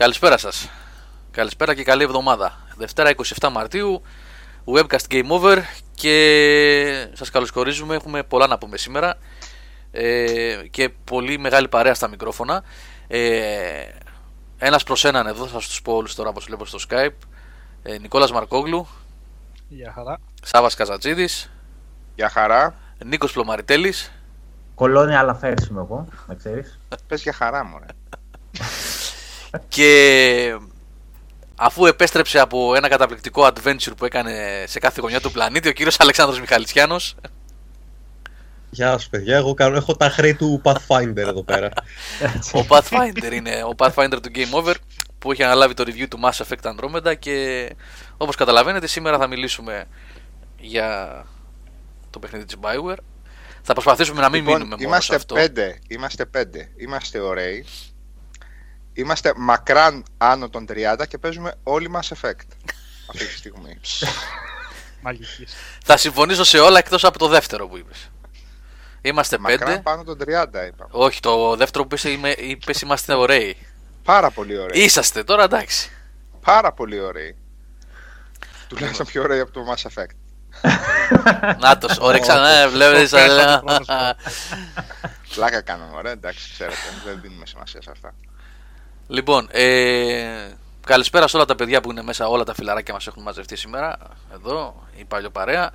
Καλησπέρα σας. Καλησπέρα και καλή εβδομάδα. Δευτέρα 27 Μαρτίου, webcast game over και σας καλωσορίζουμε. Έχουμε πολλά να πούμε σήμερα ε, και πολύ μεγάλη παρέα στα μικρόφωνα. Ε, ένας προς έναν εδώ, θα σας τους πω όλους τώρα όπως βλέπω στο Skype. Ε, Νικόλας Μαρκόγλου. Γεια χαρά. Σάβας Καζατζίδης. Γεια χαρά. Νίκος Πλωμαριτέλης. Κολόνια αλλά φέρεις είμαι εγώ, να ξέρεις. Πες για χαρά μου, ρε. και αφού επέστρεψε από ένα καταπληκτικό adventure που έκανε σε κάθε γωνιά του πλανήτη ο κύριος Αλεξάνδρος Μιχαλητσιάνος Γεια σας παιδιά, εγώ κάνω, έχω τα χρέη του Pathfinder εδώ πέρα. Ο Pathfinder είναι ο Pathfinder του Game Over που έχει αναλάβει το review του Mass Effect Andromeda και όπως καταλαβαίνετε σήμερα θα μιλήσουμε για το παιχνίδι της Bioware θα προσπαθήσουμε να μην Λοιπόν, μείνουμε μόνο είμαστε σε αυτό πέντε, είμαστε πέντε. Είμαστε ωραίοι. Είμαστε μακράν άνω των 30 και παίζουμε όλοι Mass Effect αυτή τη στιγμή. Μαγικής. Θα συμφωνήσω σε όλα εκτός από το δεύτερο που είπες Είμαστε μακράν πέντε πάνω των 30 είπα. Όχι, το δεύτερο που είπες, είμαι, είπες είμαστε ωραίοι Πάρα πολύ ωραίοι. Είσαστε τώρα εντάξει Πάρα πολύ ωραίοι. Τουλάχιστον πιο ωραίοι από το Mass Effect. Νάτος, όρεξα, ναι, βλέπεις. πέσατε ε, πρώτος. Πλάκα κάναμε, ωραία, εντάξει, ξέρετε. δεν δίνουμε σημασία σε αυτά. Λοιπόν, ε, καλησπέρα σε όλα τα παιδιά που είναι μέσα, όλα τα φιλαράκια μας έχουν μαζευτεί σήμερα, εδώ, η παλιοπαρέα.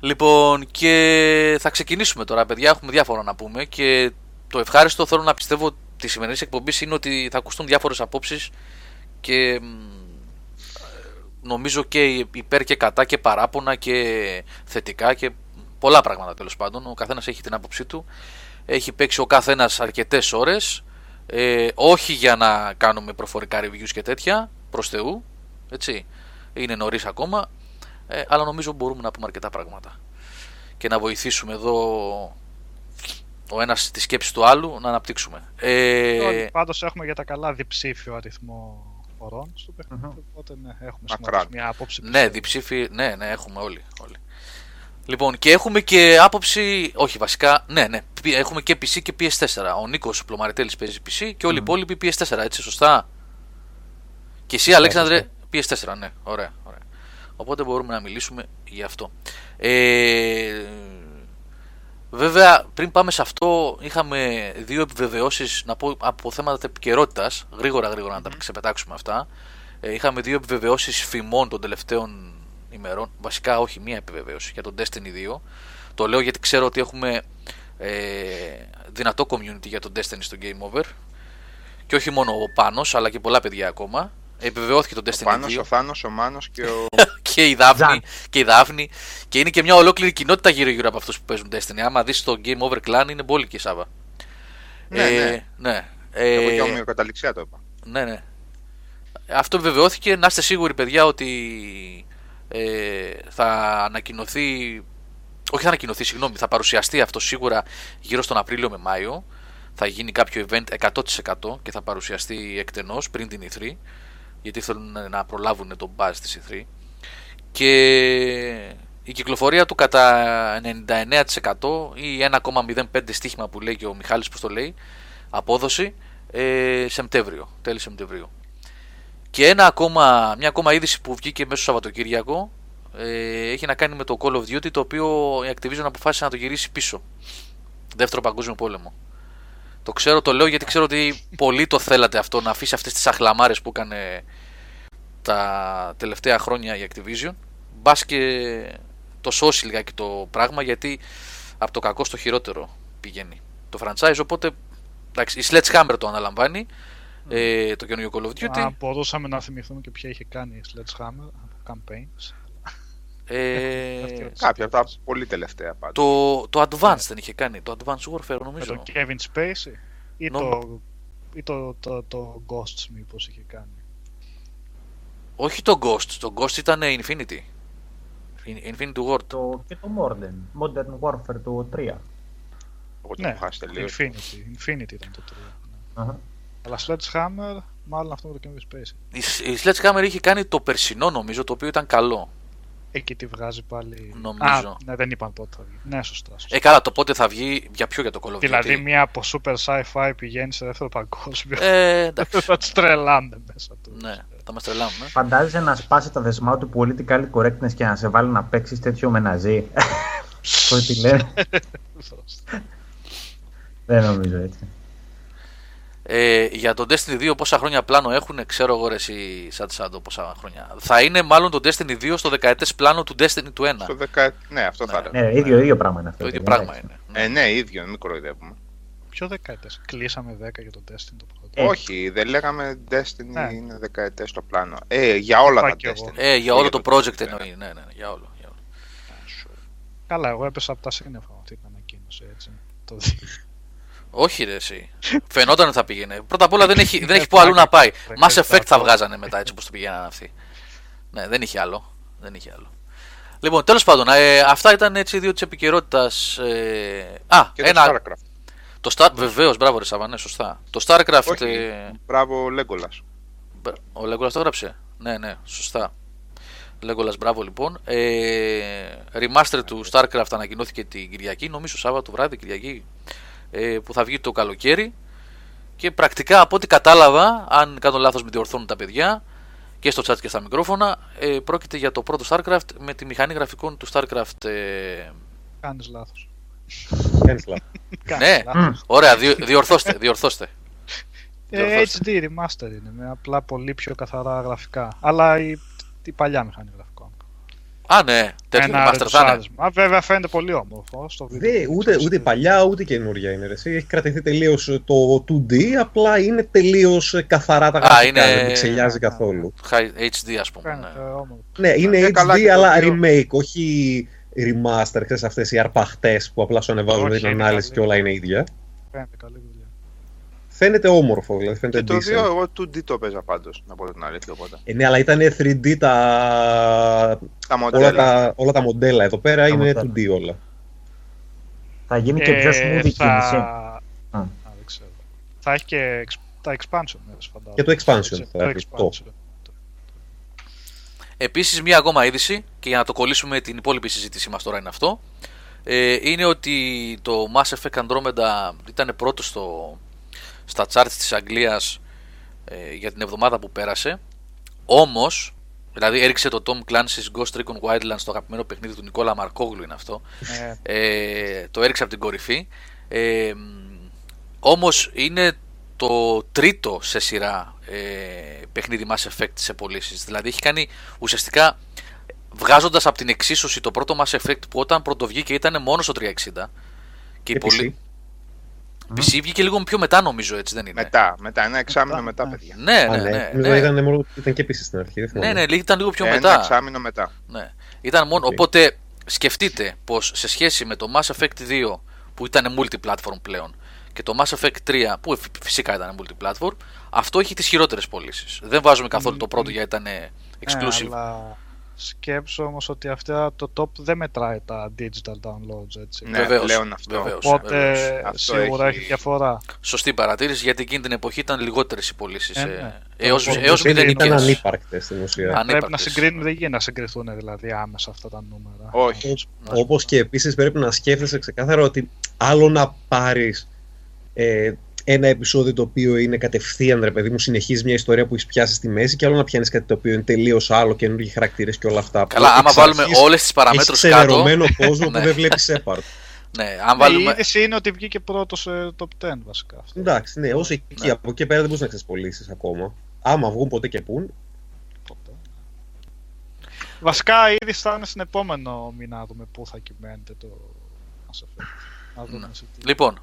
Λοιπόν, και θα ξεκινήσουμε τώρα, παιδιά, έχουμε διάφορα να πούμε και το ευχάριστο θέλω να πιστεύω της σημερινής εκπομπής είναι ότι θα ακουστούν διάφορες απόψεις και μ, ε, νομίζω και υπέρ και κατά και παράπονα και θετικά και πολλά πράγματα τέλος πάντων. Ο καθένας έχει την άποψή του. Έχει παίξει ο καθένας αρκετές ώρες. Ε, όχι για να κάνουμε προφορικά reviews και τέτοια, προς Θεού, έτσι. Είναι νωρίς ακόμα, ε, αλλά νομίζω μπορούμε να πούμε αρκετά πράγματα. Και να βοηθήσουμε εδώ ο ένας τη σκέψη του άλλου να αναπτύξουμε. Ε, Όλοι πάντως έχουμε για τα καλά διψήφιο αριθμό ωρών στο παιχνίδι, οπότε ναι, έχουμε Μακράν. συνήθως μια άποψη. Ναι, πιστεύω. διψήφι, ναι, ναι, έχουμε όλοι, όλοι. Λοιπόν, και έχουμε και άποψη, όχι βασικά, ναι, ναι, πι- έχουμε και PC και PS4. Ο Νίκος Πλωμαριτέλης παίζει PC και όλοι οι υπόλοιποι PS4, έτσι, σωστά; Και εσύ, Αλέξανδρε, PS4, ναι, ωραία, ωραία. Οπότε μπορούμε να μιλήσουμε γι' αυτό. Ε, βέβαια, πριν πάμε σε αυτό, είχαμε δύο επιβεβαιώσεις, να πω από θέματα επικαιρότητας, γρήγορα γρήγορα να τα ξεπετάξουμε αυτά. Ε, είχαμε δύο επιβεβαιώσεις φημών των τελευταίων ημερών. Βασικά, όχι, μία επιβεβαίωση για τον Destiny 2. Το λέω γιατί ξέρω ότι έχουμε ε, δυνατό community για τον Destiny στο Game Over. Και όχι μόνο ο Πάνος, αλλά και πολλά παιδιά ακόμα. Επιβεβαιώθηκε το Ο Destiny Πάνος, 2 ο Θάνος, ο Μάνος και ο... και η Δάφνη, Ζαν. και η Δάφνη και είναι και μια ολόκληρη κοινότητα γύρω γύρω από αυτούς που παίζουν Destiny. Άμα δεις το Game Over Clan είναι μπόλικη η Σάβα. Ναι, ναι. ναι. Εγώ και Ε, ομοιοκαταληξία το είπα. ναι, ναι. Αυτό βεβαιώθηκε. Να είστε σίγουροι, παιδιά, ότι ε, θα ανακοινωθεί. Όχι, θα ανακοινωθεί, συγγνώμη, θα παρουσιαστεί αυτό σίγουρα γύρω στον Απρίλιο με Μάιο. Θα γίνει κάποιο event 100% και θα παρουσιαστεί εκτενώς πριν την E3 γιατί θέλουν να προλάβουν τον buzz της E3 και η κυκλοφορία του κατά 99% ή 1,05 στοίχημα που λέει και ο Μιχάλης που το λέει απόδοση ε, Σεπτέμβριο, τέλη Σεπτεμβρίου. Και ένα ακόμα, μια ακόμα είδηση που βγήκε μέσω Σαββατοκύριακο ε, έχει να κάνει με το Call of Duty το οποίο η Activision αποφάσισε να το γυρίσει πίσω. Δεύτερο παγκόσμιο πόλεμο. Το ξέρω, το λέω γιατί ξέρω ότι πολλοί το θέλατε αυτό να αφήσει αυτές τις αχλαμάρες που έκανε τα τελευταία χρόνια η Activision. Μπας και το σώσει λιγάκι το πράγμα γιατί από το κακό στο χειρότερο πηγαίνει το franchise. Οπότε εντάξει, η Sledgehammer το αναλαμβάνει ε, το καινούργιο Call of Duty. Αν μπορούσαμε να θυμηθούμε και ποια είχε κάνει η Sledgehammer από campaigns. Ε, Αυτή Κάποια από τα πολύ τελευταία πάντως. το, το Advanced δεν είχε κάνει. Το Advanced Warfare Με νομίζω. τον Kevin Spacey ή, Νο- το, ή το, το, το Ghosts μήπως είχε κάνει. Όχι το Ghost. Το Ghost ήταν Infinity. In- Infinity Ward. Το, και το Modern, Modern Warfare του 3. Εγώ το Ναι, έχω χάσει τελείως. Infinity, Infinity ήταν το 3. ναι. Αχα. Αλλά μάλλον αυτό με το Kevin Spacey. Η, η Sledgehammer είχε κάνει το περσινό νομίζω το οποίο ήταν καλό. Εκεί τη βγάζει πάλι. Νομίζω. Α, ναι, δεν είπαν πότε θα βγει. Ναι, σωστά. σωστά. Ε, καλά, το πότε θα βγει για ποιο για το Call of Duty. δηλαδή, μία από super sci-fi πηγαίνει σε δεύτερο παγκόσμιο. Ε, εντάξει. θα τους τρελάνε μέσα τους. ναι, θα μας τρελάνουν. Ε. Φαντάζεσαι να σπάσει τα δεσμά του political correctness και να σε βάλει να παίξεις τέτοιο με ναζί. Πώ τη λένε. Δεν νομίζω έτσι. Ε, για τον Destiny 2 πόσα χρόνια πλάνο έχουν, ξέρω εγώ ρε εσύ σαν Σάντο πόσα χρόνια. Θα είναι μάλλον το Destiny 2 στο δεκαετές πλάνο του Destiny του 1. Στο δεκα... Ναι, αυτό θα έλεγα. Ναι, ίδιο, ίδιο πράγμα είναι αυτό. Το ίδιο παιδιά, πράγμα εντάξει. είναι. Ε, ναι, ίδιο, μην κοροϊδεύουμε. Ποιο δεκαετές. Κλείσαμε 10 για το Destiny το πρώτο; Ε, Όχι, δεν λέγαμε Destiny Ναι. είναι δεκαετές στο πλάνο. Ε, για όλα Είπα τα κι εγώ. Destiny. Ε, για Και όλο το το project ναι. εννοεί. Ναι, ναι, ναι, για όλο. Για όλο. Καλά, εγώ έπεσα από τα σύννεφα αυτή την ανακοίνωση έτσι. Το δι- Όχι ρε εσύ. Φαινόταν ότι θα πήγαινε. Πρώτα απ' όλα δεν έχει, δεν Ε, έχει που αλλού να πάει. πλάκα. Mass Effect θα Αυτό. βγάζανε μετά έτσι όπως το πηγαίνανε αυτοί. Ναι, δεν είχε άλλο. Δεν είχε άλλο. Λοιπόν, τέλος πάντων, ε, αυτά ήταν έτσι δύο της επικαιρότητας. Ε, α, Και το ένα, Starcraft. το Star, βεβαίως, μπράβο ρε Σαββανέ, σωστά. Το Starcraft, Όχι, ε, μπράβο Legolas. ο Legolas το έγραψε. Ναι, ναι, σωστά. Legolas, μπράβο λοιπόν. Ε, remaster του Starcraft ανακοινώθηκε την Κυριακή, νομίζω Σάββατο βράδυ, Κυριακή, ε, που θα βγει το καλοκαίρι. Και πρακτικά από ό,τι κατάλαβα, αν κάνω λάθος με διορθώνουν τα παιδιά, και στο chat και στα μικρόφωνα, ε, πρόκειται για το πρώτο Starcraft με τη μηχανή γραφικών του Starcraft. Ε, Κάνεις λάθος. Κάνεις λάθος. Κάνεις ναι, λάθος. ωραία, διο, διορθώστε, διορθώστε. Ε, διορθώστε. HD remaster είναι, με απλά πολύ πιο καθαρά γραφικά. Αλλά η, η παλιά μηχανή γραφικών. Α, ναι, τέτοιο Ένα remaster θα είναι. ρετσάρισμα. Α, βέβαια φαίνεται πολύ όμορφο στο βίντεο. Δε, ούτε, ούτε παλιά ούτε καινούρια είναι. Ρε. εσύ. Έχει κρατηθεί τελείως το 2D, απλά είναι τελείως καθαρά τα Α, γραφικά. είναι- Δεν ξελιάζει καθόλου. High HD, ας πούμε. Φαίνεται Ναι. όμορφο. Ναι, είναι Ε, HD, καλά και το αλλά δύο. remake, όχι remaster. Ξέρεις αυτές οι αρπαχτές που απλά σου ανεβάζουν Όχι, την είναι ανάλυση καλή. και όλα είναι ίδια. Φαίνεται καλή δουλειά. Φαίνεται όμορφο, δηλαδή Και φαίνεται το 2 decent. εγώ 2D το παίζα πάντως, να πω την αλήθεια οπότε. Ε, ναι, αλλά ήταν 3D τα... Τα όλα, μοντέλα. τα, όλα τα μοντέλα. Εδώ πέρα Τα είναι μοντέλα. 2D όλα. Θα γίνει και πιο smooth η θα... κίνηση. Α, δεν ξέρω. Θα έχει και εξ- τα expansion μέρες φαντάζομαι. Και το expansion Έτσι, θα το έχεις, το. expansion. Επίσης μία ακόμα είδηση και για να το κολλήσουμε την υπόλοιπη συζήτησή μας τώρα είναι αυτό ε, είναι ότι το Mass Effect Andromeda ήταν πρώτο στο, στα charts της Αγγλίας ε, για την εβδομάδα που πέρασε όμως δηλαδή έριξε το Tom Clancy's Ghost Recon Wildlands το αγαπημένο παιχνίδι του Νικόλα Μαρκόγλου είναι αυτό Ναι, ε, το έριξε από την κορυφή. Ε, όμως είναι το τρίτο σε σειρά ε, παιχνίδι Mass Effect σε πωλήσεις. Δηλαδή έχει κάνει ουσιαστικά βγάζοντας από την εξίσωση το πρώτο Mass Effect που όταν πρώτο βγήκε ήταν μόνο στο 360 και, οι Και πολλοί- PC βγήκε λίγο πιο μετά νομίζω έτσι δεν είναι. Μετά, μετά, ένα εξάμεινο Μετά, μετά, ναι. παιδιά. Ναι, Α, ναι, ναι. Νομίζω ναι. Ήταν, μόνο- ήταν και επίσης στην αρχή. δεν Ναι, θυμάμαι. ναι, ήταν λίγο πιο ένα μετά. εξάμεινο μετά. Ναι. Ήταν μόνο, Οκ. Οπότε σκεφτείτε πως σε σχέση με το Mass Effect 2 που ήταν multi-platform πλέον και το Mass Effect 3 που φυ- φυσικά ήταν multi-platform αυτό έχει τις χειρότερες πωλήσεις. Δεν βάζουμε καθόλου το πρώτο γιατί ήταν exclusive. Ναι, αλλά σκέψου όμως ότι αυτά το top δεν μετράει τα digital downloads έτσι. Ναι, Βεβαίως, πλέον αυτό. βεβαίως. Οπότε Αυτό σίγουρα έχει- έχει διαφορά. Σωστή παρατήρηση γιατί εκείνη την εποχή ήταν λιγότερες οι πωλήσεις. Ε, Ε, ναι. έως, Οπότε έως Ήταν- μηδενικές. Ήταν ανύπαρκτες στην ουσία. Πρέπει να Ανύπαρκτες. συγκρίνουν, δεν γίνεται να συγκριθούν δηλαδή άμεσα αυτά τα νούμερα. Όχι. Ναι. Όπως και επίσης πρέπει να σκέφτεσαι ξεκάθαρα ότι άλλο να πάρεις ε, ένα επεισόδιο το οποίο είναι κατευθείαν, ρε παιδί μου, συνεχίζει μια ιστορία που έχεις πιάσει στη μέση, και άλλο να πιάνεις κάτι το οποίο είναι τελείως άλλο, καινούργιοι χαρακτήρες και όλα αυτά. Καλά, Που άμα εξ βάλουμε αρχής όλες τις παραμέτρους έχεις κάτω, ξενερωμένο κόσμο Ναι. που δεν βλέπεις Shepard. ναι, αν Η βάλουμε... είδηση είναι ότι βγήκε πρώτος σε top 10 βασικά. Αυτό. Εντάξει, ναι, όσο εκεί, Ναι. από εκεί πέρα δεν μπορείς να ξεσπολίσει ακόμα. Άμα βγουν ποτέ και πούν, Ποτέ. Βασικά η είδηση θα είναι στην επόμενο μήνα να δούμε πού θα κυμαίνεται το Mass Effect. Να δούμε Ναι. σε τι. Λοιπόν,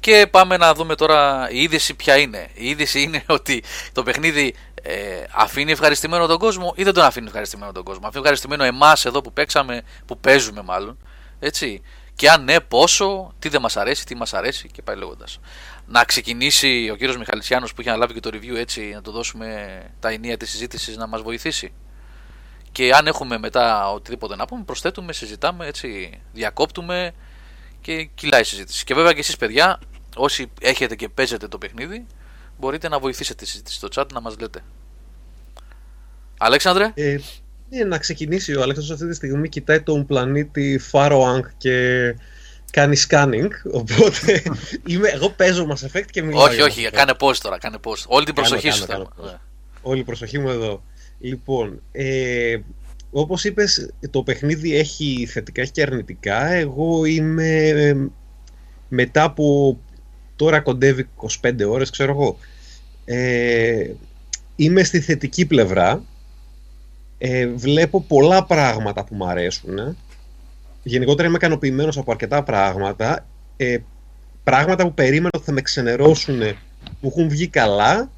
και πάμε να δούμε τώρα η είδηση ποια είναι. Η είδηση είναι ότι το παιχνίδι ε, αφήνει ευχαριστημένο τον κόσμο ή δεν τον αφήνει ευχαριστημένο τον κόσμο. Αφήνει ευχαριστημένο εμάς εδώ που παίξαμε, που παίζουμε μάλλον. Έτσι. Και αν ναι, πόσο, τι δεν μας αρέσει, τι μας αρέσει και πάει λέγοντας. Να ξεκινήσει ο κύριος Μιχαλητσιάνο που είχε αναλάβει και το review έτσι, να του δώσουμε τα ενία της συζήτησης να μας βοηθήσει. Και αν έχουμε μετά οτιδήποτε να πούμε, προσθέτουμε, συζητάμε, έτσι, διακόπτουμε και κυλάει η συζήτηση. Και βέβαια και εσείς παιδιά, όσοι έχετε και παίζετε το παιχνίδι, μπορείτε να βοηθήσετε τη συζήτηση στο chat να μας λέτε. Αλέξανδρε, ε, Ναι, να ξεκινήσει ο Αλέξανδρος αυτή τη στιγμή κοιτάει τον πλανήτη Φάροανγκ και κάνει scanning, οπότε είμαι, εγώ παίζω Mass Effect και μιλάω. όχι, για όχι, Mass Effect. κάνε πώ τώρα, κάνε πώ. Όλη την Κάνω, προσοχή κάνω, σου κάνω θέλω. πώς. Ναι. Όλη η προσοχή μου εδώ. Λοιπόν, ε, όπως είπες, το παιχνίδι έχει θετικά έχει και αρνητικά. Εγώ είμαι ε, μετά από τώρα κοντεύει 25 ώρες, ξέρω εγώ. Ε, είμαι στη θετική πλευρά. Ε, βλέπω πολλά πράγματα που μου αρέσουν. Γενικότερα είμαι ικανοποιημένος από αρκετά πράγματα. Ε, πράγματα που περίμενα ότι θα με ξενερώσουν που έχουν βγει καλά.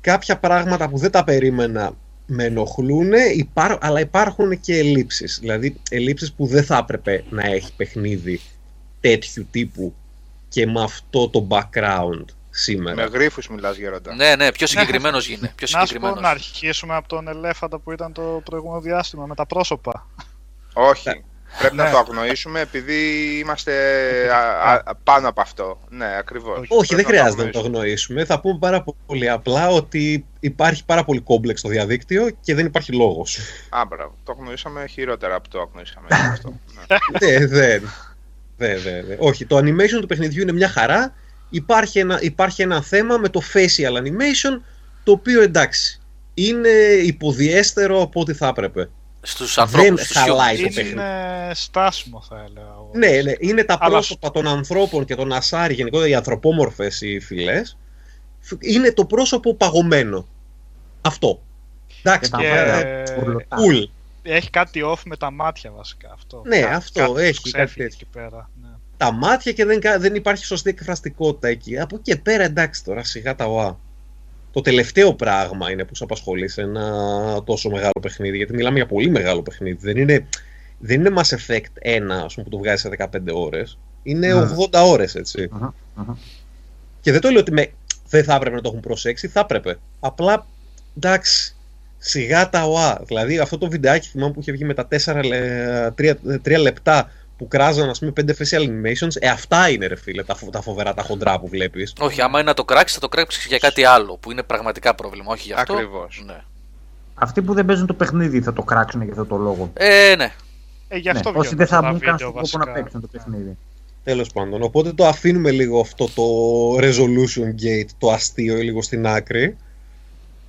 Κάποια πράγματα που δεν τα περίμενα με ενοχλούν, υπάρ, αλλά υπάρχουν και ελλείψεις. Δηλαδή ελλείψεις που δεν θα έπρεπε να έχει παιχνίδι τέτοιου τύπου και με αυτό το background σήμερα. Με γρίφους μιλάς γέροντα. Ναι, ναι, πιο συγκεκριμένος γίνε. Πιο Να σου πω συγκεκριμένος. να αρχίσουμε από τον ελέφαντα που ήταν το προηγούμενο διάστημα με τα πρόσωπα. Όχι. Πρέπει να Ναι. το αγνοήσουμε επειδή είμαστε α, α, πάνω από αυτό. Ναι, ακριβώς. Όχι, Όχι, δεν Πρέπει να χρειάζεται να το αγνοήσουμε. αγνοήσουμε. Θα πούμε πάρα πολύ απλά ότι υπάρχει πάρα πολύ κόμπλεξ στο διαδίκτυο και δεν υπάρχει λόγος. Α, μπράβο. Το αγνοήσαμε χειρότερα από το αγνοήσαμε. αυτό. Ναι. δεν, δεν. Δεν, δεν, δεν. Όχι, το animation του παιχνιδιού είναι μια χαρά. Υπάρχει ένα, υπάρχει ένα θέμα με το facial animation, το οποίο εντάξει, είναι υποδιέστερο από ό,τι θα έπρεπε. Στους Δεν ανθρώπου. Στου χαλάει το Είναι παιχνίδι. στάσιμο θα έλεγα. εγώ. Ναι, ναι, είναι τα Αλλά- πρόσωπα των ανθρώπων και των ασάρι, γενικότερα οι ανθρωπόμορφες οι φυλές, είναι το πρόσωπο παγωμένο. Αυτό. Εντάξει, Και τα Και- μάτια σκουρλωτά. cool. Έχει κάτι off με τα μάτια βασικά αυτό. Ναι, Κα- αυτό, κάτι τους έχει κάτι ξέφυγε τέτοιο. εκεί πέρα. Ναι. τα μάτια και δεν, κα- δεν υπάρχει σωστή εκφραστικότητα εκεί. Από εκεί και πέρα εντάξει τώρα, σιγά τα ΟΑ. Το τελευταίο πράγμα είναι που σε απασχολεί σε ένα τόσο μεγάλο παιχνίδι, γιατί μιλάμε για πολύ μεγάλο παιχνίδι. Δεν είναι, δεν είναι Mass Effect 1, ας πούμε, που το βγάζει σε 15 ώρες. Είναι Ναι. 80 ώρες, έτσι. Αχα, αχα. Και δεν το λέω ότι με, δεν θα έπρεπε να το έχουν προσέξει, θα έπρεπε. Απλά, εντάξει, σιγά τα ΟΑ. Δηλαδή αυτό το βιντεάκι θυμάμαι που είχε βγει με τα 4, 3, 3 λεπτά που κράζαν ας πούμε 5 facial animations, ε αυτά είναι ρε φίλε, τα, φο- τα φοβερά, τα χοντρά που βλέπεις. Όχι, άμα είναι να το κράξεις, θα το κράξεις για κάτι άλλο που είναι πραγματικά πρόβλημα. Όχι για αυτό. Ακριβώς. Ναι. Αυτοί που δεν παίζουν το παιχνίδι θα το κράξουν για αυτό το λόγο. Ε, ναι. Ε, γι' αυτό Ναι, όσοι βγαίνουν δεν θα αυτά τα μπουν καν βίντεο στον κόπο να βασικά. παίξουν το παιχνίδι. Τέλος πάντων, οπότε το αφήνουμε λίγο αυτό το resolution gate, το αστείο λίγο στην άκρη,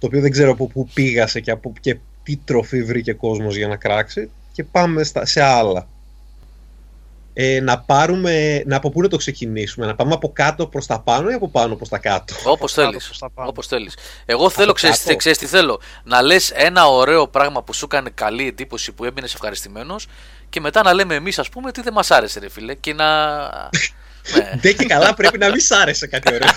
το οποίο δεν ξέρω από πού πήγασε και, από, και τι τροφή βρήκε κόσμος για να κράξει και πάμε στα, σε άλλα. Ε, να πάρουμε, να από πού να το ξεκινήσουμε, να πάμε από κάτω προς τα πάνω ή από πάνω προς τα κάτω; Όπως κάτω θέλεις. προς τα πάνω. Όπως θέλεις. Εγώ θέλω, ξέρεις, κάτω. ξέρεις τι θέλω. Να λες ένα ωραίο πράγμα που σου έκανε καλή εντύπωση που έμεινες ευχαριστημένος και μετά να λέμε εμείς, ας πούμε, τι δεν μας άρεσε, ρε φίλε. Και να. ναι. Ντε και καλά πρέπει να μην σ' άρεσε κάτι ωραίο.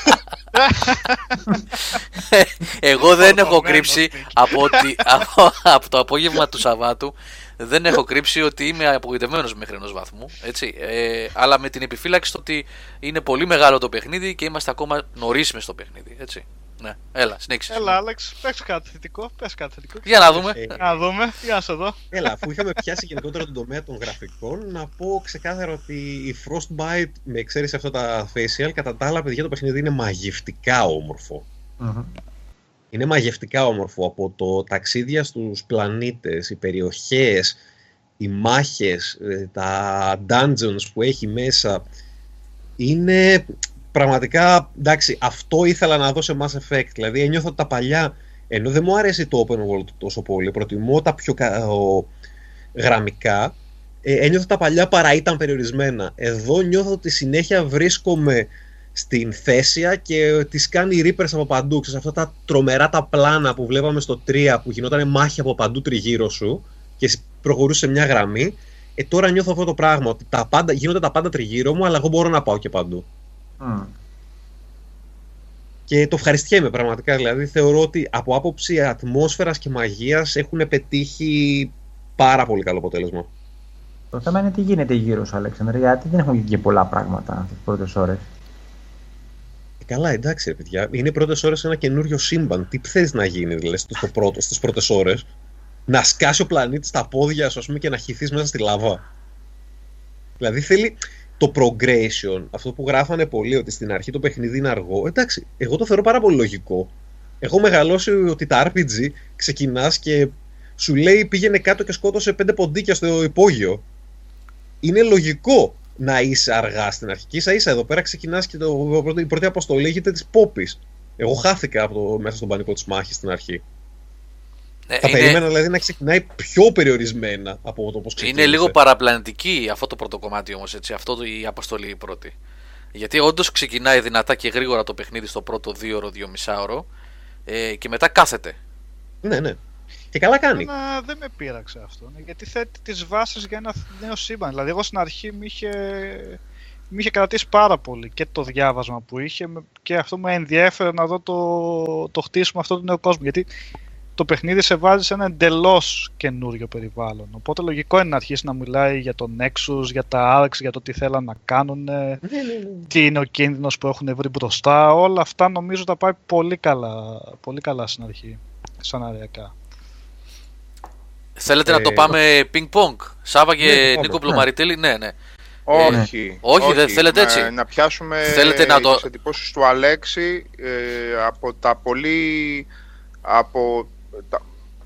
Εγώ δεν έχω Φορτωμένο κρύψει στίκι. από, ότι, από, από το απόγευμα του Σαββάτου δεν έχω κρύψει ότι είμαι απογοητευμένος μέχρι ενός βαθμού. Έτσι. Ε, αλλά με την επιφύλαξη το ότι είναι πολύ μεγάλο το παιχνίδι και είμαστε ακόμα νωρίς μες στο παιχνίδι. Έτσι. Ναι, έλα, συνέχισε. Έλα, Άλεξ, πες κάτι θετικό. Πες κάτι θετικό. Για να δούμε. Ε, Να δούμε, για να σε δω. Έλα, αφού είχαμε πιάσει γενικότερα τον τομέα των γραφικών, να πω ξεκάθαρα ότι η Frostbite, με εξαίρεση αυτά τα facial, κατά τα άλλα, παιδιά, το παιχνίδι είναι μαγευτικά όμορφο. Μμμ. Είναι μαγευτικά όμορφο από το ταξίδια στους πλανήτες, οι περιοχές, οι μάχες, ε, τα dungeons που έχει μέσα. Είναι πραγματικά, εντάξει, αυτό ήθελα να δω σε Mass Effect. Δηλαδή ένιωθα ότι τα παλιά, ενώ δεν μου αρέσει το open world τόσο πολύ, προτιμώ τα πιο κα- ο- γραμμικά, ε, ένιωθα ότι τα παλιά παρά ήταν περιορισμένα. Εδώ νιώθω ότι συνέχεια βρίσκομαι στην Θέσια και τις κάνει Reapers από παντού. Ξέρεις, αυτά τα τρομερά τα πλάνα που βλέπαμε στο 3 που γινόταν μάχη από παντού τριγύρω σου και εσύ προχωρούσε σε μια γραμμή. Ε, τώρα νιώθω αυτό το πράγμα, ότι τα πάντα, γίνονται τα πάντα τριγύρω μου, αλλά εγώ μπορώ να πάω και παντού. Μμ. Και το ευχαριστιέμαι πραγματικά. Δηλαδή θεωρώ ότι από άποψη ατμόσφαιρας και μαγείας έχουν πετύχει πάρα πολύ καλό αποτέλεσμα. Το θέμα είναι τι γίνεται γύρω σου, Αλέξανδρε, γιατί δεν έχουν γίνει και πολλά πράγματα τις πρώτες ώρες. Ε, καλά, εντάξει, ρε παιδιά. Είναι οι πρώτες ώρες ένα καινούριο σύμπαν. Τι θες να γίνει, δηλαδή, στο, στο πρώτο, στις πρώτες ώρες; Να σκάσει ο πλανήτης στα πόδια σου, ας πούμε, και να χυθείς μέσα στη λαβά. Δηλαδή θέλει το progression, αυτό που γράφανε πολλοί, ότι στην αρχή το παιχνίδι είναι αργό. Εντάξει, εγώ το θεωρώ πάρα πολύ λογικό. Έχω μεγαλώσει ότι τα RPG ξεκινάς και σου λέει πήγαινε κάτω και σκότωσε πέντε ποντίκια στο υπόγειο. Είναι λογικό να είσαι αργά στην αρχή. Και ίσα ίσα εδώ πέρα ξεκινάς και το, η πρώτη αποστολή λέγεται της Πόπης. Εγώ χάθηκα από το, μέσα στον πανικό της μάχης στην αρχή. Ε, Θα είναι, περίμενα δηλαδή να ξεκινάει πιο περιορισμένα από το πώς ξεκίνησε. είναι λίγο παραπλανητική αυτό το πρώτο κομμάτι όμως, έτσι. Αυτό το- η αποστολή η πρώτη. Γιατί όντως ξεκινάει δυνατά και γρήγορα το παιχνίδι στο πρώτο δύο ώρο, δύο μισάωρο ε, και μετά κάθεται. Ναι, ναι. Και καλά κάνει. Εμένα δεν με πείραξε αυτό. ναι, Γιατί θέτει τις βάσεις για ένα νέο σύμπαν. Δηλαδή, εγώ στην αρχή με είχε, με είχε κρατήσει πάρα πολύ και το διάβασμα που είχε με- και αυτό με ενδιέφερε να δω το, το χτίσιμο αυτού του νέου κόσμου. Γιατί το παιχνίδι σε βάζει σε ένα εντελώς καινούριο περιβάλλον. Οπότε λογικό είναι να αρχίσει να μιλάει για τον Nexus, για τα Arcs, για το τι θέλαν να κάνουν, Ναι, ναι, ναι. τι είναι ο κίνδυνος που έχουν βρει μπροστά. Όλα αυτά νομίζω τα πάει πολύ καλά, πολύ καλά στην αρχή, σαναριακά. Θέλετε να το Ε, πάμε ping-pong, Σάβα και Ναι, το πάμε, Νίκο ναι. Πλωμαριτέλη, ναι, ναι. Όχι. όχι, δεν θέλετε Να- έτσι; Να πιάσουμε Θέλετε να το- τις εντυπώσεις του Αλέξη ε, από τα πολύ... Από τα,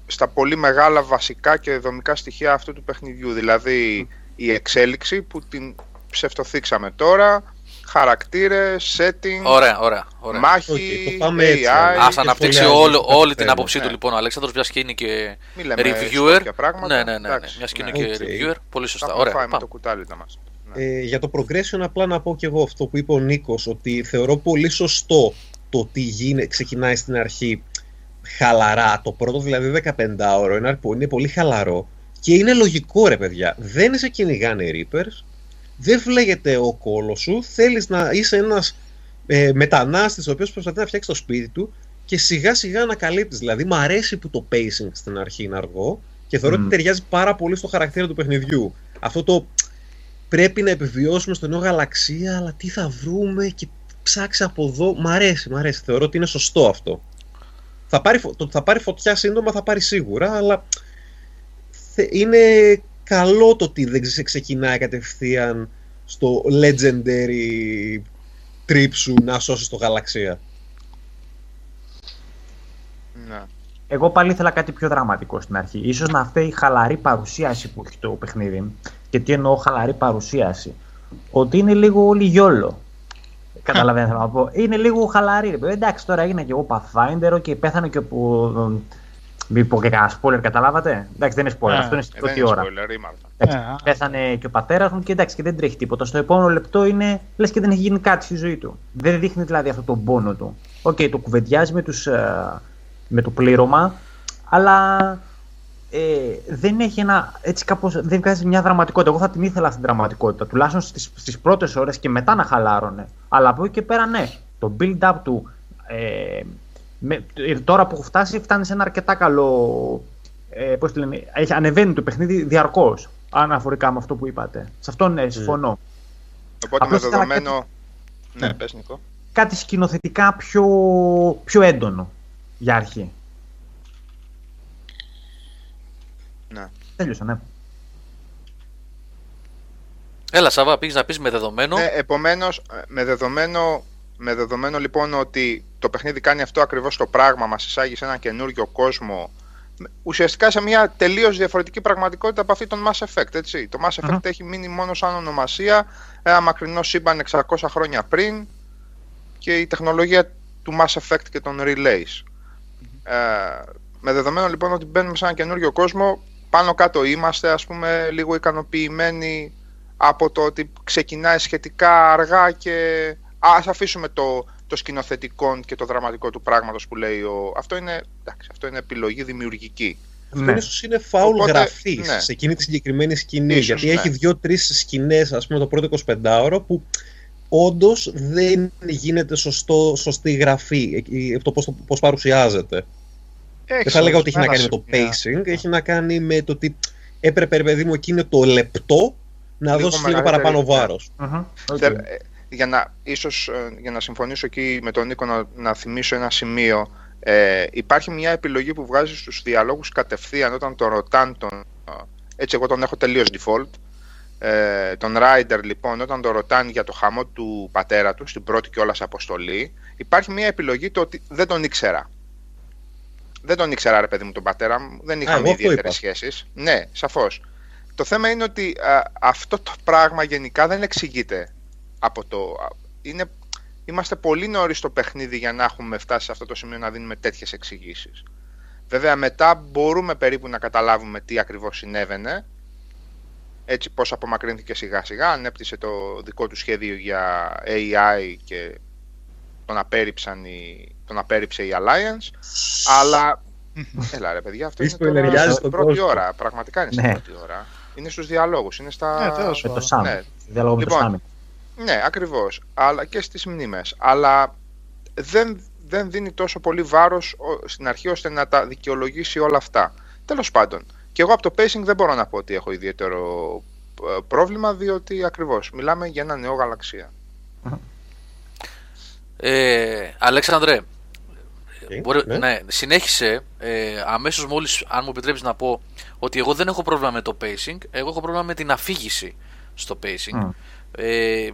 στα πολύ μεγάλα βασικά και δομικά στοιχεία αυτού του παιχνιδιού. Δηλαδή η εξέλιξη που την ψευτοθήξαμε τώρα, χαρακτήρες, setting, Ωραία, ωραία. ωραία. μάχη, Οκ, το πάμε AI. έτσι, ναι. Ας και αναπτύξει σχολιάζουμε όλο, τα όλη την θέματα. άποψή του Ναι. λοιπόν ο Αλέξανδρος, μιας και είναι και Μη λέμε reviewer. σκόρπια πράγματα. Ναι, ναι, ναι, ναι. Εντάξει, Μιας και είναι ναι. και Οκ. reviewer. Πολύ σωστά. Θα Ωραία. φάει με πάμε. το κουτάλι τα μας. Ναι. Ε, για το progression απλά να πω και εγώ αυτό που είπε ο Νίκος ότι θεωρώ πολύ σωστό το ότι γίνε, ξεκινάει στην αρχή χαλαρά το πρώτο δηλαδή 15 ώρο είναι, αρκο- είναι πολύ χαλαρό και είναι λογικό ρε παιδιά δεν σε κυνηγάνε Reapers δεν φλέγεται ο κόλος σου θέλεις να είσαι ένας ε, μετανάστης ο οποίος προσπαθεί να φτιάξει το σπίτι του και σιγά σιγά ανακαλύπτεις δηλαδή μου αρέσει που το pacing στην αρχή είναι αργό και θεωρώ Μμ. ότι ταιριάζει πάρα πολύ στο χαρακτήρα του παιχνιδιού αυτό το πρέπει να επιβιώσουμε στο νέο γαλαξία, αλλά τι θα βρούμε και ψάξει από εδώ. Μ' αρέσει, μ' αρέσει. Θεωρώ ότι είναι σωστό αυτό. Θα πάρει, φω- το ότι θα πάρει φωτιά σύντομα θα πάρει σίγουρα, αλλά θε- είναι καλό το ότι δεν ξε- ξεκινάει κατευθείαν στο legendary trip σου να σώσεις το γαλαξία. Ναι. Εγώ πάλι ήθελα κάτι πιο δραματικό στην αρχή. Ίσως να φταίει η χαλαρή παρουσίαση που έχει το παιχνίδι. Και τι εννοώ χαλαρή παρουσίαση. Ότι είναι λίγο όλοι γιόλο. Καταλαβαίνετε θέλω να πω. Είναι λίγο χαλαρή. Ρε. παιδί. Εντάξει, τώρα έγινα και εγώ Pathfinder και πέθανε και από. Μην πω και κανένα spoiler, καταλάβατε. Εντάξει, δεν είναι spoiler, Ε, αυτό είναι στην Ε, δεν πρώτη είναι ώρα. spoiler, ήμασταν. Εντάξει, Ε, α. πέθανε και ο πατέρας μου και εντάξει και δεν τρέχει τίποτα. Στο επόμενο λεπτό είναι λες και δεν έχει γίνει κάτι στη ζωή του. Δεν δείχνει δηλαδή αυτό τον πόνο του. Οκ, το κουβεντιάζει με, τους, ε, με το πλήρωμα, αλλά ε, δεν έχει ένα. Έτσι κάπως δεν βγάζει μια δραματικότητα. Εγώ θα την ήθελα αυτή την δραματικότητα. Τουλάχιστον στις, στις πρώτες ώρες και μετά να χαλάρωνε. Αλλά από εκεί και πέρα ναι. Το build-up του. Ε, με, ε, τώρα που έχω φτάσει, φτάνει σε ένα αρκετά καλό. Ε, πώς τη λένε, έχει, ανεβαίνει το παιχνίδι διαρκώς. Αναφορικά με αυτό που είπατε. Σε αυτό ναι, συμφωνώ. Οπότε Απλώς με ήθελα δεδομένο... Ναι, Ναι. πες Νικό. Κάτι σκηνοθετικά πιο, πιο έντονο για αρχή. Ναι. Τέλειωσα, ναι. Έλα, Σάβα, πήγες να πεις με δεδομένο. Ναι, επομένως, ε, με δεδομένο, με δεδομένο λοιπόν ότι το παιχνίδι κάνει αυτό ακριβώς το πράγμα, μας εισάγει σε ένα καινούριο κόσμο, με- ουσιαστικά σε μια τελείως διαφορετική πραγματικότητα από αυτή των Mass Effect, έτσι. Το Mass Effect Αχα. έχει μείνει μόνο σαν ονομασία, ένα μακρινό σύμπαν 600 χρόνια πριν και η τεχνολογία του Mass Effect και των Relays. Ε, με δεδομένο λοιπόν ότι μπαίνουμε σε ένα καινούριο κόσμο, πάνω κάτω είμαστε ας πούμε λίγο ικανοποιημένοι από το ότι ξεκινάει σχετικά αργά και ας αφήσουμε το, το σκηνοθετικό και το δραματικό του πράγματος που λέει ο... Αυτό είναι, εντάξει, αυτό είναι επιλογή δημιουργική. Αυτός Ναι. ίσως είναι φάουλ Οπότε, γραφής ναι. σε εκείνη τη συγκεκριμένη σκηνή. Ίσως, γιατί ναι. έχει δύο-τρεις σκηνές, ας πούμε, το πρώτο 25ωρο που όντως δεν γίνεται σωστό, σωστή γραφή εκεί, από το πώς, το πώς παρουσιάζεται. Δεν θα έλεγα ότι έχει να κάνει με το pacing, έχει να κάνει με το ότι έπρεπε, ρε παιδί μου, εκείνο το λεπτό να Λίγο δώσει λίγο μεγαλύτερη, παραπάνω ναι. βάρος. Μμμ, οκ. Θε- ε, για να, ίσως, ε, για να συμφωνήσω εκεί με τον Νίκο να, να θυμίσω ένα σημείο ε, υπάρχει μια επιλογή που βγάζει στους διαλόγους κατευθείαν όταν τον ρωτάν τον, ε, έτσι εγώ τον έχω τελείως default ε, τον Ryder λοιπόν όταν τον ρωτάνε για το χαμό του πατέρα του στην πρώτη κιόλας αποστολή υπάρχει μια επιλογή το ότι δεν τον ήξερα δεν τον ήξερα, ρε παιδί μου, τον πατέρα μου. Δεν εγώ είχαμε αυτό ιδιαίτερες είπα. σχέσεις. Ναι, σαφώς. Το θέμα είναι ότι α, αυτό το πράγμα γενικά δεν εξηγείται από το. α, Είναι, είμαστε πολύ νωρίς στο παιχνίδι για να έχουμε φτάσει σε αυτό το σημείο να δίνουμε τέτοιες εξηγήσεις. Βέβαια, μετά μπορούμε περίπου να καταλάβουμε τι ακριβώς συνέβαινε. Έτσι, πώς απομακρύνθηκε σιγά σιγά, ανέπτυσε το δικό του σχέδιο για AI και τον, απέρριψαν οι, τον απέρριψε η Alliance. Αλλά, έλα ρε παιδιά, αυτό Μη είναι τώρα σποιλεριάζεις στην τον πρώτη κόσμο. ώρα. Πραγματικά είναι στην Ναι. πρώτη ώρα. Είναι στους διαλόγους, είναι στα... Ναι, τέλος Με το πάντων. Sam. Ναι. Διάλογο με το Λοιπόν, Sam. Ναι, ακριβώς. Αλλά και στις μνήμες. Αλλά δεν, δεν δίνει τόσο πολύ βάρος ο- στην αρχή ώστε να τα δικαιολογήσει όλα αυτά. Τέλος πάντων. Και εγώ από το pacing δεν μπορώ να πω ότι έχω ιδιαίτερο ε, πρόβλημα, διότι ακριβώς μιλάμε για ένα νέο γαλαξία. Ε, Αλέξανδρε, Okay, μπορεί, ναι. ναι, συνέχισε ε, αμέσως μόλις, αν μου επιτρέψεις να πω, ότι εγώ δεν έχω πρόβλημα με το pacing, εγώ έχω πρόβλημα με την αφήγηση στο pacing. Μμ. Ε,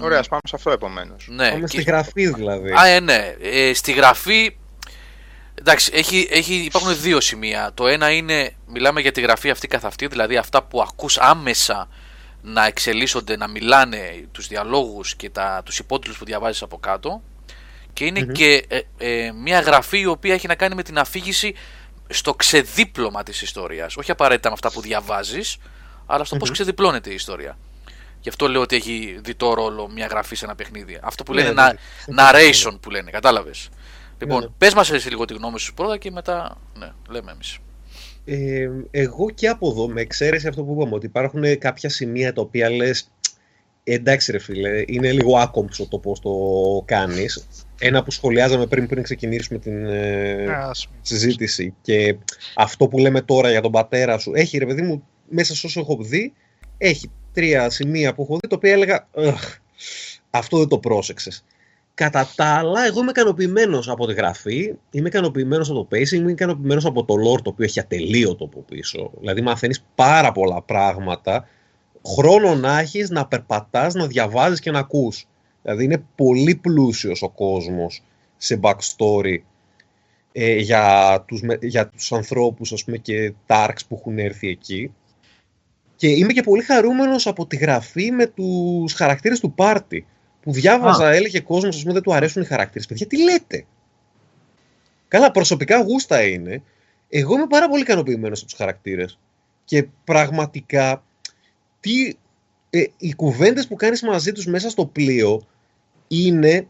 Ωραία, ας πάμε σε αυτό επομένως. ναι, Πάμε και- στη γραφή δηλαδή. Α, ε, ναι. Ε, στη γραφή. Εντάξει, έχει, έχει, υπάρχουν δύο σημεία. Το ένα είναι, μιλάμε για τη γραφή αυτή καθ' αυτή, δηλαδή αυτά που ακούς άμεσα να εξελίσσονται, να μιλάνε τους διαλόγους και τα, τους υπότιτλους που διαβάζεις από κάτω. Και ειναι και ε, ε, μια γραφή η οποία έχει να κάνει με την αφήγηση στο ξεδίπλωμα της ιστορίας. Όχι απαραίτητα με αυτά που διαβάζεις, αλλά στο πώς ξεδιπλώνεται η ιστορία. Γι' αυτό λέω ότι έχει διτό ρόλο μια γραφή σε ένα παιχνίδι. Αυτό που Ναι, λένε ναι. na- narration που λένε, κατάλαβες. Λοιπόν, ναι. πες μας εσύ λίγο τη γνώμη σου πρώτα και μετά, ναι, λέμε εμείς. Ε, εγώ και από εδώ, με εξαίρεση αυτό που είπαμε, ότι υπάρχουν κάποια σημεία τα οποία λες εντάξει ρε φίλε, είναι λίγο άκομψο το πώς το κάνεις. Ένα που σχολιάζαμε πριν, πριν ξεκινήσουμε την ε, Ναι, ας μην. συζήτηση και αυτό που λέμε τώρα για τον πατέρα σου, έχει ρε παιδί μου, μέσα σε όσο έχω δει, έχει τρία σημεία που έχω δει, τα οποία έλεγα, «Αχ, αυτό δεν το πρόσεξες. Κατά τα άλλα, εγώ είμαι ικανοποιημένος από τη γραφή, είμαι ικανοποιημένος από το pacing, είμαι ικανοποιημένος από το lore το οποίο έχει ατελείωτο από πίσω. Δηλαδή, μαθαίνεις πάρα πολλά πράγματα. Χρόνο να έχεις να περπατάς, να διαβάζεις και να ακούς. Δηλαδή, είναι πολύ πλούσιος ο κόσμος σε backstory ε, για τους, με- για τους ανθρώπους ας πούμε, και τα arcs που έχουν έρθει εκεί. Και είμαι και πολύ χαρούμενος από τη γραφή με τους χαρακτήρες του πάρτι. Που διάβαζα, έλεγε κόσμος, ας πούμε, δεν του αρέσουν οι χαρακτήρες. Παιδιά, τι λέτε; Καλά, προσωπικά γούστα είναι. Εγώ είμαι πάρα πολύ ικανοποιημένος από τους χαρακτήρες. Και πραγματικά, τι, ε, οι κουβέντες που κάνεις μαζί τους μέσα στο πλοίο είναι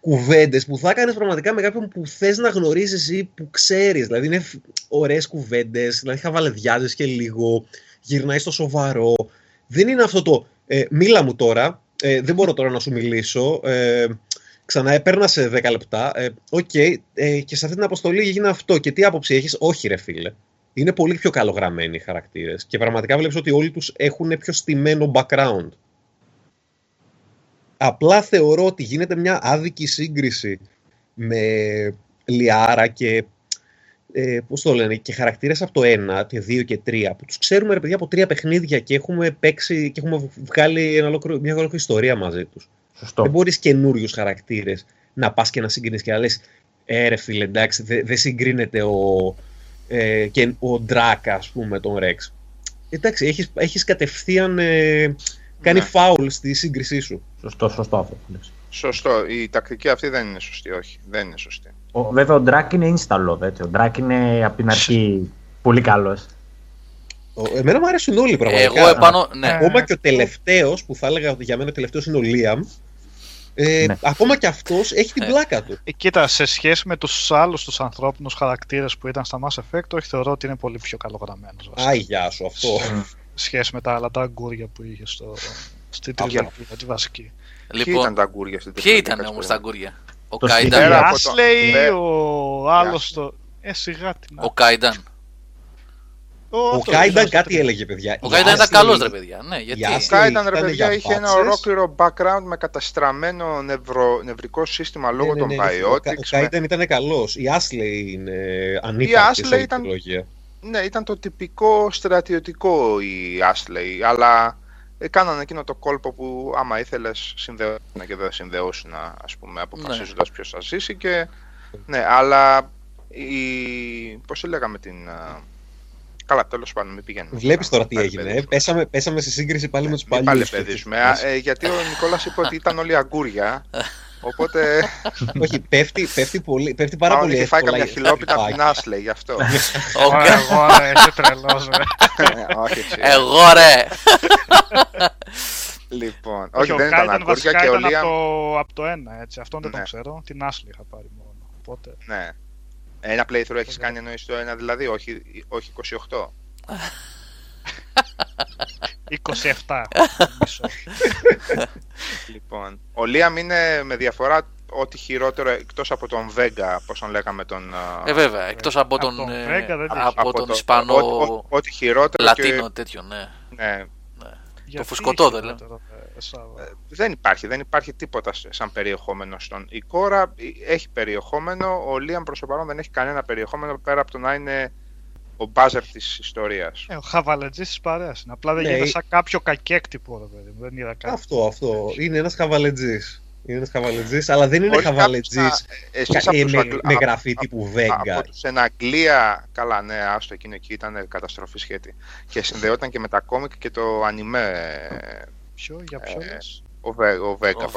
κουβέντες που θα έκανε πραγματικά με κάποιον που θες να γνωρίζει ή που ξέρεις. Δηλαδή είναι ωραίες κουβέντες, δηλαδή χαβαλεδιάζει και λίγο, γυρνάει στο σοβαρό. Δεν είναι αυτό το ε, μίλα μου τώρα, ε, δεν μπορώ τώρα να σου μιλήσω. Ε, ξαναπέρνα σε 10 λεπτά. Ε, Οκ, ε, και σε αυτή την αποστολή έγινε αυτό. Και τι άποψη έχεις, Όχι, ρε φίλε. Είναι πολύ πιο καλογραμμένοι οι χαρακτήρες. Και πραγματικά βλέπεις ότι όλοι τους έχουν πιο στημένο background. Απλά θεωρώ ότι γίνεται μια άδικη σύγκριση με Λιάρα και ε, πώς το λένε, και χαρακτήρες από το 1, και 2 και 3, που τους ξέρουμε ρε παιδιά από τρία παιχνίδια και έχουμε παίξει και έχουμε βγάλει ένα ολόκληρο- μια ολόκληρη ιστορία μαζί τους. Σωστό. Δεν μπορείς καινούριους χαρακτήρες να πας και να συγκρίνεις και να λες ε ρε φίλε εντάξει δεν δεν συγκρίνεται ο, ε, και ο Ντρακ ας πούμε τον Ρεξ. Εντάξει έχεις, έχεις κατευθείαν ε, κάνει Ναι. φάουλ στη σύγκρισή σου. Σωστό, σωστό αυτό που λες. Σωστό. Η τακτική αυτή δεν είναι σωστή. Όχι, δεν είναι σωστή. Ο, βέβαια ο Ντράκ είναι insta love, έτσι. Ο Ντράκ είναι από την αρχή πολύ καλός. Ο- Εμένα μου αρέσουν όλοι πραγματικά. Εγώ επάνω, ναι. Ακόμα και ο τελευταίος, που θα έλεγα ότι για μένα ο τελευταίος είναι ο Λίαμ. Ε, Ναι. Ακόμα και αυτός έχει την Ε. πλάκα του. Ε, κοίτα, σε σχέση με τους άλλους τους ανθρώπινους χαρακτήρες που ήταν στα Mass Effect, όχι θεωρώ ότι είναι πολύ πιο καλογραμμένος. βασικά. Άι, γεια σου αυτό. Σε σχέση με τα άλλα τα αγκούρια που είχε στο, στη Οκ. τριλογία, τη βασική. Ποιοι Λοιπόν, ήταν τα αγκούρια στην ποιοι τεχνολογία, ήταν κάτσε όμως περίμενε. τα αγκούρια; Ο Το Κάινταν. Πέρα Ο από το- Ashley, Πε- ο άλλος το... Ε, σιγά την Ο Κάινταν. Ο αυτός Κάινταν ήταν στο κάτι τρίτο. έλεγε, παιδιά. Ο Η Κάινταν ήταν Ashley- καλός ρε παιδιά. Ναι, γιατί. Η Ashley- Κάινταν ρε ήταν παιδιά για είχε ένα μπάτσες. ολόκληρο background με καταστραμμένο νευρο, νευρικό σύστημα λόγω Ναι, των ναι, ναι, Ο, Κα- ο biotics. με- Κάινταν ήταν καλός. Η Ashley είναι ανύπαρκτη Ashley σε όλη ήταν- την τριλογία. Ναι, ήταν το τυπικό στρατιωτικό η Ashley, αλλά ε, κάνανε εκείνο το κόλπο που άμα ήθελες συνδεώσουν και δεν συνδεώσουν ας πούμε αποφασίζοντας ποιος θα ζήσει και ναι, αλλά η... πώς λέγαμε την... α, Καλά, τέλος πάντων, μην πηγαίνουμε. Βλέπεις τώρα τι Μην έγινε. Ε; παλαιπαιδίζουμε. Πέσαμε, πέσαμε σε σύγκριση πάλι με τους Μην παλιούς. παλαιπαιδίζουμε. Α, ε, γιατί ο Νικόλας είπε ότι ήταν όλοι αγκούρια. Οπότε Όχι, πέφτει, πέφτει, πολύ, πέφτει πάρα μάλλον πολύ είχε φάει εύκολα. καμιά χιλόπιτα από την χτυπάκι. Άσλε γι' αυτό. Ο Ωραία, Κα- εγώ ρε, είσαι τρελός ρε. Ε, Όχι, έτσι. Εγώ ρε! Λοιπόν, Όχι, όχι, ο δεν Κάι ήταν ήταν βασικά αγκούρια και ο ήταν Λίαμ. από το, από το ένα, έτσι. Αυτόν δεν τον Ναι. ξέρω. Την Άσλι είχα πάρει μόνο. Οπότε, Ναι. Ένα playthrough έχεις κάνει εννοείς το ένα δηλαδή, όχι, όχι 28. 27. μισό. Λοιπόν, ο Λίαμ είναι με διαφορά ό,τι χειρότερο εκτός από τον Vega, πώς τον λέγαμε τον... α, Ε, βέβαια, εκτός από Από τον, τον ε, Βέγκα δεν από από τον το- Ισπανό ό- ό- Ό,τι χειρότερο Λατίνο τέτοιο, ναι. και... Ναι, Γιατί φουσκωτό, δεν χειρότερο, ε, Σάβα; Ε, δεν υπάρχει, δεν υπάρχει τίποτα σ- σαν περιεχόμενο στον. Η κόρα ε, έχει περιεχόμενο, ο Λίαμ προς το παρόν δεν έχει κανένα περιεχόμενο πέρα από το να είναι ο μπάζερ της ιστορίας. Ε, ο χαβαλετζής της παρέας είναι. Απλά δεν Ναι, γίνεται ή- σαν κάποιο κακέκτυπο, ρε παιδί μου. Δεν είδα κάτι. Αυτό, αυτό. Είναι ένας χαβαλετζής. Είναι ένας χαβαλετζής, αλλά δεν είναι Όχι χαβαλετζής κάποιος να- ε, εσείς από τους με, Αγγλ- με α- γραφή α- τύπου Από Vega. τους εν Αγγλία, καλά ναι, άστο εκείνο εκεί ήταν καταστροφή σχέτη. Και συνδεόταν και με τα κόμικ και το ανιμέ. Ποιο, για ποιο Ε, λες; Ο, Βέ, ο Vega.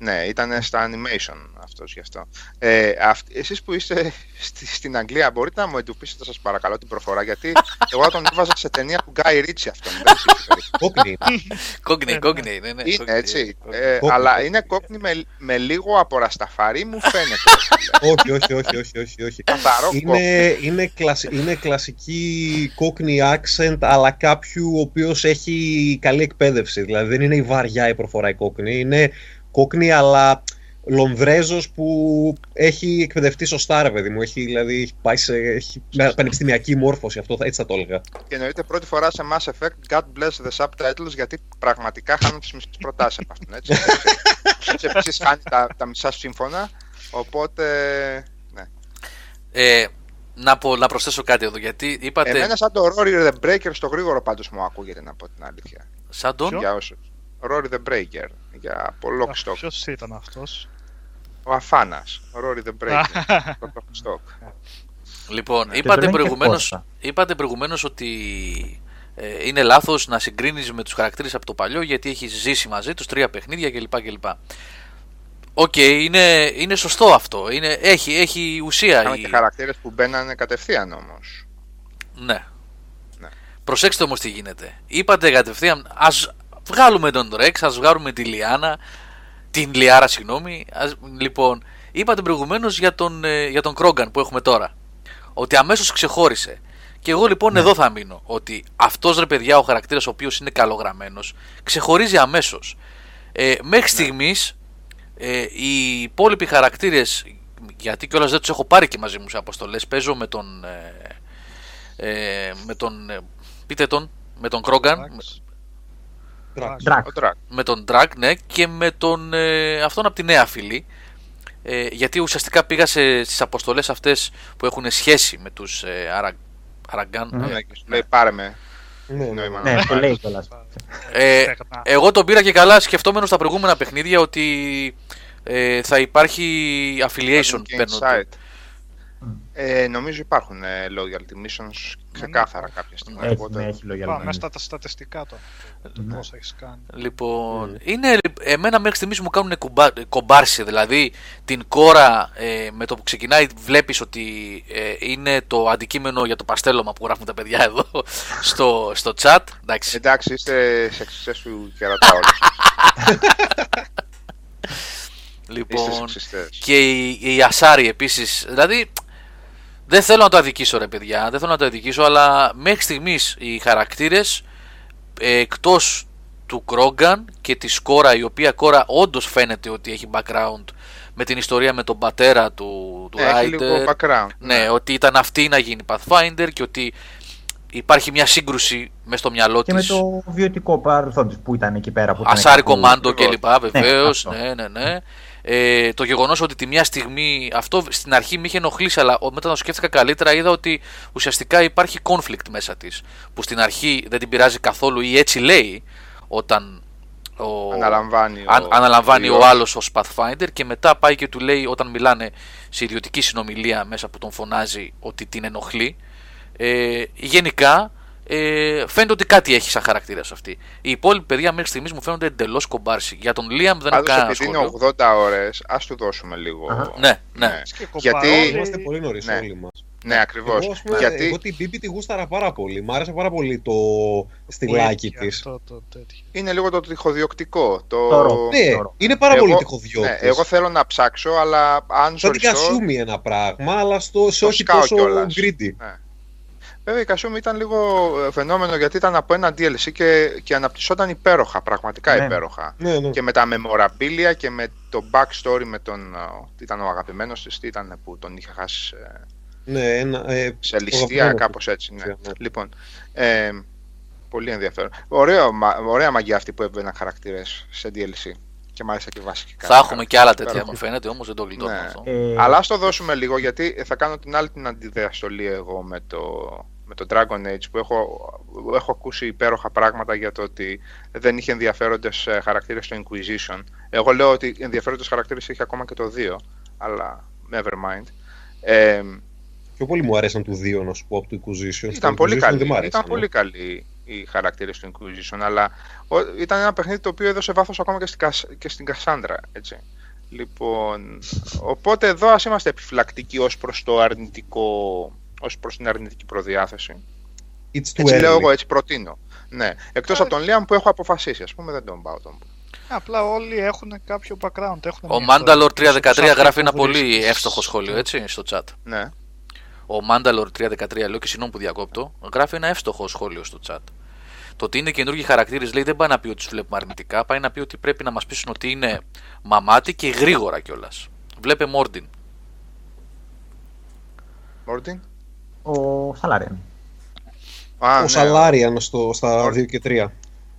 Ο πώς Vega, το λέγανε, Vega. Vega, Αχ, αχ, αχ. Vega. Vega. Ναι, ήταν στα animation αυτός γι' αυτό. Ε, αυ, εσείς που είστε στη, στην Αγγλία μπορείτε να μου εντοπίσετε σας παρακαλώ την προφορά γιατί εγώ θα τον έβαζα σε ταινία του Guy Ritchie αυτόν. Δεν ισχύει περίπου. Κόκκινη. Κόκκινη, κόκκινη, ναι, ναι. είναι κόκκινη, έτσι. κόκκινη. Ε, Κόκκινη. αλλά είναι κόκκινη με, με λίγο από ρασταφάρι μου φαίνεται. όχι, όχι, όχι, όχι, όχι, όχι. Καθαρό κόκκινη. Είναι, είναι, κλασ- είναι κλασική κόκκινη accent, αλλά κάποιου ο οποίος έχει καλή εκπαίδευση. Δηλαδή δεν είναι η βαριά η προφορά η κόκκινη. Είναι κόκκινη, αλλά Λονδρέζος που έχει εκπαιδευτεί σωστά, ρε παιδί μου. Έχει, δηλαδή, έχει πάει σε έχει μια πανεπιστημιακή μόρφωση. Αυτό θα, έτσι θα το έλεγα. Και εννοείται πρώτη φορά σε Mass Effect God bless the subtitles γιατί πραγματικά χάνουν τις μισές προτάσεις από αυτόν. Έτσι, έτσι επίσης χάνει τα, τα μισά σύμφωνα. Οπότε, ναι. Ε, να, πω, να προσθέσω κάτι εδώ, γιατί είπατε. Εμένα σαν το Rory the Breaker στο γρήγορο πάντως μου ακούγεται να πω την αλήθεια. Σαν τον; Ποιο; Για όσους. Rory the Breaker. Για από Lockstock. Ποιος ήταν αυτός; Ο Αφάνας. Rory the Breaker. το Lockstock. Λοιπόν, Ναι. είπατε Και το λένε και προηγουμένω Κώστα. είπατε προηγουμένως ότι ε, είναι λάθος να συγκρίνεις με τους χαρακτήρες από το παλιό γιατί έχει ζήσει μαζί τους τρία παιχνίδια κλπ. κλπ. Οκ, είναι, είναι σωστό αυτό. Είναι, έχει, έχει ουσία. Είχαμε η- και χαρακτήρες που μπαίνανε κατευθείαν όμως. Ναι. Ναι. Προσέξτε όμως τι γίνεται. Είπατε κατευθείαν, ας βγάλουμε τον Ρεξ, ας βγάλουμε τη Λιάνα, την Λιάρα, συγγνώμη. Ας, λοιπόν, είπατε προηγουμένως για τον, ε, για τον Κρόγκαν που έχουμε τώρα. Ότι αμέσως ξεχώρισε. Και εγώ λοιπόν εδώ θα μείνω. Ότι αυτός ρε παιδιά ο χαρακτήρας ο οποίος είναι καλογραμμένος ξεχωρίζει αμέσως. Ε, μέχρι στιγμής ε, οι υπόλοιποι χαρακτήρες γιατί κιόλας δεν τους έχω πάρει και μαζί μου σε αποστολές παίζω με τον ε, ε, με τον ε, πείτε τον με τον Κρόγκαν Εντάξει. Ντρακ. Ντρακ. Ο Drag. με τον Drag ναι και με τον ε, αυτόν από τη νέα φυλή ε, γιατί ουσιαστικά πήγα σε, στις αποστολές αυτές που έχουν σχέση με τους ε, Αρα, Αραγκάν Μμμ. ε, Ναι, και σου λέει πάρε με. Ναι, ναι, Νόημα ναι. να Ναι, το πάρεις. λέει κιόλας. Ε, Στεγνά. εγώ τον πήρα και καλά σκεφτόμενος στα προηγούμενα παιχνίδια ότι ε, θα υπάρχει affiliation Και παίρνω Inside. το- Ε, νομίζω υπάρχουν ε, loyalty missions ξεκάθαρα κάποια στιγμή. Έχει, οπότε- ναι, έχει λόγια. Πάμε ναι. μέσα στα τα στατιστικά τώρα. Το Ναι. πώς έχεις κάνει. Λοιπόν, είναι, εμένα μέχρι στιγμής μου κάνουν κουμπά, κομπάρση, δηλαδή την κόρα ε, με το που ξεκινάει βλέπεις ότι ε, είναι το αντικείμενο για το παστέλωμα που γράφουν τα παιδιά εδώ στο, στο chat. Εντάξει, Εντάξει, είστε σε successful κερατά όλοι. είστε λοιπόν, σεξιστές. και η, η Ασάρι επίσης, δηλαδή δεν θέλω να το αδικήσω ρε παιδιά, δεν θέλω να το αδικήσω, αλλά μέχρι στιγμής οι χαρακτήρες ε, εκτός του Κρόγκαν και της κόρα, η οποία κόρα όντως φαίνεται ότι έχει background με την ιστορία με τον πατέρα του, του Ναι, έχει λίγο Ryder. background. Ναι, ότι ήταν αυτή να γίνει Pathfinder και ότι υπάρχει μια σύγκρουση μέσα στο μυαλό Και με της. το βιωτικό παρελθόν της που ήταν εκεί πέρα. Που ήταν Ασάρι κάπου- κομμάντο Ακριβώς. κλπ. Βεβαίως. αυτό. Ναι, ναι, ναι. Ε, το γεγονός ότι τη μια στιγμή αυτό στην αρχή με είχε ενοχλήσει, αλλά όταν το σκέφτηκα καλύτερα είδα ότι ουσιαστικά υπάρχει conflict μέσα της. Που στην αρχή δεν την πειράζει καθόλου ή έτσι λέει όταν ο... Αναλαμβάνει, αν- ο... αναλαμβάνει ο ιός. άλλος ο Pathfinder και μετά πάει και του λέει όταν μιλάνε σε ιδιωτική συνομιλία μέσα που τον φωνάζει ότι την ενοχλεί. Ε, γενικά ε, φαίνεται ότι κάτι έχει σαν χαρακτήρα σε αυτή. Οι υπόλοιποι παιδιά μέχρι στιγμής μου φαίνονται εντελώς κομπάρσι. Για τον Liam δεν έχω Πάντως κανένα επειδή σχόλιο. είναι 80 ώρες, ας του δώσουμε λίγο... Αχα. Ναι, ναι. Και Γιατί- κομπάρι. Είμαστε πολύ νωρίς Ναι. όλοι μας. Ναι, ακριβώς. Εγώ, ας πούμε, Γιατί εγώ την Μπίμπι τη γούσταρα πάρα πολύ. Μ' άρεσε πάρα πολύ το στυλάκι Που της. έχει αυτό το τέτοιο. είναι λίγο το τυχοδιοκτικό. Το... Το ρο. Ναι, Τώρα. είναι πάρα Εγώ- πολύ Ναι, τυχοδιώκτη. εγώ θέλω να ψάξω, αλλά αν Σαν την ζοριστώ... Κασούμι ένα πράγμα, αλλά στο, σε Το όχι σκάω τόσο κιόλας. greedy. Βέβαια η Κασούμι ήταν λίγο ε, φαινόμενο γιατί ήταν από ένα DLC και, και αναπτυσσόταν υπέροχα, πραγματικά Ναι. υπέροχα. Ναι, ναι. Και με τα memorabilia και με το backstory με τον. ε, τι ήταν ο αγαπημένος της, τι ήταν που τον είχε χάσει ε, ναι ένα, ε, σε ληστεία, αγαπημένος κάπως του. έτσι. Ναι. Ναι. Λοιπόν. Ε, πολύ ενδιαφέρον. Ωραίο, μα- ωραία μαγεία αυτή που έβαιναν χαρακτήρες σε DLC. Και μάλιστα και βασικά. Θα έχουμε και άλλα τέτοια Υπέροχο. μου φαίνεται όμως δεν το γλιτώνουμε Ναι. αυτό. Ε, Αλλά ας το δώσουμε λίγο γιατί θα κάνω την άλλη την αντιδιαστολή εγώ με το, με το Dragon Age που έχω, έχω ακούσει υπέροχα πράγματα για το ότι δεν είχε ενδιαφέροντες ε, χαρακτήρες στο Inquisition. Εγώ λέω ότι ενδιαφέροντες χαρακτήρες είχε ακόμα και το 2, αλλά never mind. Ε, Πιο πολύ μου αρέσαν του δύο, να σου πω, από το Inquisition. Στο ήταν πολύ Inquisition καλή. δεν μ' άρεσαν, Ήταν ναι. πολύ καλή οι χαρακτήρες του Inquisition, αλλά ο- ήταν ένα παιχνίδι το οποίο έδωσε βάθος ακόμα και στην, Κασ- και στην Cassandra, έτσι. Λοιπόν, οπότε εδώ ας είμαστε επιφυλακτικοί ως προς το αρνητικό, ως προς την αρνητική προδιάθεση. It's too Έτσι early. λέω εγώ, έτσι προτείνω. Ναι, εκτός από τον Λίαμ που έχω αποφασίσει, ας πούμε δεν τον πάω τον. Απλά όλοι έχουν κάποιο background. Έχουν Ο μια Mandalore ιστορία. 313 Σαν γράφει ένα που πολύ βρίσκεις. εύστοχο σχόλιο έτσι στο chat. Ναι. Ο Mandalore 313, λέω και συγγνώμη που διακόπτω, γράφει ένα εύστοχο σχόλιο στο chat. Το ότι είναι καινούργιοι χαρακτήρες λέει δεν πάει να πει ότι τους βλέπουμε αρνητικά, πάει να πει ότι πρέπει να μας πείσουν ότι είναι μαμάτι και γρήγορα κιόλας. Βλέπε Μόρντιν. Μόρτιν. Ο Σαλάριαν. Α, Ο ναι. Σαλάριαν στο, στα Ωραία. 2 και 3.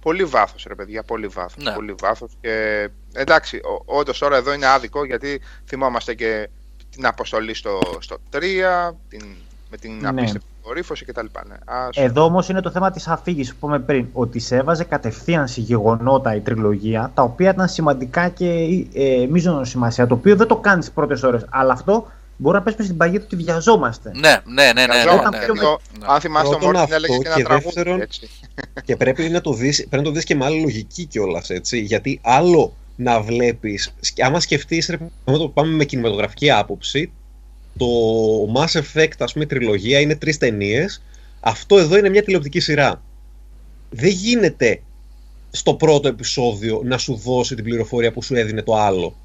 Πολύ βάθος ρε παιδιά, πολύ βάθος. Ναι. Πολύ βάθος και εντάξει, όντως τώρα εδώ είναι άδικο γιατί θυμόμαστε και την αποστολή στο, στο 3, την, με την Ναι. απίστευτη κορύφωση κτλ. Ναι. Ας... Εδώ όμως είναι το θέμα της αφήγησης που είπαμε πριν. Ότι σε έβαζε κατευθείαν σε γεγονότα η τριλογία, τα οποία ήταν σημαντικά και ε, μείζωνο σημασία. Το οποίο δεν το κάνεις τις πρώτες ώρες. Αλλά αυτό μπορεί να πέσει στην παγίδα ότι βιαζόμαστε. Ναι, ναι, ναι, ναι. ναι, Καζόμουν, ναι, Όταν γιατί ναι, ο- ναι. Αν θυμάστε, ο Πρώτον Μόρτιν αυτό έλεγε και ένα και τραγούδι. δεύτερον- Έτσι. Και πρέπει να το δεις, πρέπει να το δεις και με άλλη λογική κιόλας, έτσι. Γιατί άλλο να βλέπεις, σκ- άμα σκεφτείς, ρε, άμα το πάμε με κινηματογραφική άποψη, το Mass Effect, ας πούμε, η τριλογία είναι τρεις ταινίες. Αυτό εδώ είναι μια τηλεοπτική σειρά. Δεν γίνεται στο πρώτο επεισόδιο να σου δώσει την πληροφορία που σου έδινε το άλλο.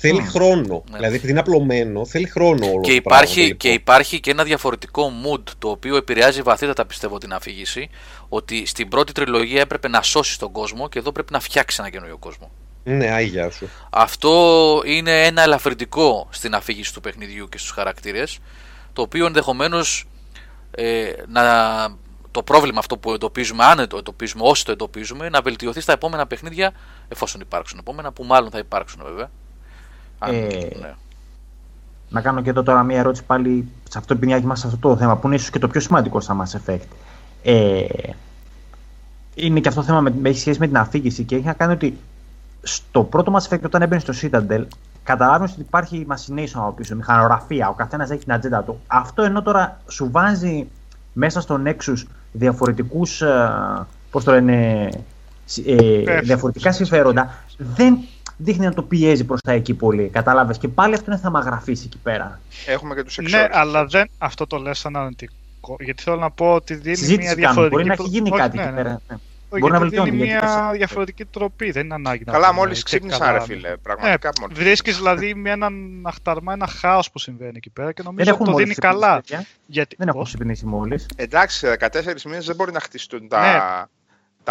Θέλει Μμ. χρόνο. Ναι. Δηλαδή, επειδή είναι απλωμένο, θέλει χρόνο όλο Και το πράγμα, υπάρχει, λοιπόν. και υπάρχει και ένα διαφορετικό mood το οποίο επηρεάζει βαθύτατα πιστεύω την αφήγηση. Ότι στην πρώτη τριλογία έπρεπε να σώσει τον κόσμο και εδώ πρέπει να φτιάξει ένα καινούριο κόσμο. Ναι, άγια σου. Αυτό είναι ένα ελαφρυντικό στην αφήγηση του παιχνιδιού και στους χαρακτήρες το οποίο ενδεχομένως ε, να, το πρόβλημα αυτό που εντοπίζουμε, αν το εντοπίζουμε, όσοι το εντοπίζουμε, να βελτιωθεί στα επόμενα παιχνίδια εφόσον υπάρξουν επόμενα που μάλλον θα υπάρξουν βέβαια. Αν- Ε, ναι. Να κάνω και εδώ τώρα μία ερώτηση πάλι σε αυτό επειδή είμαστε σε αυτό το θέμα που είναι ίσως και το πιο σημαντικό στα Mass Effect. Ε, είναι και αυτό το θέμα με, έχει σχέση με την αφήγηση και έχει να κάνει ότι στο πρώτο Mass Effect όταν έμπαινε στο Citadel καταλάβαινε ότι υπάρχει machination από πίσω, μηχανογραφία, ο καθένας έχει την ατζέντα του. Αυτό ενώ τώρα σου βάζει μέσα στο Nexus διαφορετικούς. Πώς το λένε. Ε, διαφορετικά συμφέροντα, δεν δείχνει να το πιέζει προς τα εκεί πολύ. Κατάλαβες. Και πάλι αυτό είναι θαμαγραφή εκεί πέρα. Έχουμε και τους Ναι, εξόρους. αλλά δεν, αυτό το λες σαν αρνητικό. Γιατί θέλω να πω ότι δίνει Συζήτηση μια κάνουμε. διαφορετική. Μπορεί να προ- έχει γίνει Όχι, κάτι ναι, εκεί ναι. πέρα. ναι. Όχι, Μπορεί να γιατί βελτιώνει, δίνει γιατί μια πες- διαφορετική τροπή. Δεν είναι ανάγκη να Καλά, πούμε, μόλις και ξύπνησα, καλά, ρε ναι. φίλε. Ναι, Πραγματικά μόλις. βρίσκεις δηλαδή με έναν αχταρμά, ένα χάος που συμβαίνει εκεί πέρα και Δεν νομίζω ότι έχουν το μόλις δίνει ξυπνήσει, καλά. παιδιά. Γιατί, Δεν έχουν πώς; ξυπνήσει μόλις. Εντάξει, σε 14 μήνες δεν μπορεί να χτιστούν τα.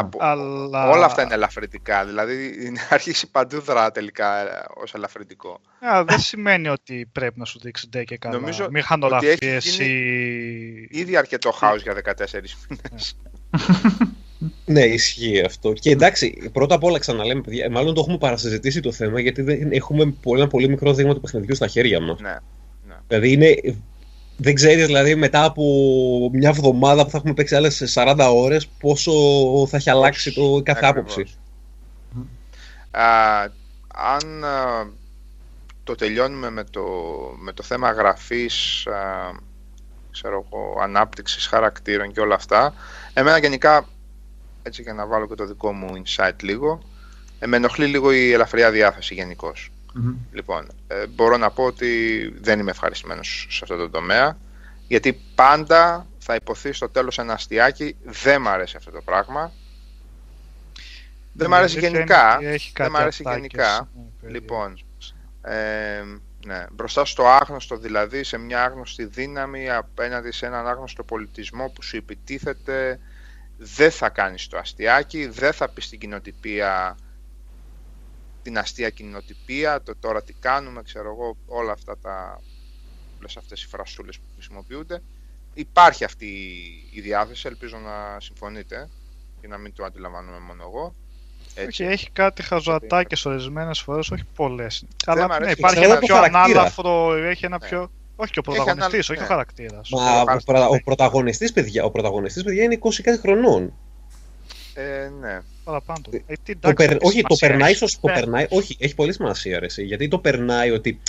Ναι. τα... Αλλά- Όλα αυτά είναι ελαφρυντικά. Δηλαδή είναι αρχίσει παντού δρά τελικά ως ελαφρυντικό. Α, δεν σημαίνει ότι πρέπει να σου δείξει ντε και καλά. Νομίζω ότι Μηχανογραφίες έχει ή... Ήδη αρκετό χάος για 14 μήνες. Ναι, ισχύει αυτό. Και εντάξει, πρώτα απ' όλα ξαναλέμε, παιδιά, μάλλον το έχουμε παρασυζητήσει το θέμα, γιατί δεν έχουμε πολύ, ένα πολύ μικρό δείγμα του παιχνιδιού στα χέρια μας. ναι. Δηλαδή είναι. Δεν ξέρεις, δηλαδή, μετά από μια εβδομάδα που θα έχουμε παίξει άλλες 40 ώρες, πόσο θα έχει αλλάξει το κάθε Ακριβώς. άποψη. Α, αν α, το τελειώνουμε με το, με το θέμα γραφής, α, ξέρω εγώ, ανάπτυξης χαρακτήρων και όλα αυτά, εμένα γενικά, έτσι για να βάλω και το δικό μου insight λίγο, ε, με ενοχλεί λίγο η ελαφριά διάθεση γενικώς. Μμμ. Λοιπόν, ε, μπορώ να πω ότι δεν είμαι ευχαριστημένος σε αυτό το τομέα, γιατί πάντα θα υποθεί στο τέλος ένα αστιάκι, δεν μ' αρέσει αυτό το πράγμα. Δεν μ' αρέσει Η αλήθεια γενικά. είναι ότι έχει Δεν κάτι μ' αρέσει ατάκες, γενικά. ναι, περίεργες. Λοιπόν, ε, ναι, μπροστά στο άγνωστο δηλαδή, σε μια άγνωστη δύναμη απέναντι σε έναν άγνωστο πολιτισμό που σου επιτίθεται, δεν θα κάνεις το αστιάκι, δεν θα πεις στην κοινοτυπία την αστεία κοινοτυπία, το τώρα τι κάνουμε, ξέρω εγώ, όλα αυτά τα όλες αυτές οι φρασούλες που χρησιμοποιούνται. Υπάρχει αυτή η διάθεση, ελπίζω να συμφωνείτε και να μην το αντιλαμβάνομαι μόνο εγώ. Όχι, έχει κάτι χαζοατάκες ορισμένες φορές, όχι πολλές. Αλλά μ' ναι, αρέσει. υπάρχει Ξέρω ένα το πιο χαρακτήρα. ανάλαφρο, έχει ένα Ναι. πιο. Όχι και ο Έχει πρωταγωνιστής, ανάλ- όχι ναι. ο χαρακτήρας. Μα ο, Πάρ' πρωτα- το. ο πρωταγωνιστής, παιδιά, ο πρωταγωνιστής, παιδιά, είναι 20 κάτι χρονών. Ε, ναι. Παραπάνω. του. Ε, τι, Το εντάξει, περ- έχει όχι, το σημασία, περνάει, έχει. σως, το Ναι. περνάει, όχι, έχει πολύ σημασία, ρε, εσύ, γιατί το περνάει ότι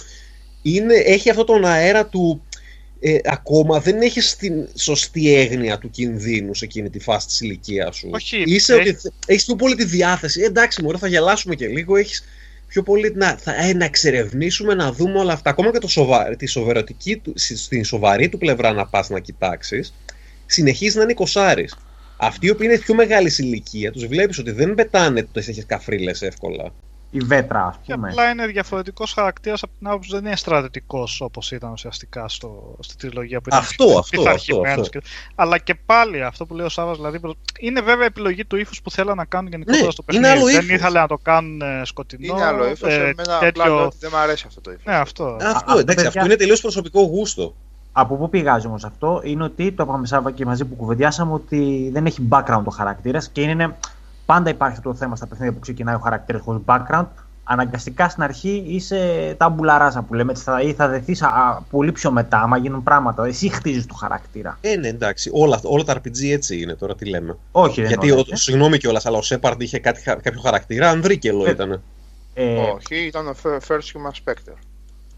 είναι, έχει αυτόν τον αέρα του ε, ακόμα δεν έχει την σωστή έγνοια του κινδύνου σε εκείνη τη φάση της ηλικίας σου. Όχι, Είσαι έχει- ότι έχεις πιο πολύ τη διάθεση. Ε, εντάξει, μωρέ, θα γελάσουμε και λίγο. Έχεις πιο πολύ να, θα, ε, να εξερευνήσουμε, να δούμε όλα αυτά. Ακόμα και το σοβα, τη σοβερωτική, του- στη- στην σοβαρή του πλευρά να πας να κοιτάξεις, συνεχίζεις να είναι κοσάρης. Αυτοί οι οποίοι είναι πιο μεγάλη ηλικία, τους βλέπεις ότι δεν πετάνε τέτοιες καφρίλες εύκολα. Η βέτρα, ας Και πούμε. απλά είναι διαφορετικός χαρακτήρας από την άποψη ότι δεν είναι στρατιωτικό όπως ήταν ουσιαστικά στο, στη τριλογία που ήταν Αυτό, πιο αυτό, πειθαρχημένος αυτό, Και... Αλλά και πάλι αυτό που λέει ο Σάβα, δηλαδή. προ- Είναι βέβαια επιλογή του ύφους που θέλαν να κάνουν γενικότερα Ναι, στο είναι παιχνίδι. άλλο δεν ύφος. ήθελαν να το κάνουν ε, σκοτεινό. Είναι άλλο ύφος. ε, Εμένα απλά τέτοιο- λέω ότι δεν μου αρέσει αυτό το ύφος. Ναι, αυτό. Αυτό, αυτό, εντάξει, παιδιά- αυτό είναι τελείως προσωπικό γούστο. Από πού πηγάζει όμως αυτό, είναι ότι το είπαμε Σάβα και μαζί που κουβεντιάσαμε ότι δεν έχει background ο χαρακτήρας και είναι. Πάντα υπάρχει αυτό το θέμα στα παιχνίδια που ξεκινάει ο χαρακτήρας χωρίς background. Αναγκαστικά στην αρχή είσαι τα μπουλαράζα που λέμε, έτσι, θα, ή θα δεθείς πολύ πιο μετά, άμα γίνουν πράγματα. Εσύ χτίζεις το χαρακτήρα. Ε, ναι, εντάξει, όλα, όλα τα RPG έτσι είναι τώρα, τι λέμε. Όχι, δεν Γιατί, είναι ο, όλα, συγγνώμη κιόλας, αλλά ο Σέπαρντ είχε κάτι, χα- κάποιο χαρακτήρα, ανδρίκελο Ε, ήταν. ε, Όχι, ήταν ο Fir- First Human Spectre.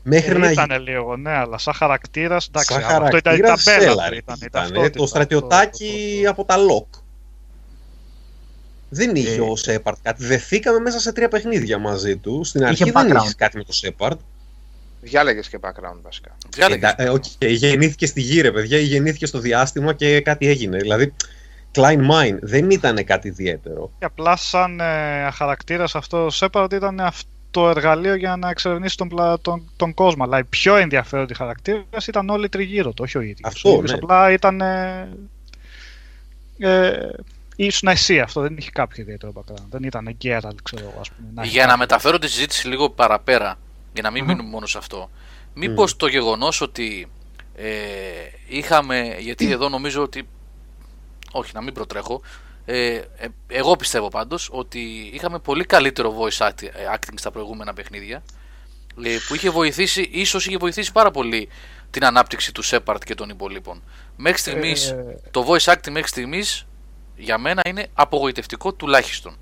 Μέχρι να Ε, γίνει. ήταν λίγο, ναι, αλλά σαν χαρακτήρας. Εντάξει, Σαν αυτό ήταν η χαρακτήρα ταμπέλα. σέλα, του, ρε, ήταν, η ήταν, ταυτότητα, το στρατιωτάκι το- το- από τα LOC. Δεν είχε Ε, ο Σέπαρτ κάτι. Δεθήκαμε μέσα σε τρία παιχνίδια μαζί του. Στην αρχή Είχε δεν background. είχε κάτι με το Σέπαρτ. Διάλεγες και background βασικά. Διάλεγες. Ε, οκ, γεννήθηκε στη γη, ρε παιδιά, ή γεννήθηκε στο διάστημα και κάτι έγινε. Δηλαδή, Klein Mine δεν ήταν κάτι ιδιαίτερο. Και απλά σαν ε, χαρακτήρας αυτό ο Σέπαρντ ήταν αυτό το εργαλείο για να εξερευνήσει τον, πλα- τον, τον κόσμο. Αλλά η πιο ενδιαφέροντη χαρακτήρας ήταν όλοι τριγύρω του, όχι ο ίδιος. Αυτό, ο ίδιος ναι. απλά ήταν. Ε, ε, ήσουν εσύ αυτό, δεν είχε κάποιο ιδιαίτερο background. Δεν ήταν Γκέραλ, ξέρω εγώ, ας πούμε. να έχει Για να κάποιο- μεταφέρω τη συζήτηση λίγο παραπέρα, για να μην Μμμ. μείνουμε μόνο σε αυτό. Μήπως το γεγονός ότι ε, είχαμε, γιατί εδώ νομίζω ότι, όχι να μην προτρέχω, ε, ε, εγώ πιστεύω πάντως ότι είχαμε πολύ καλύτερο voice act- ε, acting στα προηγούμενα παιχνίδια ε, που είχε βοηθήσει, ίσως είχε βοηθήσει πάρα πολύ την ανάπτυξη του Shepard και των υπολείπων. Μέχρι στιγμής, Ε, το voice acting μέχρι στιγμής για μένα είναι απογοητευτικό τουλάχιστον.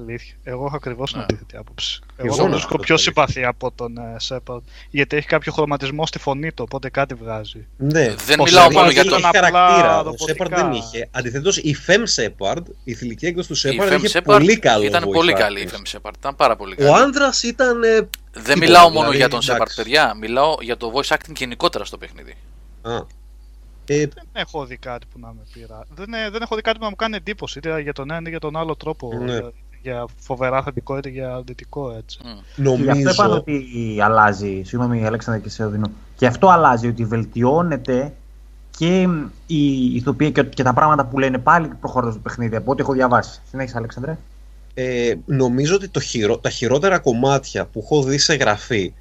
Αλήθεια. Εγώ έχω ακριβώς την Ναι. αντίθετη άποψη. Εγώ Εγώ να τον βρίσκω πω πιο το συμπαθή από τον ε, Σέπαρντ. Γιατί έχει κάποιο χρωματισμό στη φωνή του, οπότε κάτι βγάζει. Ναι. Δεν Ο μιλάω Shepard μόνο για ήταν τον απλά χαρακτήρα. Ο ρομποτικά. Σέπαρντ δεν είχε. Αντιθέτως, η Fem Shepard, η θηλυκή έκδοση του Η Shepard, Fem είχε Shepard πολύ καλό ήταν voice πολύ acting. καλή η Fem Shepard. Ήταν πάρα πολύ καλή. Ο άντρας ήταν. ε, Δεν τίποτα, μιλάω μόνο δηλαδή, για τον Shepard, εντάξει. παιδιά. Μιλάω για το voice acting γενικότερα στο παιχνίδι. α. Ε, Δεν έχω δει κάτι που να με πειρά. Δεν, ε, δεν έχω δει κάτι που να μου κάνει εντύπωση, είτε για τον ένα είτε για τον άλλο τρόπο. Ναι. Για, για φοβερά θετικό είτε για αρνητικό έτσι. Μμ. Και γι' αυτό νομίζω. είπαν ότι αλλάζει. Συγγνώμη, Αλέξανδρα και σε οδυνώ. Και αυτό αλλάζει, ότι βελτιώνεται και η ηθοποιία και, και τα πράγματα που λένε πάλι προχωρώντας το παιχνίδι από ό,τι έχω διαβάσει. Συνέχισε, Αλέξανδρε. Ε, νομίζω ότι το χειρο... τα χειρότερα κομμάτια που έχω δει σε γραφή,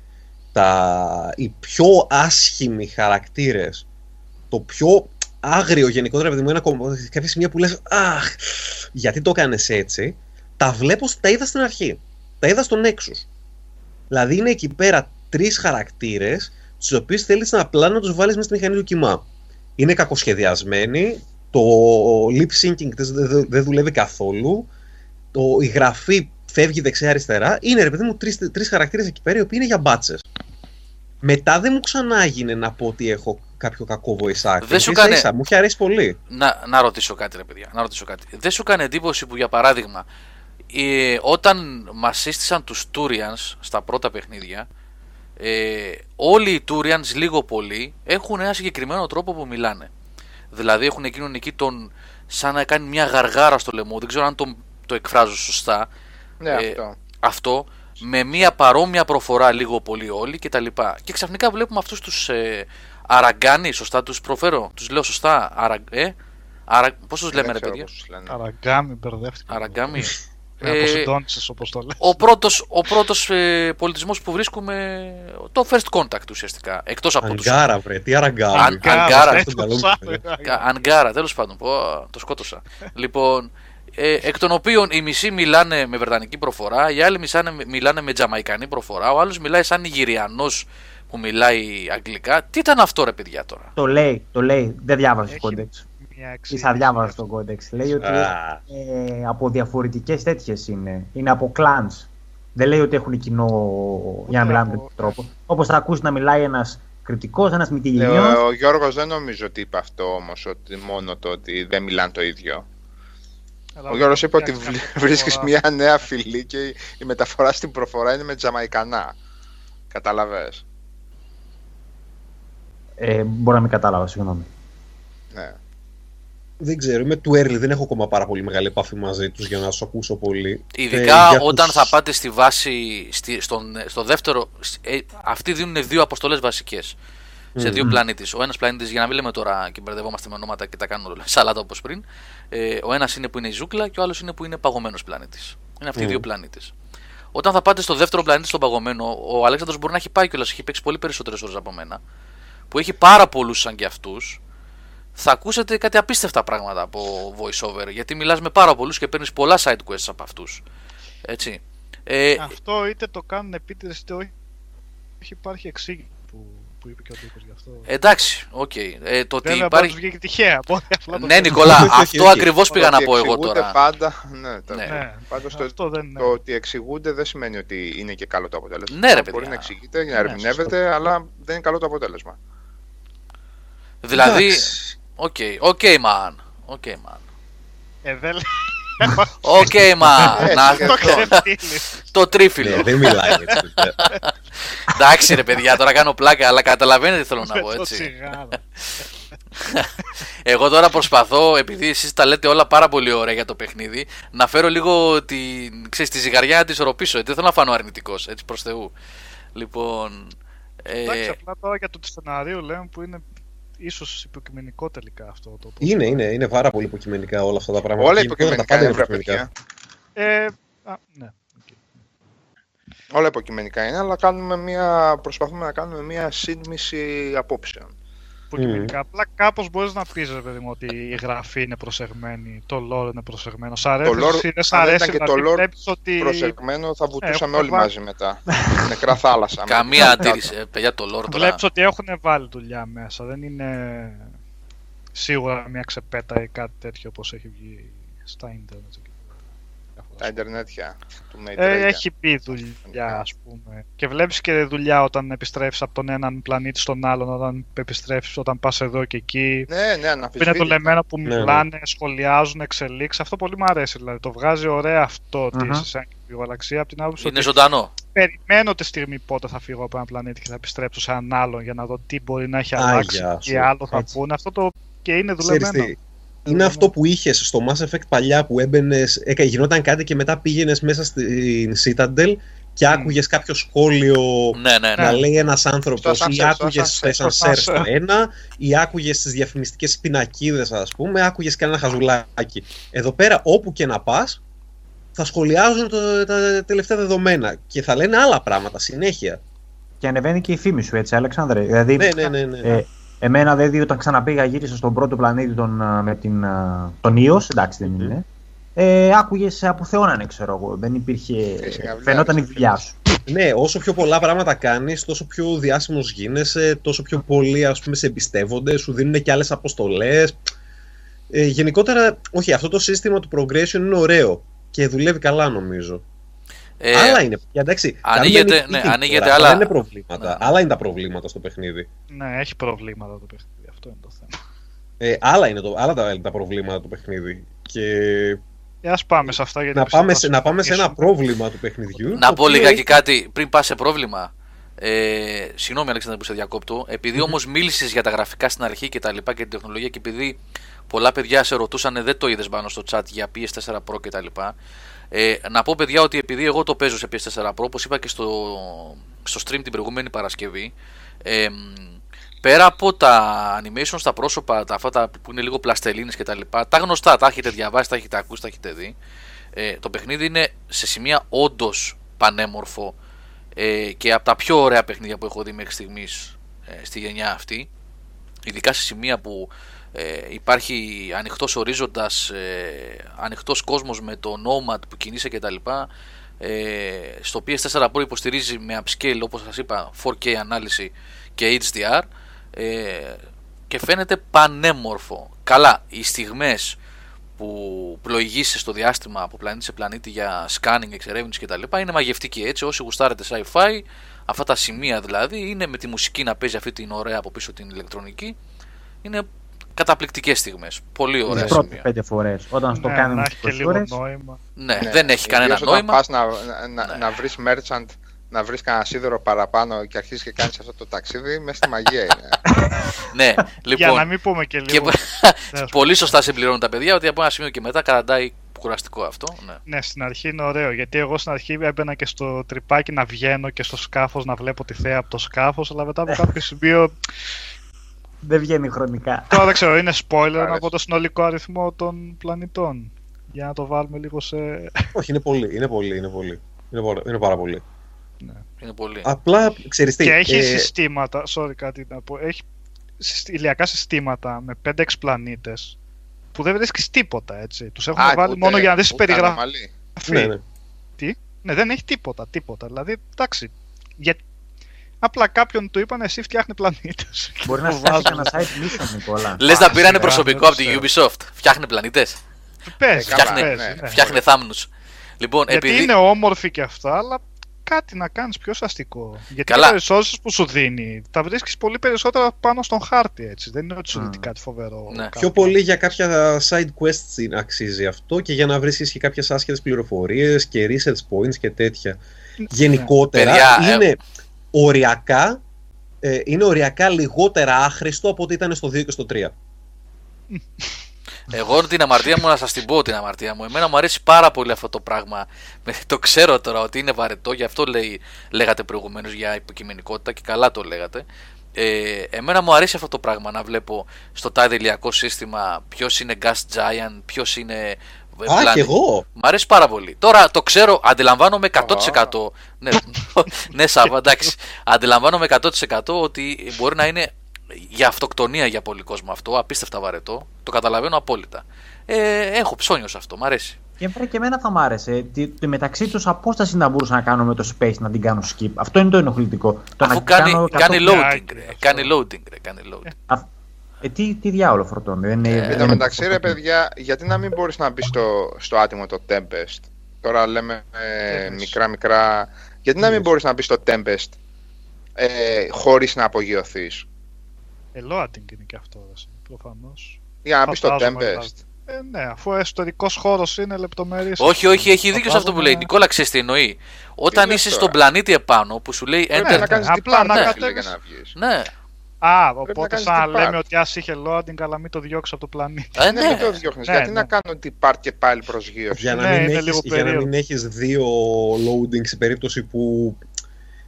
τα... οι πιο άσχημοι χαρακτήρες, το πιο άγριο γενικότερα, παιδί μου, ένα κομμ- κάποια σημεία που λες «Αχ, γιατί το έκανες έτσι», τα βλέπω, τα είδα στην αρχή. Τα είδα στον Nexus. Δηλαδή είναι εκεί πέρα τρεις χαρακτήρες, τους οποίους θέλεις να απλά να τους βάλεις μέσα στη μηχανή του κοιμά. Είναι κακοσχεδιασμένοι, το lip syncing της δεν δεν δουλεύει καθόλου, το, η γραφή φεύγει δεξιά-αριστερά. Είναι ρε παιδί μου τρεις τρεις χαρακτήρες εκεί πέρα οι οποίοι είναι για μπάτσες. Μετά δεν μου ξανά έγινε να πω ότι έχω κάποιο κακό voice acting. Δεν σου Ίσα κάνε- ίσα, Μου έχει αρέσει πολύ. Να, να ρωτήσω κάτι, ρε παιδιά. Να ρωτήσω κάτι. Δεν σου κάνει εντύπωση που, για παράδειγμα, ε, όταν μας σύστησαν τους Turians στα πρώτα παιχνίδια, ε, όλοι οι Turians λίγο πολύ έχουν ένα συγκεκριμένο τρόπο που μιλάνε. Δηλαδή έχουν εκείνον εκεί τον. σαν να κάνει μια γαργάρα στο λαιμό. Δεν ξέρω αν το, το εκφράζω σωστά. Ναι, Ε, αυτό. αυτό με μια παρόμοια προφορά λίγο πολύ όλοι και τα λοιπά. Και ξαφνικά βλέπουμε αυτούς τους ε, αραγκάνι, σωστά τους προφέρω, τους λέω σωστά, αρα, ε, αρα, πώς τους λέμε Δεν ρε ξέρω παιδιά, πώς τους λένε. Αραγκάμι, μπερδεύτηκα. αραγκάμι. Ε, Ε, Αποσυντώνησες όπως το λες. ο πρώτος, ο πρώτος ε, πολιτισμός που βρίσκουμε, το first contact ουσιαστικά, εκτός από τους Αγκάρα, βρε, τι αραγκάρα. Αν- Αγκάρα, ε, στον το καλό μου, σ' παιδιά. άκουγα. Κα- Ανγκάρα, τέλος πάντων. Πω, το σκότωσα. λοιπόν, ε, εκ των οποίων οι μισοί μιλάνε με βρετανική προφορά, οι άλλοι μισάνε, μιλάνε με τζαμαϊκανή προφορά, ο άλλος μιλάει σαν Νιγηριανός που μιλάει αγγλικά. Τι ήταν αυτό, ρε παιδιά τώρα; Το λέει, το λέει. Δεν διάβασε το Έχει codex. Μια Ή εξήγηση. θα διάβασε το codex. Λέει ότι Α. ε, από διαφορετικές τέτοιες είναι. Είναι από clans. Δεν λέει ότι έχουν κοινό για να μιλάνε με από- τέτοιο τρόπο. Όπως θα ακούσει να μιλάει ένας κριτικός, ένας Ε, Μυτιληνιό. ο Γιώργος δεν νομίζω ότι είπε αυτό όμως, ότι μόνο το ότι δεν μιλάνε το ίδιο. Αλλά Ο Γιώργος είπε ότι μια βλ- κάποια βρίσκεις φορά- μια νέα φυλή και η- η μεταφορά στην προφορά είναι με τζαμαϊκανά. Καταλαβες. Ε, μπορεί να μην κατάλαβα, συγγνώμη. Ναι. Δεν ξέρω, είμαι του early, δεν έχω ακόμα πάρα πολύ μεγάλη επαφή μαζί τους για να σου ακούσω πολύ. Ειδικά Ε, για όταν τους- θα πάτε στη βάση, στη, στον, στο δεύτερο. ε, αυτοί δίνουν δύο αποστολές βασικές. Σε δύο πλανήτε. Ο ένας πλανήτης, για να μην λέμε τώρα και μπερδευόμαστε με ονόματα και τα κάνουμε όλα σαλάτα όπως πριν. Ε, ο ένας είναι που είναι η ζούγκλα και ο άλλος είναι που είναι παγωμένος πλανήτης. Είναι αυτοί οι δύο πλανήτες. Όταν θα πάτε στο δεύτερο πλανήτη, στον παγωμένο, ο Αλέξανδρος μπορεί να έχει πάει κιόλας, έχει παίξει πολύ περισσότερες ώρες από μένα. Που έχει πάρα πολλούς σαν κι αυτούς. Θα ακούσετε κάτι απίστευτα πράγματα από voiceover. Γιατί μιλάς με πάρα πολλούς και παίρνεις πολλά side quests από αυτούς. Έτσι. Ε, Αυτό είτε το κάνουν επίτηδες είτε όχι. Όχι υπάρχει εξήγηση που, που είπε και ο Ντίκος γι' αυτό. εντάξει, οκ. Ε, το ότι Βέβαια μπορεί να υπάρχει. του βγήκε τυχαία. οπότε απλά το Ναι, ξέρω. Νικόλα, Όχι, όχι, αυτό όχι. ακριβώς πήγα να Ότι πω εγώ εξηγούνται τώρα. Πάντα, ναι, τα- Ναι. Ναι, Πάντως το, αυτό δεν είναι. το ότι εξηγούνται δεν σημαίνει ότι είναι και καλό το αποτέλεσμα. Ναι, ρε, Μπορεί παιδιά. να εξηγείται, να Ναι, ερμηνεύεται, αλλά δεν είναι καλό το αποτέλεσμα. Δηλαδή, Εντάξει. OK, OK, man. OK, man. Ε, δεν λέει. OK, man. Έτσι, Να- και Το αυτό. ξεφτύλι. Το τρίφυλλο. Ναι, δεν μιλάει έτσι. παιδιά. Εντάξει, ρε παιδιά, τώρα κάνω πλάκα, αλλά καταλαβαίνετε τι θέλω να πω, Με το έτσι. τσιγάρο. Εγώ τώρα προσπαθώ, επειδή εσείς τα λέτε όλα πάρα πολύ ωραία για το παιχνίδι, να φέρω λίγο την, ξέρεις, τη ζυγαριά να τη ισορροπήσω. Γιατί δεν θέλω να φανώ αρνητικός, έτσι προς Θεού. Λοιπόν. Εντάξει, Ε, απλά τώρα για το σενάριο λέμε που είναι ίσως υποκειμενικό τελικά αυτό το πώς- Είναι, είναι, είναι πάρα πολύ υποκειμενικά όλα αυτά τα πράγματα. Όλα Και γενικότερα τα υποκειμενικά πάντα είναι, βρε υποκειμενικά. παιδιά. Ε, α, ναι. οκ. Όλα υποκειμενικά είναι, αλλά κάνουμε μια, προσπαθούμε να κάνουμε μια σύντμηση απόψεων. Υποκειμενικά. Απλά κάπως μπορείς να πεις, ρε παιδί μου, ότι η γραφή είναι προσεγμένη, το lore είναι προσεγμένο. Σ' αρέσει, lore, εσύ, δεν σ' αν δεν αρέσει, ήταν και δηλαδή το lore βλέπεις ότι... Προσεγμένο θα βουτούσαμε έχουμε όλοι βάλει- μαζί μετά. Νεκρά θάλασσα. καμία Με- αντίρρηση. Ε, παιδιά, το lore τώρα. Βλέπεις ότι έχουν βάλει δουλειά μέσα. Δεν είναι σίγουρα μια ξεπέτα ή κάτι τέτοιο όπως έχει βγει στα ίντερνετ. Εκεί πέρα. Τα Ιντερνετια του Maid Ε, Raya. έχει πει δουλειά, ας πούμε. Και βλέπεις και δουλειά όταν επιστρέφεις από τον έναν πλανήτη στον άλλον, όταν επιστρέφεις, όταν πας εδώ και εκεί. Ναι, ναι, Που είναι το αναφυσβήτητα. λεμμένο που Ναι, ναι. μιλάνε, σχολιάζουν, εξελίξεις. Αυτό πολύ μου αρέσει. Δηλαδή. Το βγάζει ωραία αυτό ότι Μμμ. είσαι σαν και γαλαξία. Από την άποψη Είναι ότι ζωντανό. περιμένω τη στιγμή πότε θα φύγω από ένα πλανήτη και θα επιστρέψω σε έναν άλλον για να δω τι μπορεί να έχει Άγια αλλάξει, σου. τι άλλο θα Έτσι. πούνε. Αυτό το και είναι Ξέρεις δουλεμένο. τι, είναι αυτό που είχες στο Mass Effect παλιά που έμπαινες, γινόταν κάτι και μετά πήγαινες μέσα στην Citadel και Μμ. άκουγες κάποιο σχόλιο Ναι, ναι, να ναι. λέει ένας άνθρωπος, Στο ή ascensor, άκουγε στο στο ascensor. Εσανσέρ Στο στο ascensor. ένα, ή άκουγες στι διαφημιστικές πινακίδες, ας πούμε, άκουγες και ένα χαζουλάκι. Εδώ πέρα, όπου και να πας, θα σχολιάζουν το- τα τελευταία δεδομένα και θα λένε άλλα πράγματα συνέχεια. Και ανεβαίνει και η φήμη σου, έτσι, Αλεξάνδρε. Δηλαδή, Ναι, ναι, ναι. ναι. ε, εμένα δηλαδή όταν ξαναπήγα γύρισα στον πρώτο πλανήτη τον, α, με την, α, τον Ιος, εντάξει δεν είναι. Ε, άκουγες από θεώνανε, ξέρω εγώ. Δεν υπήρχε. συναυλία, Φαινόταν η ξέρεις. δουλειά σου. Ναι, όσο πιο πολλά πράγματα κάνεις, τόσο πιο διάσημος γίνεσαι, τόσο πιο πολλοί ας πούμε, σε εμπιστεύονται, σου δίνουν και άλλες αποστολές. Ε, γενικότερα, όχι, αυτό το σύστημα του progression είναι ωραίο και δουλεύει καλά νομίζω. Ε, άλλα είναι. Για, εντάξει, ανοίγεται- κάνουμε ναι, meeting ανοίγεται τώρα, άλλα- αυτά Δεν είναι προβλήματα. Ναι. Άλλα είναι τα προβλήματα στο παιχνίδι. Ναι, έχει προβλήματα το παιχνίδι. Αυτό είναι το θέμα. Ε, άλλα είναι το, άλλα τα, τα προβλήματα του παιχνίδι. Και Ε, ας πάμε σε αυτά γιατί να πιστεύω πάμε, θα σε, να πάμε σε ένα συμφωνήσουμε. πρόβλημα του παιχνιδιού. Να το πω οποίο λιγάκι έχει- κάτι πριν πας σε πρόβλημα. Ε, συγγνώμη, Αλέξανδρα, που σε διακόπτω. Επειδή όμως μίλησες για τα γραφικά στην αρχή και τα λοιπά και την τεχνολογία και επειδή πολλά παιδιά σε ρωτούσαν, δεν το είδες πάνω στο chat για PS4 Pro και τα λοιπά. Ε, να πω, παιδιά, ότι επειδή εγώ το παίζω σε PS4 Pro, όπως είπα και στο, στο stream την προηγούμενη Παρασκευή, ε, πέρα από τα animation στα πρόσωπα, τα, αυτά τα που είναι λίγο πλαστελίνες και τα λοιπά, τα γνωστά, τα έχετε διαβάσει, τα έχετε ακούσει, τα έχετε δει. Ε, το παιχνίδι είναι σε σημεία όντως πανέμορφο ε, και από τα πιο ωραία παιχνίδια που έχω δει μέχρι στιγμής ε, στη γενιά αυτή. Ειδικά σε σημεία που ε, υπάρχει ανοιχτός ορίζοντας, ε, ανοιχτός κόσμος με το Nomad που κινείσαι κτλ. Ε, στο PS4 Pro υποστηρίζει με upscale όπως σας είπα 4K ανάλυση και HDR ε, και φαίνεται πανέμορφο. Καλά, οι στιγμές που πλοηγήσεις στο διάστημα από πλανήτη σε πλανήτη για scanning, εξερεύνηση κτλ. είναι μαγευτική έτσι. Όσοι γουστάρετε sci-fi, αυτά τα σημεία δηλαδή είναι με τη μουσική να παίζει αυτή την ωραία από πίσω την ηλεκτρονική. Είναι καταπληκτικές στιγμές. Πολύ ωραία Τι πρώτες σημεία. πέντε φορές. Όταν στο Ναι, κάνει να με έχει και τι λίγο φορέ. νόημα. Ναι, Ναι, δεν έχει κανένα ιδίως όταν νόημα. πας να, να, να, Ναι. να βρεις merchant, να βρεις κανένα σίδερο παραπάνω και αρχίσεις και κάνεις αυτό το ταξίδι, μέσα στη μαγεία είναι. ναι, Για λοιπόν. να μην πούμε και και λίγο. πολύ σωστά συμπληρώνουν τα παιδιά ότι από ένα σημείο και μετά κρατάει κουραστικό αυτό. Ναι. Ναι, στην αρχή είναι ωραίο. Γιατί εγώ στην αρχή έμπαινα και στο τρυπάκι να βγαίνω και στο σκάφος να βλέπω τη θέα από το σκάφος, αλλά μετά από κάποιο σημείο. Δεν βγαίνει χρονικά. Τώρα δεν ξέρω, είναι spoiler Άρεσε. από το συνολικό αριθμό των πλανητών. Για να το βάλουμε λίγο σε. Όχι, είναι πολύ. Είναι πολύ. Είναι, πολύ. είναι, πάρα, είναι πάρα πολύ. Είναι πολύ. Απλά ξέρεις τι. και έχει ε, συστήματα. Sorry, κάτι να πω. Έχει συστ- ηλιακά συστήματα με 5-6 πλανήτες που δεν βρίσκεις τίποτα έτσι. Τους έχουν Α, βάλει ούτε- μόνο για να δεις ούτε περιγραφή. ανομαλή. ναι, ναι. Ναι, δεν έχει τίποτα, τίποτα. Δηλαδή, εντάξει. Για... Απλά κάποιον του είπαν εσύ φτιάχνει πλανήτες. Μπορεί να φτιάξει ένα site mission, Νικόλα. Λες να πήρανε σιγά, προσωπικό δεν από τη ξέρω. Ubisoft. Φτιάχνει πλανήτες. Παίζει, Ε, καλά, Φτιάχνει, παίζει, ναι. ναι. φτιάχνει θάμνους. Λοιπόν, Γιατί επειδή. είναι όμορφη και αυτά, αλλά κάτι να κάνεις πιο αστικό. Γιατί Καλά. οι resources που σου δίνει τα βρίσκεις πολύ περισσότερα πάνω στον χάρτη έτσι. Δεν είναι ότι σου Mm. δίνει κάτι φοβερό. Ναι. κάποιο. Πιο πολύ για κάποια side quests είναι- αξίζει αυτό και για να βρίσκεις και κάποιες άσχετες πληροφορίες και research points και τέτοια. Γενικότερα Παιδιά, ε- είναι οριακά ε, είναι οριακά λιγότερα άχρηστο από ό,τι ήταν στο 2 και στο 3. Εγώ την αμαρτία μου να σας την πω την αμαρτία μου. Εμένα μου αρέσει πάρα πολύ αυτό το πράγμα. Με- Το ξέρω τώρα ότι είναι βαρετό, γι' αυτό λέει, λέγατε προηγουμένως για υποκειμενικότητα και καλά το λέγατε. Ε, εμένα μου αρέσει αυτό το πράγμα να βλέπω στο τάδε ηλιακό σύστημα ποιος είναι gas giant, ποιος είναι. Ε, Α, planet. και εγώ. Μ' αρέσει πάρα πολύ. Τώρα το ξέρω, αντιλαμβάνομαι 100%. ναι, ναι, Σάβα, εντάξει. Αντιλαμβάνομαι 100% ότι μπορεί να είναι για αυτοκτονία για πολύ κόσμο αυτό, απίστευτα βαρετό. Το καταλαβαίνω απόλυτα. Ε, έχω ψώνιο σε αυτό, μ' αρέσει. Και βέβαια και εμένα θα μ' άρεσε. Τη, τη μεταξύ τους απόσταση να μπορούσα να κάνω με το space να την κάνω skip. Αυτό είναι το ενοχλητικό. Το Αφού να κάνει, κάνω κάνει 100 loading, πλάκι, ρε. αυτό. Κάνει loading, ρε. Κάνει loading. Α, ε, τι, τι διάολο φορτώνει. Δεν είναι, Ε, δεν Εν είναι τω μεταξύ, ρε φορτώνει. παιδιά, γιατί να μην μπορείς να μπεις στο, στο άτιμο το Tempest; Τώρα λέμε ε, Tempest. μικρά μικρά. Γιατί να μην μπορείς να μπεις στο Tempest ε, χωρίς να απογειωθείς; Ε, loading είναι και αυτό, προφανώς. Για να μπεις στο Φαντάζομαι, Tempest. δηλαδή. Ε, ναι, αφού ο εσωτερικός χώρος είναι λεπτομερής. Όχι, όχι, έχει δίκιο σε αυτό που λέει. Φαντάζομαι- Νικόλα, ξέρεις τι εννοεί. Όταν λες είσαι τώρα; στον πλανήτη επάνω που σου λέει Πρέπει enter. να κάνεις Απλά διπλά να ναι, κατέβεις. φίλε, για να βγεις. Ναι, Α, να οπότε κάνεις σαν να depart. λέμε ότι ας είχε loading, αλλά μην το διώξει από το πλανήτη. ε, Ναι, ναι. μην το διώχνεις. Ναι, Γιατί ναι. να κάνω depart και πάλι προσγείωση; Για να, Ναι, μην είναι έχεις, λίγο για να περίεργο. μην έχεις δύο loading σε περίπτωση που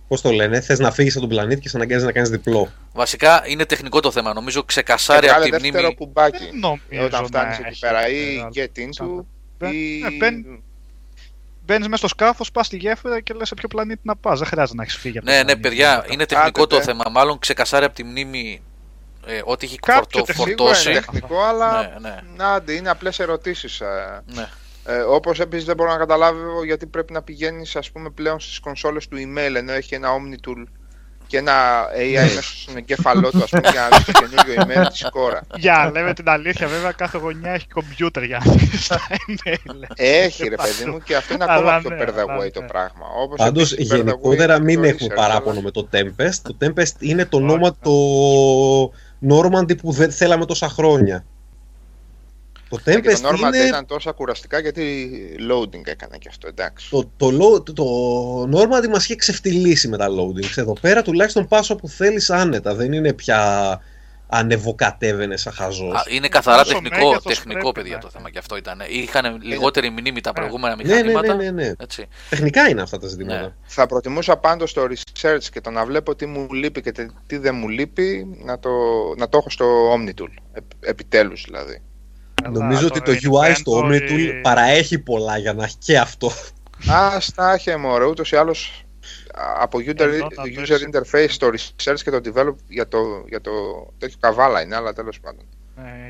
πώς το λένε, θες να φύγεις από τον πλανήτη και σε αναγκάζει να κάνεις διπλό. Βασικά είναι τεχνικό το θέμα. Νομίζω Και ξεκασάρει από βγάλε τη δεύτερο μνήμη. κουμπάκι. Δεν νομίζω Όταν να φτάνεις εκεί έχει πέρα ή μεγάλο. get into Μπαι- ή... ναι, μπαίνει- Μπαίνει μέσα στο σκάφος, πας στη γέφυρα και λες σε ποιο πλανήτη να πας. Δεν χρειάζεται να έχεις φύγει από το Ναι, ναι, πλανήτη. παιδιά, είναι τεχνικό Άντε, το τε. θέμα. Μάλλον ξεκασάρει από τη μνήμη ε, ό,τι έχει Κάποιο φορτώ, τεχνικό Σίγουρα φορτώσει. είναι τεχνικό, αλλά Ναι, ναι. να άντε, είναι απλές ερωτήσεις. Ε, Ναι. ε, όπως επίσης δεν μπορώ να καταλάβω γιατί πρέπει να πηγαίνεις ας πούμε πλέον στις κονσόλες του email ενώ έχει ένα Omnitool και ένα AI μέσα στον εγκέφαλό του, ας πούμε, για να δεις το καινούριο email της κόρα. Για, λέμε την αλήθεια, βέβαια κάθε γωνιά έχει κομπιούτερ για να δεις τα email. Έχει ρε παιδί μου και αυτό είναι Αλλά ακόμα πιο ναι, per the αλλά way το ναι. πράγμα. Όπως Πάντως επίσης, per the way γενικότερα είναι μην το έχουμε research, παράπονο αλλά- με το Tempest. Το Tempest είναι το Όχι, όνομα το Normandy που δεν θέλαμε τόσα χρόνια. Το Και Tempest το Normal είναι ήταν τόσα κουραστικά γιατί loading έκανε και αυτό, εντάξει. το, το, lo- το, το Normandy μας είχε ξεφτυλίσει με τα loadings. Εδώ πέρα τουλάχιστον πας όπου θέλεις άνετα. Δεν είναι πια ανεβοκατέβαινε σαν χαζός. Α, Είναι καθαρά Όσο τεχνικό, μέγεθος τεχνικό πρέπει παιδιά να το έχεις. θέμα και αυτό ήταν. Είχαν λιγότερη μνήμη τα προηγούμενα ναι, ναι, μηχανήματα. ναι, ναι, ναι. Έτσι. Τεχνικά είναι αυτά τα ζητήματα. Ναι. Θα προτιμούσα πάντως το research και το να βλέπω τι μου λείπει και τε- τι δεν μου λείπει να το, να το έχω στο Omnitool. Επ- επιτέλους δηλαδή. Νομίζω ότι το UI στο Omnitool παραέχει πολλά για να έχει και αυτό. Α, στα έχει μωρέ, ούτως ή άλλως α, από user, Εδώ τα user βρίσκει. interface το research και το develop για το, για το τέτοιο καβάλα είναι, αλλά τέλος πάντων.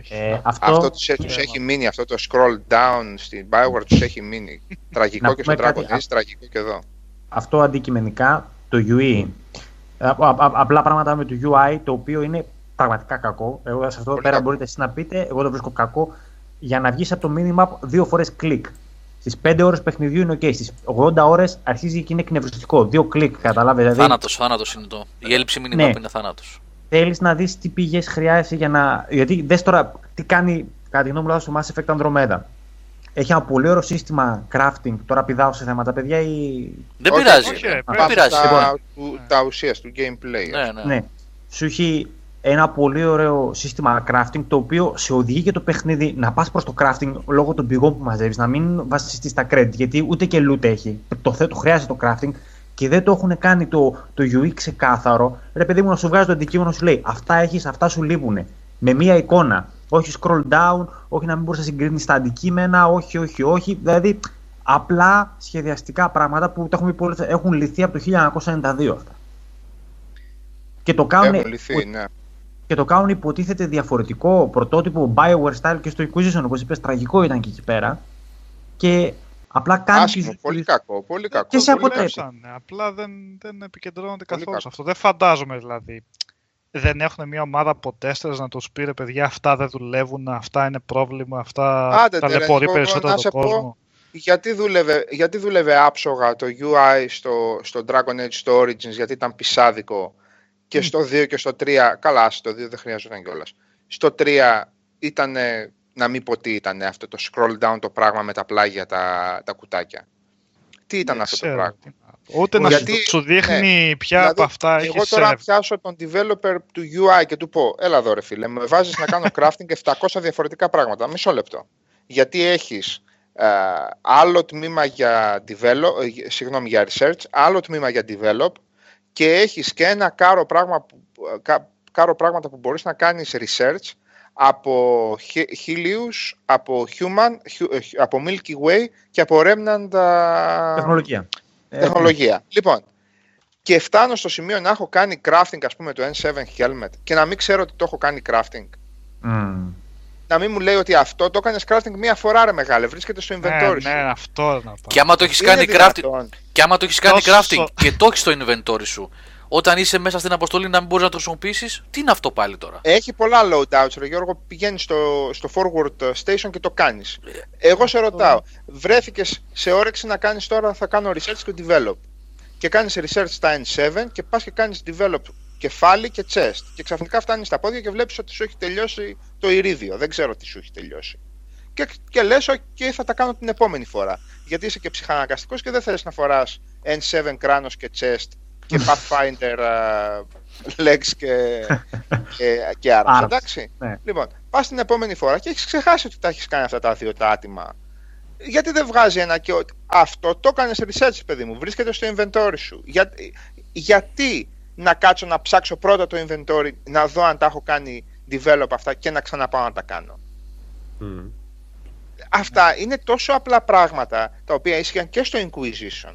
Ε, αυτό, Αυτό τους, έχει- τους έχει μείνει, αυτό το scroll down στην Bioware τους έχει μείνει. Τραγικό Να και στο πούμε Dragon κάτι. Age, τραγικό και εδώ. αυτό αντικειμενικά το UI. α- α- α- απλά πράγματα με το UI το οποίο είναι πραγματικά κακό. Εγώ σε αυτό Πολύ πέρα κακό. μπορείτε εσείς να πείτε, εγώ το βρίσκω κακό. Για να βγεις από το minimap δύο φορές κλικ. Στις 5 ώρες παιχνιδιού είναι ok. Στις 80 ώρες αρχίζει και είναι εκνευριστικό. Δύο κλικ, καταλάβες. Δηλαδή, Θάνατος, θάνατος είναι το. Η έλλειψη μήνυμα Ναι. είναι θάνατος. θέλεις να δεις τι πηγές χρειάζεσαι για να. Γιατί δες τώρα τι κάνει, κατά τη γνώμη μου, στο Mass Effect Andromeda. Έχει ένα πολύ ωραίο σύστημα crafting. Τώρα πηδάω σε θέματα, παιδιά. Ή... Δεν Όχι, πειράζει. όχι, ρε. ρε, Δεν Πάμε πειράζει. στα, του, τα ουσίας του gameplay. Ναι, ναι. Ναι. Σου έχει ένα πολύ ωραίο σύστημα crafting το οποίο σε οδηγεί και το παιχνίδι να πας προς το crafting λόγω των πηγών που μαζεύεις, να μην βασιστείς στα credit. Γιατί ούτε και loot έχει. Το, θε- το χρειάζεται το crafting και δεν το έχουν κάνει το, το UI ξεκάθαρο. Ρε παιδί μου, να σου βγάζει το αντικείμενο, σου λέει Αυτά έχεις, αυτά σου λείπουν. Με μία εικόνα. Όχι scroll down, όχι να μην μπορείς να συγκρίνεις τα αντικείμενα, όχι, όχι, όχι. Δηλαδή, απλά σχεδιαστικά πράγματα που το έχουμε πει πολλές φορές, έχουν λυθεί από το 1992 αυτά. Και το κάνουν, Έχουν λυθεί, ναι. Και το κάνουν υποτίθεται διαφορετικό πρωτότυπο Bioware style και στο Inquisition, όπως είπες, τραγικό ήταν και εκεί πέρα. Και απλά κάνει Άσχημο, τις- πολύ κακό, πολύ κακό. Και σε πολύ αποτρέπει. κακό. Δουλέψανε, απλά δεν, δεν επικεντρώνονται Πολύ καθόλου σε κακό. αυτό. Δεν φαντάζομαι δηλαδή. Δεν έχουν μια ομάδα από τέσσερις να τους πει ρε παιδιά αυτά δεν δουλεύουν, αυτά είναι πρόβλημα, αυτά Άντε, τε, ρε, ταλαιπωρεί εγώ περισσότερο να τον σε πω, κόσμο. Γιατί δούλευε, γιατί δούλευε άψογα το UI στο, στο Dragon Age στο Origins, γιατί ήταν πισάδικο; Και στο 2 και στο 3, καλά, στο 2 δεν χρειαζόταν κιόλας. Στο 3 ήταν, να μην πω τι ήταν αυτό το scroll down το πράγμα με τα πλάγια, τα, τα κουτάκια. Τι ήταν Δεν αυτό το ξέρω πράγμα; τι να πω. Ούτε να Γιατί- σου, σου δείχνει ποια Δηλαδή, από αυτά Εγώ έχεις τώρα αν save. πιάσω τον developer του UI και του πω, έλα εδώ ρε φίλε, με βάζεις να κάνω crafting 700 διαφορετικά πράγματα, μισό λεπτό. Γιατί έχεις ε, άλλο τμήμα για, develop, ε, συγγνώμη, για research, άλλο τμήμα για develop και έχεις και ένα κάρο, πράγμα, που- ε, κα- κάρο πράγματα που μπορείς να κάνεις research από He- Helios, από Human, Hu- ε, από Milky Way και από Remnant ε, τεχνολογία. Ε, τεχνολογία. Λοιπόν, και φτάνω στο σημείο να έχω κάνει crafting, ας πούμε, το N7 Helmet και να μην ξέρω ότι το έχω κάνει crafting. μμ. Να μην μου λέει ότι αυτό το έκανε crafting μία φορά, ρε μεγάλε, βρίσκεται στο inventory Ναι, σου. ναι, αυτό να πάω. Και άμα το έχεις Είναι κάνει crafting, δυνατόν. και άμα το έχεις κάνει Τόσο- crafting και το έχεις στο inventory σου, όταν είσαι μέσα στην αποστολή να μην μπορείς να το χρησιμοποιήσεις, τι είναι αυτό πάλι τώρα; Έχει πολλά loadouts, ρε Γιώργο. Πηγαίνεις στο, στο forward station και το κάνεις. Εγώ σε ρωτάω, βρέθηκες σε όρεξη να κάνεις τώρα, θα κάνω research και develop. Και κάνεις research στα N7 και πας και κάνεις develop κεφάλι και chest. Και ξαφνικά φτάνεις στα πόδια και βλέπεις ότι σου έχει τελειώσει το ηρίδιο. Δεν ξέρω τι σου έχει τελειώσει. Και, και λες, OK, θα τα κάνω την επόμενη φορά. Γιατί είσαι και ψυχαναγκαστικός και δεν θες να φοράς N7 κράνος και chest και Pathfinder uh, legs και, και, και arms. Arms, Εντάξει. ναι. Λοιπόν, πας την επόμενη φορά και έχεις ξεχάσει ότι τα έχεις κάνει αυτά τα δύο τα άτομα. Γιατί δεν βγάζει ένα και ότι αυτό το έκανες research, παιδί μου. Βρίσκεται στο inventory σου. Για, γιατί να κάτσω να ψάξω πρώτα το inventory, να δω αν τα έχω κάνει develop αυτά και να ξαναπάω να τα κάνω. Μμ. Αυτά είναι τόσο απλά πράγματα τα οποία ίσχυαν και στο Inquisition.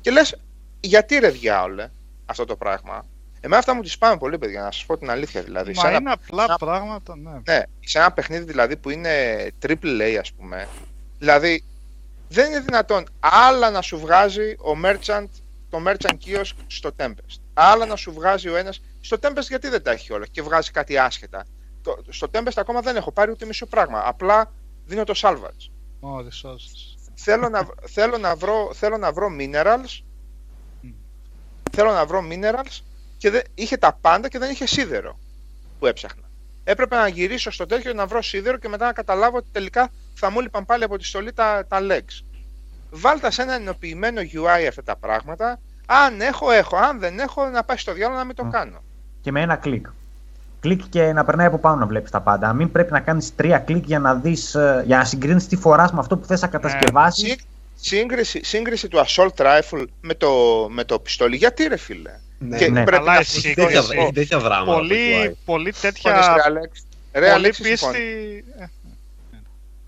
Και λες, γιατί ρε διάολε αυτό το πράγμα; Εμένα αυτά μου τις πάμε πολύ, παιδιά, να σας πω την αλήθεια δηλαδή. Μα Σε ένα- είναι απλά ένα- πράγματα, ναι. ναι, σε ένα παιχνίδι δηλαδή που είναι triple A ας πούμε, δηλαδή δεν είναι δυνατόν άλλα να σου βγάζει ο merchant, το merchant kiosk στο Tempest. Άλλα να σου βγάζει ο ένας. Στο Tempest γιατί δεν τα έχει όλα και βγάζει κάτι άσχετα; Το- Στο Tempest ακόμα δεν έχω πάρει ούτε μισό πράγμα. Απλά δίνω το salvage. Ω, resources. θέλω, να, θέλω, να βρω, θέλω να βρω minerals. Μμ. Θέλω να βρω minerals και δεν, είχε τα πάντα και δεν είχε σίδερο που έψαχνα. Έπρεπε να γυρίσω στο τέτοιο να βρω σίδερο και μετά να καταλάβω ότι τελικά θα μου λείπαν πάλι από τη στολή τα, τα legs. Βάλτα σε ένα ενοποιημένο UI αυτά τα πράγματα. Αν έχω, έχω. Αν δεν έχω, να πάει στο διάολο να μην το Μμ. κάνω. Και με ένα κλικ. Κλικ και να περνάει από πάνω να βλέπεις τα πάντα. Μην πρέπει να κάνεις τρία κλικ για να, δεις, ε, για να συγκρίνεις τι φοράς με αυτό που θες να κατασκευάσεις. Συ- Σύγκριση, σύγκριση του assault rifle με το, με το πιστόλι. Γιατί ρε φίλε; Ναι, Και ναι. πρέπει Καλά, να εσύ, Έχει τέτοια, Σύγκριση. έχει τέτοια δράματα. το Πολύ, UI. πολύ Συμφωνείς, τέτοια. ρε Άλεξ; Ρε Πολύ Άλεξ, πίστη. συμφωνείς. ε,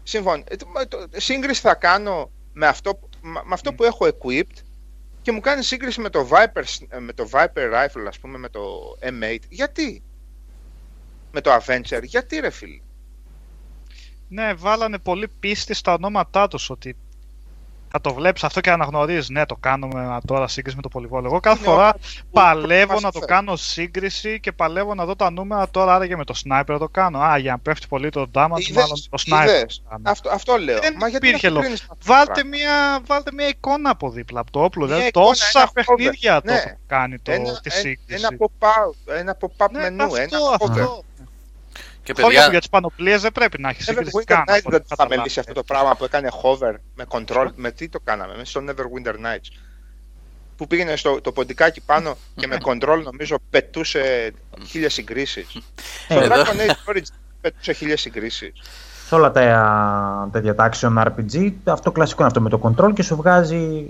Συμφωνώ. Ε, το- το- Σύγκριση θα κάνω με αυτό, που- με με αυτό που έχω equipped και μου κάνει σύγκριση με το Viper, s- ε, με το Viper Rifle, ας πούμε, με το M8. Γιατί; Με το Avenger. Γιατί ρε φίλε; Ναι, βάλανε πολύ πίστη στα ονόματά τους ότι θα το βλέπεις αυτό και αναγνωρίζεις. Ναι, το κάνουμε τώρα σύγκριση με το πολυβόλο. Εγώ κάθε Είναι φορά όλα παλεύω μας να το φέρει. κάνω σύγκριση και παλεύω να δω τα νούμερα τώρα άραγε με το sniper το κάνω. Α, για να πέφτει πολύ το damage, Είδες, μάλλον το sniper. είδες. το κάνω. Αυτό, αυτό λέω. Δεν Μα γιατί υπήρχε να λόγο. συγκρίνεις με αυτό το Βάλτε πράγμα. μια, βάλτε μια εικόνα από δίπλα από το όπλο. Μια Δηλαδή εικόνα, τόσα ένα cover. παιχνίδια το Ναι. έχουν κάνει το, ένα, τη ε- σύγκριση. ένα pop-out, ένα pop-up ναι, μενού, αυτό, ένα αυτό. Cover. Και Χώρια που παιδιά, για τις πανοπλίες δεν πρέπει να έχεις Never σύγκριση Winter καν. Nights από δεν ό,τι θα καταλάβω. μελήσει αυτό το πράγμα που έκανε hover με control. Με τι το κάναμε, με στο Neverwinter Nights. Που πήγαινε στο το ποντικάκι πάνω και με control νομίζω πετούσε χίλιες συγκρίσεις. Ε, Στο εδώ. Dragon Age Origins πετούσε χίλιες συγκρίσεις. Σε όλα τα τέτοια τα action RPG, αυτό κλασικό είναι αυτό με το control και σου βγάζει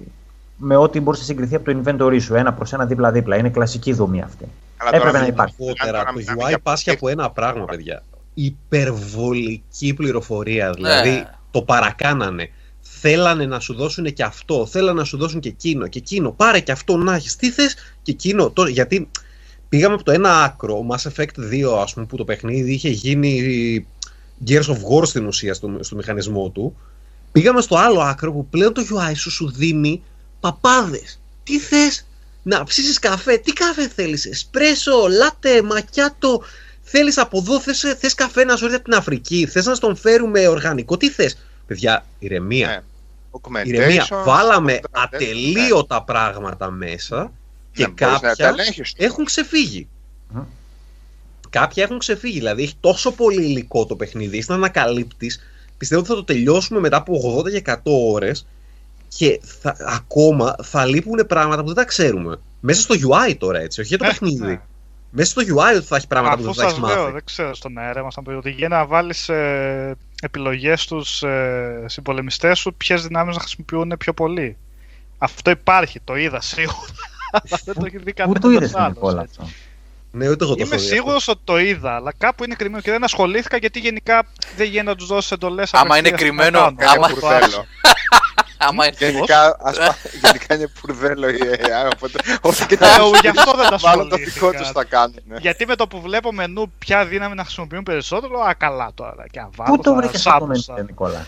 με ό,τι μπορείς να συγκριθεί από το inventory σου. Ένα προς ένα δίπλα-δίπλα. Είναι κλασική δομή αυτή. Έπρεπε να υπάρχει. Αργότερα, τώρα το μιλάμε UI για- πάσχει από ένα πράγμα, παιδιά. Υπερβολική πληροφορία. Δηλαδή, Ναι. το παρακάνανε. Θέλανε να σου δώσουν και αυτό. Θέλανε να σου δώσουν και εκείνο. Και εκείνο. Πάρε και αυτό να έχεις. Τι θες και εκείνο. Τώρα, γιατί πήγαμε από το ένα άκρο, Mass Effect 2, ας πούμε, που το παιχνίδι είχε γίνει Gears of War στην ουσία στο, στο μηχανισμό του. Πήγαμε στο άλλο άκρο που πλέον το UI σου σου δίνει παπάδες. Τι θες, να ψήσεις καφέ. Τι καφέ θέλεις, εσπρέσο, λάτε, μακιάτο. Θέλεις από εδώ, θες, θες καφέ να σου έρθει από την Αφρική. Θες να στον φέρουμε οργανικό. Τι θες. Παιδιά, ηρεμία. Ναι. Ηρεμία. Augmentation, Βάλαμε contract, ατελείωτα πράγματα μέσα και ναι, μπορείς να κάποια τα ελέγχεις τώρα. έχουν ξεφύγει. Μμ. Κάποια έχουν ξεφύγει. Δηλαδή έχει τόσο πολύ υλικό το παιχνίδι. Είσαι να ανακαλύπτει. Πιστεύω ότι θα το τελειώσουμε μετά από 80 και 100 ώρες και θα, ακόμα θα λείπουν πράγματα που δεν τα ξέρουμε. Μέσα στο UI τώρα έτσι, όχι για το Ε, παιχνίδι. ναι. Μέσα στο UI θα έχει πράγματα που Αφού δεν θα σας έχεις λέω, μάθει. δεν ξέρω στον αέρα μας, αν ότι για να βάλεις ε, επιλογές στους ε, συμπολεμιστές σου, ποιες δυνάμεις να χρησιμοποιούν πιο πολύ. Αυτό υπάρχει, το είδα σίγουρα. Αλλά δεν το έχει δει Πού το κανένας είδες, Νικόλα αυτό; Ναι, ούτε εγώ το Είμαι έχω δει αυτό. σίγουρος ότι το είδα, αλλά κάπου είναι κρυμμένο και δεν ασχολήθηκα γιατί γενικά δεν γίνεται να τους δώσεις εντολές. Άμα είναι κρυμμένο, Κάνει άμα- μπουρδέλο. άμα, Γενικά, ας πά- γενικά είναι μπουρδέλο η AI, οπότε όσο και Ε, να γι' αυτό δεν τα μάλλον το δικό ασχολήθηκα. τους θα κάνουν. Γιατί με το που βλέπω μενού ποια δύναμη να χρησιμοποιούν περισσότερο, α καλά τώρα. Και αν βάλω, Πού το θα βρήκες αυτό το σάπωσα. μενού, Νικόλα;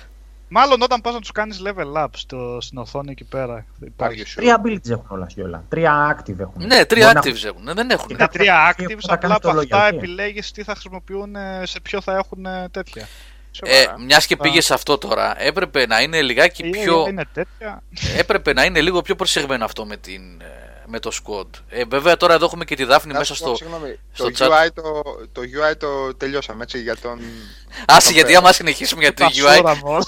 Μάλλον όταν πας να τους κάνεις level up στο, στην οθόνη εκεί πέρα. Υπάρχει. Are you sure? Τρία abilities έχουν όλας και όλα. Τρία active έχουν. ναι, τρία Μπορεί να- actives έχουν. Δεν έχουν. Τα τρία Και actives, που θα απλά κάνεις από το αυτά loyalty. επιλέγεις τι θα χρησιμοποιούν, ε, σε ποιο θα έχουν ε, τέτοια. Ε, Σοβαρά. Μιας και πήγες σε αυτό τώρα, έπρεπε να είναι λιγάκι Η AI πιο. Είναι τέτοια. έπρεπε να είναι λίγο πιο προσεγμένο αυτό με, την, ε, με το squad. Ε, βέβαια τώρα εδώ έχουμε και τη Δάφνη Να μέσα σου πω, στο. συγγνώμη, στο το, chat. UI το, το UI το τελειώσαμε έτσι για τον. Άσε, το γιατί πέρας. άμα συνεχίσουμε για το Τα UI. σούρα μου όλα.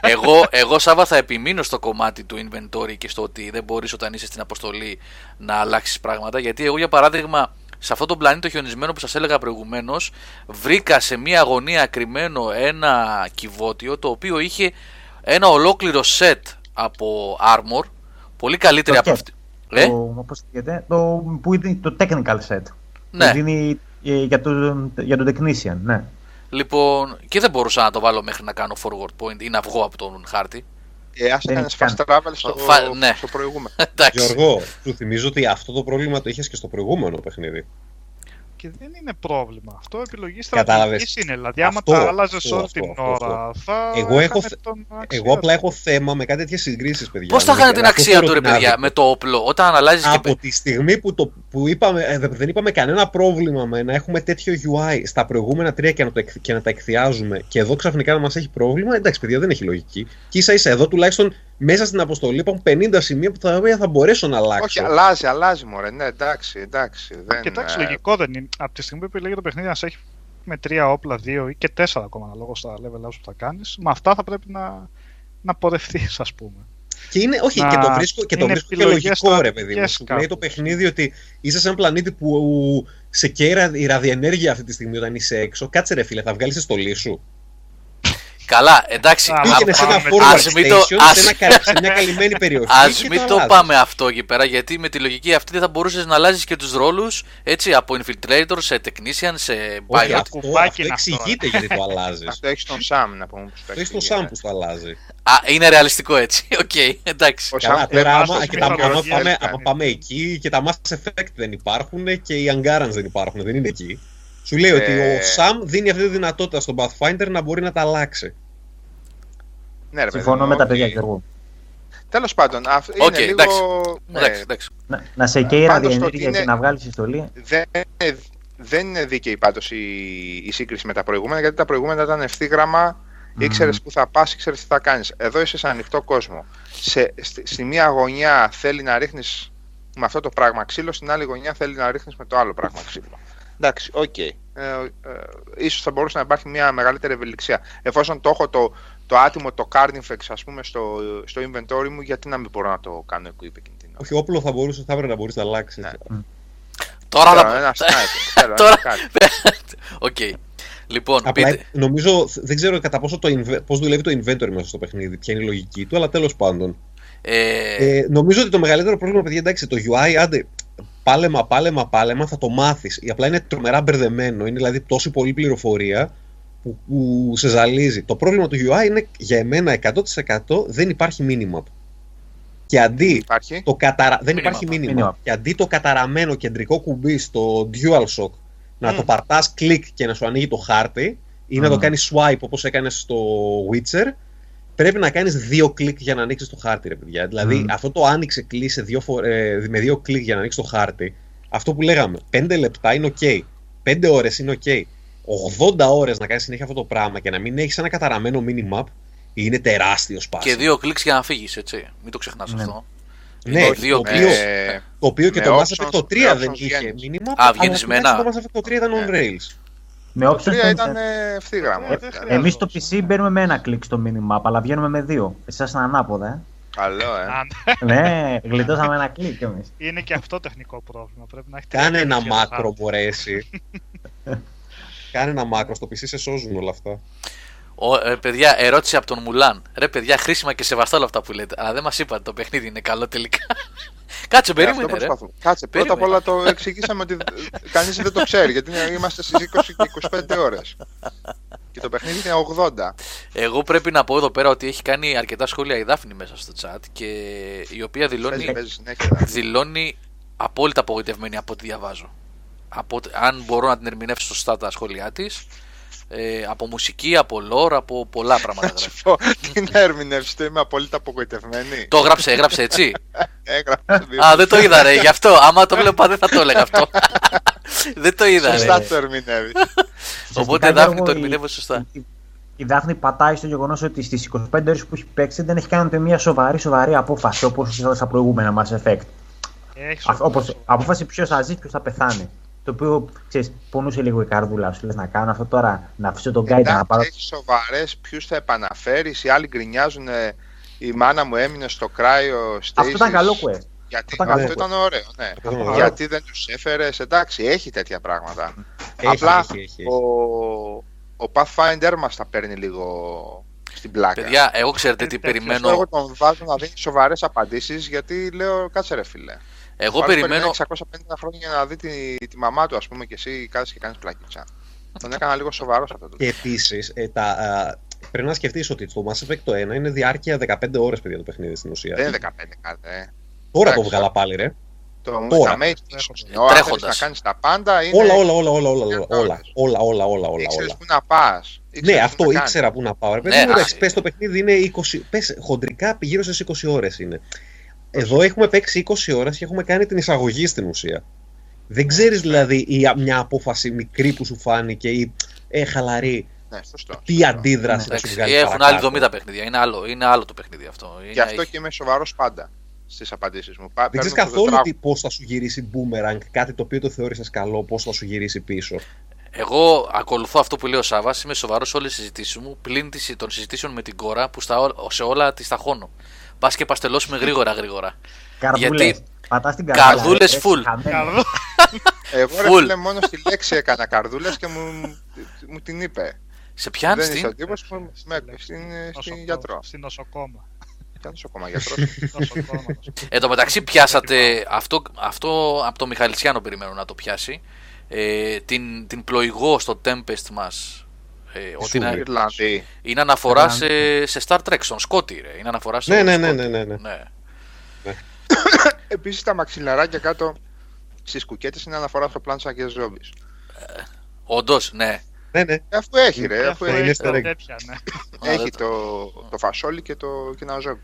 εγώ, εγώ Σάβα θα επιμείνω στο κομμάτι του inventory και στο ότι δεν μπορείς όταν είσαι στην αποστολή να αλλάξεις πράγματα γιατί εγώ για παράδειγμα σε αυτό τον πλανήτη το χιονισμένο που σας έλεγα προηγουμένως βρήκα σε μια αγωνία κρυμμένο ένα κυβότιο το οποίο είχε ένα ολόκληρο set από armor πολύ καλύτερη Το από cap. αυτή. Ε, Το, πώς λέγεται, το, που είναι το technical set. ναι. Που δίνει ε, για, το, για τον technician, ναι. Λοιπόν, και δεν μπορούσα να το βάλω μέχρι να κάνω forward point ή να βγω από τον χάρτη. Ε, ας Δεν έκανες έχει fast travel στο, Φα- ναι. στο προηγούμενο. Εντάξει. Γιώργο, σου θυμίζω ότι αυτό το πρόβλημα το είχες και στο προηγούμενο παιχνίδι. Και δεν είναι πρόβλημα. Αυτό επιλογή Κατάλαβες. στρατηγικής είναι. Δηλαδή, άμα Αυτό, τα άλλαζες αυτό, όλη αυτό, την αυτό, ώρα, θα. Εγώ έχω έκανε θε- τον Εγώ αξία απλά του. έχω θέμα με κάτι τέτοιες συγκρίσεις, παιδιά. Πώς θα Δηλαδή, είχαν την αυτό αξία θέλω του, ρε την παιδιά, άδικο. με το όπλο, όταν αλλάζεις και. Από τη στιγμή που, το, που που είπαμε, ε, δε- δεν είπαμε κανένα πρόβλημα με να έχουμε τέτοιο UI στα προηγούμενα τρία και να, το, εκ- και να τα εκθιάζουμε και εδώ ξαφνικά να μας έχει πρόβλημα, εντάξει παιδιά δεν έχει λογική. Και ίσα ίσα εδώ τουλάχιστον μέσα στην αποστολή υπάρχουν 50 σημεία που τα οποία θα μπορέσω να αλλάξω. Όχι, αλλάζει, αλλάζει μωρέ. Ναι, εντάξει, εντάξει. Δεν, Κοιτάξτε, ε, λογικό δεν είναι. Από τη στιγμή που επιλέγει το παιχνίδι να σε έχει με τρία όπλα, δύο ή και τέσσερα ακόμα αναλόγως στα level ups που θα κάνεις, με αυτά θα πρέπει να, να πορευτεί, ας πούμε. Και είναι, όχι, Να- και το βρίσκω, και, το είναι βρίσκω και επιλογές λογικό, ρε παιδί μου. στρατηγικές Σου λέει το κάπως. παιχνίδι ότι είσαι σε ένα πλανήτη που σε καίει η ραδιενέργεια αυτή τη στιγμή όταν είσαι έξω. Κάτσε ρε φίλε, θα βγάλεις τη στολή σου. Καλά, εντάξει. Α, α- Πήγαινε σε ένα πάμε. forward Ας μην το- station, ας- σε, ένα, κα- σε μια καλυμμένη περιοχή. Α και μην το αλλάζεις. πάμε αυτό εκεί πέρα, γιατί με τη λογική αυτή δεν θα μπορούσες να αλλάζεις και τους ρόλους έτσι από infiltrator σε technician σε Όχι, pilot. αυτό, κουμπάκι αυτό είναι αυτό, εξηγείται γιατί το αλλάζεις. Αυτό έχεις τον Σαμ να πούμε. που στο Το έχεις το εξηγεί, Sam ναι. που το αλλάζει. Α, είναι ρεαλιστικό έτσι. Οκ, εντάξει. Ο Καλά, Sam τώρα πρέπει να άμα, στο και τα, άμα, μυθολογία πάμε, κάνει. άμα πάμε εκεί και τα Mass Effect δεν υπάρχουν και οι Angarans δεν υπάρχουν, δεν είναι εκεί. Σου λέει ότι Ε. ο Sam δίνει αυτή τη δυνατότητα στον Pathfinder να μπορεί να τα αλλάξει. Ναι, ρε παιδί Συμφωνώ μου, με τα οκ. παιδιά Γιώργο. Τέλος πάντων, αυ- είναι Οκ, λίγο... εντάξει. ναι, Εντάξει, εντάξει. Να, να σε καίει η Πάντως το ότι ραδιενέργεια είναι- και να βγάλεις τη στολή. δεν, είναι- δεν είναι δίκαιη πάντως η, η σύγκριση με τα προηγούμενα, γιατί τα προηγούμενα ήταν ευθύγραμμα, Μμμ. ήξερες που θα πας, ήξερες τι θα κάνεις. Εδώ είσαι σε ανοιχτό κόσμο. Σε, στη, στη μία γωνιά θέλει να ρίχνεις με αυτό το πράγμα ξύλο, στην άλλη γωνιά θέλει να ρίχνεις με το άλλο πράγμα ξύλο. Εντάξει, οκ. Ε, ε, ίσως θα μπορούσε να υπάρχει μια μεγαλύτερη ευελιξία. Εφόσον το έχω το, το άτιμο, το Carnifex, ας πούμε, στο, στο inventory μου, γιατί να μην μπορώ να το κάνω equip εκείνη την ώρα. Όχι, όπλο θα μπορούσε, θα έπρεπε να μπορείς να αλλάξεις. Ναι. Τώρα Θέλω θα. ένα sniper, θέλω ένα Τώρα- κάτι. Οκ. Λοιπόν, Απλά πείτε. νομίζω, δεν ξέρω κατά πόσο το inve- πώς δουλεύει το inventory μέσα στο παιχνίδι, ποια είναι η λογική του, αλλά τέλος πάντων. Ε, Ε, νομίζω ότι το μεγαλύτερο πρόβλημα, παιδιά, εντάξει, το UI, άντε, πάλεμα, πάλεμα, πάλεμα, θα το μάθεις. Απλά είναι τρομερά μπερδεμένο, είναι δηλαδή τόση πολλή πληροφορία που, που σε ζαλίζει. Το πρόβλημα του UI είναι για εμένα 100% δεν υπάρχει minimap. Και αντί Υπάρχει. το καταρα... δεν Minimap. υπάρχει minimap. Minimap. Και αντί το καταραμένο κεντρικό κουμπί στο DualShock να το πατάς κλικ και να σου ανοίγει το χάρτη ή να το Μμμ. κάνεις swipe όπως έκανες στο Witcher, πρέπει να κάνεις δύο κλικ για να ανοίξεις το χάρτη, ρε παιδιά. Δηλαδή Μμ. αυτό το άνοιξε κλείσε δύο φο- ε, με δύο κλικ για να ανοίξεις το χάρτη, αυτό που λέγαμε, 5 λεπτά είναι ok, 5 ώρες είναι ok, 80 ώρες να κάνεις συνέχεια αυτό το πράγμα και να μην έχεις ένα καταραμένο minimap, είναι τεράστιο σπάσιμο. και δύο κλικς για να φύγεις, έτσι. Μην το ξεχνάς Ναι. αυτό. Ναι, Είναι το δύο οποίο- κλικς. Ε, Το οποίο και Με το Mass options- Effect το 3 με δεν options είχε βγαίνεις. μήνυμα. Α, βγαίνεις αλλά με ένα. τουλάχιστον Το Mass Effect το 3 ήταν on Ναι. rails. Με το options 3 δεν- ήταν ε, ευθύγραμμο. Ε, Ε, δεν ε, χρειάζεται. Εμείς στο PC μπαίνουμε με ένα κλικ στο minimap, αλλά βγαίνουμε με δύο. Εσάς είναι ανάποδα, ε. Καλό, ε. Αν ναι, γλιτώσαμε ένα κλικ εμείς. είναι και αυτό τεχνικό πρόβλημα. Πρέπει να έχει Κάνε ένα τρία κλικ για macro, να μπορέσει. Κάνε ένα macro, στο PC σε σώζουν όλα αυτά. Ο, ε, παιδιά, ερώτηση από τον Μουλάν. Ρε, παιδιά, χρήσιμα και σεβαστά όλα αυτά που λέτε. Αλλά δεν μας είπατε το παιχνίδι είναι καλό τελικά. Κάτσε, Ε, περίμενε, αυτό ρε. προσπαθούμε. Κάτσε, πρώτα απ' Περίμενε. όλα το εξηγήσαμε ότι κανείς δεν το ξέρει γιατί είμαστε στις 20 και 25 ώρες. Και το παιχνίδι είναι 80. Εγώ πρέπει να πω εδώ πέρα ότι έχει κάνει αρκετά σχόλια η Δάφνη μέσα στο chat και η οποία δηλώνει, Παίζει, παίζει συνέχεια. δηλώνει απόλυτα απογοητευμένη από ό,τι διαβάζω. Από, ό,τι- αν μπορώ να την ερμηνεύσω σωστά τα σχόλιά της. Ε, από μουσική, από lore, από πολλά πράγματα Να σου γράφει. πω, τι να ερμηνεύσετε, είμαι απόλυτα απογοητευμένη. το έγραψε, έγραψε έτσι. Έγραψε δύο. Α, δεν το είδα, ρε. Γι' αυτό. Άμα το βλέπα, δεν θα το έλεγα αυτό. δεν το είδα, ρε. Σωστά το ερμηνεύεις. Οπότε Δάφνη το ερμηνεύω σωστά. Η, η Δάφνη πατάει στο γεγονός ότι στις 25 ώρες που έχει παίξει δεν έχει κάνει ούτε μια σοβαρή, σοβαρή απόφαση όπως στα προηγούμενα Mass Effect. Έχει Α, όπως, απόφαση ποιος θα ζει, ποιος θα πεθάνει. Το οποίο ξέρεις, πονούσε λίγο η καρδούλα σου. Λες να κάνω αυτό τώρα, να αφήσω τον Γκάιντα να πάρω. έχει σοβαρές, ποιους θα επαναφέρεις. Οι άλλοι γκρινιάζουν. ε, Η μάνα μου έμεινε στο κράιο Αυτό ήταν καλό quest. Γιατί ήταν αυτό καλό. ήταν ωραίο, ναι. Αυτό ήταν ωραίο. Γιατί δεν τους έφερες, εντάξει, έχει τέτοια πράγματα. Έχει, Απλά έχει, έχει. ο, ο Pathfinder μας τα παίρνει λίγο στην πλάκα. Παιδιά, εγώ ξέρετε τι Ε, τέτοιο. Γι' αυτό περιμένω. Εγώ τον βάζω να δίνει σοβαρές απαντήσεις γιατί λέω κάτσε ρε φίλε. Εγώ Ο άλλος περιμένω. περιμένει 650 χρόνια για να δει τη, τη μαμά του, ας πούμε, και εσύ κάθεσαι και κάνεις πλακίτσα. τον έκανα λίγο σοβαρός αυτό το Και επίσης, ε, τα, α, πρέπει να σκεφτείς ότι το Mass Effect το 1 είναι διάρκεια 15 ώρες, παιδιά, το παιχνίδι στην ουσία. Δεν είναι 15 κάτι, ε. Τώρα το εντάξει. βγάλα πάλι, ρε. Το Τώρα. τα mage ίσως είναι. Όταν θέλεις Τρέχοντας. να κάνεις τα πάντα είναι... Όλα, όλα, όλα, όλα, όλα, όλα, δεκαετία όλα, ώρες. όλα, όλα, όλα, όλα, Ήξερες όλα. που να πας. Ναι, Ήξερες αυτό τι να ήξερα κάνεις. που να πάω. Ρε παιδί Ναι, μου, α, εντάξει, πες το παιχνίδι είναι 20, πες χοντρικά γύρω στις 20 ώρες είναι. Εδώ έχουμε παίξει 20 ώρες και έχουμε κάνει την εισαγωγή στην ουσία. Δεν ξέρεις δηλαδή η, μια απόφαση μικρή που σου φάνηκε ή ε, χαλαρή. Ναι, σωστό. Τι σωστό. αντίδραση θα Εντάξει, σου βγάλει. έχουν παρακάτω; άλλοι 70 παιχνίδια. Είναι άλλο, είναι άλλο το παιχνίδι αυτό. Γι' Είναι- αυτό και είμαι σοβαρός πάντα στις απαντήσεις μου. Πα- Δεν ξέρεις παίρνω το καθόλου τετράγωνο. πώς θα σου γυρίσει boomerang, κάτι το οποίο το θεώρησες καλό, πώς θα σου γυρίσει πίσω. Εγώ ακολουθώ αυτό που λέει ο Σάβας. Είμαι σοβαρός σε όλες τις συζητήσεις μου πλην τις- των συζητήσεων με την κόρα που στα, ό- σε όλα τις ταχώνω. Πας και παστελώσουμε γρήγορα γρήγορα. Καρδούλες. Γιατί- Πατάς την καρδούλα. Καρδούλες ρε, full. χαμένη. Καρδό. Εγώ ρε Full. φίλε μόνο στη λέξη έκανα καρδούλες και μου, μου την είπε. Σε πιάνεις Δεν είσαι την. ο τύπος που με, στην, στην Νοσοκόμα. γιατρό. Στην νοσοκόμα. Ήταν νοσοκόμα γιατρός; Νοσοκόμα. νοσοκόμα. Εν τω μεταξύ πιάσατε αυτό, αυτό από το Μιχαλητσιάνο περιμένω να το πιάσει. Ε, την, την πλοηγό στο Tempest μας ε, ότι Σούρη. είναι, Ιρλανδοί. είναι αναφορά σε, σε Star Trek, στον Σκότι ρε. Είναι αναφορά σε Ναι, ναι, ναι, ναι, ναι, ναι. ναι. Επίσης τα μαξιλαράκια κάτω στις κουκέτες είναι αναφορά στο πλάνο και ζόμπι. Όντως, ναι. ναι, ναι. Αφού έχει ρε, αφού Αυτό είναι έχει, easter egg. τέτοια, ναι. έχει δεν το, το φασόλι και, το, και ένα ζόμπι.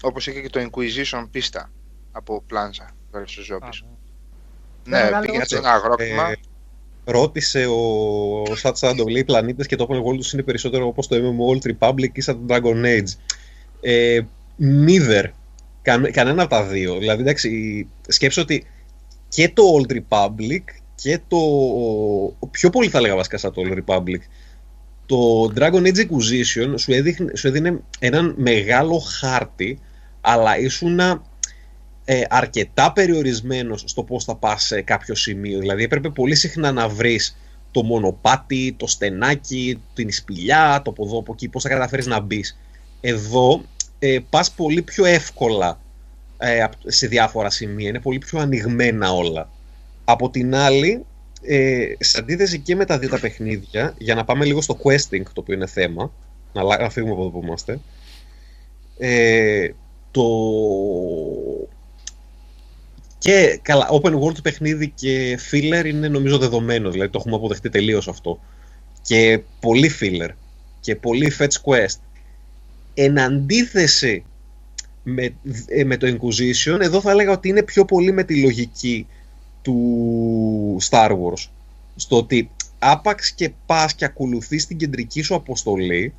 Όπως είχε και το Inquisition πίστα από πλάνσα versus Α, ζόμπι. ναι. Ναι, Μεγάλο πήγαινε σε όντως. ένα αγρόκτημα. Ε, ρώτησε ο Σατ Σάντο, λέει οι πλανήτες και το open world τους είναι περισσότερο όπως το MMO Old Republic ή σαν το Dragon Age. Ε, neither. Καν, κανένα από τα δύο. Δηλαδή, εντάξει, σκέψω ότι και το Old Republic και το. Πιο πολύ θα έλεγα βασικά σαν το Old Republic. Το Dragon Age Inquisition σου, έδειχνε, σου έδινε έναν μεγάλο χάρτη, αλλά ήσουν ε, αρκετά περιορισμένος στο πώς θα πας σε κάποιο σημείο. Δηλαδή έπρεπε πολύ συχνά να βρεις το μονοπάτι, το στενάκι, την σπηλιά, το από εδώ, από εκεί, πώς θα καταφέρεις να μπεις. Εδώ ε, πας πολύ πιο εύκολα ε, απ- σε διάφορα σημεία, είναι πολύ πιο ανοιγμένα όλα. Από την άλλη, ε, σε αντίθεση και με τα δύο τα παιχνίδια, για να πάμε λίγο στο questing, το οποίο είναι θέμα, να, λα- να φύγουμε από εδώ που είμαστε, ε, το... Και καλά, open world παιχνίδι και filler είναι νομίζω δεδομένο, δηλαδή το έχουμε αποδεχτεί τελείως αυτό. Και πολύ filler και πολύ fetch quest. Εν αντίθεση με, ε, με το Inquisition, εδώ θα έλεγα ότι είναι πιο πολύ με τη λογική του Star Wars. Στο ότι άπαξ και πας και ακολουθείς την κεντρική σου αποστολή,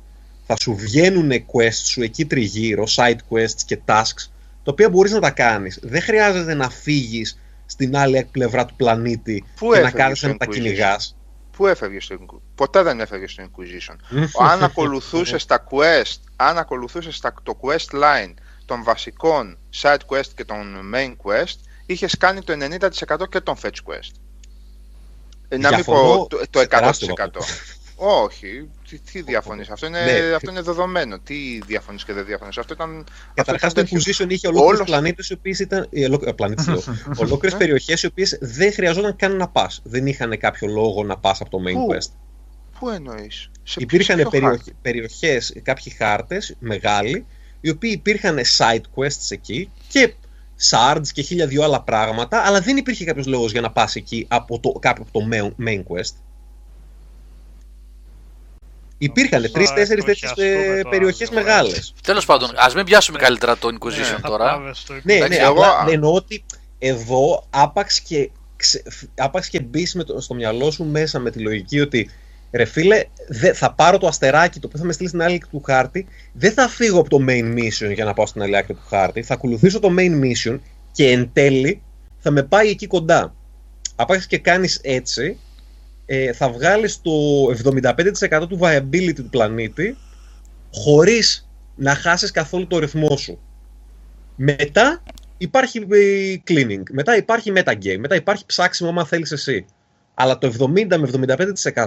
θα σου βγαίνουν quests σου εκεί τριγύρω, side quests και tasks, τα οποία μπορείς να τα κάνεις. Δεν χρειάζεται να φύγεις στην άλλη πλευρά του πλανήτη Πού και να έφευγες κάθεσαι στο να τα Inquisition? κυνηγάς. Πού έφευγες στο Inquisition. Ποτέ δεν έφευγες στο Inquisition. αν ακολουθούσες τα quest, αν ακολουθούσες το quest line των βασικών side quest και των main quest, είχες κάνει το 90% και των fetch quest. Ε, να μην Διαφωνώ πω το, το σε τεράστιο 100%. Βαθμό. Όχι, τι, τι διαφωνείς, αυτό είναι, Ναι. αυτό είναι δεδομένο. Τι διαφωνείς και δεν διαφωνείς. Αυτό ήταν. Καταρχάς αυτό το ήταν τέτοιο. Inquisition είχε ολόκληρου Όλος- πλανήτε οι οποίε ήταν. Πλανήτε λέω. Ολόκληρες περιοχές οι οποίες δεν χρειαζόταν καν να πας. Δεν είχαν κάποιο λόγο να πας από το main Πού; quest. Πού εννοείς, σε Υπήρχαν ποιο περιοχ... χάρτη; περιοχές, κάποιοι χάρτες μεγάλοι, οι οποίοι υπήρχαν side quests εκεί και shards και χίλια δυο άλλα πράγματα, αλλά δεν υπήρχε κάποιος λόγος για να πας εκεί από το, κάποιο από το main- main quest. Υπήρχαν Νομίζω τρει-τέσσερι τέτοιες εκδοχιαστούμε το περιοχές άλλο. μεγάλες. Τέλος πάντων, ας μην πιάσουμε Ναι. καλύτερα το Inquisition Ναι. Θα τώρα. πάμε στο Ναι, Εντάξει, ναι, εγώ- απλά εννοώ ότι εδώ άπαξ και, ξε- άπαξ και μπει στο μυαλό σου μέσα με τη λογική ότι ρε φίλε, δε, θα πάρω το αστεράκι το οποίο θα με στείλει στην άλλη άκρη του χάρτη, δεν θα φύγω από το main mission για να πάω στην άλλη άκρη του χάρτη, θα ακολουθήσω το main mission και εν τέλει θα με πάει εκεί κοντά. Άπαξ και κάνεις έτσι, ε, θα βγάλεις το 75% του viability του πλανήτη χωρίς να χάσεις καθόλου το ρυθμό σου. Μετά υπάρχει ε, cleaning, μετά υπάρχει metagame, μετά υπάρχει ψάξιμο άμα θέλεις εσύ. Αλλά το 70 με 75%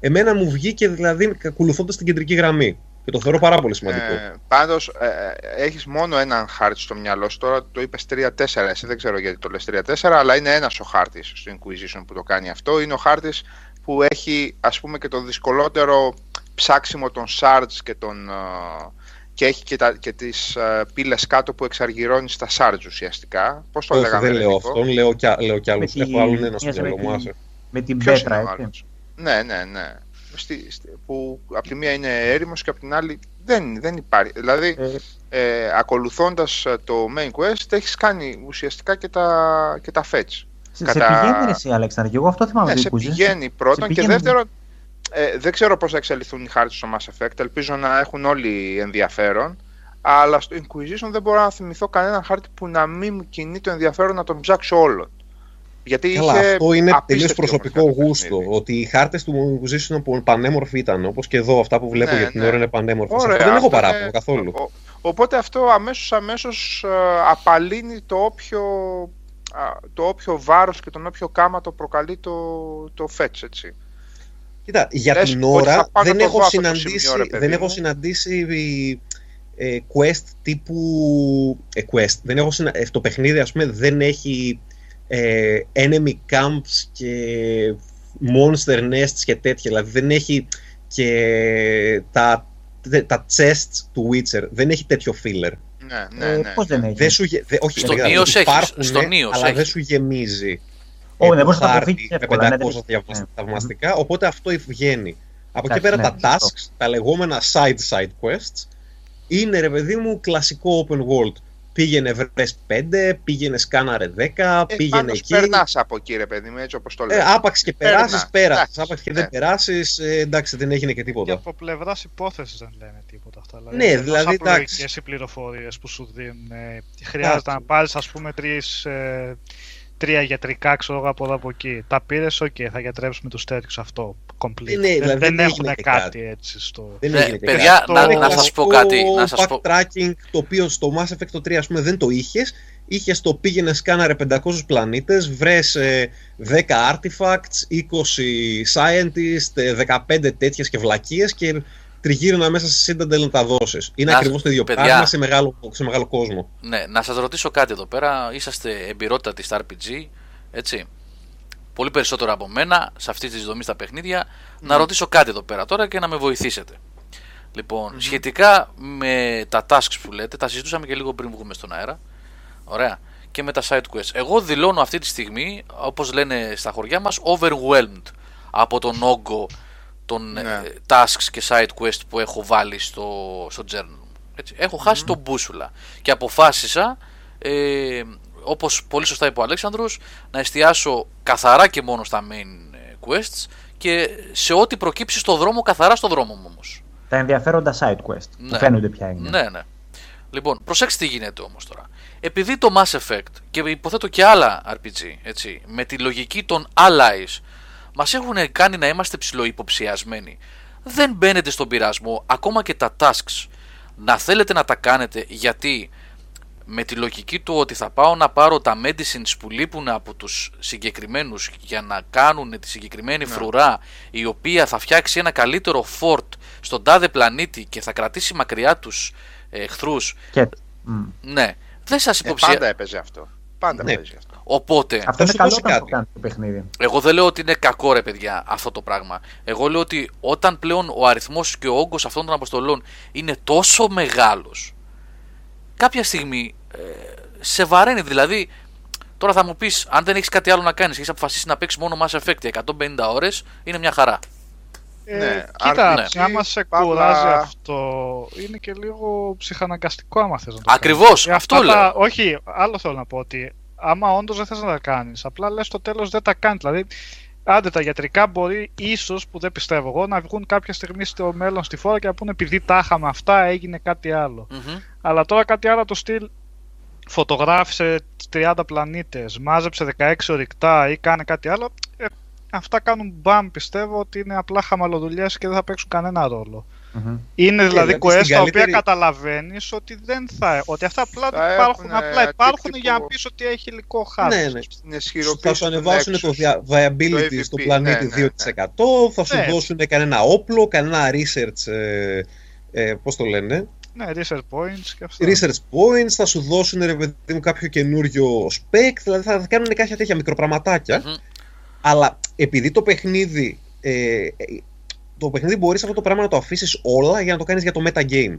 εμένα μου βγήκε δηλαδή ακολουθώντας την κεντρική γραμμή. Και το θεωρώ πάρα πολύ σημαντικό. Ε, Πάντως, ε, ε, έχεις μόνο έναν χάρτη στο μυαλό σου. Τώρα το είπες 3-4. Εσύ δεν ξέρω γιατί το λες 3-4, αλλά είναι ένας ο χάρτης στο Inquisition που το κάνει αυτό. Είναι ο χάρτης που έχει ας πούμε και το δυσκολότερο ψάξιμο των shards και των. ε, και έχει και, τα, και τις ε, πύλες κάτω που εξαργυρώνεις στα shards ουσιαστικά. Πώς το Όχι, λέγαμε, δεν ρε, λέω Νίκο; αυτόν, λέω κι, α- λέω κι άλλους. Με τη- Έχω άλλον ένα στο μοιάζει με μυαλό μου. τη- άσε. Με την Ποιος πέτρα, είναι ο έτσι. άλλος; Ναι, ναι, ναι. Στη, στη- που από τη μία είναι έρημος και από την άλλη δεν, δεν υπάρχει. Δηλαδή, Ε, ε, ακολουθώντας ε, το main quest έχεις κάνει ουσιαστικά και τα, και τα fetch. Σε, Κατά- σε πηγαίνει ρε εσύ, Αλέξανδρε, και εγώ αυτό θυμάμαι. Ναι, το σε Inquisition. πηγαίνει πρώτον Σε και πηγαίνει. δεύτερον ε, δεν ξέρω πώς θα εξελιχθούν οι χάρτες στο Mass Effect, ελπίζω να έχουν όλοι ενδιαφέρον αλλά στο Inquisition δεν μπορώ να θυμηθώ κανέναν χάρτη που να μην μου κινεί το ενδιαφέρον να τον ψάξω όλον. Γιατί Καλά, είχε αυτό είναι απίστευτη τελείως προσωπικό ομορφιά το γούστο. παιχνίδι. Ότι οι χάρτες του Inquisition που πανέμορφοι ήταν, όπως και εδώ αυτά που βλέπω Ναι, για την ναι. ώρα είναι πανέμορφα. Σε Ωραία, αυτό δεν έχω αυτό παράπονο είναι- καθόλου. Ο- οπότε αυτό αμέσως αμέσως ε, απαλύνει το όποιο, α, το όποιο βάρος και τον όποιο κάμα το προκαλεί το, το fetch, έτσι. Κοίτα, για Λες την ότι θα ώρα πάω να δεν το έχω, δω αυτό το συναντήσει, σημείο, ρε παιδί δεν έχω μου. συναντήσει ε, quest τύπου ε, quest. Δεν έχω συνα... ε, το παιχνίδι ας πούμε δεν έχει ε, enemy camps και monster nests και τέτοια. Δηλαδή δεν έχει και τα, τα chests του Witcher. Δεν έχει τέτοιο filler. Ναι, ναι, Ε, ναι. πώς δεν έχει; Δεν σου, γε- δε- όχι, Στο δεν Nio's έχεις, υπάρχουν, στο Nio's αλλά έχεις. δεν σου γεμίζει. Ω, ε, δεν το μπορείς να το χάρτη αποφύγεις με εύκολα, ναι, 500 δεν- θαυμασ- ναι. θαυμαστικά, οπότε αυτό βγαίνει. Από εκεί Εντάξει, πέρα ναι, τα σωστό. tasks, τα λεγόμενα side-side quests, είναι ρε παιδί μου κλασικό open world. Πήγαινε βρες 5, πήγαινε σκάναρε 10, Ε, πήγαινε πάντως εκεί. περνάς από εκεί ρε παιδί μου, έτσι όπως το Ε, λέω. άπαξ και Περνάς, περάσεις, πέρασες. εντάξει, Άπαξ και ναι. δεν περάσεις, ε, εντάξει δεν έγινε και Και τίποτα. από πλευράς υπόθεσης δεν λένε τίποτα αυτά. Ναι, είναι δηλαδή, τόσο εντάξει. απλοϊκές οι πληροφορίες που σου δίνουν. ε, Χρειάζεται να πάρεις, ας πούμε, τρεις, ε, τρία γιατρικά ξέρω εγώ από εδώ από εκεί. Τα πήρες, οκ, θα γιατρέψουμε τους τέτοιους αυτό. Complete. Ναι, ναι, δεν δηλαδή δεν δεν έχουν έγινε και κάτι, κάτι. έτσι στο. Δεν Ναι, έγινε και παιδιά, κάτι. να- Είναι να σας πω κλασικό κάτι, να σας πω- backtracking, το οποίο στο Mass Effect το 3 ας πούμε δεν το είχες. Είχες το πήγαινε σκάναρε 500 πλανήτες, βρες ε, 10 artifacts, 20 scientists, ε, 15 τέτοιες και βλακίες και τριγύρνα μέσα σε Citadel να τα δώσεις. Είναι Να- ακριβώς το ίδιο παιδιά. πράγμα σε μεγάλο, σε μεγάλο κόσμο. Ναι, να σας ρωτήσω κάτι εδώ πέρα. Είσαστε εμπειρότατοι στα RPG, έτσι. Πολύ περισσότερο από μένα σε αυτή τη δομή στα παιχνίδια. Να ρωτήσω κάτι εδώ πέρα τώρα και να με βοηθήσετε. Λοιπόν, σχετικά με τα tasks που λέτε, τα συζητούσαμε και λίγο πριν βγούμε στον αέρα. Ωραία. Και με τα side quests. Εγώ δηλώνω αυτή τη στιγμή, όπως λένε στα χωριά μας, overwhelmed από τον όγκο των Ναι. ε, tasks και side quest που έχω βάλει στο, στο journal μου. Έτσι. Έχω χάσει τον μπούσουλα και αποφάσισα, ε, όπως πολύ σωστά είπε ο Αλέξανδρος, να εστιάσω καθαρά και μόνο στα main ε, quests και σε ό,τι προκύψει στο δρόμο, καθαρά στο δρόμο μου όμως. Τα ενδιαφέροντα side quest Ναι. που φαίνονται πια είναι. Ναι, ναι. Λοιπόν, προσέξτε τι γίνεται όμως τώρα. Επειδή το Mass Effect και υποθέτω και άλλα RPG, έτσι, με τη λογική των allies, μας έχουν κάνει να είμαστε ψηλοϊποψιασμένοι. Δεν μπαίνετε στον πειρασμό, ακόμα και τα tasks, να θέλετε να τα κάνετε γιατί με τη λογική του ότι θα πάω να πάρω τα medicines που λείπουν από τους συγκεκριμένους για να κάνουν τη συγκεκριμένη φρουρά η οποία θα φτιάξει ένα καλύτερο fort στον τάδε πλανήτη και θα κρατήσει μακριά τους ε, εχθρούς Και, μ. ναι, δεν σας Ε, υποψία... πάντα έπαιζε αυτό. Πάντα Ναι. παίζει αυτό. Οπότε, Αυτό είναι σου καλό δώσει όταν το κάτι. κάνει το παιχνίδι. εγώ δεν λέω ότι είναι κακό ρε παιδιά αυτό το πράγμα. Εγώ λέω ότι όταν πλέον ο αριθμός και ο όγκος αυτών των αποστολών είναι τόσο μεγάλος, κάποια στιγμή ε, σε βαραίνει. Δηλαδή, τώρα θα μου πεις, αν δεν έχεις κάτι άλλο να κάνεις και έχεις αποφασίσει να παίξεις μόνο Mass Effect για 150 ώρες, είναι μια χαρά. Ε, Ναι, κοίτα, RPG, άμα σε παύλα- κουράζει αυτό, είναι και λίγο ψυχαναγκαστικό άμα θες να το Ακριβώς, κάνεις. Ε, αυτό αυτά τα- λέω. όχι, άλλο θέλω να πω ότι άμα όντως δεν θες να τα κάνεις, απλά λες στο τέλος δεν τα κάνεις. Δηλαδή, άντε τα γιατρικά μπορεί ίσως, που δεν πιστεύω εγώ, να βγουν κάποια στιγμή στο μέλλον στη φόρα και να πούνε επειδή τα είχαμε αυτά έγινε κάτι άλλο. Μμμ. Αλλά τώρα κάτι άλλο το στυλ φωτογράφησε 30 πλανήτες, μάζεψε 16 ορυκτά ή κάνε κάτι άλλο. Ε, αυτά κάνουν μπαμ, πιστεύω ότι είναι απλά χαμαλοδουλειές και δεν θα παίξουν κανένα ρόλο. Μμμ. Είναι δηλαδή δηλαδή, quest στην τα οποία καλύτερη- καταλαβαίνεις ότι δεν θα. Ότι αυτά απλά Θα υπάρχουν, έχουν, απλά ε, υπάρχουν αντίκτυπο. για να πεις ότι έχει υλικό χάρτη. Ναι, ναι. Στην Θα ισχυροποίηση σου του ανεβάσουν το Nexus. via- viability το στο AVP, πλανήτη ναι, ναι, 2%, θα σου Ναι. δώσουν κανένα όπλο, κανένα research, ε, ε, πώς το λένε, Ναι, research points και αυτά. research points, θα σου δώσουν ρε παιδί μου κάποιο καινούριο spec, δηλαδή θα κάνουν κάποια τέτοια μικροπραματάκια, Μμμ. Αλλά επειδή το παιχνίδι, ε, ε, το παιχνίδι μπορείς αυτό το πράγμα να το αφήσεις όλα για να το κάνεις για το metagame,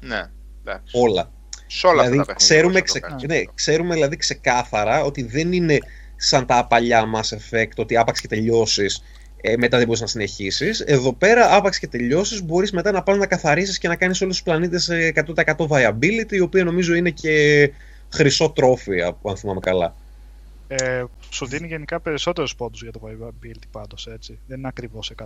Ναι, εντάξει. όλα. Σε όλα δηλαδή, αυτά τα παιχνίδια ξέρουμε, μπορείς να ξε... το κάνεις ναι, αυτό. ξέρουμε δηλαδή ξεκάθαρα ότι δεν είναι σαν τα παλιά Mass Effect, ότι άπαξ και τελειώσεις, ε, μετά δεν μπορείς να συνεχίσεις. Εδώ πέρα, άπαξ και τελειώσεις, μπορείς μετά να πάνε να καθαρίσεις και να κάνεις όλους τους πλανήτες 100% viability, η οποία νομίζω είναι και χρυσό τρόφι, από- αν θυμάμαι καλά. Ε, σου δίνει γενικά περισσότερου πόντου για το viability πάντως, έτσι. Δεν είναι ακριβώς 100.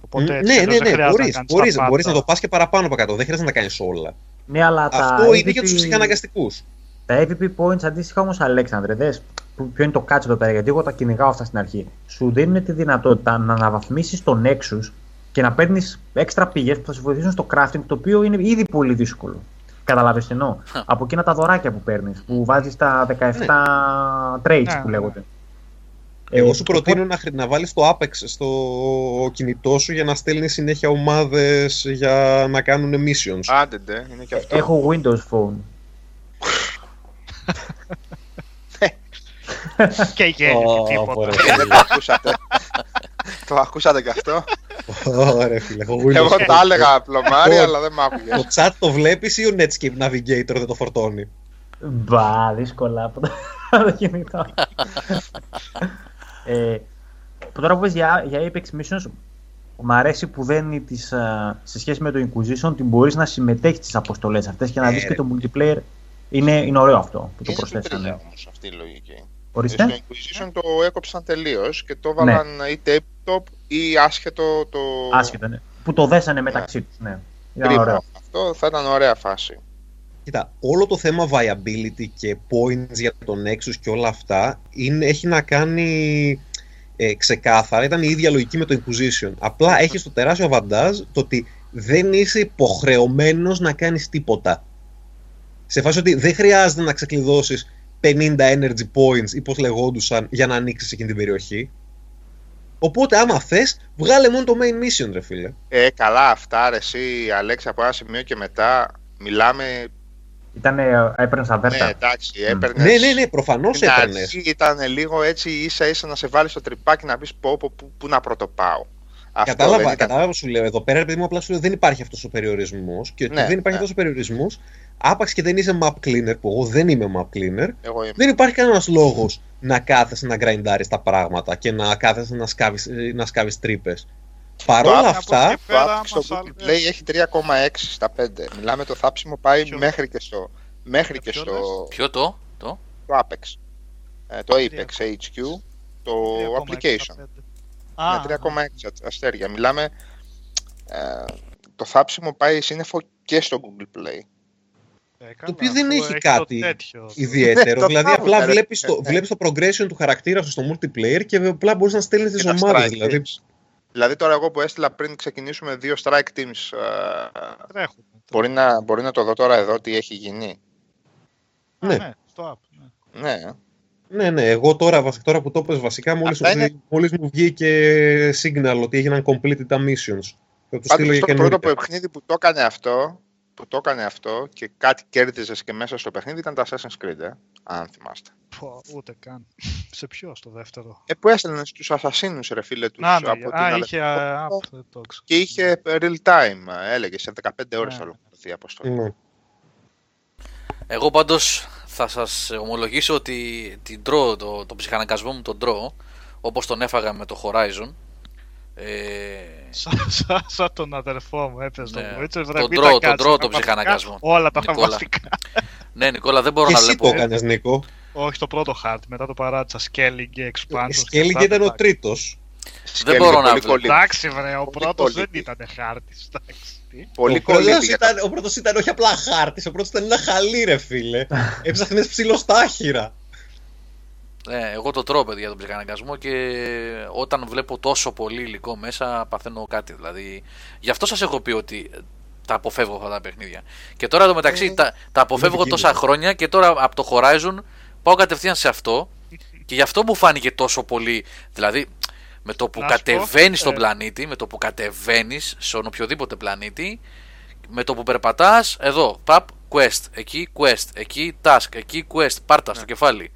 Οπότε, ναι, ναι, ναι, μπορείς μπορείς, μπορείς, μπορείς να το πας και παραπάνω από 100, δεν χρειάζεται να κάνεις όλα. Ναι, αλλά Αυτό τα είναι για τους EVP ψυχαναγκαστικούς. Τα EVP points αντίστοιχα όμως, Αλέξανδρε, δες που- ποιο είναι το κάτσο εδώ πέρα, γιατί εγώ τα κυνηγάω αυτά στην αρχή. Σου δίνουν τη δυνατότητα να αναβαθμίσεις τον Nexus και να παίρνεις έξτρα πηγές που θα σε βοηθήσουν στο crafting, το οποίο είναι ήδη πολύ δύσκολο. Καταλάβεις τι εννοώ. Από εκείνα τα δωράκια που παίρνεις, που βάζεις τα 17 traits Ναι, που ναι. λέγονται. Εγώ Ε, σου προτείνω να, χρη- να βάλεις το Apex στο κινητό σου για να στέλνει συνέχεια ομάδες για να κάνουν missions. Άντε, ντε, είναι και αυτό. Έχω Windows Phone. Και γέλιο Ω, και τίποτα. ωραία, Δεν φίλε. το ακούσατε. το ακούσατε κι αυτό; Ωραία, φίλε. Έχω Windows Εγώ Phone. τα έλεγα πλωμάρι, Λοιπόν, αλλά δεν μ' άκουγες. Το chat το βλέπεις ή ο Netscape Navigator δεν το φορτώνει; Μπα, δύσκολα από το, από το κινητό. ε, που τώρα που πες για, για Apex Missions, μ' αρέσει που δένει τις, α, σε σχέση με το Inquisition ότι μπορείς να συμμετέχεις στις αποστολές αυτές και να Ε, δεις ρε. και το multiplayer. Είναι, είναι ωραίο αυτό που το Είναι του τρία προσθέσανε. όμως αυτή η λογική. Ορίστε. Στο Inquisition το έκοψαν τελείως και το έβαλαν ή tabletop ή άσχετο το. Άσχετα, ναι. Που το δέσανε μεταξύ τους, ναι. Ήταν Κρίμα. ωραίο. Αυτό θα ήταν ωραία φάση. Κοίτα, όλο το θέμα viability και points για τον Nexus και όλα αυτά είναι, έχει να κάνει ε, ξεκάθαρα, ήταν η ίδια λογική με το Inquisition. Απλά έχει το τεράστιο advantage το ότι δεν είσαι υποχρεωμένος να κάνεις τίποτα. Σε φάση ότι δεν χρειάζεται να ξεκλειδώσεις 50 energy points ή πώς λεγόντουσαν για να ανοίξεις εκείνη την περιοχή. Οπότε άμα θες, βγάλε μόνο το main mission ρε φίλε. Ε, καλά, αυτά ρε, εσύ, Αλέξη, από ένα σημείο και μετά μιλάμε. Ήταν, έπαιρνες στα Ναι, βέρτα. εντάξει, Μμ. έπαιρνες. Ναι, ναι, ναι, προφανώς Στην έπαιρνες. αρχή ήταν λίγο έτσι ίσα ίσα να σε βάλει στο τρυπάκι να πεις πω, πω πού, πού να πρωτοπάω. Αυτό Κατάλαβα, δεν ήταν- κατάλαβα που σου λέω. Εδώ πέρα, επειδή μου απλά σου λέω δεν υπάρχει αυτός ο περιορισμός. Και ότι Ναι, δεν υπάρχει ναι. αυτός ο περιορισμός, άπαξ και δεν είσαι map cleaner, που εγώ δεν είμαι map cleaner, Εγώ είμαι. δεν υπάρχει κανένας λόγος να κάθεσαι να γκραϊντάρει τα πράγματα και να κάθεσαι να σκάβεις να σκάβεις τρύπες. Παρ' όλα Το αυτά, και Το πέρα Apex στο μας Google άρεσε. Play έχει 3,6 στα 5. Μιλάμε το θάψιμο πάει Ποιο; μέχρι και στο, μέχρι και Ποιο στο Ποιο το, το; το Apex. Ε, το Apex HQ, το 3,65. application. Α, Ναι, 3,6 αστέρια. Μιλάμε. Ε, το θάψιμο πάει σύννεφο και στο Google Play. Ε, καλά, το οποίο δεν αφού έχει το κάτι τέτοιο. ιδιαίτερο. Το δηλαδή, πάμε, απλά ρε. βλέπεις το, βλέπεις το progression του χαρακτήρα σου στο multiplayer και απλά μπορείς να στέλνεις τις Και τα ομάδες. strike Δηλαδή, teams. δηλαδή τώρα εγώ που έστειλα πριν ξεκινήσουμε δύο strike teams ε, Τρέχουμε. μπορεί, να, μπορεί να το δω τώρα εδώ τι έχει γίνει. Α, ναι. ναι, στο app. Ναι. Ναι, ε. Ναι, ναι, εγώ τώρα, βασ- τώρα που το πες βασικά, μόλις, Αυτά είναι- μόλις μου βγήκε signal ότι έγιναν completed τα missions. Θα του στείλω Πάντως για το πρώτο καινούργια. παιχνίδι που το έκανε αυτό που το έκανε αυτό και κάτι κέρδιζες και μέσα στο παιχνίδι ήταν το Assassin's Creed, ε, αν θυμάστε. Πω, ούτε καν. Σε ποιο στο δεύτερο; Ε, που έστελνες στους ασασίνους ρε φίλε τους Να, ναι, από την α, άλλη- είχε α, app, δεν το ξέρω. και είχε real time, ε, έλεγε σε 15 ώρες Ναι. θα ολοκληρωθεί η αποστολή. Ναι. Εγώ πάντως θα σας ομολογήσω ότι την draw, το, το ψυχαναγκασμό μου τον draw, όπως τον έφαγα με το Horizon, ε, Σαν σα, σα τον αδερφό μου έπαιζε Ναι. το έτσι, βρε, Τον μην τρώω, τα τον κάνεις τρώω τα τον βασικά, ψυχαναγκασμό. Όλα τα Νικόλα. βασικά. ναι Νικόλα δεν μπορώ Και να εσύ βλέπω το έκανες, Νίκο; Όχι το πρώτο χάρτη, μετά το παράτησα. Scaling και Ο expansion. Σκέλιγκ ήταν ο τρίτος. Δεν μπορώ να πολύ βλέπω. κολλή. Εντάξει, βρε, ο Πολύ πρώτος δεν κολλητή. ήταν χάρτης. Εντάξει. τι; Πολύ ο, πρώτος κολλήτη για τα- ήταν, ο πρώτος ήταν όχι απλά χάρτης, ο πρώτος ήταν ένα χαλί ρε φίλε. Έψαχνες ψηλοστάχυρα. Ναι, εγώ το τρώω παιδιά τον ψυχαναγκασμό και όταν βλέπω τόσο πολύ υλικό μέσα παθαίνω κάτι. Δηλαδή, γι' αυτό σας έχω πει ότι τα αποφεύγω αυτά τα παιχνίδια. Και τώρα εδώ μεταξύ Ε, τα, τα αποφεύγω είναι τόσα επικίνδυνο. χρόνια και τώρα από το Horizon πάω κατευθείαν σε αυτό και γι' αυτό μου φάνηκε τόσο πολύ. Δηλαδή, με το που Να σου πω, κατεβαίνεις στον ε, πλανήτη, με το που κατεβαίνεις σε οποιοδήποτε πλανήτη, με το που περπατάς, εδώ, παπ, quest, εκεί, quest, εκεί, task, εκεί, quest, πάρτα Ναι. στο κεφάλι.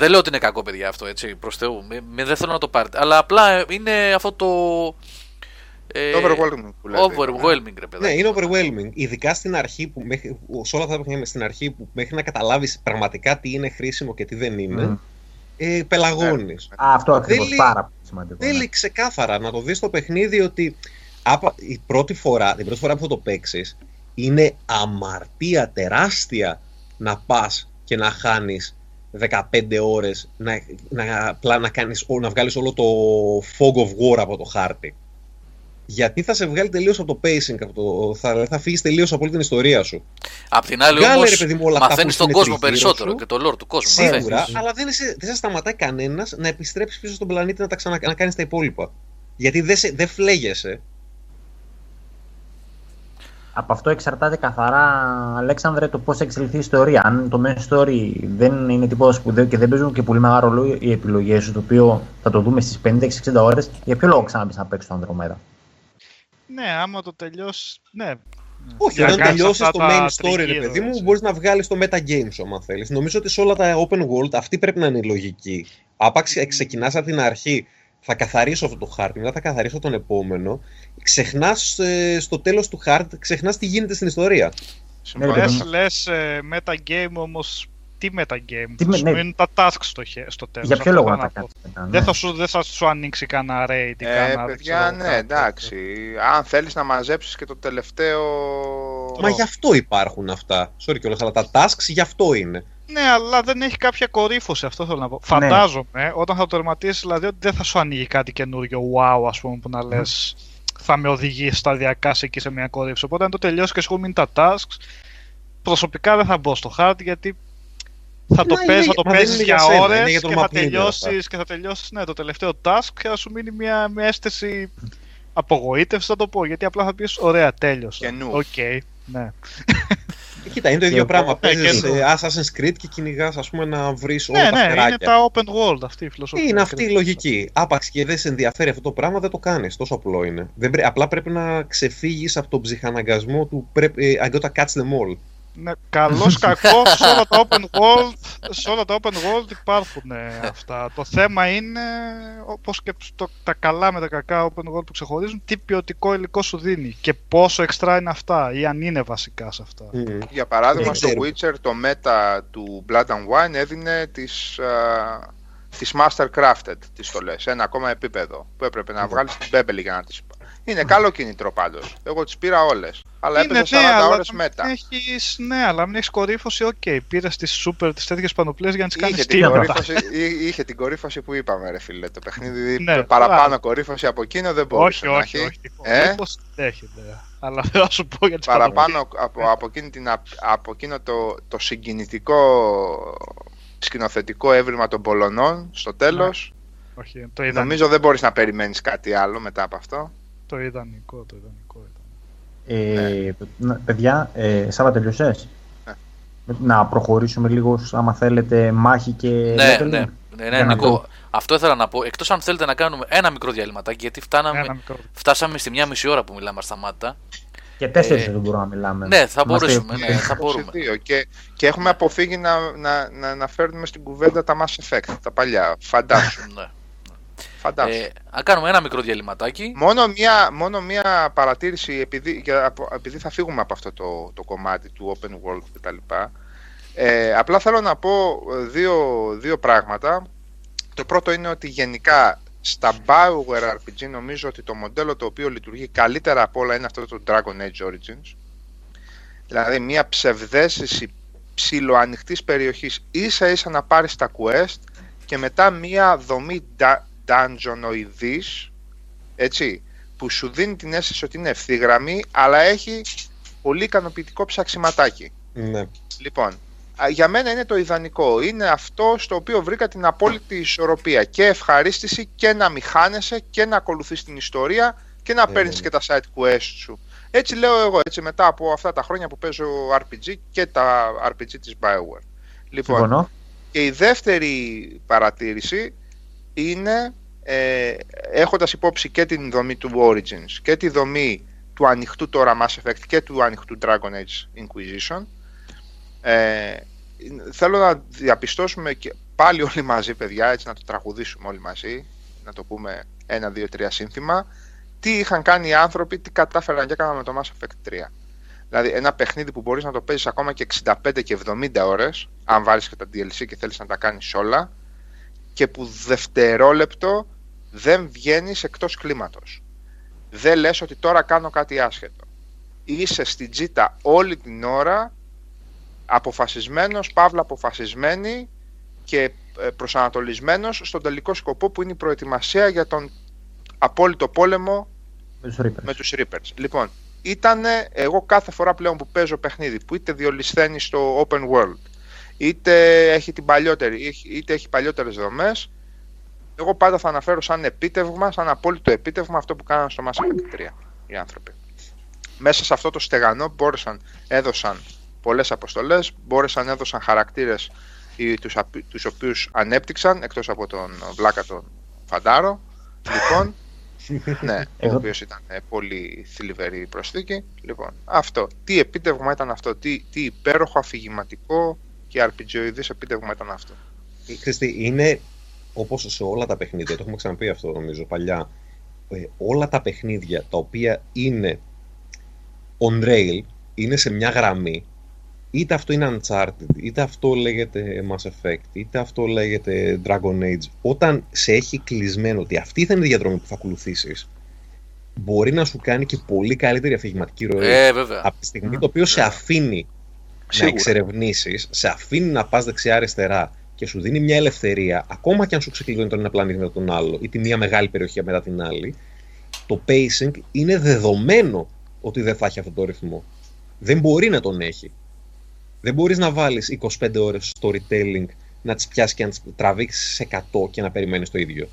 Δεν λέω ότι είναι κακό, παιδιά, αυτό έτσι, προς Θεού. Μη- μη- δεν θέλω να το πάρετε. Αλλά απλά ε, είναι αυτό το. ε, Το overwhelming που λέτε. overwhelming, ρε παιδάκι. Ναι, είναι overwhelming. Ειδικά στην αρχή, που μέχρι, που- σε όλα αυτά τα παιχνίδια, στην αρχή που μέχρι να καταλάβεις πραγματικά τι είναι χρήσιμο και τι δεν είναι, Μμ. ε, πελαγώνεις. Α, αυτό ακριβώς. Θέλει- Πάρα πολύ σημαντικό. ναι. Θέλει ξεκάθαρα να το δεις στο παιχνίδι ότι άπα- η πρώτη φορά, την πρώτη φορά που θα το παίξεις, είναι αμαρτία τεράστια να πας και να χάνεις 15 ώρες να, να, απλά να, κάνεις, να βγάλεις όλο το fog of war από το χάρτη. Γιατί θα σε βγάλει τελείως από το pacing, από το, θα, θα φύγεις τελείως από όλη την ιστορία σου. Απ' την άλλη Βγάλε, όμως, ρε παιδί μου, όλα αυτά που μαθαίνει τον είναι κόσμο τριγύρω περισσότερο σου. και το lore του κόσμου. Σίγουρα, μαθαίνεις. αλλά δεν, σε, δεν σε σταματάει κανένας να επιστρέψεις πίσω στον πλανήτη να, τα ξανα, να κάνεις τα υπόλοιπα. Γιατί δεν, σε, δεν φλέγεσαι. Από αυτό εξαρτάται καθαρά, Αλέξανδρε, το πώς θα εξελιχθεί η ιστορία. Αν το main story δεν είναι τίποτα σπουδαίο και δεν παίζουν και πολύ μεγάλο ρόλο οι επιλογές σου, το οποίο θα το δούμε στις 50-60 ώρες, για ποιο λόγο ξαναμπεί να παίξει το Ανδρομέδα; Ναι, άμα το τελειώσεις. Ναι. Όχι, Για να όταν κάνεις τελειώσεις αυτά το τα main story, ρε τριγύρω, παιδί μου, έτσι. μπορείς να βγάλεις το metagame σου, άμα θέλεις. Νομίζω ότι σε όλα τα open world αυτή πρέπει να είναι η λογική. Άπαξ ξεκινάς από την αρχή, θα καθαρίσω αυτό το χάρτη, μετά θα καθαρίσω τον επόμενο. Ξεχνάς στο τέλος του χάρτη, ξεχνάς τι γίνεται στην ιστορία. Συμφωνώ. Ναι, ρε, Λες, λες ε, metagame όμως, τι metagame, Τι θα με- σου ναι. μείνουν τα tasks στο, χε- στο τέλος. Για ποιο αυτό λόγο να θέλω τα πω. κάνεις μετά. Δεν ναι. θα, σου, δεν θα σου ανοίξει κανένα raid ή Ε, κανένα... δεν παιδιά, ξέρω, ναι, κάτι εντάξει. Αν θέλεις να μαζέψεις και το τελευταίο... Μα γι' αυτό υπάρχουν αυτά. Sorry κιόλας, αλλά τα tasks γι' αυτό είναι. Ναι, αλλά δεν έχει κάποια κορύφωση, αυτό θέλω να Ναι. πω. Φαντάζομαι, όταν θα το τερματίσεις, δηλαδή ότι δεν θα σου ανοίγει κάτι καινούριο wow, ας πούμε, που να λες. Θα με οδηγήσει σταδιακά σε εκεί σε μια κορύφωση. Οπότε, αν το τελειώσεις και σου έχουν μείνει τα tasks, προσωπικά δεν θα μπω στο χάρτη γιατί θα το Μα παίζει, είναι- θα το μα δεν παίζεις είναι για για σένα, ώρες είναι για τον και, θα map leader τελειώσεις, αυτά. και θα τελειώσεις ναι, το τελευταίο task και θα σου μείνει μια, μια αίσθηση απογοήτευσης, θα το πω. Γιατί απλά θα πεις: Ωραία, τέλειωσα. Καινού. Οκ, ναι. Ε, Κοίτα, είναι το ίδιο εγώ- πράγμα. Ναι, Παίζεις και εγώ. ε, Assassin's Creed και κυνηγάς, ας πούμε, να βρεις όλα Ναι, τα ναι, είναι φτεράκια. τα open world αυτή η φιλοσοφία. Είναι αυτή η λογική. Άπαξ και δεν σε ενδιαφέρει αυτό το πράγμα, δεν το κάνεις. Τόσο απλό είναι. Δεν πρέ- απλά πρέπει να ξεφύγεις από τον ψυχαναγκασμό του. Πρέπει, ε, I gotta catch them all. Ναι, καλός κακός σε όλα τα open world, σε όλα τα open world υπάρχουν ε, αυτά. Το θέμα είναι, όπως και στο, τα καλά με τα κακά open world που ξεχωρίζουν, τι ποιοτικό υλικό σου δίνει και πόσο εξτρά είναι αυτά ή αν είναι βασικά σε αυτά. Μμμ. Για παράδειγμα, Δεν στο ξέρω. Witcher το meta του Blood and Wine έδινε τις, α, τις Master Crafted, τις στολές, ένα ακόμα επίπεδο που έπρεπε να βγάλεις την Μπέμπελη για να τις... Είναι καλό κίνητρο πάντως. Εγώ τις πήρα όλες. Αλλά Είναι, έπαιζα 40 ναι, αλλά ώρες να μετά. μην έχεις, ναι, αλλά μην έχεις κορύφωση, οκ. Πήρες τις super, τις τέτοιες πανοπλίες για να τις κάνεις Είχε την, τίποτα. κορύφωση, εί- είχε την κορύφωση που είπαμε, ρε φίλε. Το παιχνίδι Ναι, παραπάνω μπράβο. κορύφωση από εκείνο δεν μπορούσε Όχι, να όχι, έχει. όχι. Ε; Κορύφωση δέχεται. Αλλά δεν θα σου πω για τις Παραπάνω πανοπλίες. από, από, εκείνη την, α- από εκείνο το, το συγκινητικό σκηνοθετικό εύρημα των Πολωνών στο τέλος. Όχι, το ιδανικό. Νομίζω δεν μπορείς να περιμένεις κάτι άλλο μετά από αυτό. Το ιδανικό, το ιδανικό ήταν. Ε, να- παιδιά, ε, Σάβα τελειώσες; Ναι. Να προχωρήσουμε λίγο, άμα θέλετε, μάχη και Ναι, leveling. ναι, ναι, ναι, Για να Νικό. το- Αυτό ήθελα να πω. Εκτός αν θέλετε να κάνουμε ένα μικρό διαλυματάκι, γιατί φτάναμε, Ένα μικρό. φτάσαμε στη μία μισή ώρα που μιλάμε σταμάτα. Και τέσσερις Ε, δεν μπορούμε να μιλάμε. ναι, θα Είμαστε- μπορέσουμε, ναι. θα μπορούμε. 22. Και, και έχουμε αποφύγει να, να, να, να φέρνουμε στην κουβέντα τα Mass Effect, τα παλιά. Φαντάσου. Ναι. Φαντάσου. Ε, να κάνουμε ένα μικρό διαλυματάκι. Μόνο μία, μόνο μία παρατήρηση, επειδή, για, απο- επειδή θα φύγουμε από αυτό το, το κομμάτι του open world κτλ. Ε, απλά θέλω να πω ε, δύο, δύο πράγματα. Το πρώτο είναι ότι γενικά στα Bioware RPG νομίζω ότι το μοντέλο το οποίο λειτουργεί καλύτερα από όλα είναι αυτό το Dragon Age Origins. Δηλαδή μια ψευδέστηση ψιλοανοιχτής περιοχής ίσα ίσα να πάρεις τα quest και μετά μια δομή da- dungeonoidής έτσι, που σου δίνει την αίσθηση ότι είναι ευθύγραμμη αλλά έχει πολύ ικανοποιητικό ψαξιματάκι. Ναι. Λοιπόν, α, για μένα είναι το ιδανικό. Είναι αυτό στο οποίο βρήκα την απόλυτη ισορροπία και ευχαρίστηση και να μην χάνεσαι και να ακολουθείς την ιστορία και να Ε, παίρνεις ναι. και τα side quest σου. Έτσι λέω εγώ, έτσι μετά από αυτά τα χρόνια που παίζω RPG και τα RPG της Bioware. Λοιπόν, Συμφωνώ. και η δεύτερη παρατήρηση είναι ε, έχοντας υπόψη και την δομή του Origins και τη δομή του ανοιχτού τώρα Mass Effect και του ανοιχτού Dragon Age Inquisition ε, θέλω να διαπιστώσουμε και πάλι όλοι μαζί παιδιά έτσι να το τραγουδήσουμε όλοι μαζί να το πούμε ένα, δύο, τρία σύνθημα τι είχαν κάνει οι άνθρωποι, τι κατάφεραν και έκαναν με το Mass Effect 3 Δηλαδή ένα παιχνίδι που μπορείς να το παίζεις ακόμα και 65 και 70 ώρες αν βάλεις και τα DLC και θέλεις να τα κάνεις όλα και που δευτερόλεπτο δεν βγαίνεις εκτός κλίματος. Δεν λες ότι τώρα κάνω κάτι άσχετο. Είσαι στην τζίτα όλη την ώρα αποφασισμένος, παύλα αποφασισμένη και ε, προσανατολισμένος στον τελικό σκοπό που είναι η προετοιμασία για τον απόλυτο πόλεμο Με τους Reapers. με τους Reapers. Λοιπόν, ήταν εγώ κάθε φορά πλέον που παίζω παιχνίδι που είτε διολυσθένεις στο open world είτε έχει, την παλιότερη, είτε έχει παλιότερες δομές εγώ πάντα θα αναφέρω σαν επίτευγμα, σαν απόλυτο επίτευγμα αυτό που κάνανε στο Mass Effect 3 οι άνθρωποι. Μέσα σε αυτό το στεγανό μπόρεσαν, έδωσαν πολλές αποστολές, μπόρεσαν, έδωσαν χαρακτήρες οι- τους, απ- τους οποίους ανέπτυξαν, εκτός από τον Βλάκα τον Φαντάρο. Λοιπόν, ναι, ο Εγώ- οποίος ήταν ε, πολύ θλιβερή προσθήκη. Λοιπόν, αυτό. Τι επίτευγμα ήταν αυτό, τι, τι υπέροχο, αφηγηματικό και RPGoειδής επίτευγμα ήταν αυτό. Ξέρεις τι, είναι όπως σε όλα τα παιχνίδια, το έχουμε ξαναπεί αυτό νομίζω παλιά, ε, όλα τα παιχνίδια τα οποία είναι on rail, είναι σε μια γραμμή, είτε αυτό είναι Uncharted, είτε αυτό λέγεται Mass Effect, είτε αυτό λέγεται Dragon Age, όταν σε έχει κλεισμένο ότι αυτή θα είναι η διαδρομή που θα ακολουθήσεις, μπορεί να σου κάνει και πολύ καλύτερη αφηγηματική ροή. Ε, βέβαια. Από τη στιγμή το οποίο σε αφήνει να Σίγουρα. εξερευνήσεις, σε αφήνει να πας δεξιά-αριστερά και σου δίνει μια ελευθερία, ακόμα και αν σου ξεκλειδώνει τον ένα πλανήτη μετά τον άλλο, ή τη μία μεγάλη περιοχή μετά την άλλη, το pacing είναι δεδομένο ότι δεν θα έχει αυτό το ρυθμό. Δεν μπορεί να τον έχει. Δεν μπορείς να βάλεις 25 ώρες storytelling, να τις πιάσεις και να τις τραβήξεις σε 100 και να περιμένεις το ίδιο.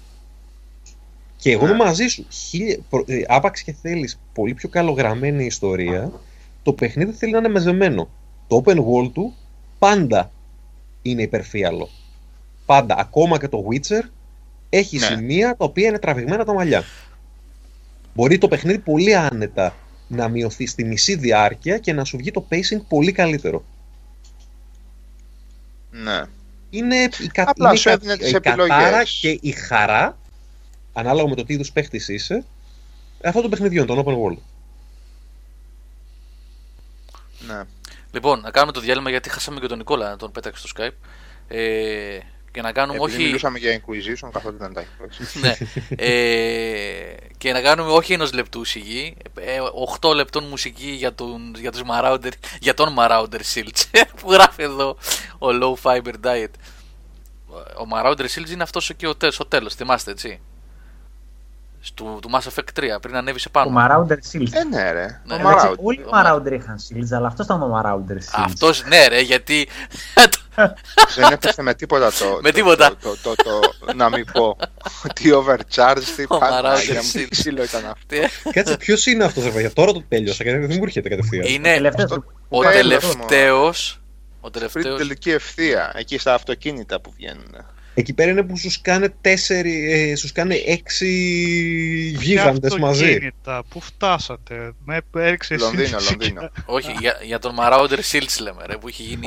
Και εγώ είμαι Ναι. μαζί σου. Χίλια, προ- ε, άπαξ και θέλεις πολύ πιο καλογραμμένη ιστορία, το παιχνίδι θέλει να είναι μεζεμένο. Το open world του πάντα είναι υπερφύαλο. Πάντα. Ακόμα και το Witcher έχει Ναι. σημεία τα οποία είναι τραβηγμένα τα μαλλιά. Μπορεί το παιχνίδι πολύ άνετα να μειωθεί στη μισή διάρκεια και να σου βγει το pacing πολύ καλύτερο. Ναι. Είναι η, κα... Απλά είναι σου η έδινε κα- τις η επιλογές. κατάρα και η χαρά, ανάλογα με το τι είδους παίχτης είσαι, αυτό το παιχνιδιών, τον open world. ναι. Λοιπόν, να κάνουμε το διάλειμμα γιατί χάσαμε και τον Νικόλα να τον πέταξε στο Skype. Ε, και να κάνουμε Επειδή όχι. μιλούσαμε για Inquisition, καθόλου δεν τα έχει παίξει. ναι. ε, και να κάνουμε όχι ενός λεπτού σιγή, ε, 8 λεπτών μουσική για, τον, για, τους Marauder, για τον Marauder Shields που γράφει εδώ ο Low Fiber Diet. Ο Marauder Shields είναι αυτός και ο, τε- στο τέλος, θυμάστε έτσι; Του, του Mass Effect 3 πριν ανέβει σε Το πάνω. Marauder Shield. Ε, ναι, ρε. Ναι. Ο Εντάξει, Marauder. όλοι οι ο Marauder είχαν Shields, αλλά αυτός ήταν ο Marauder Shields. Αυτός ναι ρε γιατί Δεν έπεσε με τίποτα το. Με το- τίποτα. Το, το, το, το- να μην πω. Τι overcharge, τι Ο πάντα. Marauder Για Shield. μου ξύλο ήταν αυτό. Κάτσε, ποιος είναι αυτός, ρε παιδιά, τώρα το τέλειωσα και δεν μου έρχεται κατευθείαν. είναι Τελευταίος αυτό- του- ο Ναι, τελευταίος ο Πριν την τελευταίος τελική ευθεία, εκεί στα αυτοκίνητα που βγαίνουν. Εκεί πέρα είναι που σου κάνε τέσσερι, ε, σου κάνε έξι γίγαντες Και μαζί. αυτοκίνητα, Πού φτάσατε; Με έριξε εσύ Λονδίνο, φυσικά. Λονδίνο. όχι για, για τον Marauder Shields λέμε ρε που είχε γίνει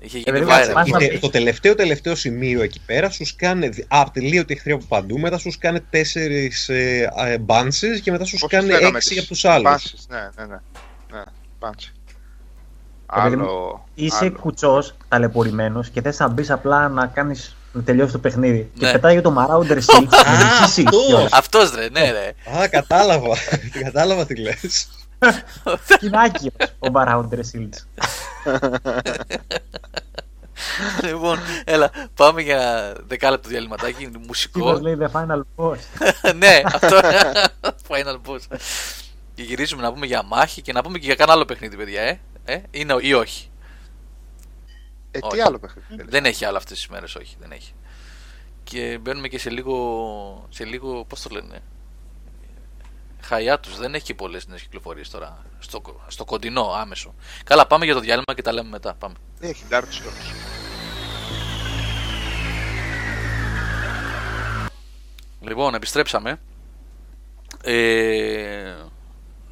είχε γίνει παιδί μου, viral μας- Είναι το τελευταίο τελευταίο σημείο εκεί πέρα σου κάνε atelίωτη εχθροί από παντού, μετά σου κάνε τέσσερις ε, ε, bounces και μετά σου Πώς κάνε τους λέγαμε, έξι τις από τους άλλους. πάνσεις, Ναι, ναι, ναι. ναι πάνσεις. παιδί μου, Άλλο. Είσαι άλλο. κουτσός, ταλαιπωρημένος και θες να μπεις απλά να κάνεις. Να τελειώσει το παιχνίδι. Και Ναι. πετάει το Marauder Shield με Α, δική αυτό. κιόλας. αυτός ρε ναι ρε Α, κατάλαβα. κατάλαβα τι λες. Είναι άκυρο ο Marauder Shields. λοιπόν έλα πάμε για δεκάλεπτο διαλυματάκι μουσικό Τύπος λέει The Final Boss. ναι, αυτό. Final boss. Και γυρίζουμε να πούμε για μάχη και να πούμε και για κανένα άλλο παιχνίδι, παιδιά, ε. Ε; Είναι ή όχι. Ε, τι Όχι. άλλο παιχνίδι θέλεις. Δεν έχει άλλο αυτές τις μέρες, όχι, δεν έχει. Και μπαίνουμε και σε λίγο, σε λίγο, πώς το λένε, χαϊάτους. Δεν έχει και πολλές νέες κυκλοφορίες τώρα, στο, κο- στο κοντινό, άμεσο. Καλά, πάμε για το διάλειμμα και τα λέμε μετά, πάμε. Έχει Dark Souls. Λοιπόν, επιστρέψαμε. Ε,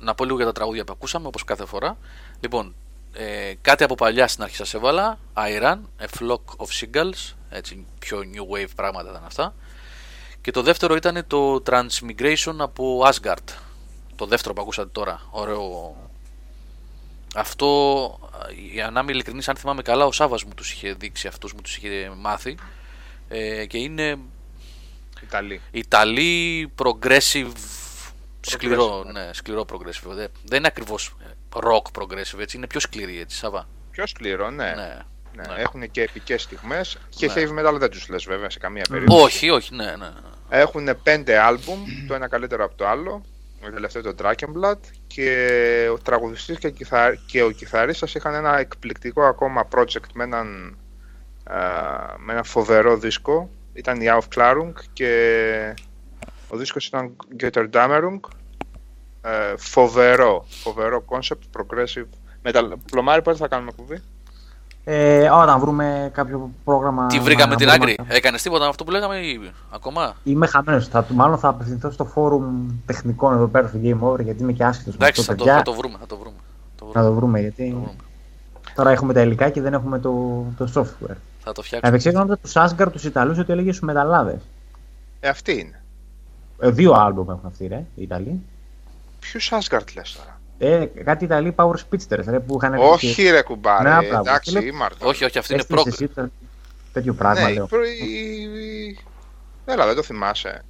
να πω λίγο για τα τραγούδια που ακούσαμε, όπως κάθε φορά. Λοιπόν, ε, κάτι από παλιά στην αρχή σας έβαλα. Iran, A Flock of Seagulls. Έτσι, πιο new wave πράγματα ήταν αυτά. Και το δεύτερο ήταν το Transmigration από Asgard. Το δεύτερο που ακούσατε τώρα. Ωραίο. Αυτό, για να είμαι ειλικρινής, αν θυμάμαι καλά, ο Σάβας μου τους είχε δείξει αυτούς, μου τους είχε μάθει. Ε, και είναι Ιταλή. Ιταλή progressive σκληρό, Progressive, ναι, σκληρό progressive. Δεν, δεν είναι ακριβώς rock progressive, έτσι, είναι πιο σκληρή έτσι, Σαββά. Πιο σκληρό, ναι. Ναι. Ναι, Ναι. Έχουν και επικές στιγμές. Και Ναι. heavy metal δεν τους λες βέβαια σε καμία περίπτωση. Όχι, όχι, ναι, ναι. Έχουν πέντε άλμπουμ, το ένα καλύτερο από το άλλο. Το τελευταίο το Drakenblood και ο τραγουδιστής και, ο κιθα... και ο κιθαρίστας είχαν ένα εκπληκτικό ακόμα project με έναν, α, με ένα φοβερό δίσκο. Ήταν η Aufklärung και ο δίσκος ήταν Götterdämmerung. Ε, φοβερό, φοβερό concept, progressive metal. Πλωμάρι πότε θα κάνουμε κουβί. Ε, όταν βρούμε κάποιο πρόγραμμα. Τι βρήκαμε να την μπορούμε άκρη. να- Έκανες τίποτα με αυτό που λέγαμε ή ακόμα; Είμαι χαμένος. Θα, μάλλον θα απευθυνθώ στο φόρουμ τεχνικών εδώ πέρα στο Game Over γιατί είμαι και άσχετος με Εντάξει, αυτό. θα το, παιδιά. θα το βρούμε. Θα το βρούμε. Το Να βρούμε. το βρούμε γιατί το βρούμε. τώρα έχουμε τα υλικά και δεν έχουμε το, το software. Θα το Να φτιάξουμε. επεξεργάζομαι τους Asgard τους Ιταλούς ότι έλεγε στους μεταλλάδες. Ε, αυτή είναι. Ε, δύο άλμπουμ έχουν αυτοί, ρε, οι Ιταλοί. Ποιους Asgard λες τώρα; Ε, κάτι Ιταλοί Power Speedsters, ρε, που είχαν Όχι ρε κουμπάρε, Ναι, μπράβο. εντάξει, Φίλε, ήμαρτο. Όχι, όχι, αυτή είναι Έστειλες προ. εσύ το- τέτοιο πράγμα, ναι, λέω. προ- η- η- Έλα, δεν το θυμάσαι.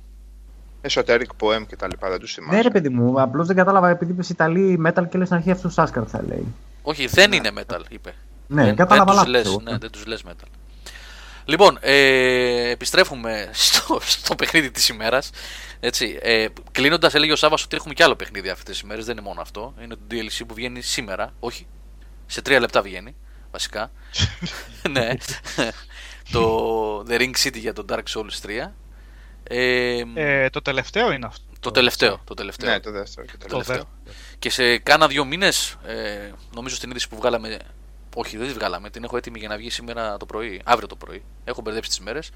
Esoteric Poem και τα λοιπά, δεν τους θυμάσαι. Ναι, ρε παιδί μου, απλώς δεν κατάλαβα επειδή είπες Ιταλοί metal και λες στην αρχή αυτούς του Asgard θα λέει. Όχι, δεν είναι metal, είπε. Ναι, δεν, κατάλαβα δεν τους λάθος λες, εγώ. ναι, δεν τους λες metal. Λοιπόν, ε, επιστρέφουμε στο, στο παιχνίδι της ημέρας. Έτσι, ε, κλείνοντας έλεγε ο Σάββας ότι έχουμε και άλλο παιχνίδι αυτές τις ημέρες, δεν είναι μόνο αυτό. Είναι το DLC που βγαίνει σήμερα, όχι, σε τρία λεπτά βγαίνει, βασικά. ναι, το The Ring City για το Dark Souls 3. Ε, Ε, το τελευταίο είναι αυτό. το τελευταίο, το τελευταίο. Ναι, το δεύτερο και το Το τελευταίο. τελευταίο. Και σε κάνα δύο μήνες, ε, νομίζω στην είδηση που βγάλαμε. Όχι, δεν τη βγάλαμε. Την έχω έτοιμη για να βγει σήμερα το πρωί, αύριο το πρωί. Έχω μπερδέψει τις μέρες.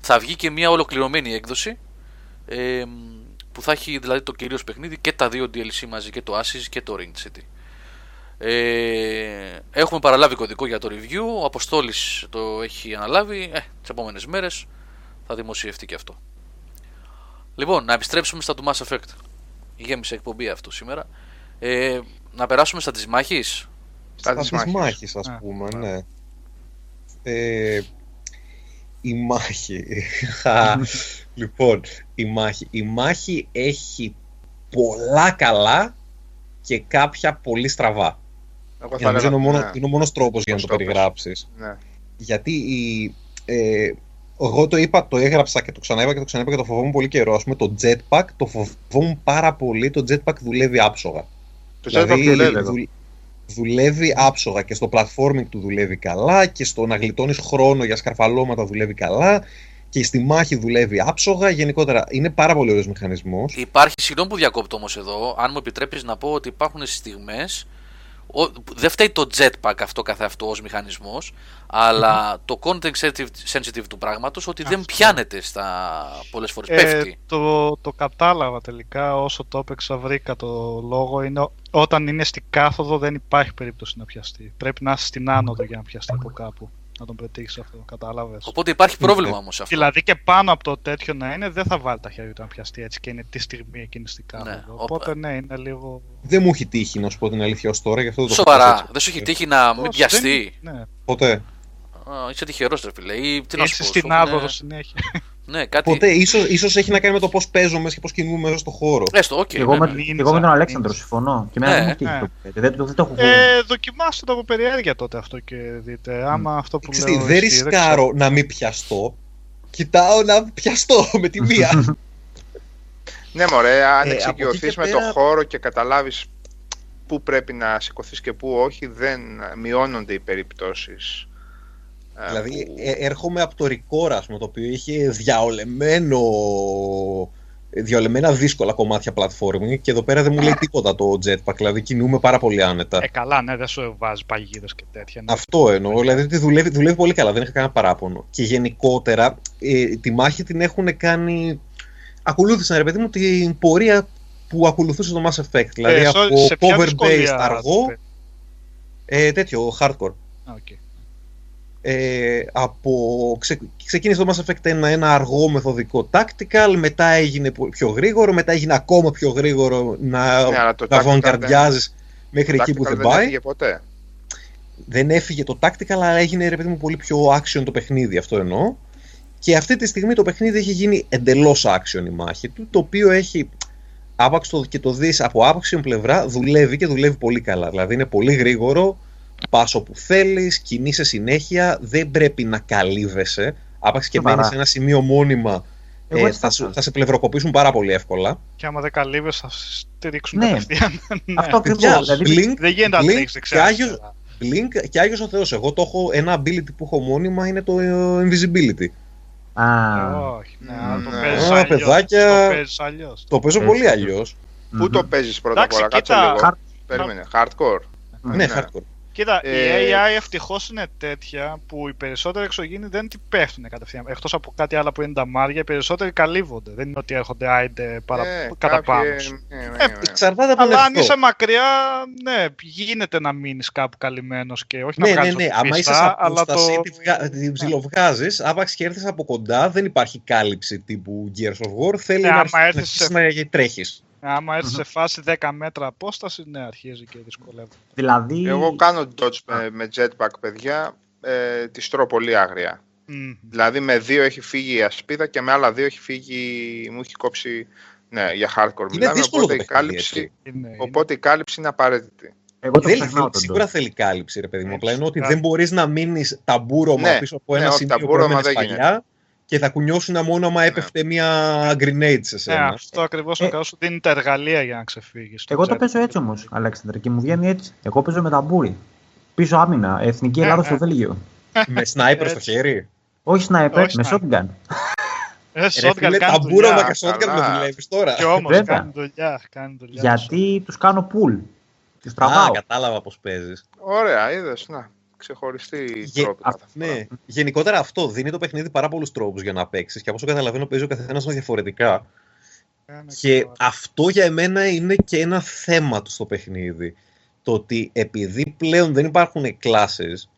Θα βγει και μια ολοκληρωμένη έκδοση. Ε, που θα έχει δηλαδή το κυρίως παιχνίδι και τα δύο DLC μαζί και το Assis και το Ring City. Ε, έχουμε παραλάβει κωδικό για το review. Ο Αποστόλης το έχει αναλάβει. Ε, τις επόμενες μέρες θα δημοσιευτεί και αυτό. Λοιπόν, να επιστρέψουμε στα του Mass Effect. Γέμισε εκπομπή αυτό σήμερα. Ε, να περάσουμε στα της μάχης. Στα της μάχης. μάχης, ας Α, πούμε, α. ναι. Ε, η μάχη. Χα. λοιπόν, η μάχη. Η μάχη έχει πολλά καλά και κάποια πολύ στραβά. Εγώ Για νομίζω είναι, ο μόνο, ναι, είναι ο μόνος τρόπος για να Πώς το το πες. περιγράψεις. ναι. Γιατί η, ε, εγώ το είπα, το έγραψα και το ξαναείπα και το ξαναείπα και το φοβόμουν πολύ καιρό. Ας πούμε το jetpack το φοβόμουν πάρα πολύ. Το jetpack δουλεύει άψογα. Το Δηλαδή, jetpack δουλεύει εδώ. δουλ- δουλεύει άψογα και στο platforming του δουλεύει καλά και στο να γλιτώνεις χρόνο για σκαρφαλώματα δουλεύει καλά και στη μάχη δουλεύει άψογα. Γενικότερα είναι πάρα πολύ ωραίος μηχανισμός. Υπάρχει, συγγνώμη που διακόπτω όμως εδώ, αν μου επιτρέπεις να πω ότι υπάρχουν στιγμές ο- δεν φταίει το jetpack αυτό καθε αυτό ως μηχανισμός αλλά το content sensitive, sensitive του πράγματος ότι δεν Αυτό. πιάνεται στα πολλές φορές, Ε, πέφτει. το, το κατάλαβα τελικά όσο το έπαιξα βρήκα το λόγο είναι ο- όταν είναι στην κάθοδο δεν υπάρχει περίπτωση να πιαστεί πρέπει να είσαι στην άνοδο για να πιαστεί από κάπου να τον πετύχεις αυτό, κατάλαβες Οπότε υπάρχει πρόβλημα όμως σε αυτό. Δηλαδή και πάνω από το τέτοιο να είναι δεν θα βάλει τα χέρια του να πιαστεί έτσι και είναι τη στιγμή εκείνη στην κάθοδο Ναι, οπότε όπα. ναι είναι λίγο Δεν μου έχει τύχει να σου πω την αλήθεια ως τώρα, γι' αυτό δεν το Σοβαρά, φοβάμαι έτσι. δεν σου έχει τύχει να μην Πώς, πιαστεί; δεν- ναι. Ποτέ. Α, είσαι τυχερός ρε φίλε. Ή, τι να σου Είσαι πω, στην σου έχουνε- άδοδο συνέχεια Ναι, κάτι. Ποτέ. Ίσως, ίσως έχει να κάνει με το πώς παίζω μέσα και πώς κινούμαι μέσα στο χώρο. Έστω, οκ. εγώ, ναι, με, ναι. Ninja, εγώ με τον Αλέξανδρο Ninja. συμφωνώ. Και εμένα Ναι, δεν μου έχει τύχει ναι. το παιδί. Δεν, το- δεν το έχω ε, δοκιμάστε το από περιέργεια τότε αυτό και δείτε άμα αυτό που Ξέρεις τι, λέω δεν ισχύει, ρισκάρω να μην πιαστώ. Κοιτάω να πιαστώ με τη μία. Ναι, μωρέ, αν Ε, από εξοικειωθεί εκεί και με πέρα- το χώρο και καταλάβεις πού πρέπει να σηκωθείς και πού όχι, δεν μειώνονται οι περιπτώσεις. Δηλαδή ε, έρχομαι από το Ρικόρα, ας πούμε, το οποίο είχε διαολεμένο διαολεμένα δύσκολα κομμάτια platforming και εδώ πέρα δεν μου λέει τίποτα το jetpack, δηλαδή κινούμε πάρα πολύ άνετα. Ε, καλά, ναι, δεν σου βάζει παγίδες και τέτοια. Ναι. Αυτό εννοώ, δηλαδή ότι δουλεύει, δουλεύει πολύ καλά, δεν είχα κανένα παράπονο. Και γενικότερα ε, τη μάχη την έχουν κάνει. Ακολούθησαν ρε παιδί μου την πορεία που ακολουθούσε το Mass Effect. Δηλαδή Ε, από sorry, σε ποια cover δυσκολία based αργό, το ε, τέτοιο, hardcore. Α, οκ. Ε, από, ξε, ξεκίνησε το Mass Effect ένα, ένα αργό μεθοδικό tactical, μετά έγινε πο- πιο γρήγορο, μετά έγινε ακόμα πιο γρήγορο να, Ναι, αλλά το να tactical βανγκαρντιάζεις μέχρι Το εκεί που tactical δεν δεν πάει. έφυγε ποτέ. δεν έφυγε το tactical, αλλά έγινε ρε παιδί μου πολύ πιο action το παιχνίδι, αυτό εννοώ. Και αυτή τη στιγμή το παιχνίδι έχει γίνει εντελώς action η μάχη του, το οποίο έχει άπαξ το, και το δεις από action πλευρά δουλεύει και δουλεύει πολύ καλά. Δηλαδή είναι πολύ γρήγορο, πας όπου θέλεις, κινείσαι συνέχεια, δεν πρέπει να καλύβεσαι. Άπαξ και Σοβαρά. μένεις σε ένα σημείο μόνιμα, Εγώ ε, έτσι θα, θα σου- κάνω. θα σε πλευροκοπήσουν πάρα πολύ εύκολα. Και άμα δεν καλύβες θα σε στηρίξουν Ναι. κατευθείαν. Ναι. Αυτό ακριβώς. Παιδιά, Δηλαδή, Blink, Δεν γίνεται να Blink τρέξεις και δεξιά. Άγιος, αριστερά. Blink και Άγιος ο Θεός. Εγώ το έχω, ένα ability που έχω μόνιμα είναι το ε, invisibility. α, Όχι, ναι, αλλά το Ναι. παίζεις Α, αλλιώς. παιδάκια. Το παίζεις αλλιώς. Το παίζω Έτσι. πολύ αλλιώς. Πού μμμ. το παίζεις πρώτα απ' Εντάξει, όλα, κάτσε κοίτα. λίγο. Hard- Περίμενε. Hardcore. Ναι, Ναι. hardcore. Κοίτα, Ε, η AI ευτυχώς είναι τέτοια που οι περισσότεροι εξωγήινοι δεν την πέφτουν κατευθείαν. Εκτός από κάτι άλλο που είναι τα μάρια, οι περισσότεροι καλύβονται. Δεν είναι ότι έρχονται άιντε παρα... Ε, κατά πάνω. κάποιοι- σου. ναι, ναι, Ε, ναι. Εξαρτάται από τον Αλλά αν εαυτό. είσαι μακριά, ναι, γίνεται να μείνεις κάπου καλυμμένος και όχι Ναι, να ναι, βγάλεις ναι. ό,τι Άμα είσαι πιστά, σε αλλά απόσταση, το... τη, βγα... τη ψιλοβγάζεις, άπαξ και έρθεις από κοντά, δεν υπάρχει κάλυψη τύπου Gears of War. Θέλει Ναι, να άμα αρχίσεις να, έρθεις αρχίσεις να τρέχεις. Άμα έρθει σε φάση 10 μέτρα απόσταση, ναι, αρχίζει και δυσκολεύεται. Δηλαδή, Εγώ κάνω dodge με, με jetpack, παιδιά. Ε, τη τρώω πολύ άγρια. Μμμ. Δηλαδή με δύο έχει φύγει η ασπίδα και με άλλα δύο έχει φύγει, μου έχει κόψει, ναι, για hardcore Είναι μιλάμε, δύσκολο οπότε το η, παιχνίδι, κάλυψη, έτσι. Είναι, είναι. οπότε η κάλυψη είναι απαραίτητη. εγώ το Θέλει, ξεχνάω θέλει- τον σίγουρα Dodge. θέλει κάλυψη, ρε παιδί μου. Έχει Απλά είναι ότι κάτι. δεν μπορείς να μείνεις ταμπούρωμα Ναι, πίσω από ναι, ένα όχι, σημείο που ταμπούρωμα έμενες δεν παλιά και θα κουνιώσουν μόνο άμα έπεφτε μια grenade σε Ναι, σένα. αυτό ακριβώς είναι Ε, καλό σου δίνει τα εργαλεία για να ξεφύγεις. Εγώ το παίζω έτσι όμως, Αλέξανδρε, και μου βγαίνει έτσι. Εγώ παίζω με ταμπούρι. Πίσω άμυνα, εθνική Ε, Ελλάδα ε. στο Βέλγιο. με sniper στο Έτσι. χέρι. Όχι sniper, Όχι με sniper. shotgun. Ε, Ρε shotgun φίλε, κάνει ταμπούρωμα δουλειά. και shotgun καλά. με δουλεύεις τώρα. Και όμως Βέβαια. κάνει δουλειά. Κάνει δουλειά. Γιατί τους κάνω pull. Τους Α, τραβάω. κατάλαβα πώς παίζεις. Ωραία, είδες, να, ξεχωριστή Γε- τρόπη. α- κάθε φορά. ναι. Γενικότερα αυτό δίνει το παιχνίδι πάρα πολλούς τρόπους για να παίξεις και από όσο καταλαβαίνω παίζει ο καθένας διαφορετικά. Κάνει Και καλά. αυτό για μένα είναι και ένα θέμα του στο παιχνίδι. Το ότι επειδή πλέον δεν υπάρχουν κλάσεις,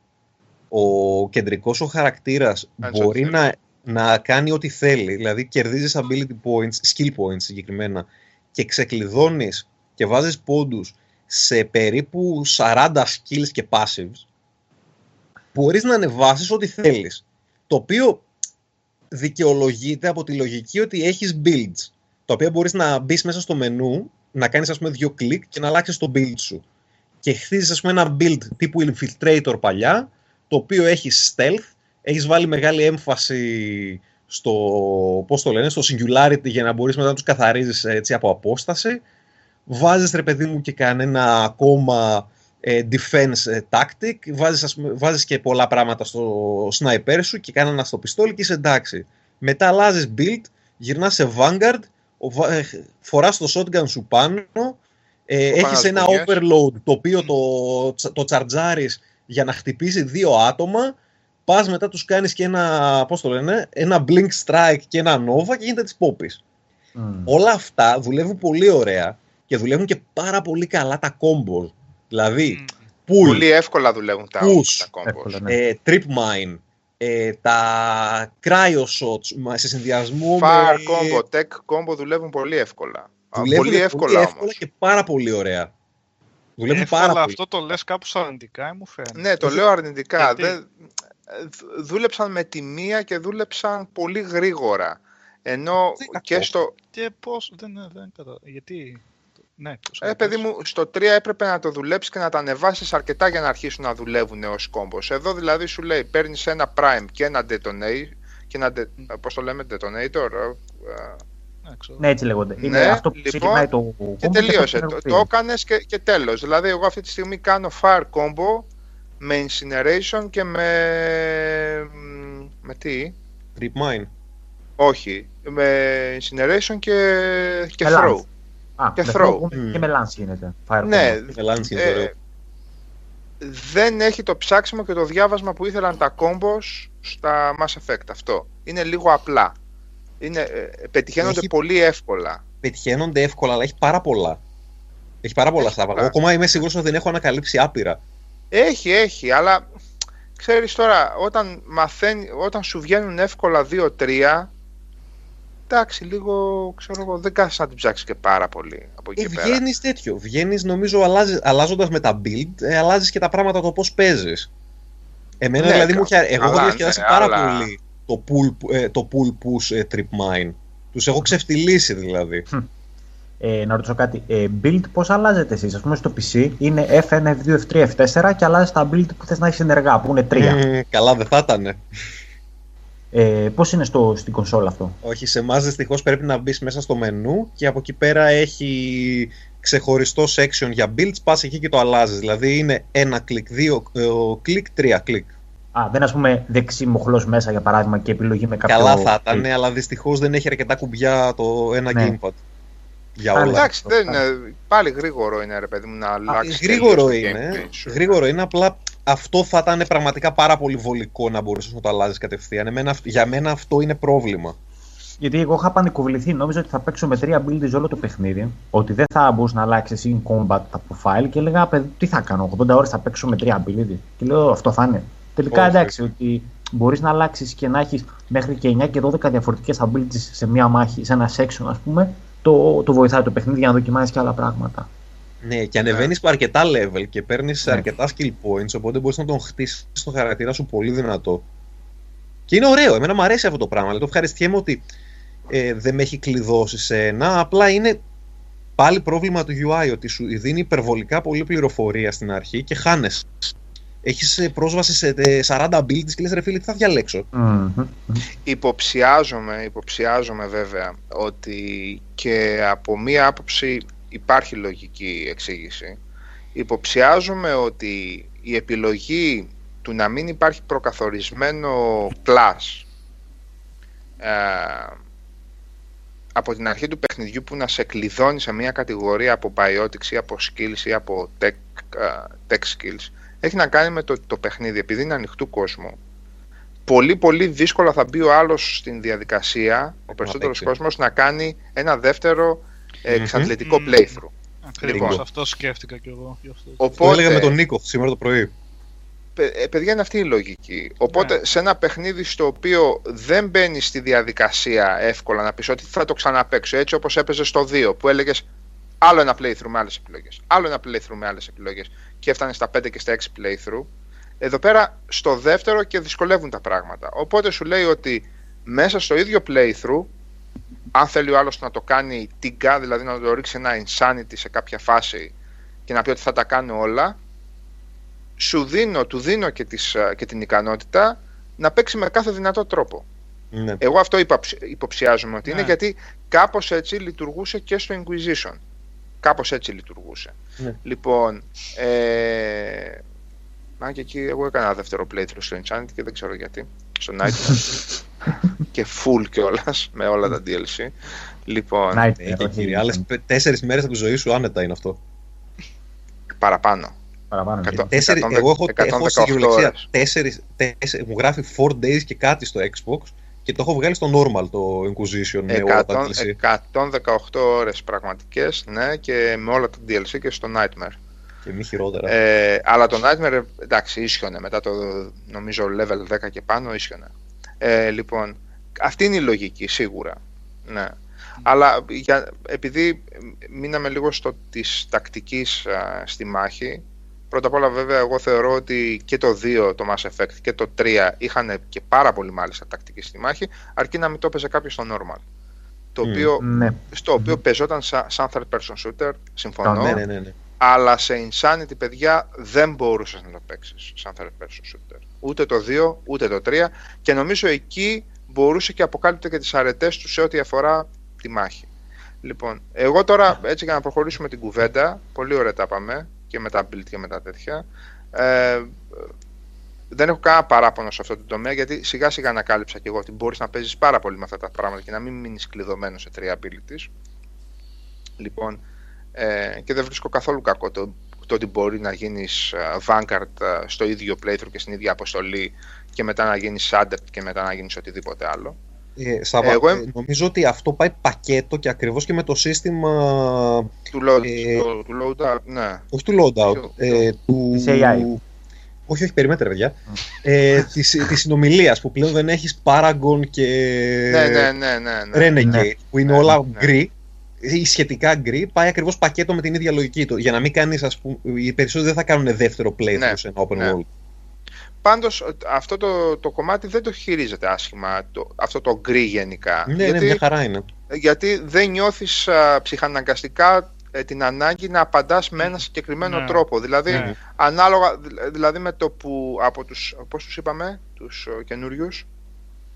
ο κεντρικός ο χαρακτήρας Κάνει μπορεί ό,τι να, να κάνει ό,τι θέλει. Δηλαδή κερδίζεις ability points, skill points συγκεκριμένα και ξεκλειδώνεις και βάζεις πόντους σε περίπου 40 skills και passives μπορείς να ανεβάσεις ό,τι θέλεις. Το οποίο δικαιολογείται από τη λογική ότι έχεις builds τα οποία μπορείς να μπεις μέσα στο μενού, να κάνεις ας πούμε δύο κλικ και να αλλάξεις το build σου. Και χτίζεις ας πούμε ένα build τύπου Infiltrator παλιά, το οποίο έχει stealth, έχεις βάλει μεγάλη έμφαση στο, πώς το λένε, στο singularity για να μπορείς μετά να τους καθαρίζεις έτσι από απόσταση. Βάζεις ρε παιδί μου και κανένα ακόμα ε, defense ε, tactic, βάζεις, ας πούμε, βάζεις και πολλά πράγματα στο sniper σου και κανένα στο πιστόλι και είσαι εντάξει. Μετά αλλάζεις build, γυρνάς σε Vanguard, ο βα- ε, φοράς το shotgun σου πάνω, ε, έχεις Πανάς ένα δουλειές. overload το οποίο το, τσα- το τσαρτζάρεις για να χτυπήσει δύο άτομα, πας μετά τους κάνεις και ένα, πώς το λένε, ένα blink strike και ένα nova και γίνεται της πόπης. Μμ. Όλα αυτά δουλεύουν πολύ ωραία και δουλεύουν και πάρα πολύ καλά τα combos. Δηλαδή, Μμ. pull, Πολύ εύκολα δουλεύουν τα, Push. τα combos. Εύκολα, ναι. ε, trip mine, ε, τα cryo shots μα- σε συνδυασμό Fire με... combo, tech combo δουλεύουν πολύ εύκολα. Α, Δουλεύουν πολύ εύκολα όμως. και πάρα πολύ ωραία. Δουλεύουν Εύκολα, πάρα πολύ. αυτό το λες κάπως αρνητικά, μου φαίνεται. Ναι, το λέω αρνητικά. Γιατί; Δεν... δ- Δούλεψαν με τη μία και δούλεψαν πολύ γρήγορα. Ενώ Δεν είναι και κακό. στο. Και πώς, δεν, δεν κατα... Γιατί... Ναι, πώς Ε, παιδί μου, στο 3 έπρεπε να το δουλέψεις και να τα ανεβάσεις αρκετά για να αρχίσουν να δουλεύουν ω κόμπος. Εδώ δηλαδή σου λέει παίρνεις ένα prime και ένα detonate. Και ένα, de... πώς το λέμε, detonator. ε, Ναι, ξέρω. Ναι, έτσι λέγονται. Ναι, Είναι αυτό που λοιπόν, ξεκινάει το Και combo τελείωσε. αυτό Το, που το έκανες και, και τέλος. Δηλαδή, εγώ αυτή τη στιγμή κάνω fire combo με incineration και με. μ, με τι; Trip mine. Όχι. Με incineration και, και Με throw. Lance. Α, και με throw. throw Μμ. Και με lance γίνεται. Fire Ναι, combo. Με lance είναι ε, ωραίο. δεν έχει το ψάξιμο και το διάβασμα που ήθελαν τα combos στα Mass Effect. Αυτό. Είναι λίγο απλά. Είναι, ε, πετυχαίνονται Έχει- πολύ εύκολα. Πετυχαίνονται εύκολα, αλλά έχει πάρα πολλά. Έχει πάρα πολλά Έχει στα πολλά. Εγώ ακόμα είμαι σίγουρος ότι δεν έχω ανακαλύψει άπειρα. Έχει, έχει, αλλά ξέρεις τώρα, όταν, μαθαίνει, όταν σου βγαίνουν εύκολα 2-3, εντάξει, λίγο, ξέρω εγώ, δεν κάθεσαι να την ψάξεις και πάρα πολύ από εκεί Ε, πέρα. βγαίνεις τέτοιο. Βγαίνεις, νομίζω, αλλάζοντας με τα build, ε, αλλάζεις και τα πράγματα το πώς παίζεις. Εμένα Ναι, δηλαδή κα- μου είχε, εγώ έχω καλά, διασκεδάσει ναι, πάρα αλλά- πολύ το pull, ε, το pull push ε, trip mine. Τους έχω ξεφτυλίσει δηλαδή. Ε, να ρωτήσω κάτι. Ε, build πώς αλλάζετε εσείς; Ας πούμε στο PC είναι F1, F2, F3, F4 και αλλάζεις τα build που θες να έχεις ενεργά που είναι 3. Ε, καλά, δεν θα ήταν. Ε, πώς είναι στο, στην κονσόλα αυτό; Όχι, σε εμάς δυστυχώς πρέπει να μπεις μέσα στο μενού και από εκεί πέρα έχει ξεχωριστό section για builds, πας εκεί και το αλλάζεις. Δηλαδή είναι ένα κλικ, δύο ε, κλικ, τρία κλικ. Α, δεν ας πούμε δεξί μοχλός μέσα για παράδειγμα και επιλογή με κάποιο... Καλά θα ήταν, αλλά δυστυχώς δεν έχει αρκετά κουμπιά το ένα Ναι. gamepad. Για Πάλι όλα. Εντάξει, αυτό, δεν είναι, πάλι γρήγορο είναι ρε παιδί μου να αλλάξεις. Γρήγορο τελείως το είναι. gameplay σου. Γρήγορο είναι, απλά αυτό θα ήταν πραγματικά πάρα πολύ βολικό να μπορούσες να το αλλάζεις κατευθείαν. Εμένα, αυ- για μένα αυτό είναι πρόβλημα. Γιατί εγώ είχα πανικοβληθεί, νόμιζα ότι θα παίξω με τρία builds όλο το παιχνίδι, ότι δεν θα μπορούσες να αλλάξεις εσύ in combat τα profile και έλεγα «Παιδί, τι θα κάνω, 80 ώρες θα παίξω με τρία build. Και λέω αυτό θα είναι. Τελικά Όχι. εντάξει, ότι μπορείς να αλλάξεις και να έχεις μέχρι και 9 και 12 διαφορετικές abilities σε μία μάχη, σε ένα section ας πούμε, το, το βοηθάει το παιχνίδι για να δοκιμάσεις και άλλα πράγματα. Ναι, και ανεβαίνεις αρκετά level και παίρνεις Ναι. αρκετά skill points, οπότε μπορείς να τον χτίσεις στο χαρακτήρα σου πολύ δυνατό. Και είναι ωραίο, εμένα μου αρέσει αυτό το πράγμα. Δηλαδή, το ευχαριστιέμαι ότι ε, δεν με έχει κλειδώσει σε ένα. Απλά είναι πάλι πρόβλημα του UI ότι σου δίνει υπερβολικά πολλή πληροφορία στην αρχή και χάνεσαι. Έχεις πρόσβαση σε ε, 40 abilities και λες ρε φίλε, τι θα διαλέξω. Μμμ. Υποψιάζομαι, υποψιάζομαι βέβαια ότι και από μία άποψη υπάρχει λογική εξήγηση. Υποψιάζομαι ότι η επιλογή του να μην υπάρχει προκαθορισμένο class ε, από την αρχή του παιχνιδιού που να σε κλειδώνει σε μία κατηγορία από biotics ή από skills ή από tech, ε, tech skills έχει να κάνει με το ότι το παιχνίδι επειδή είναι ανοιχτού κόσμου πολύ πολύ δύσκολα θα μπει ο άλλος στην διαδικασία, ο περισσότερος έτσι. κόσμος, να κάνει ένα δεύτερο ε, Μμμ. εξαντλητικό Μμμ. playthrough. Ακριβώς Λοιπόν. αυτό σκέφτηκα κι εγώ. Γι αυτό. Το Οπότε, έλεγα με τον Νίκο σήμερα το πρωί. παι- ε, παιδιά, είναι αυτή η λογική. Οπότε, Ναι. σε ένα παιχνίδι στο οποίο δεν μπαίνει στη διαδικασία εύκολα να πεις ότι θα το ξαναπαίξω, έτσι όπως έπαιζε στο 2, που έλεγες άλλο ένα playthrough με άλλες επιλογές, άλλο ένα playthrough με άλλες επιλογές και έφτανε στα 5 και στα 6 playthrough, εδώ πέρα στο δεύτερο και δυσκολεύουν τα πράγματα. Οπότε σου λέει ότι μέσα στο ίδιο playthrough, αν θέλει ο άλλος να το κάνει τίγκα, δηλαδή να το ρίξει ένα insanity σε κάποια φάση και να πει ότι θα τα κάνω όλα, σου δίνω, του δίνω και, τις, ε, και την ικανότητα να παίξει με κάθε δυνατό τρόπο. Ναι. Εγώ αυτό υποψ- υποψιάζομαι ότι είναι Ναι. γιατί κάπως έτσι λειτουργούσε και στο Inquisition. Κάπως έτσι λειτουργούσε. Ναι. Λοιπόν, ε, αν και εκεί εγώ έκανα ένα δεύτερο playthrough στο Enchanted και δεν ξέρω γιατί. Στο Nightmare. και full κιόλας με όλα τα DLC. Λοιπόν, Nightmare, Ε, και όχι, κύριε, άλλες τέσσερις μέρες από τη ζωή σου άνετα είναι αυτό. παραπάνω. Παραπάνω. Εκατό- και- Τέσσερι, 110 εγώ έχω, έχω στην 118 κυριολεξία ώρες. τέσσερις, τέσσερις, μου γράφει 4 days και κάτι στο Xbox και το έχω βγάλει στο normal το Inquisition με όλα τα 100 DLC. 118 ώρες πραγματικές, ναι, και με όλα τα DLC και στο Nightmare. Και μη χειρότερα. Ε, αλλά το Nightmare, εντάξει, ίσιονε. Μετά το, νομίζω, level 10 και πάνω, ίσιονε. Ε, λοιπόν, αυτή είναι η λογική, σίγουρα. Ναι. Αλλά για, επειδή μείναμε λίγο στο της τακτικής α, στη μάχη, πρώτα απ' όλα βέβαια εγώ θεωρώ ότι και το 2, το Mass Effect και το 3 είχαν και πάρα πολύ μάλιστα τακτική στη μάχη, αρκεί να μην το έπαιζε κάποιος στο normal. Το Μμ. οποίο, Ναι. στο οποίο παίζονταν σαν, σαν third person shooter, συμφωνώ. ναι, ναι, ναι, ναι. Αλλά σε Insanity, παιδιά, δεν μπορούσες να το παίξεις σαν third person shooter. Ούτε το 2, ούτε το 3. Και νομίζω εκεί μπορούσε και αποκάλυπτε και τις αρετές του σε ό,τι αφορά τη μάχη. Λοιπόν, εγώ τώρα, έτσι για να προχωρήσουμε την κουβέντα, πολύ ωραία τα πάμε και με τα build και με τα τέτοια. Ε, δεν έχω κανένα παράπονο σε αυτό το τομέα γιατί σιγά σιγά ανακάλυψα και εγώ ότι μπορείς να παίζεις πάρα πολύ με αυτά τα πράγματα και να μην μείνεις κλειδωμένος σε τρία abilities. Λοιπόν, ε, και δεν βρίσκω καθόλου κακό το, το ότι μπορεί να γίνεις ε, Vanguard ε, στο ίδιο playthrough και στην ίδια αποστολή και μετά να γίνεις Adept και μετά να γίνεις οτιδήποτε άλλο. Ε, Σάβα, Εγώ- ε, νομίζω ότι αυτό πάει πακέτο και ακριβώς και με το σύστημα Του, load, Ε, του, του loadout, ναι. όχι του loadout, Ποιο- ε, του... Της AI. Όχι, όχι, περιμένετε ρε παιδιά. ε, της, της συνομιλίας που πλέον δεν έχεις Paragon και ναι, ναι, ναι, ναι, ναι. Renegade Ναι. που είναι Ναι, όλα ναι. γκρι ή σχετικά γκρι, πάει ακριβώς πακέτο με την ίδια λογική του. Για να μην κάνεις, ας πούμε, οι περισσότεροι δεν θα κάνουν δεύτερο playthrough Ναι, σε ένα open ναι. world. Πάντως αυτό το, το κομμάτι δεν το χειρίζεται άσχημα, το, αυτό το γκρι γενικά. Ναι, ναι, μια χαρά είναι. γιατί δεν νιώθεις α, ψυχαναγκαστικά ε, την ανάγκη να απαντάς με ένα συγκεκριμένο Ναι. τρόπο. Δηλαδή, Ναι. ανάλογα, δη- δηλαδή με το που από τους, πώς τους είπαμε, τους ε, καινούριους,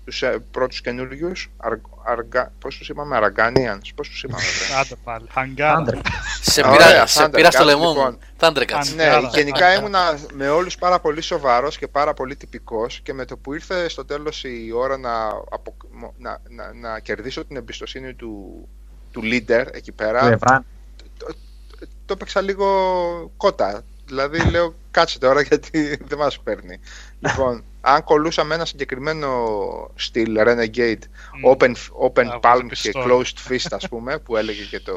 τους ε, πρώτους καινούριους, αρ, αργα, πώς τους είπαμε, Αραγκάνιανς, πώς τους είπαμε. βρε. Άντε πάλι. Χαγκάρα. Άντρε. Σε Ωραία, πήρα, σε Thundercats, πήρα στο λαιμό λοιπόν. μου. Thundercats. Αν- ναι, Άρα. γενικά ήμουνα με όλους πάρα πολύ σοβαρός και πάρα πολύ τυπικός και με το που ήρθε στο τέλος η ώρα να, απο- να, να, να κερδίσω την εμπιστοσύνη του, του leader εκεί πέρα, Του Ευράν. το έπαιξα λίγο κότα. Δηλαδή λέω κάτσε τώρα γιατί δεν μας παίρνει. λοιπόν, αν κολούσαμε ένα συγκεκριμένο στυλ Renegade, Μμ. open, open Α, palm βάζει και πιστόλι. closed fist ας πούμε, που έλεγε και το,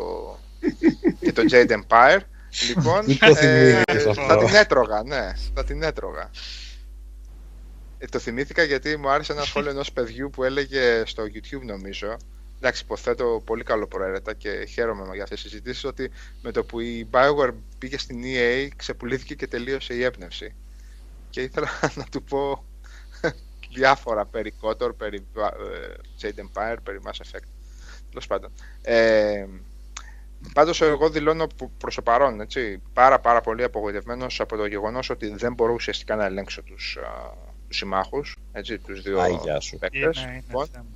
και το Jade Empire, λοιπόν, Τι το θυμήθηκες θα αυτό. την έτρωγα, ναι, θα την έτρωγα. Ε, το θυμήθηκα γιατί μου άρεσε ένα σχόλιο ενός παιδιού που έλεγε στο YouTube νομίζω Εντάξει, υποθέτω πολύ καλοπροαίρετα και χαίρομαι για αυτές τις συζητήσεις ότι με το που η Bioware πήγε στην EA ξεπουλήθηκε και τελείωσε η έμπνευση. Και ήθελα να του πω διάφορα περί KOTOR, περί ε, Jade Empire, περί Mass Effect. Τέλος πάντων. Ε, πάντως εγώ δηλώνω που- προς το παρόν έτσι, πάρα πάρα πολύ απογοητευμένος από το γεγονός ότι δεν μπορώ ουσιαστικά να ελέγξω τους, α, τους συμμάχους, έτσι, τους δύο Άι, γεια σου. παίκτες. Είναι, είναι Λοιπόν, θέμα.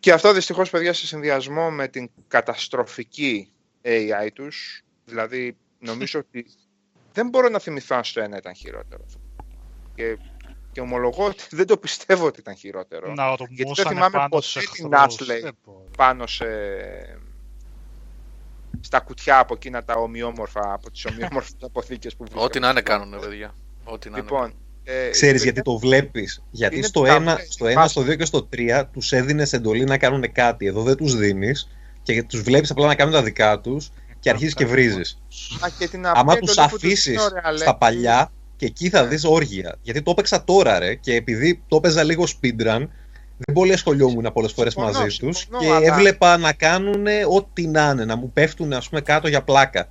και αυτό δυστυχώς παιδιά σε συνδυασμό με την καταστροφική AI τους, δηλαδή νομίζω ότι δεν μπορώ να θυμηθώ αν στο ένα ήταν χειρότερο. Και, και ομολογώ ότι δεν το πιστεύω ότι ήταν χειρότερο. Να δεν ορμούσανε θυμάμαι πάνω ποτέ στους την εχθρούς. Ashley. Δεν μπορώ. Πάνω σε, στα κουτιά από εκείνα τα ομοιόμορφα, από τις ομοιόμορφες αποθήκες που βρίσκονται. Ό,τι να είναι κάνουν, παιδιά. Ό,τι να είναι. Λοιπόν, ε, Ξέρεις παιδιά, γιατί το βλέπεις; Γιατί Είναι στο τους 1, καβλές, στο, 1, υπάρχουν. στο 2 και στο 3 τους έδινες εντολή να κάνουν κάτι. Εδώ δεν τους δίνεις και τους βλέπεις απλά να κάνουν τα δικά τους και αρχίζεις και βρίζεις. α, και την Άμα απλή τους εντολή που τους αφήσεις δίνει, ωραία, στα λέει, παλιά και εκεί θα Ναι. δεις όργια. Γιατί το έπαιξα τώρα ρε και επειδή το έπαιζα λίγο speedrun δεν πολύ ασχολιόμουν πολλές φορές Συμφωνώ, μαζί τους συμφωνώ, και αλλά- έβλεπα να κάνουν ό,τι να είναι, να μου πέφτουν ας πούμε κάτω για πλάκα.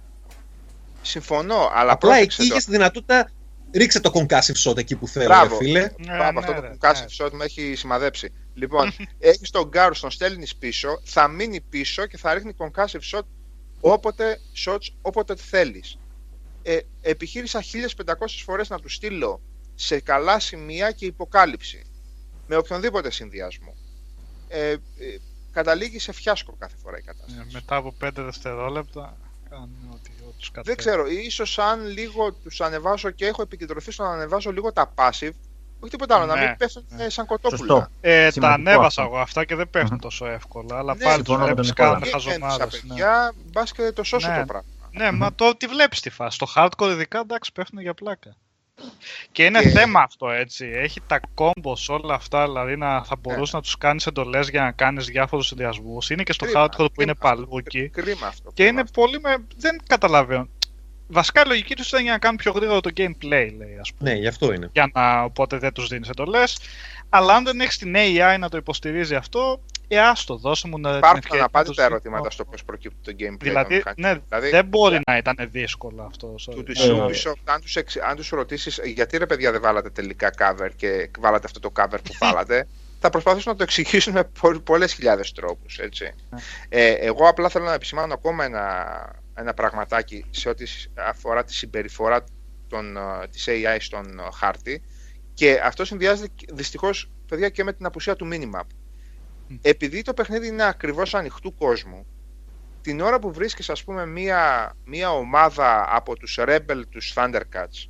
Συμφωνώ, αλλά Απλά πρόσεξε εκεί το. είχες τη δυνατότητα ρίξε το concursive shot εκεί που θέλω Μπράβο. ρε φίλε. Ναι, Μπράβο, ναι, αυτό το ρε, που κάτσε ναι. shot με έχει σημαδέψει. Λοιπόν, έχεις τον Γκάρους, τον στέλνεις πίσω, θα μείνει πίσω και θα ρίχνει concussive shot όποτε, shots, όποτε θέλεις. Ε, επιχείρησα 1500 φορές να τους στείλω σε καλά σημεία και υποκάλυψη. Με οποιονδήποτε συνδυασμό. Ε, ε, καταλήγει σε φιάσκο κάθε φορά η κατάσταση. Ε, Μετά από 5 δευτερόλεπτα κάνουν ό,τι ό,τι τους Δεν κατέβει. ξέρω, ίσως αν λίγο τους ανεβάσω και έχω επικεντρωθεί στο να ανεβάζω λίγο τα passive, όχι τίποτα άλλο, να Ναι, μην πέφτουν ναι. ε, σαν κοτόπουλα. Σωστό. Ε, τα Σημαντικό ανέβασα αυτό. εγώ αυτά και δεν πέφτουν Μμμ. τόσο εύκολα. Αλλά Ναι, πάλι τους συμφωνώ με τον βλέπεις Νικόλα. κάνουν Και στα χαζομάρες. Ναι. παιδιά, μπας και το σώσω Ναι. το πράγμα. Ναι, μα το τη βλέπεις τη φάση. Στο hardcore ειδικά εντάξει πέφτουν για πλάκα. Και είναι Και- θέμα αυτό έτσι. Έχει τα combos όλα αυτά, δηλαδή να, θα μπορούσες Ναι. να τους κάνεις εντολές για να κάνεις διάφορους συνδυασμούς. Είναι και στο Κρίμα, hardcore που είναι κρίμα. παλούκι. Κρίμα αυτό. Και κρίμα είναι αυτό. πολύ με. Δεν καταλαβαίνω. Βασικά η λογική τους ήταν για να κάνουν πιο γρήγορο το gameplay, λέει, ας πούμε. Ναι, γι' αυτό είναι. Για να, οπότε δεν τους δίνεις εντολές. Αλλά αν δεν έχεις την AI να το υποστηρίζει αυτό, ε, άστο, δώσε μου να. την Υπάρχουν ευκαιρία να αναπάντητα τους δίνω. ερωτήματα στο πώς προκύπτει το gameplay. Δηλαδή, των μηχανισμών. ναι, Δηλαδή, δεν μπορεί να ήταν δύσκολο αυτό. sorry. του της Ε, Ubisoft, αν τους, εξ- αν τους ρωτήσεις «Ε, γιατί ρε παιδιά δεν βάλατε τελικά cover και βάλατε αυτό το cover που βάλατε, θα προσπαθήσουν να το εξηγήσουν με πο- πολλές χιλιάδες τρόπους, έτσι. Ε, εγώ απλά θέλω να επισημάνω ακόμα ένα, ένα πραγματάκι σε ό,τι σ- αφορά τη συμπεριφορά των, ε, της AI στον ε, χάρτη και αυτό συνδυάζεται και- δυστυχώς, παιδιά, και με την απουσία του minimap. Μμ. Επειδή το παιχνίδι είναι ακριβώς ανοιχτού κόσμου, την ώρα που βρίσκεις ας πούμε μία, μία ομάδα από τους Rebel, τους Thundercats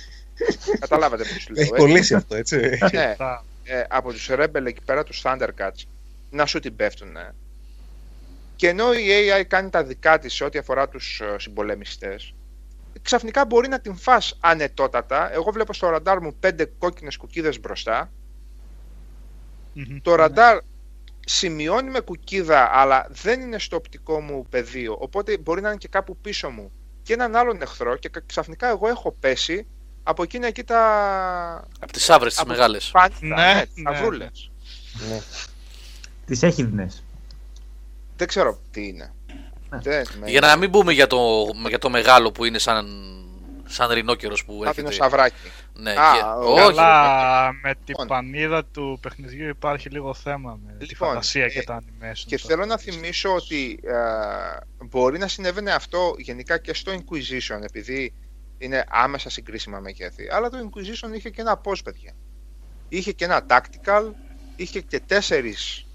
καταλάβατε τι σου λέω Έχει έτσι. κολλήσει αυτό, έτσι. ναι, Τα- ε, από τους Rebel εκεί πέρα τους Thundercats να σου την πέφτουν και ενώ η AI κάνει τα δικά της σε ό,τι αφορά τους ε, συμπολεμιστές ξαφνικά μπορεί να την φας ανετότατα εγώ βλέπω στο ραντάρ μου πέντε κόκκινες κουκίδες μπροστά Μμμ. το ραντάρ σημειώνει με κουκίδα, αλλά δεν είναι στο οπτικό μου πεδίο. Οπότε μπορεί να είναι και κάπου πίσω μου και έναν άλλον εχθρό και κα- ξαφνικά εγώ έχω πέσει από εκείνα εκεί τα. Από τις άβρες τις από μεγάλες. τις πάνιτα, Ναι, ναι, τις ναι, σταυρούλες. Ναι. Τις έχιδνε. Δεν ξέρω τι είναι. Ναι. Δεν, με- Για να μην πούμε για το, για το μεγάλο που είναι σαν, Σαν ρινόκερος που Σαν έρχεται. δεινοσαυράκι. Ναι, Α, και... ο- όχι, Αλλά με την Λοιπόν. πανίδα του παιχνιδιού υπάρχει λίγο θέμα με τη Λοιπόν, φαντασία ε, και τα animation. Και θέλω να θυμίσω ότι ε, μπορεί να συνέβαινε αυτό γενικά και στο Inquisition, επειδή είναι άμεσα συγκρίσιμα μεγέθη. Αλλά το Inquisition είχε και ένα πώς, παιδιά. Είχε και ένα tactical, είχε και τέσσερις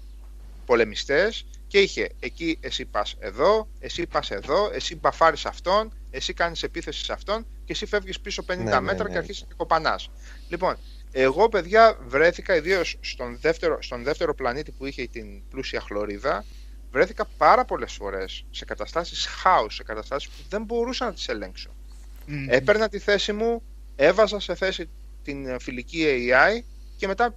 πολεμιστές και είχε εκεί εσύ πας εδώ, εσύ πας εδώ, εσύ μπαφάρεις αυτόν, εσύ κάνεις επίθεση σε αυτόν και εσύ φεύγεις πίσω 50 Ναι, ναι, μέτρα ναι. και αρχίζεις και κοπανάς. Λοιπόν, εγώ παιδιά βρέθηκα ιδίως στον δεύτερο, στον δεύτερο πλανήτη που είχε την πλούσια χλωρίδα, βρέθηκα πάρα πολλές φορές σε καταστάσεις χάους, σε καταστάσεις που δεν μπορούσα να τις ελέγξω. Μμμ. Έπαιρνα τη θέση μου, έβαζα σε θέση την ε, φιλική AI και μετά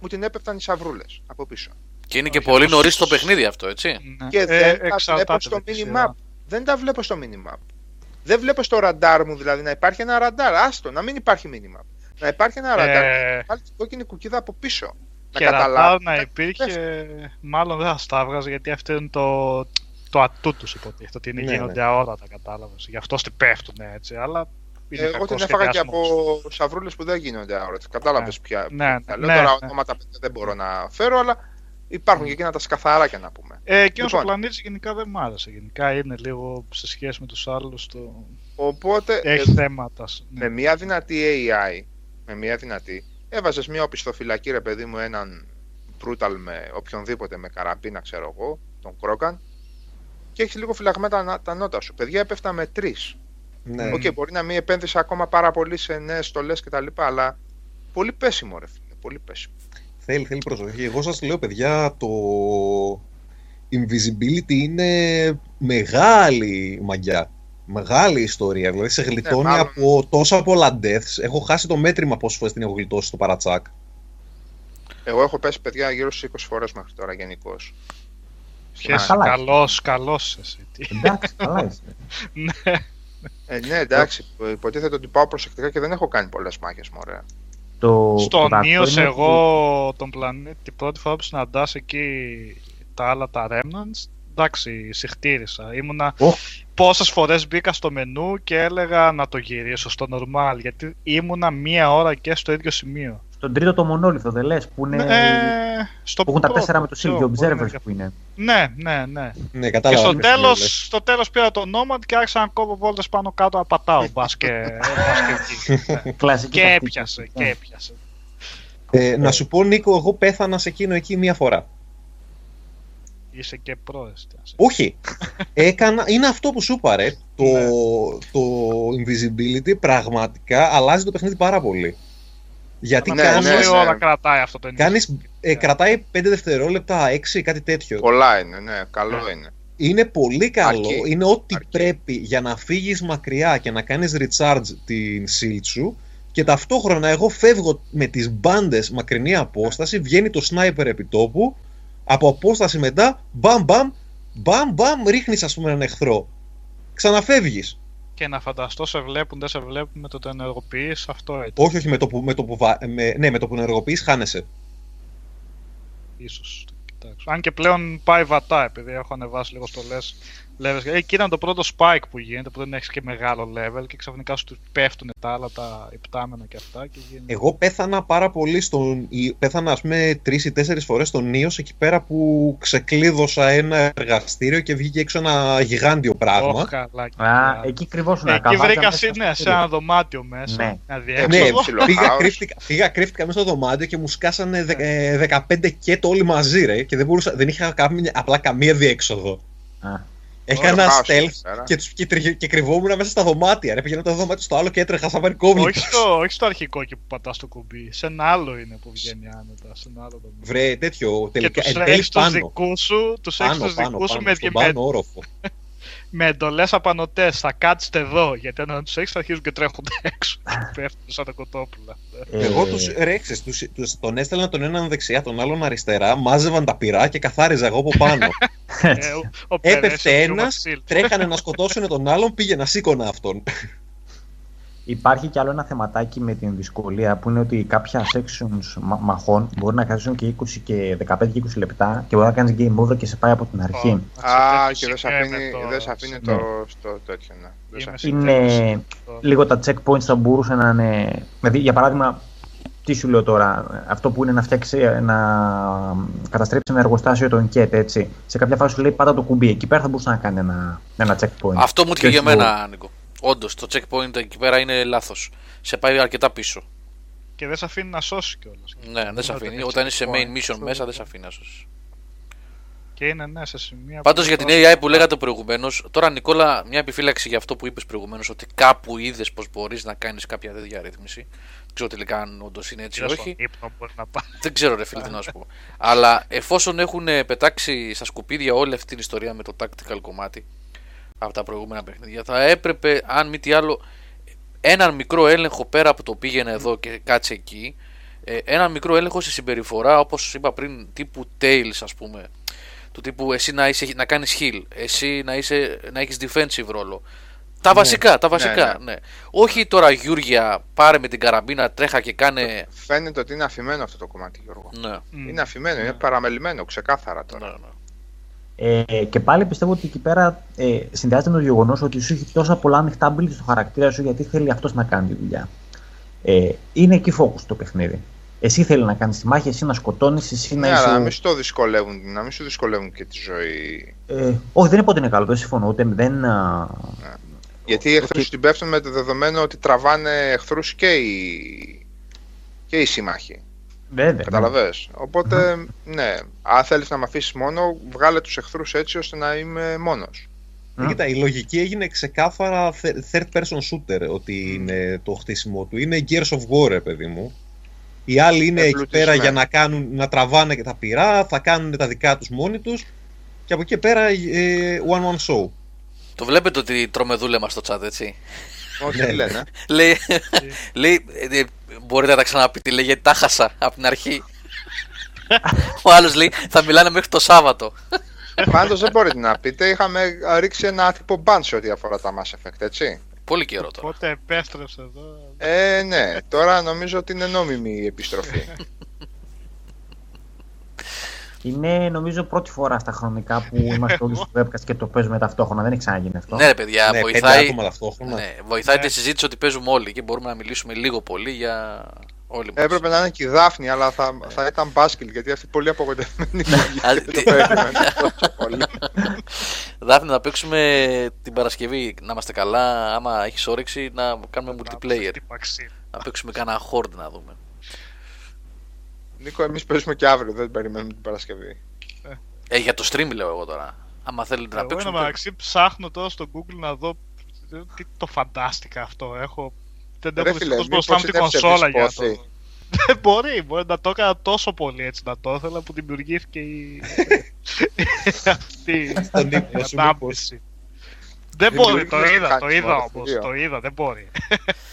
μου την έπεφταν οι σαβρούλες από πίσω. Και είναι και Όχι, πολύ αυτό- νωρίς το παιχνίδι αυτό, έτσι; Ναι. Και Ε, δεν τα βλέπω εξαρτάται στο με τη minimap. σειρά. Δεν τα βλέπω στο minimap. Δεν βλέπω στο ραντάρ μου δηλαδή να υπάρχει ένα ραντάρ. Άστο, να μην υπάρχει minimap. Να υπάρχει ένα ραντάρ Ε, Πάλι την κόκκινη κουκίδα από πίσω. και να ραντάρ καταλάβω. να υπήρχε, μάλλον δεν θα στα έβγαζε γιατί αυτό είναι το, το ατού τους υποτίθεται, ότι είναι Ναι, γίνονται αόρατα, κατάλαβες. Γι' αυτό στη πέφτουν έτσι, αλλά είναι Εγώ κακός την έφαγα και σχεδιασμός. από σαβρούλε που δεν γίνονται αόρατες. Κατάλαβες πια. Ναι, ποια ναι, λέω. Τώρα ναι. ονόματα παιδιά, δεν μπορώ να φέρω, αλλά υπάρχουν και εκείνα τα σκαθαράκια να πούμε. Ε, εκείνος Λοιπόν. ο πλανήτης γενικά δεν μ' άρεσε. Γενικά είναι λίγο σε σχέση με τους άλλους το... Οπότε έχει ε, θέματα. ναι. με μια δυνατή AI, με μια δυνατή, έβαζες μια οπισθοφυλακή ρε παιδί μου έναν brutal με οποιονδήποτε με καραμπίνα, ξέρω εγώ, τον Κρόγκαν, και έχεις λίγο φυλαγμένα τα, τα νώτα σου. Παιδιά έπεφτα με τρεις. Ναι. Οκ, μπορεί να μην επένδυσα ακόμα πάρα πολύ σε νέες στολές κτλ. Αλλά πολύ πέσιμο, ρε φίλε. Πολύ πέσιμο. Θέλει, θέλει προσοχή. Εγώ σας λέω, παιδιά, το Invisibility είναι μεγάλη μαγιά. Μεγάλη ιστορία. Δηλαδή σε γλιτώνει μάλλον. από τόσα πολλά deaths. Έχω χάσει το μέτρημα πόσες φορές την έχω γλιτώσει στο παρά τσακ. Εγώ έχω πέσει παιδιά γύρω στις 20 φορές μέχρι τώρα γενικώς. Σχέση Καλά. καλός, καλός εσύ. Τι- Εντάξει, καλά είσαι. Ναι. Ε, ναι, εντάξει. Υποτίθεται ότι πάω προσεκτικά και δεν έχω κάνει πολλές μάχες, μωρέ. Το, Στο το Νίος κακό είναι εγώ τον πλανήτη την πρώτη φορά που συναντάς εκεί τα άλλα τα Remnants εντάξει, συχτήρισα. Ήμουνα Οχ. πόσες φορές μπήκα στο μενού και έλεγα να το γυρίσω στο normal γιατί ήμουνα μία ώρα και στο ίδιο σημείο. Ότι Στον τρίτο το μονόλιθο δεν λες που είναι... Ε, στο που έχουν τα πρώτο, τέσσερα με τους ξέρω, Silvio μπορεί να Observers είναι- που είναι. Ναι, ναι, ναι. Ναι, Και κατάλαβα. στο ποιος σημείο λες. τέλος, στο τέλος πήρα το Nomad και άρχισα να κόβω βόλτες πάνω κάτω να πατάω μπας και, μπας και βγεις. Ναι. Κλασική Και τακτική. έπιασε, και έπιασε. Ε, να σου πω, Νίκο, εγώ πέθανα σε εκείνο εκεί μία φορά. Είσαι και πρόεστη. Όχι. Έκανα, είναι αυτό που σου είπα, ρε. Το, Ναι. το Invisibility πραγματικά αλλάζει το παιχνίδι πάρα πολύ. Γιατί Ναι, κάνεις, ναι, Πόση ναι. ώρα κρατάει αυτό το κάνεις ε, κρατάει 5 δευτερόλεπτα, 6, κάτι τέτοιο. Πολλά είναι, ναι, καλό είναι. Είναι πολύ καλό. Αρκεί. Είναι ό,τι Αρκεί. πρέπει για να φύγεις μακριά και να κάνεις recharge την shield σου και ταυτόχρονα εγώ φεύγω με τις μπάντες μακρινή απόσταση, βγαίνει το sniper επιτόπου, από απόσταση μετά, μπαμ μπαμ, μπαμ μπαμ, ρίχνεις ας πούμε έναν εχθρό. Ξαναφεύγεις. Και να φανταστώ σε βλέπουν, δεν σε βλέπουν με το το ενεργοποιείς, αυτό έτσι. Όχι, όχι, με το που, με το που, βα- με, ναι, με το που ενεργοποιείς χάνεσαι. Ίσως το κοιτάξω. Αν και πλέον πάει βατά, επειδή έχω ανεβάσει λίγο στο λες levels. Ε, Εκεί ήταν το πρώτο spike που γίνεται, που δεν έχεις και μεγάλο level και ξαφνικά σου πέφτουν τα άλλα, τα υπτάμενα και αυτά και γίνεται. Εγώ πέθανα πάρα πολύ στον. ή- Πέθανα, ας πούμε, τρεις ή τέσσερις φορές στον Νίος εκεί πέρα που ξεκλείδωσα ένα εργαστήριο και βγήκε έξω ένα γιγάντιο πράγμα. Ωχ, καλά, Α, καλά. εκεί κρυβόσουν Εκεί βρήκα σύ- ναι, σε ένα δωμάτιο μέσα. Ναι. Ένα Ναι, διέξοδο. ψηλό πήγα, χάος. κρύφτηκα, πήγα, κρύφτηκα μέσα στο δωμάτιο και μου σκάσανε δε- ε, 15 και το όλοι μαζί, ρε. Και δεν, μπορούσα, δεν είχα καμία, απλά καμία διέξοδο. Α. Έκανα χάος stealth εκεί πέρα. και, τους- και, τριγε- και κρυβόμουν μέσα στα δωμάτια. Ρε. Πήγαινα από το δωμάτιο στο άλλο και έτρεχα σαν βαρικόβλητο. όχι, στο, όχι στο αρχικό εκεί που πατάς το κουμπί. Σε ένα άλλο είναι που βγαίνει άνετα. Σε ένα άλλο δωμάτιο. Βρε, τέτοιο Και τελικά. τους εν τέλει έχεις τους πάνω. δικούς σου, τους έχεις Πάνω, τους πάνω, δικούς σου πάνω, με, στον με, πάνω όροφο. Με εντολές απανωτές. Θα κάτσετε εδώ, γιατί αν τους έχεις θα αρχίζουν και τρέχονται έξω. Πέφτουν σαν τα κοτόπουλα. Εγώ Ε. του ρέξε, τους, τους, τον έστελνα τον έναν δεξιά, τον άλλον αριστερά, μάζευαν τα πυρά και καθάριζα εγώ από πάνω. Ε, ο- ο Περές, Έπεφτε ο Human ένας, Shield. τρέχανε να σκοτώσουν τον άλλον, πήγαινα, σήκωνα αυτόν. Υπάρχει κι άλλο ένα θεματάκι με την δυσκολία που είναι ότι κάποια sections μα- μαχών μπορεί να κρατήσουν και 20 και 15 και 20 λεπτά και μπορεί να κάνεις game over και σε πάει από την αρχή. Α, Έτσι, και δεν σε είναι αφήνει, το- δεν σε αφήνει Ναι. το, στο τέτοιο, ναι. Δεν σε Είμαι αφήνει. Είναι λίγο τα checkpoints θα μπορούσαν να είναι. Δηλαδή, για παράδειγμα, τι σου λέω τώρα, αυτό που είναι να φτιάξει, να καταστρέψει ένα εργοστάσιο το enquete, έτσι. Σε κάποια φάση σου λέει πάντα το κουμπί. Εκεί πέρα θα μπορούσε να κάνει ένα, ένα checkpoint. Αυτό μου Και έτυχε για όχι μένα, Νίκο. Όντως, το checkpoint εκεί πέρα είναι λάθος. Σε πάει αρκετά πίσω. Και δεν σε αφήνει να σώσει κιόλας. Ναι, δεν σε αφήνει. Όταν είσαι σε main mission μέσα, δεν σε αφήνει να σώσεις. Και είναι ναι, σε σημεία. Πάντως που για την τώρα- AI που λέγατε προηγουμένως, τώρα Νικόλα, μια επιφύλαξη για αυτό που είπες προηγουμένως, ότι κάπου είδες πως μπορείς να κάνεις κάποια τέτοια ρύθμιση. Δεν ξέρω τελικά αν όντως είναι έτσι ή Είδα στον όχι. ύπνο μπορεί να πάει. Δεν ξέρω, ρε φίλε, τι να σου πω. Αλλά εφόσον έχουν πετάξει στα σκουπίδια όλη αυτή την ιστορία με το tactical κομμάτι από τα προηγούμενα παιχνίδια, θα έπρεπε, αν μη τι άλλο, έναν μικρό έλεγχο πέρα από το πήγαινε εδώ και κάτσε εκεί, ε, έναν μικρό έλεγχο σε συμπεριφορά, όπως είπα πριν, τύπου Tails, ας πούμε. Του τύπου εσύ να, είσαι, να κάνεις heal, εσύ να, είσαι, να έχεις defensive ρόλο. Τα βασικά, τα βασικά, ναι. Όχι τώρα Γιούργια, πάρε με την καραμπίνα, τρέχα και κάνε... Φαίνεται ότι είναι αφημένο αυτό το κομμάτι, Γιώργο. Ναι, Μμ. Είναι αφημένο, είναι παραμελημένο ξεκάθαρα τώρα. Ναι, ναι. Ε, και πάλι πιστεύω ότι εκεί πέρα ε, συνδυάζεται με το γεγονός ότι σου έχει τόσα πολλά ανοιχτά abilities στο χαρακτήρα σου γιατί θέλει αυτός να κάνει τη δουλειά. Ε, είναι εκεί focus το παιχνίδι. Εσύ θέλει να κάνεις τη μάχη, εσύ να σκοτώνεις, εσύ Ναι, να αλλά να είσαι. μην, σου το δυσκολεύουν, να μην σου δυσκολεύουν και τη ζωή. Ε, όχι, δεν είπα ότι είναι καλό, δεν συμφωνώ ούτε. Δεν, α, Γιατί οι εχθροί Οκ. σου την πέφτουν με το δεδομένο ότι τραβάνε εχθρούς και οι, και οι σύμμαχοι. Βέβαια. Καταλαβες. Οπότε, ναι, αν θέλεις να με αφήσεις μόνο, βγάλε τους εχθρούς έτσι ώστε να είμαι μόνος. Μμ. Κοίτα, η λογική έγινε ξεκάθαρα θε- third person shooter ότι είναι το χτίσιμο του. Είναι Gears of War, ρε παιδί μου. Οι άλλοι είναι εκεί Εμπλουτισμένο. πέρα για να, κάνουν, να τραβάνε και τα πυρά, θα κάνουν τα δικά τους μόνοι τους και από εκεί και πέρα ε, one one show. Το βλέπετε ότι τρώμε δούλεμα στο chat, έτσι; Όχι, Ναι. τι λένε. λέει, λέει ε, ε, μπορείτε να τα ξαναπείτε, λέει γιατί τα χάσα από την αρχή. Ο άλλος λέει θα μιλάνε μέχρι το Σάββατο. Πάντως δεν μπορείτε να πείτε, είχαμε ρίξει ένα τύπο μπαν σε ό,τι αφορά τα Mass Effect, έτσι. Πολύ καιρό τώρα. Οπότε επέστρεψε εδώ. Ε, ναι, τώρα νομίζω ότι είναι νόμιμη η επιστροφή. Είναι νομίζω πρώτη φορά στα χρονικά που είμαστε όλοι στο webcast και το παίζουμε ταυτόχρονα. Δεν έχει ξαναγίνει αυτό. Ναι, ρε παιδιά, ναι, πέντε βοηθάει, άτομα ταυτόχρονα. ναι, βοηθάει Ναι. τη συζήτηση ότι παίζουμε όλοι και μπορούμε να μιλήσουμε λίγο πολύ για όλοι μας. Έπρεπε να είναι και η Δάφνη, αλλά θα, θα ήταν μπάσκελ γιατί αυτή πολύ απογοητευμένη. Α, δεν τι- το περίμενε τόσο πολύ. Δάφνη, να παίξουμε την Παρασκευή, να είμαστε καλά. Άμα έχεις όρεξη, να κάνουμε multiplayer. Τι παξί. Να παίξουμε κανένα horde να δούμε. Νίκο, εμείς παίζουμε και αύριο, δεν περιμένουμε την Παρασκευή. Ε, για το stream λέω εγώ τώρα. Άμα θέλετε να Εγώ ένα παίξουμε. μεταξύ ψάχνω τώρα στο Google να δω τι το φαντάστηκα αυτό. Έχω... Δεν Ρε έχω φίλε, δυστυχώς μπροστά μου μήπως την είναι κονσόλα για ψευδής το. Δεν μπορεί, μπορεί να το έκανα τόσο πολύ έτσι να το ήθελα που δημιουργήθηκε η. αυτή Στον η ύπνο σου, ανάπτυξη. Δεν μπορεί, το Δημιουργήθηκε είδα, κάτι το είδα μόνο, όμως. δύο. Το είδα, δεν μπορεί.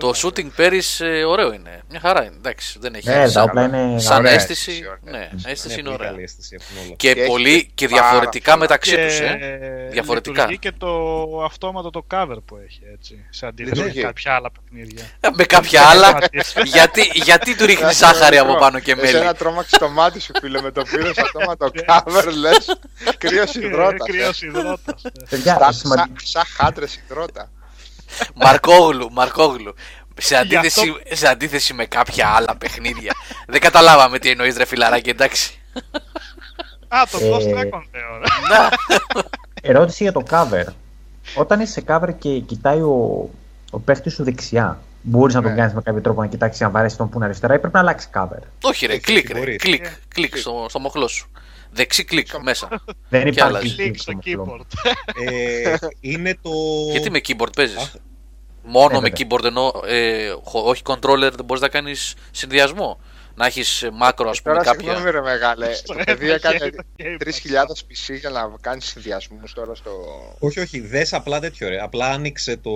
Το shooting Paris ε, ωραίο είναι. Μια χαρά είναι. Εντάξει, δεν έχει. Ναι, τα σαν όπλα είναι. σαν ωραία αίσθηση. αίσθηση, ωραία Ναι, αίσθηση Ναι, είναι πολύ ωραία. καλή αίσθηση έχουν όλα. Και, Και έχει πολύ και πάρα διαφορετικά πολλά. μεταξύ Και τους. Ε. Διαφορετικά. λειτουργεί και το αυτόματο το cover που έχει έτσι. Σε αντίθεση με Λειτουργεί. κάποια άλλα παιχνίδια. Ε, Με κάποια άλλα. γιατί, γιατί του ρίχνεις ζάχαρη από πάνω και μέλι; Εσένα τρόμαξε το μάτι σου, φίλε, με το πήρες αυτό το cover, λες. Κρύος υδρότας. Κρύος υδρότας. Παιδιά, σημαντικό. Σαν χάντρες ιδρώτα. Μαρκόγλου, Μαρκόγλου. Σε Γι' αντίθεση, αυτό- σε αντίθεση με κάποια άλλα παιχνίδια. Δεν καταλάβαμε τι εννοείς, ρε φιλαράκι, εντάξει. Α, το Ε, Ghost Recon λέω. ρε. Να, Ερώτηση για το cover. Όταν είσαι σε cover και κοιτάει ο, ο παίχτης σου δεξιά, μπορείς να τον Ναι. κάνεις με κάποιο τρόπο να κοιτάξεις αν βαρέσεις τον που είναι αριστερά ή πρέπει να αλλάξεις cover; όχι ρε, Όχι, κλικ, όχι, ρε, μπορεί. κλικ, κλικ στο, στο μοχλό σου. Δεξί κλικ μέσα. Δεν Και άλλα υπάρχει Link κλικ στο μοχλό. keyboard. ε, είναι το... Γιατί με keyboard παίζεις; Αχ. Μόνο Ναι, με βέβαια. keyboard ενώ ε, χω- όχι controller δεν μπορείς να κάνεις συνδυασμό. Να έχεις μάκρο, ας πούμε, Τώρα κάποια. συγγνώμη, ρε μεγάλε. Στο Το παιδί έπαιξε έκανε το keyboard. 3.000 PC για να κάνεις συνδυασμούς τώρα στο. Όχι, όχι, δες απλά τέτοιο ρε. Απλά άνοιξε το...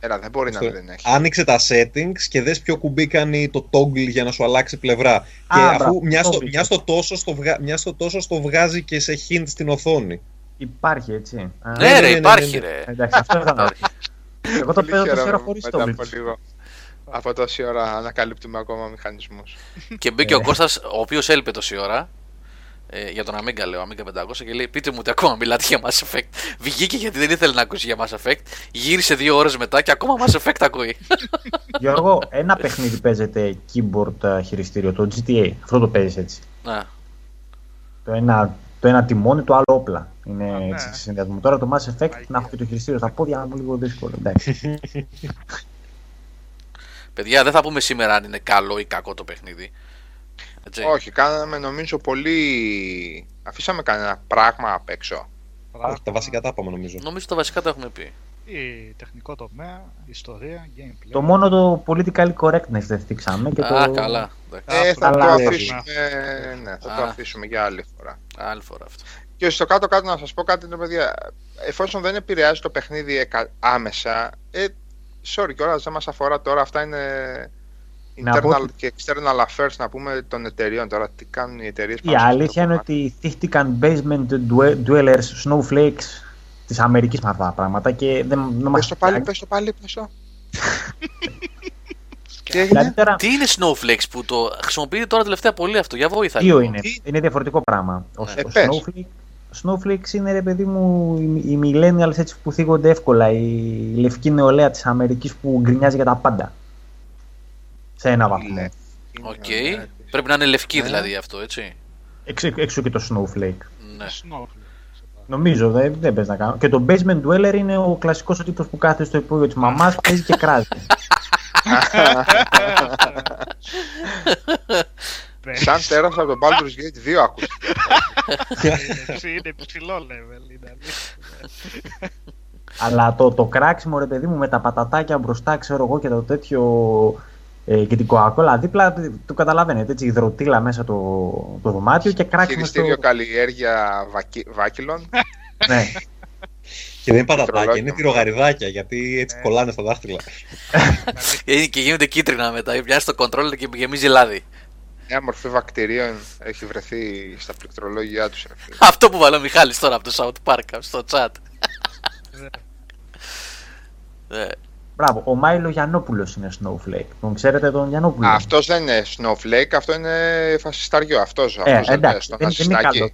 Έλα, δεν μπορεί να στο- δεν έχει. Άνοιξε τα settings και δες ποιο κουμπί κάνει το toggle για να σου αλλάξει πλευρά. Α, και αφού μπράβο, μια στο, toggle. μια, στο τόσο στο βγα... μια στο τόσο στο βγάζει και σε hint στην οθόνη. Υπάρχει έτσι. Α, Ναι, ναι, ρε, ναι, ναι, υπάρχει ναι. ρε. Εντάξει, αυτό ήταν. Εγώ το Πολύ παίζω τόση ώρα χαίρομαι χωρίς μετά το από Blitz. λίγο. Από τόση ώρα ανακαλύπτουμε ακόμα μηχανισμούς. Και μπήκε Ε. ο Κώστας, ο οποίος έλειπε τόση ώρα. Ε, για τον Amiga λέω, Amiga 500 και λέει πείτε μου ότι ακόμα μιλάτε για Mass Effect. Βγήκε γιατί δεν ήθελε να ακούσει για Mass Effect. Γύρισε δύο ώρες μετά και ακόμα Mass Effect ακούει. Γιώργο, ένα παιχνίδι παίζεται keyboard ε, χειριστήριο, το GTA. Αυτό το παίζεις έτσι. Να. Το ένα, το ένα τιμόνι, το άλλο όπλα. Είναι Α, ναι. έτσι σε συνδυασμό. Τώρα το Mass Effect Αγία. να έχω και το χειριστήριο στα πόδια μου λίγο δύσκολο. Εντάξει. Παιδιά, δεν θα πούμε σήμερα αν είναι καλό ή κακό το παιχνίδι. Έτσι. Όχι, κάναμε νομίζω πολύ. Αφήσαμε κανένα πράγμα απ' έξω. Όχι, τα βασικά τα είπαμε νομίζω. Νομίζω τα βασικά τα έχουμε πει. Ή τεχνικό τομέα, ιστορία, gameplay. το μόνο το political correctness δεν θίξαμε και Α, το... καλά. Εντάξει. Ε, Α, θα το καλά, αφήσουμε, ναι, θα το Α. αφήσουμε για άλλη φορά. Άλλη φορά αυτό. Και στο κάτω-κάτω να σας πω κάτι, ναι, παιδιά. Εφόσον δεν επηρεάζει το παιχνίδι εκα- άμεσα, ε, sorry κιόλας, δεν μας αφορά τώρα. Αυτά είναι Να πω internal ότι- και external affairs, να πούμε, των εταιριών. Τώρα τι κάνουν οι εταιρείες Η αλήθεια είναι ότι θύχτηκαν basement dwe- dwellers, snowflakes της Αμερικής με αυτά τα πράγματα και δεν, δεν Πες μας το πάλι, πιάνει. πες το πάλι, πες το. Τι Δηλαδή έγινε; τώρα Τι είναι Snowflakes που το χρησιμοποιείτε τώρα τελευταία πολύ αυτό, για βοήθεια. δύο λίγο. είναι. Τι; Είναι διαφορετικό πράγμα. Ο, Ναι. Ε, ο πες. snowflake, snowflakes είναι ρε παιδί μου οι, οι millennials έτσι που θίγονται εύκολα. Η λευκή νεολαία της Αμερικής που γκρινιάζει για τα πάντα. Σε ένα βαθμό. Λε. Οκ. Είναι ωραία. Πρέπει να είναι λευκή Ε. δηλαδή αυτό, έτσι. Έξω, έξω και το snowflake. Ναι. Snowflake. Νομίζω, δεν, δεν παίζει να κάνω. Και το basement dweller είναι ο κλασικός ο τύπος που κάθεται στο υπόγειο της μαμάς, παίζει και κράζει. Σαν τέρας από τον Baldur's Gate 2 ακούστηκε. Είναι ψηλό level. είναι αλήθεια. Αλλά το, το κράξιμο ρε παιδί μου με τα πατατάκια μπροστά, ξέρω εγώ και το τέτοιο ε, και την κοακόλα δίπλα, το καταλαβαίνετε έτσι, υδροτήλα μέσα το, το δωμάτιο και κράξιμο στο... Χειριστήριο καλλιέργεια βακι... βάκυλων. ναι. Και δεν είναι πατατάκια, Πληκτρολόγιο. είναι τυρογαριδάκια γιατί έτσι Ναι. κολλάνε στα δάχτυλα. Και και γίνονται κίτρινα μετά. Πιάσει το controller και γεμίζει λάδι. Μια μορφή βακτηρίων έχει βρεθεί στα πληκτρολόγια τους. ρε φίλε. Αυτό που βάλε ο Μιχάλης τώρα από το South Park στο chat. Ναι. Μπράβο, ο Μάιλο Γιαννόπουλος είναι Snowflake. Τον ξέρετε τον Γιαννόπουλο; Αυτός δεν είναι snowflake, αυτό είναι φασισταριό. Αυτός, ε, αυτός δεν είναι εντάξει, στο δεν, δεν είναι ναζιστάκι. καλό.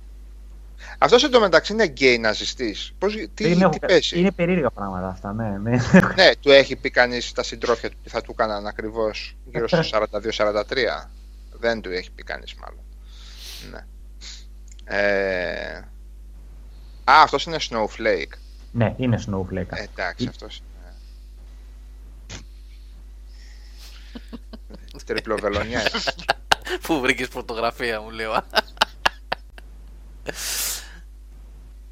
Αυτός εντωμεταξύ είναι γκέι ναζιστής. Πώς, τι, Δεν έχω- τι πέσει. είναι περίεργα πράγματα αυτά, ναι. ναι. Ναι, του έχει πει κανείς τα συντρόφια του τι θα του έκαναν ακριβώς γύρω στο 42-43. Δεν του έχει πει κανείς μάλλον. Ναι. Ε... Α, αυτός είναι Snowflake. ναι, είναι Snowflake. Ε, εντάξει, αυτός Τριπλοβελονιά. Πού βρήκες φωτογραφία μου, λέω.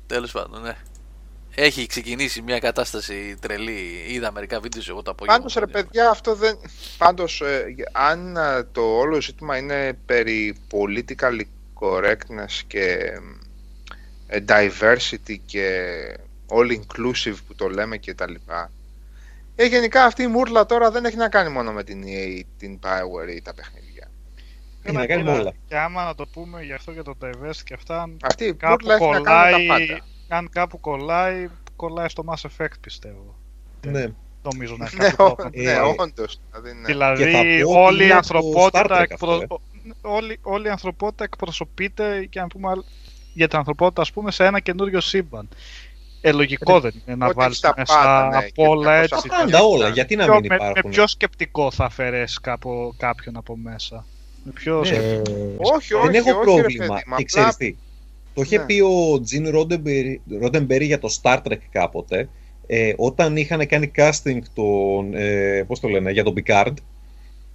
Τέλος πάντων, ναι. Έχει ξεκινήσει μια κατάσταση τρελή. Είδα μερικά βίντεο εγώ το απόγευμα. Πάντως ρε παιδιά αυτό δεν... Πάντως ε, αν ε, το όλο ζήτημα είναι περί political correctness και ε, diversity και all inclusive που το λέμε και τα λοιπά ε, γενικά αυτή η μούρλα τώρα δεν έχει να κάνει μόνο με την EA, την Power ή τα παιχνίδια. Έχει να Καλά, κάνει με κοίτα, όλα. Και άμα να το πούμε γι' αυτό για το diversity και αυτά, αν Αυτή η κάπου μούρλα έχει να κάνει με τα κολλάει, πάντα. αν κάπου κολλάει, κολλάει στο Mass Effect πιστεύω. Ναι. Νομίζω να έχει Ναι, κάποιο ο- πρόβλημα. ναι, Ε, όντως. Δηλαδή, ναι. Δηλαδή Και θα πω ότι όλη η είναι από ανθρωπότητα Star Trek εκπρο- αυτό, όλη, όλη η ανθρωπότητα εκπροσωπείται και αν πούμε άλλ- για την ανθρωπότητα ας πούμε σε ένα καινούριο σύμπαν. Ε, λογικό δεν είναι να Ότι βάλεις στα μέσα πάντα, ναι, από και όλα 300 έτσι. χρόνια. Πάντα όλα, γιατί να Ποιο- μην με, με υπάρχουν; ποιο σκεπτικό θα αφαιρέσεις κάποιο, κάποιον από μέσα; Με ποιο Ναι. σκεπτικό; Ε, Όχι, όχι, Δεν έχω όχι, ρε πρόβλημα. παιδί μου, και απλά- ξέρεις τι. Το είχε Ναι. πει ο Τζιν Ρόντεμπερι για το Star Trek κάποτε, ε, όταν είχαν κάνει casting τον, ε, πώς το λένε, για τον Picard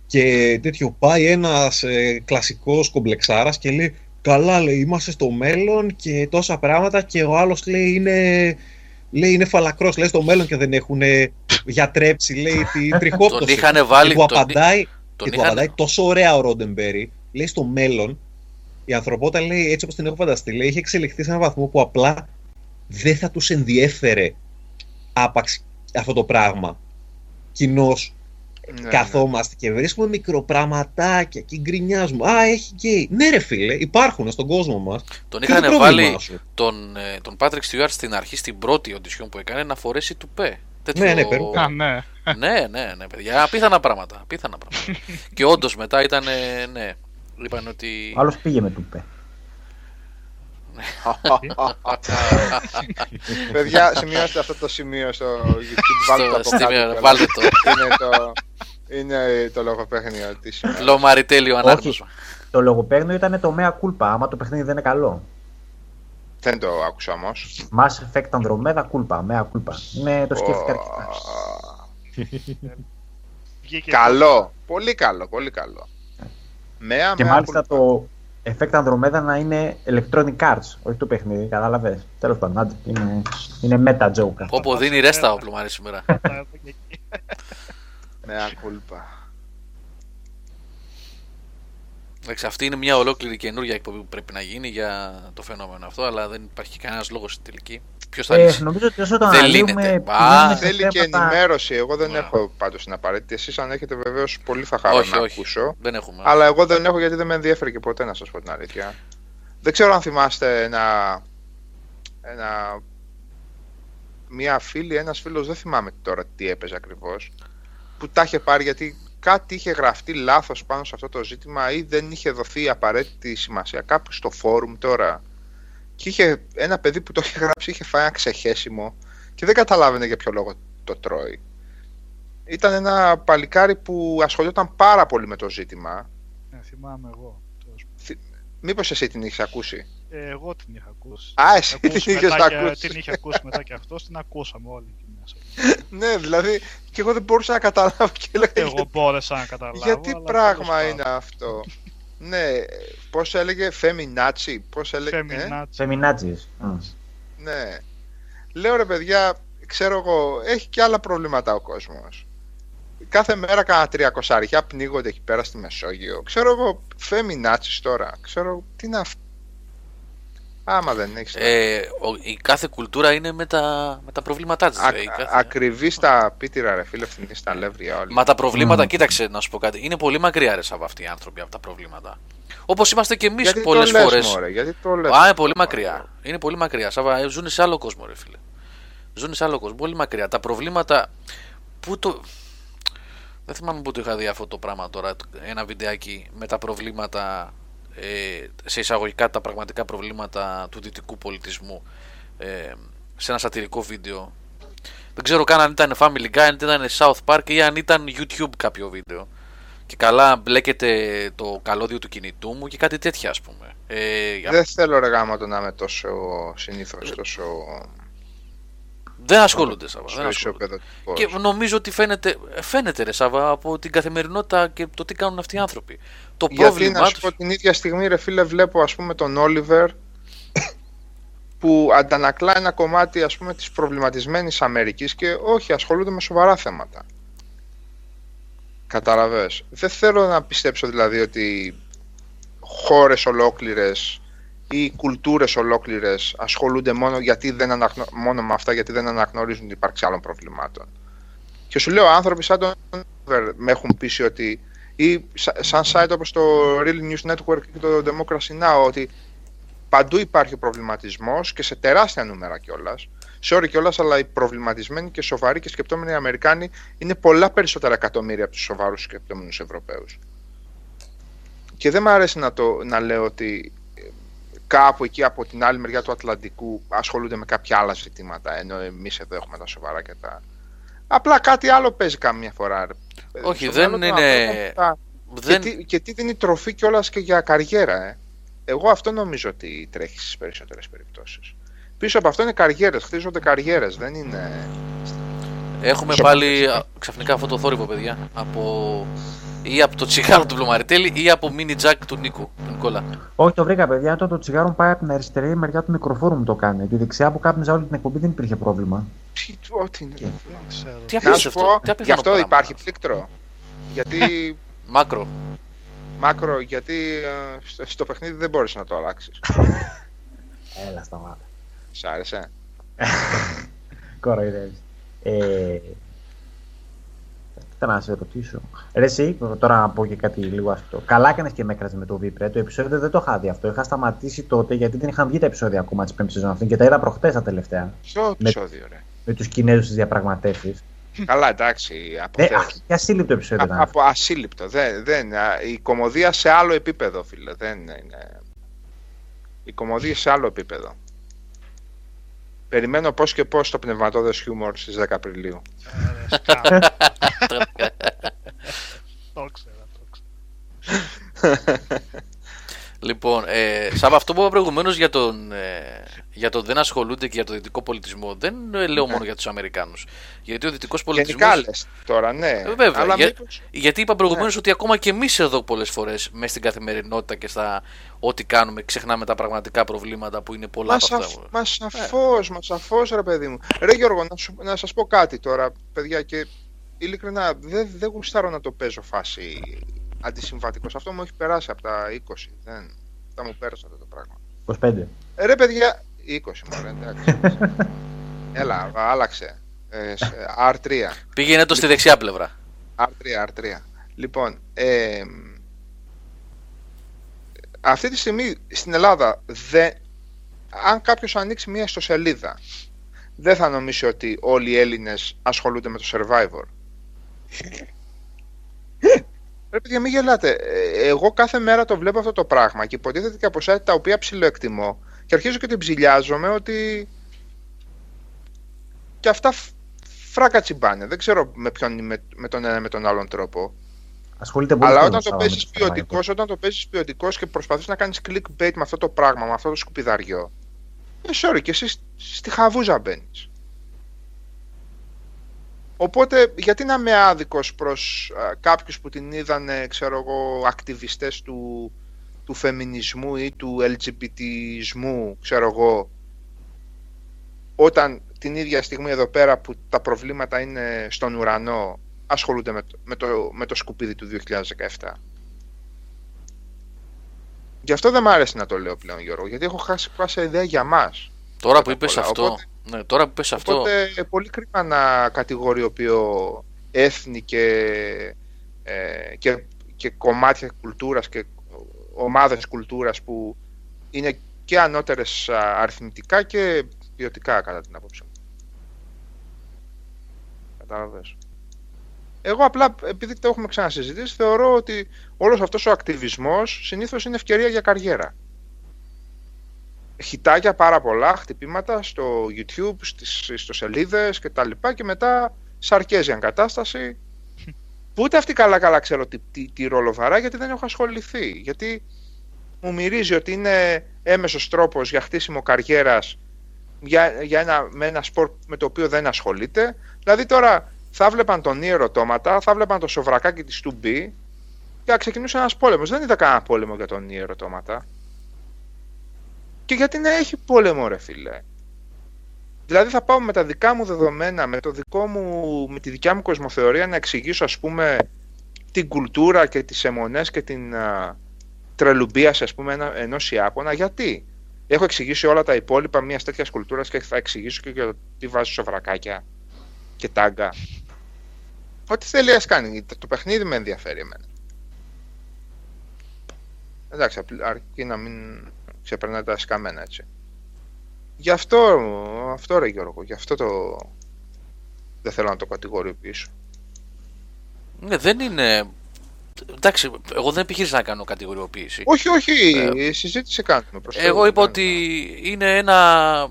και τέτοιο πάει ένας ε, κλασικός κομπλεξάρας και λέει καλά λέει είμαστε στο μέλλον και τόσα πράγματα και ο άλλος λέει είναι, λέει, είναι φαλακρός λέει στο μέλλον και δεν έχουν γιατρέψει λέει την τριχόπτωση Τον είχαν βάλει. και του τον- απαντάει τον και του είχαν- απαντάει τόσο ωραία ο Ρόντεμπερι. Λέει στο μέλλον, η ανθρωπότητα λέει έτσι όπως την έχω φανταστεί, λέει, έχει εξελιχθεί σε έναν βαθμό που απλά δεν θα τους ενδιέφερε άπαξ αυτό το πράγμα. Κοινώ Ναι, ναι. καθόμαστε και βρίσκουμε μικροπραγματάκια και γκρινιάζουμε. Α, έχει γκέι. Ναι, ρε φίλε, υπάρχουν στον κόσμο μας. Τον Τι είναι το είχαν πρόβλημά βάλει σου; τον, ε, τον Patrick Stewart στην αρχή, στην πρώτη οντισιόν που έκανε, να φορέσει τουπέ. Τέτοιο... Ναι, ναι, Περού. Α, ναι. ναι, ναι, ναι, παιδιά. Απίθανα πράγματα. Απίθανα πράγματα. και όντως μετά ήταν. Ναι. Είπαν ότι. Ο άλλος πήγε με τούπε. Παιδιά, σημειώστε αυτό το σημείο στο YouTube. Βάλτε το Στο- από στη- κάτω. βάλτε το. Είναι το, είναι το λογοπαίγνιο της ημέρας. Λομαριτέλειο ανάγνωσμα. Το λογοπαίγνιο ήταν το Mea Culpa, άμα το παιχνίδι δεν είναι καλό. Δεν το άκουσα όμως. Mass Effect Andromeda Culpa, Mea Culpa. Είναι το σκέφτηκα αρκετά. Βγήκε Καλό. Πολύ καλό, πολύ καλό. Μέα, Και μέα μάλιστα κουλπά. το Effect Andromeda να είναι Electronic Arts, όχι το παιχνίδι, κατάλαβες. Τέλος πάντων, άντε, είναι, είναι meta joke. αυτό. Όπω δίνει ρέστα ο πλουμάρι σήμερα. Μέα κουλπά. Εντάξει, αυτή είναι μια ολόκληρη καινούργια εκπομπή που πρέπει να γίνει για το φαινόμενο αυτό, αλλά δεν υπάρχει κανένας λόγος στην τελική. Ποιος θα Ε, λύσει; νομίζω ότι όσο το Δεν αναλύουμε, λύνεται. πηγαίνουμε Α, σε Θέλει και θέματα- ενημέρωση. Εγώ δεν Ναι. έχω πάντως την απαραίτητη. Εσείς αν έχετε βεβαίως πολύ θα χαρώ όχι, να όχι. ακούσω. Δεν έχουμε. Αλλά εγώ δεν έχω γιατί δεν με ενδιαφέρει και ποτέ να σας πω την αλήθεια. Δεν ξέρω αν θυμάστε ένα... ένα μία φίλη, ένας φίλος, δεν θυμάμαι τώρα τι έπαιζε ακριβώς, που τα είχε πάρει γιατί κάτι είχε γραφτεί λάθος πάνω σε αυτό το ζήτημα ή δεν είχε δοθεί η απαραίτητη σημασία κάπου στο φόρουμ τώρα. Και είχε ένα παιδί που το είχε γράψει, είχε φάει ένα ξεχέσιμο και δεν καταλάβαινε για ποιο λόγο το τρώει. Ήταν ένα παλικάρι που ασχολιόταν πάρα πολύ με το ζήτημα Ναι, θυμάμαι εγώ. τέλος πάντων. Μήπως εσύ την έχει ακούσει; Ε, εγώ την είχα ακούσει. Α, εσύ Ακούσει την είχες μετά και- ακούσει. Την είχε ακούσει μετά και αυτός, την ακούσαμε όλοι εκεί μέσα. ναι, δηλαδή και εγώ δεν μπορούσα να καταλάβω και έλεγα. Εγώ μπόρεσα να καταλάβω. Γιατί αλλά πράγμα τέλος είναι αυτό; ναι, πώς έλεγε, Φεμινάτσι, πώς έλεγε. πάντων. ε; Φεμινάτσι. Φεμινάτζιες. Μμ. Ναι. Λέω ρε παιδιά, ξέρω εγώ, έχει και άλλα προβλήματα ο κόσμος. Κάθε μέρα κάνα τριακοσαριά πνίγονται εκεί πέρα στη Μεσόγειο. Ξέρω εγώ, φεμινάτσις τώρα. Ξέρω τι είναι αυτό. Άμα δεν έχεις. Ε, ο- η κάθε κουλτούρα είναι με τα, με τα προβλήματά της. Ακριβή στα πίτυρα, ρε φίλε, φθηνή στα αλεύρια όλοι. Μα τα προβλήματα, Μμμ. κοίταξε να σου πω κάτι, είναι πολύ μακριά ρε από αυτοί οι άνθρωποι από τα προβλήματα. Όπως είμαστε και εμείς Γιατί πολλές το λες, φορές. μωρέ, γιατί το λες, Α, είναι μωρέ. πολύ μακριά. Είναι πολύ μακριά. Σάβα, ε, ζουν σε άλλο κόσμο, ρε φίλε. Ζουν σε άλλο κόσμο. Πολύ μακριά. Τα προβλήματα. Πού το. Δεν θυμάμαι πού το είχα δει αυτό το πράγμα τώρα. Ένα βιντεάκι με τα προβλήματα. Ε, σε εισαγωγικά τα πραγματικά προβλήματα του δυτικού πολιτισμού. Ε, σε ένα σατυρικό βίντεο. Δεν ξέρω καν αν ήταν Family Guy, αν ήταν South Park ή αν ήταν YouTube κάποιο βίντεο. Και καλά μπλέκεται το καλώδιο του κινητού μου και κάτι τέτοια ας πούμε. Ε, Δεν θέλω ρε γάμα το να είμαι τόσο συνήθως, τόσο, Δεν ασχολούνται, Σάβα. τόσο Δεν ασχολούνται. ισοπεδωτικός. Και νομίζω ότι φαίνεται, φαίνεται ρε Σάβα, από την καθημερινότητα και το τι κάνουν αυτοί οι άνθρωποι. Το Γιατί πρόβλημά να σου τους... πω την ίδια στιγμή ρε φίλε βλέπω ας πούμε τον Όλιβερ που αντανακλά ένα κομμάτι ας πούμε της προβληματισμένης Αμερικής και όχι ασχολούνται με σοβαρά θέματα. Καταλαβες. Δεν θέλω να πιστέψω δηλαδή ότι χώρες ολόκληρες ή κουλτούρες ολόκληρες ασχολούνται μόνο, γιατί δεν αναγνω... μόνο με αυτά γιατί δεν αναγνωρίζουν την ύπαρξη άλλων προβλημάτων. Και σου λέω άνθρωποι σαν τον Oliver με έχουν πείσει ότι ή σα- σαν site όπως το Real News Network και το Democracy Now ότι παντού υπάρχει ο προβληματισμός και σε τεράστια νούμερα κιόλας. Sorry κιόλας, αλλά οι προβληματισμένοι και σοβαροί και σκεπτόμενοι Αμερικάνοι είναι πολλά περισσότερα εκατομμύρια από τους σοβαρούς σκεπτόμενους Ευρωπαίους. Και δεν μου αρέσει να, το, να λέω ότι ε, κάπου εκεί από την άλλη μεριά του Ατλαντικού ασχολούνται με κάποια άλλα ζητήματα, ενώ εμείς εδώ έχουμε τα σοβαρά και τα. Απλά κάτι άλλο παίζει καμιά φορά. ρε. Όχι, Στο δεν μυαλό των είναι- ανθρώπων τα- Δεν... και, τι, και τι δίνει τροφή κιόλας και για καριέρα, ε. Εγώ αυτό νομίζω ότι τρέχει στις περισσότερες περιπτώσεις. Πίσω από αυτό είναι καριέρες, χτίζονται καριέρες, δεν είναι. Έχουμε Σε πάλι α, ξαφνικά αυτό το θόρυβο, παιδιά. Από... Ή από το τσιγάρο του Βλωμαριτέλη ή από mini jack του Νίκου, του Νικόλα. Όχι, το βρήκα, παιδιά. Το, το τσιγάρο μου πάει από την αριστερή μεριά του μικροφόρου μου το κάνει. Τη δεξιά που κάπνιζα όλη την εκπομπή δεν υπήρχε πρόβλημα. Τι, ό,τι είναι. Δεν ξέρω. Τι Να σου απίστευτο, πω, τι γι' απίθανο αυτό πράγμα. υπάρχει πλήκτρο. γιατί. Μάκρο. Μάκρο, γιατί ε, στο, στο παιχνίδι δεν μπορείς να το αλλάξεις. Έλα, σταμάτα. Σ' άρεσε; Κοροϊδεύεις. Ε, Κοίτα να σε ρωτήσω. Ρε εσύ, τώρα να πω και κάτι λίγο αυτό. Καλά έκανες και με έκραζες με το Vipre. Το επεισόδιο δεν το είχα δει αυτό. Είχα σταματήσει τότε γιατί δεν είχαν βγει τα επεισόδια ακόμα της πέμπτης σεζόν αυτή και τα είδα προχτές τα τελευταία. Στο επεισόδιο, ρε; Με τους Κινέζους στις διαπραγματεύσεις. Καλά, εντάξει. Ε, αποθέω. αχ, και ασύλληπτο επεισόδιο Α- ήταν. από ασύλληπτο. Δεν, δεν, α, η κομμωδία σε άλλο επίπεδο, φίλε. Δεν είναι. Η κομμωδία σε άλλο επίπεδο. Περιμένω πώς και πώς το πνευματώδες χιούμορ στις 10 Απριλίου. Ε, σκάμα. Το ξέρα, το ξέρα. Λοιπόν, ε, σαν αυτό που είπα προηγουμένως για τον, ε, για τον δεν ασχολούνται και για τον δυτικό πολιτισμό, δεν ε, λέω μόνο για τους Αμερικάνους. Γιατί ο δυτικός πολιτισμό. Γενικά λες τώρα, ναι. Ε, βέβαια. Αλλά Για- μήπως- Γιατί είπα προηγουμένως Ναι. ότι ακόμα και εμείς εδώ πολλές φορές μέσα στην καθημερινότητα και στα ό,τι κάνουμε ξεχνάμε τα πραγματικά προβλήματα που είναι πολλά Μα, από σαφ, αυτά. μα σαφώς, μα σαφώς ρε παιδί μου. Ρε Γιώργο, να, σου, να σας πω κάτι τώρα, παιδιά, και ειλικρινά δεν δεν γουστάρω να το παίζω φάση αντισυμβατικός. Αυτό μου έχει περάσει από τα 20. Δεν, θα μου πέρασε αυτό το πράγμα. 25. Ε, ρε παιδιά, 20 μωρέ, εντάξει. Έλα, άλλαξε. Ε, σε- R3. Πήγαινε το στη δεξιά πλευρά. R3, R3. Λοιπόν, ε, αυτή τη στιγμή στην Ελλάδα, δεν, αν κάποιος ανοίξει μία ιστοσελίδα, δεν θα νομίσει ότι όλοι οι Έλληνες ασχολούνται με το Survivor. Ρε παιδιά, μην γελάτε. Ε, Εγώ κάθε μέρα το βλέπω αυτό το πράγμα και υποτίθεται και από site τα οποία ψιλοεκτιμώ και αρχίζω και την ψηλιάζομαι ότι και αυτά φ- φράκα τσιμπάνε. Δεν ξέρω με, ποιον, με, με τον ένα ή με τον άλλον τρόπο. Ασχολείται πολύ Αλλά κόσμος όταν το τώρα με παίζει το Survivor. ποιοτικό, όταν το παίζει ποιοτικός και προσπαθείς να κάνεις clickbait με αυτό το πράγμα, με αυτό το σκουπιδαριό. Ε, sorry, και εσύ στη χαβούζα μπαίνεις. Οπότε, γιατί να είμαι άδικος προς α, κάποιους που την είδανε, ξέρω εγώ, ακτιβιστές του, του φεμινισμού ή του LGBTισμού, ξέρω εγώ, όταν την ίδια στιγμή εδώ πέρα που τα προβλήματα είναι στον ουρανό, ασχολούνται με το, με το, με το σκουπίδι του 2017. Γι' αυτό δεν μ' αρέσει να το λέω πλέον, Γιώργο, γιατί έχω χάσει πάσα ιδέα για μας. Τώρα που Πρώτα απ' είπες όλα. αυτό. Οπότε- ναι, τώρα που είπες αυτό. Οπότε πολύ κρίμα να κατηγοριοποιώ έθνη και, ε, και, και κομμάτια κουλτούρας και ομάδες κουλτούρας που είναι και ανώτερες α, αριθμητικά και ποιοτικά κατά την άποψή μου. Κατάλαβες. Εγώ απλά, επειδή το έχουμε ξανασυζητήσει, θεωρώ ότι όλος αυτός ο ακτιβισμός συνήθως είναι ευκαιρία για καριέρα χιτάκια πάρα πολλά, χτυπήματα στο YouTube, στις ιστοσελίδες και τα λοιπά και μετά σαρκέζιαν κατάσταση. Που ούτε αυτή καλά καλά ξέρω τι, τι, τι ρόλο βαρά γιατί δεν έχω ασχοληθεί. Γιατί μου μυρίζει ότι είναι έμεσος τρόπος για χτίσιμο καριέρας για, για ένα, με ένα σπορ με το οποίο δεν ασχολείται. Δηλαδή τώρα θα βλέπαν τον Ιερωτώματα, θα βλέπαν το σοβρακάκι της 2B και θα ξεκινούσε ένας πόλεμος. Δεν είδα κανένα πόλεμο για τον Ιερωτώματα και γιατί να έχει πόλεμο, ρε φίλε. Δηλαδή θα πάω με τα δικά μου δεδομένα, με, το δικό μου, με τη δικιά μου κοσμοθεωρία να εξηγήσω ας πούμε την κουλτούρα και τις αιμονές και την α, τρελουμπίαση ας πούμε ένα, ενός Ιάπωνα. Γιατί; Έχω εξηγήσει όλα τα υπόλοιπα μιας τέτοιας κουλτούρας και θα εξηγήσω και για το τι βάζει σοβρακάκια και τάγκα. Ό,τι θέλει ας κάνει. Το, το παιχνίδι με ενδιαφέρει εμένα. Εντάξει, απλ- αρκεί να μην ξεπερνάει τα σκαμμένα έτσι. Γι' αυτό, αυτό ρε Γιώργο, γι' αυτό το δεν θέλω να το κατηγοριοποιήσω. Ναι, δεν είναι. Εντάξει, εγώ δεν επιχείρησα να κάνω κατηγοριοποίηση. Όχι, όχι, συζήτηση κάνουμε. προς Ε, Εγώ Θεού, είπα δεν- ότι είναι ένα.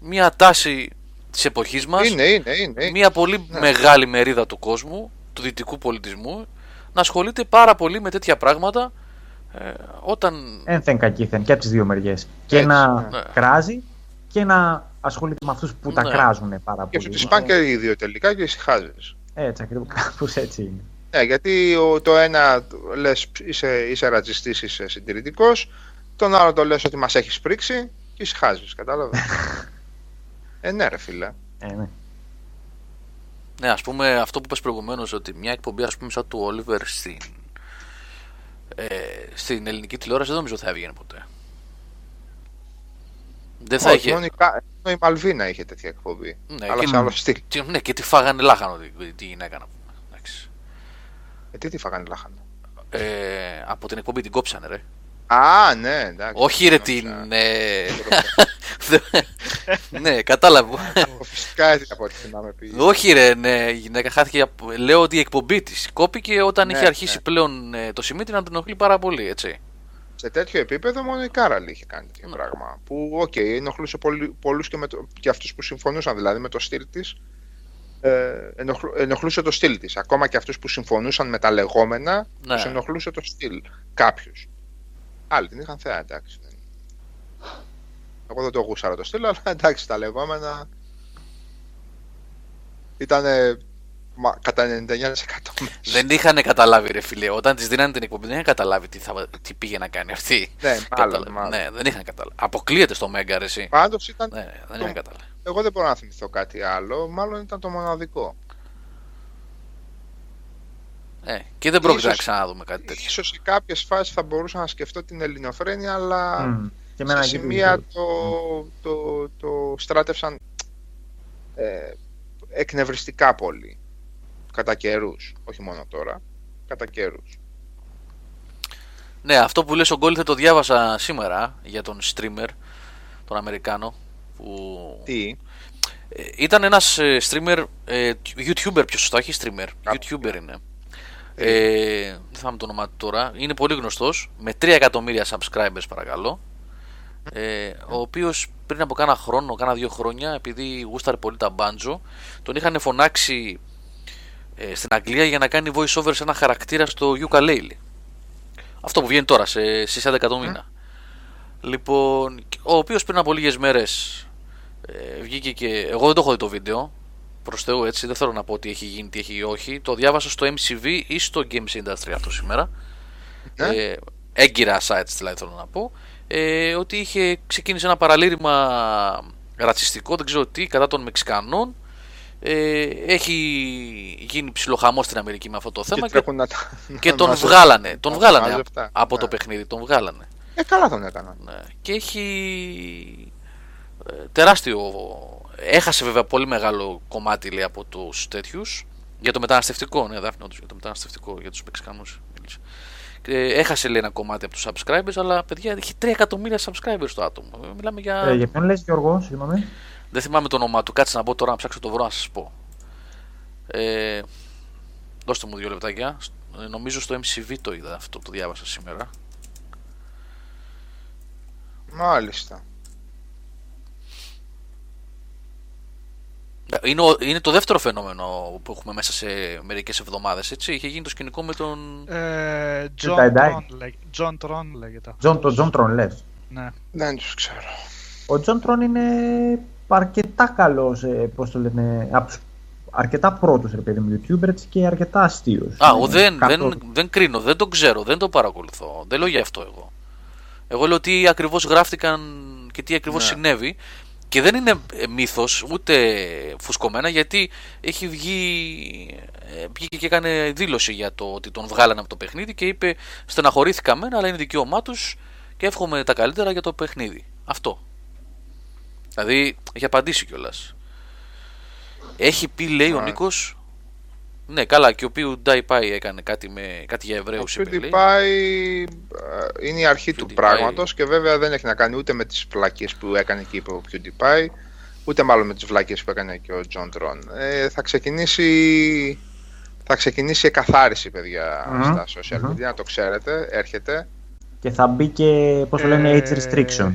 μια τάση της εποχής μας Είναι, είναι, είναι. μια πολύ Ναι. μεγάλη μερίδα του κόσμου, του δυτικού πολιτισμού, να ασχολείται πάρα πολύ με τέτοια πράγματα ε, όταν. Ένθεν κακήθεν και από τις δύο μεριές. Και Έτσι, να ναι. κράζει και να ασχολείται με αυτούς που τα Ναι. κράζουν πάρα Και πολύ. σου τις πάνε και οι δύο τελικά και ησυχάζεις. Έτσι, ακριβώς κάπως έτσι είναι. Ναι, γιατί ο, το ένα λες είσαι, είσαι ρατσιστής, είσαι συντηρητικός, τον άλλο το λες ότι μας έχεις πρίξει και ησυχάζεις, κατάλαβες. ε, ναι ρε φίλε. Ε, ναι. Ναι, ας πούμε αυτό που είπες προηγουμένως ότι μια εκπομπή ας πούμε σαν του Όλιβερ στην, ε, στην ελληνική τηλεόραση δεν νομίζω θα έβγαινε ποτέ. Δεν θα Όχι, είχε. μόνο, η, Κα- μόνο η Μαλβίνα είχε τέτοια εκπομπή. Ναι, αλλά και- σε άλλο στυλ. Τι- ναι, και τη φάγανε λάχανο τη, τη γυναίκα να πούμε. Εντάξει. Ε, τι τι φάγανε λάχανο; Ε, από την εκπομπή την κόψανε ρε. Α, ναι, εντάξει. Όχι ρε Νόμιζα. την... Ε, ναι, κατάλαβα. Φυσικά έτσι από ό,τι θυμάμαι πήγε. Όχι ρε, ναι, η γυναίκα χάθηκε. από- Λέω ότι η εκπομπή της κόπηκε όταν Ναι, είχε αρχίσει ναι. πλέον ε, το Σιμίτη να την ενοχλεί πάρα πολύ, έτσι. Σε τέτοιο επίπεδο μόνο η Κάραλ είχε κάνει τέτοιο Ναι. πράγμα. Που, οκ, ενοχλούσε πολλού πολλούς και, με το, και αυτούς που συμφωνούσαν δηλαδή με το στυλ της. Ε, ενοχλου- ενοχλούσε το στυλ της. Ακόμα και αυτούς που συμφωνούσαν με τα λεγόμενα, Ναι. τους ενοχλούσε το στυλ. Κάποιου. Άλλοι την είχαν θεά, εντάξει. δεν- Εγώ δεν το γούσταρα το στυλ, αλλά εντάξει, τα λεγόμενα ήταν κατά 99% μέσα. Δεν είχαν καταλάβει, ρε φίλε. Όταν της δίνανε την εκπομπή, δεν είχαν καταλάβει τι, θα, τι πήγε να κάνει αυτή. Ναι, μάλλον, Κατάλαβε. μάλλον. Ναι, δεν είχαν καταλάβει. Αποκλείεται στο Μέγκα, ρε, εσύ. Πάντως ήταν. Ναι, ναι, δεν το- είχαν καταλάβει. Εγώ δεν μπορώ να θυμηθώ κάτι άλλο. Μάλλον ήταν το μοναδικό. Ε, και δεν πρόκειται να Ίσως- ξαναδούμε κάτι τέτοιο. Ίσως σε κάποιες φάσεις θα μπορούσα να σκεφτώ την ελληνοφρένεια, αλλά Μμ. Και εμένα σε και σημεία το- το, το, το στράτευσαν ε, εκνευριστικά πολύ. Κατά καιρούς. Όχι μόνο τώρα. Κατά καιρούς. Ναι, αυτό που λες ο Γκόλιθε το διάβασα σήμερα για τον streamer, τον Αμερικάνο. Που... Τι; Ε, ήταν ένας ε, streamer, ε, YouTuber πιο σωστά, όχι streamer, Κάπου, YouTuber είναι. Ε, δεν θυμάμαι το όνομά του τώρα. Είναι πολύ γνωστός, με 3 εκατομμύρια subscribers παρακαλώ. Ε, ο οποίος πριν από κάνα χρόνο, κάνα δύο χρόνια, επειδή γούσταρε πολύ τα μπάντζο, τον είχαν φωνάξει ε, στην Αγγλία για να κάνει voice over σε ένα χαρακτήρα στο ukulele. Αυτό που βγαίνει τώρα, σε, στις 11 το μήνα. Λοιπόν, ο οποίος πριν από λίγες μέρες ε, βγήκε και. Εγώ δεν το έχω δει το βίντεο. Προς Θεού έτσι, δεν θέλω να πω τι έχει γίνει, τι έχει όχι. Το διάβασα στο MCV ή στο Games Industry αυτό σήμερα. Ναι. Ε, έγκυρα sites δηλαδή θέλω να πω. Ε, ότι είχε ξεκίνησε ένα παραλήρημα ρατσιστικό, δεν ξέρω τι, κατά των Μεξικανών. Ε, έχει γίνει ψιλοχαμός στην Αμερική με αυτό το θέμα Και και, τρέχουν να τα. και να τον μαζεύουν- βγάλανε. Τον να βγάλανε μαζεύουν από, αυτά. από το Ναι. παιχνίδι, τον βγάλανε. Ε, καλά τον έκαναν. Ναι. Και έχει ε, τεράστιο. Έχασε βέβαια πολύ μεγάλο κομμάτι λέει, από τους τέτοιους. Για το μεταναστευτικό, ναι, Δάφνη, όντως, για το μεταναστευτικό, για τους Μεξικανούς. Έχασε λέει ένα κομμάτι από τους subscribers, αλλά παιδιά έχει 3 εκατομμύρια subscribers το άτομο. Ε, Μιλάμε για. Ε, για ποιον λες Γιώργο, συγγνώμη; Δεν θυμάμαι το όνομά του. Κάτσε να μπω τώρα να ψάξω το βρω να σας πω. Ε, δώστε μου δύο λεπτάκια. Ε, νομίζω στο MCV το είδα αυτό, το διάβασα σήμερα. Μάλιστα. Είναι, ο- είναι το δεύτερο φαινόμενο που έχουμε μέσα σε μερικές εβδομάδες, έτσι. Είχε γίνει το σκηνικό με τον... Ε, John Die Die. Tron λέγε- John Tron λέγεται. Τζον, το JonTron λες. Ναι. Δεν τους ξέρω. Ο JonTron είναι αρκετά καλός, ε, πώς το λένε, από τους αρκετά πρώτους ρε παιδί μου YouTuber έτσι, και αρκετά αστείος. Α, Είναι εγώ δεν, κάτω- δεν, δεν κρίνω, δεν τον ξέρω, δεν τον παρακολουθώ. Δεν λέω για αυτό εγώ. Εγώ λέω τι ακριβώς γράφτηκαν και τι ακριβώς Ναι. συνέβη. Και δεν είναι ε, μύθος, ούτε φουσκωμένα, γιατί έχει βγει, ε, βγήκε και έκανε δήλωση για το ότι τον βγάλανε από το παιχνίδι και είπε στεναχωρήθηκα μένα, αλλά είναι δικαίωμά τους και εύχομαι τα καλύτερα για το παιχνίδι. Αυτό. Δηλαδή, έχει απαντήσει κιόλας. Έχει πει, λέει ο Ναι. Νίκος. Ναι, καλά, και ο PewDiePie έκανε κάτι, με, κάτι για Εβραίου. Ο PewDiePie ε, είναι η αρχή του PewDiePie. πράγματος και βέβαια δεν έχει να κάνει ούτε με τις βλακίες που έκανε και είπε ο PewDiePie ούτε μάλλον με τις βλακίες που έκανε και ο John Tron. Ε, θα ξεκινήσει θα ξεκινήσει εκαθάριση παιδιά Μμμ, στα social μμμ. media, να το ξέρετε, έρχεται. Και θα μπει και, πώς το λένε, Ε, age restriction.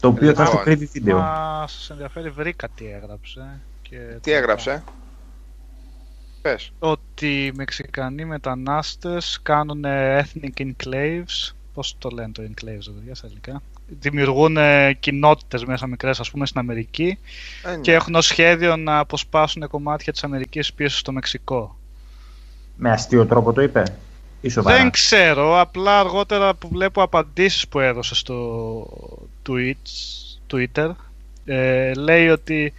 Το οποίο θα στο λοιπόν, κρύβει βίντεο. Μα σας ενδιαφέρει βρήκα τι έγραψε. Και Τι έγραψε; Πες. Ότι οι Μεξικανοί μετανάστες κάνουν ethnic enclaves. Πώς το λένε το enclaves, ρε παιδιά, στα ελληνικά; Δημιουργούν ε, κοινότητες μέσα μικρές, ας πούμε, στην Αμερική Ε, ναι. και έχουν ως σχέδιο να αποσπάσουν κομμάτια της Αμερικής πίσω στο Μεξικό. Με αστείο τρόπο το είπε. Ή σοβαρά; Δεν ξέρω, απλά αργότερα που βλέπω απαντήσεις που έδωσε στο Twitch, Twitter, ε, λέει ότι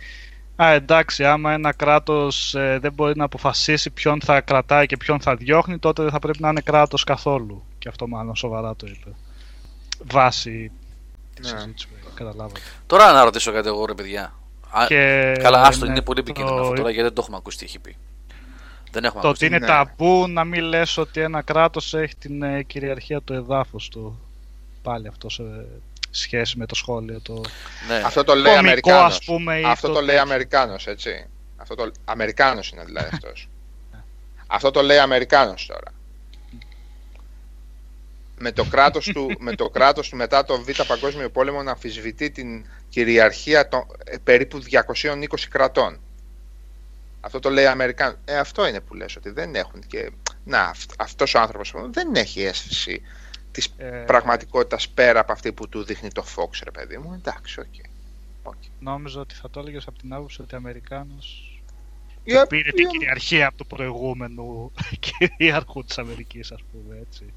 α, εντάξει, άμα ένα κράτος ε, δεν μπορεί να αποφασίσει ποιον θα κρατάει και ποιον θα διώχνει, τότε δεν θα πρέπει να είναι κράτος καθόλου. Και αυτό μάλλον σοβαρά το είπε. Βάση τη Ναι. συζήτηση που καταλάβατε. Τώρα να ρωτήσω κάτι εγώ, ρε παιδιά. Α, Και, καλά, άστο, ναι, είναι πολύ επικίνδυνο το- αυτό τώρα γιατί δεν το έχουμε ακούσει τι έχει πει. Δεν έχουμε Το ακούσει. ότι είναι ναι. ταμπού να μην λες ότι ένα κράτος έχει την ε, κυριαρχία του εδάφους του. Πάλι αυτό σε... σχέση με το σχόλιο. Το... Ναι. Αυτό το λέει Κωμικό, Αμερικάνος. ας πούμε, ή Αυτό το το λέει τέτοιο. Αμερικάνος, έτσι. Αυτό το... Αμερικάνος είναι δηλαδή αυτός. Αυτό το λέει Αμερικάνος τώρα. Με το, κράτος του, με το κράτος του μετά το Β' Παγκόσμιο Πόλεμο να αμφισβητεί την κυριαρχία των ε, περίπου 220 κρατών. Αυτό το λέει Αμερικάνος. Ε, αυτό είναι που λες, ότι δεν έχουν και... Να, αυ- αυτός ο άνθρωπος δεν έχει αίσθηση της Ε, πραγματικότητας πέρα από αυτή που του δείχνει το Fox, ρε παιδί μου. Εντάξει, OK. OK. Νόμιζα ότι θα το έλεγες από την άποψη ότι ο Αμερικάνος Για- πήρε την για- κυριαρχία από του προηγούμενου κυρίαρχου της Αμερικής, ας πούμε, έτσι.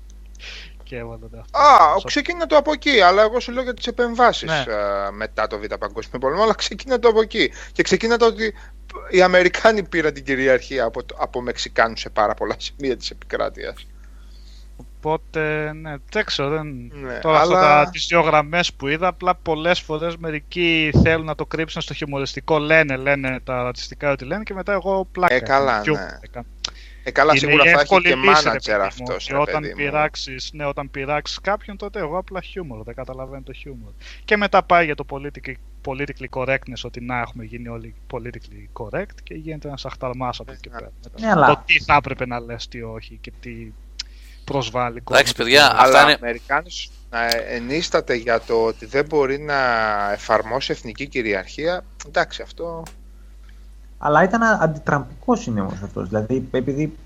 Και έβαλε αυτό. Α, Σω- ξεκίνα το από εκεί, αλλά εγώ σου λέω για τις επεμβάσεις Ναι. μετά το Β' Παγκόσμιο Πόλεμο, αλλά ξεκίνα το από εκεί. Και ξεκίνα το ότι οι Αμερικάνοι πήραν την κυριαρχία από, το- από Μεξικάνους σε πάρα πολλά σημεία της επικράτειας. Οπότε, ναι, δεν ξέρω, δεν... Ναι, Τώρα αλλά- αυτά τα, τις δύο γραμμές που είδα, απλά πολλές φορές μερικοί θέλουν να το κρύψουν στο χιουμοριστικό, λένε, λένε τα ρατσιστικά ότι λένε και μετά εγώ πλάκα. Ε, καλά, έκανα, χιούμορ ναι. έκανα. Ε, καλά, Είναι σίγουρα η θα έχει εύκολη και λύση, ρε μάνατζερ παιδί μου. αυτός. Και όταν πειράξεις, ναι, όταν πειράξεις κάποιον, τότε εγώ απλά χιούμορ, δεν καταλαβαίνω το χιούμορ. Και μετά πάει για το politically, politically correctness, ότι να έχουμε γίνει όλοι politically correct και γίνεται ένας αχταρμάς από εκεί Ναι, πέρα. Ναι, αλλά- Το τι θα έπρεπε να λες, τι όχι και τι προσβάλλει κόσμο. Εντάξει, παιδιά, τι- αυτά Αλλά είναι- ο Αμερικάνος να ενίσταται για το ότι δεν μπορεί να εφαρμόσει εθνική κυριαρχία, εντάξει, αυτό Αλλά ήταν αντιτραμπικός είναι όμως αυτός. Δηλαδή, επειδή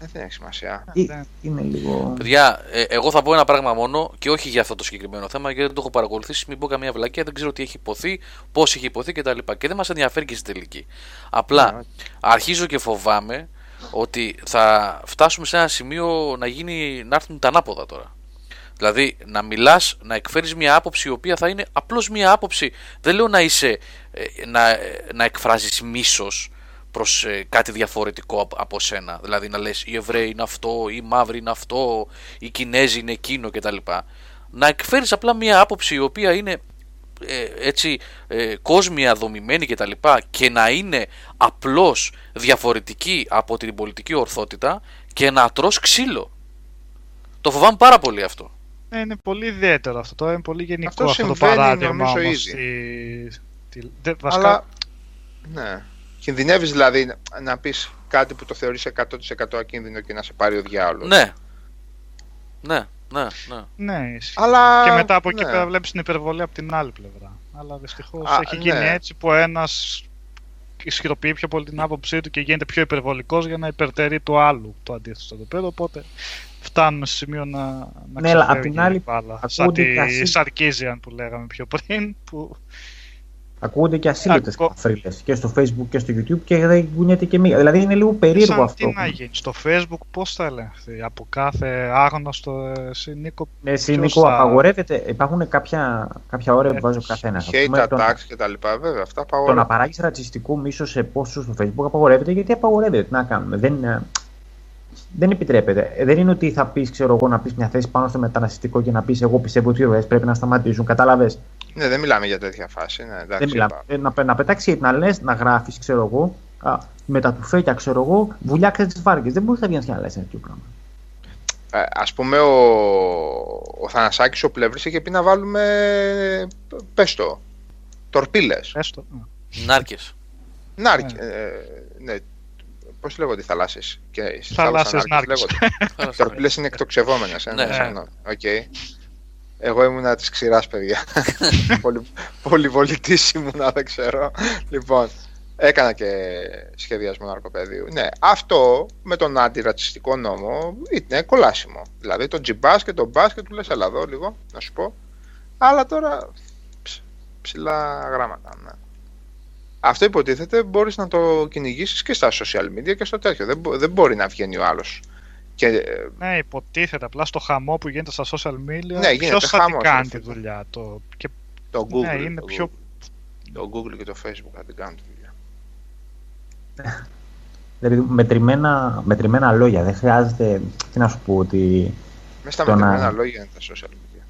ε, δεν έχει σημασία. ε, δεν- είναι λίγο. Παιδιά, ε, εγώ θα πω ένα πράγμα μόνο και όχι για αυτό το συγκεκριμένο θέμα, γιατί δεν το έχω παρακολουθήσει. Μην πω καμία βλακία, δεν ξέρω τι έχει υποθεί, πώς έχει υποθεί κτλ. Και δεν μας ενδιαφέρει και στην τελική. Απλά Ναι, αρχίζω και φοβάμαι ότι θα φτάσουμε σε ένα σημείο να, γίνει, να έρθουν τα ανάποδα τώρα. Δηλαδή να μιλάς, να εκφέρεις μια άποψη η οποία θα είναι απλώς μια άποψη. Δεν λέω να είσαι, ε, να, ε, να εκφράζεις μίσος προς κάτι διαφορετικό από, από σένα. Δηλαδή να λες οι Εβραίοι είναι αυτό, οι Μαύροι είναι αυτό, οι Κινέζοι είναι εκείνο κτλ. Να εκφέρεις απλά μια άποψη η οποία είναι ε, έτσι ε, κόσμια δομημένη και τα λοιπά και να είναι απλώς διαφορετική από την πολιτική ορθότητα και να τρως ξύλο. Το φοβάμαι πάρα πολύ αυτό. Ναι, είναι πολύ ιδιαίτερο αυτό. Τώρα είναι πολύ γενικό Αυτό αυτό, το συμβαίνει, παράδειγμα. νομίζω, όμως, ήδη. στη- στη- δεν- βασικά, Αλλά, ναι. Κινδυνεύεις δηλαδή να, να πεις κάτι που το θεωρείς 100% ακίνδυνο και να σε πάρει ο διάολος. Ναι. Ναι, ναι, ναι. Ναι, ισχύει. Αλλά, και μετά από εκεί ναι. πέρα βλέπεις την υπερβολή από την άλλη πλευρά. Αλλά δυστυχώς Α, έχει ναι. γίνει έτσι που ένας ισχυροποιεί πιο πολύ την άποψή του και γίνεται πιο υπερβολικός για να υπερτερεί του άλλου το αντίθετο εδώ πέρα. Οπότε φτάνουμε σε σημείο να, να Ναι, αλλά απ' ξεφεύγει την άλλη η μπάλα. Σαν ακούγονται τη και ασύ- Sarkeesian που λέγαμε πιο πριν. Που... Ακούγονται και ασύλληπτες Ακό- καφρίλε και στο Facebook και στο YouTube και δεν κουνιέται και μία. Δηλαδή είναι λίγο περίεργο Σαν αυτό. τι να γίνει. Στο Facebook πώς θα ελεγχθεί. Από κάθε άγνωστο ε, εσύ Νίκο. Ναι, εσύ ποιος Νίκο, θα- απαγορεύεται. Υπάρχουν κάποια, κάποια όρια που Ε, βάζει ο καθένας. Hate attacks και τα λοιπά, βέβαια, αυτά Το να απαγορεύονται. παράγει ρατσιστικό μίσος σε post σου στο Facebook απαγορεύεται γιατί απαγορεύεται. Τι να κάνουμε. Δεν, είναι- δεν επιτρέπεται. Ε, Δεν είναι ότι θα πεις, ξέρω εγώ, να πεις μια θέση πάνω στο μεταναστευτικό και να πεις Εγώ πιστεύω ότι οι ροές πρέπει να σταματήσουν. Κατάλαβες; Ναι, δεν μιλάμε για τέτοια φάση. Ναι, εντάξει, Δεν μιλάμε. είπα. Ε, να, να πετάξει, να λες, να γράφεις, ξέρω εγώ, α, με τα τουφέκια, ξέρω εγώ, βουλιάξε τις βάρκες. Δεν μπορείς να βγει και να λες ένα τέτοιο πράγμα. Ε, ας πούμε ο, ο Θανασάκης ο Πλεύρης είχε πει να βάλουμε, πες το, τορπίλες. Έστω. Νάρκες. Νάρκη, Ναι. ε, ναι, πώς λέγονται οι θαλάσσιες; Και στις Θαλάσσιες θάλασσες νάρκες. λέγονται. Οι τορπίλες είναι εκτοξευόμενες, ε, Ναι. ναι, συγγνώμη. Οκ. Εγώ ήμουνα της ξηράς, παιδιά. Πολυ, πολυβολητής ήμουνα, δεν ξέρω. Λοιπόν, έκανα και σχεδιασμό ναρκοπεδίου. Ναι, αυτό με τον αντιρατσιστικό νόμο είναι κολάσιμο. Δηλαδή το τσιμπάς και το μπάσκετ του λες, έλα εδώ λίγο, να σου πω. Αλλά τώρα ψ, ψηλά γράμματα, ναι. Αυτό υποτίθεται μπορείς να το κυνηγήσεις και στα social media και στο τέτοιο. Δεν, μπο- δεν μπορεί να βγαίνει ο άλλος. Και ε, Ναι, υποτίθεται απλά στο χαμό που γίνεται στα social media. Ναι, γίνεται ποιος θα χαμός, την κάνει ρε τη φίλε. δουλειά. Το... Και... το Google, Ναι, είναι το, πιο- Google, το Google και το Facebook θα την κάνουν τη δουλειά. Δηλαδή μετρημένα, μετρημένα λόγια. Δεν χρειάζεται. Τι να σου πω, ότι. Μέσα στα Το να- μετρημένα λόγια είναι τα social media.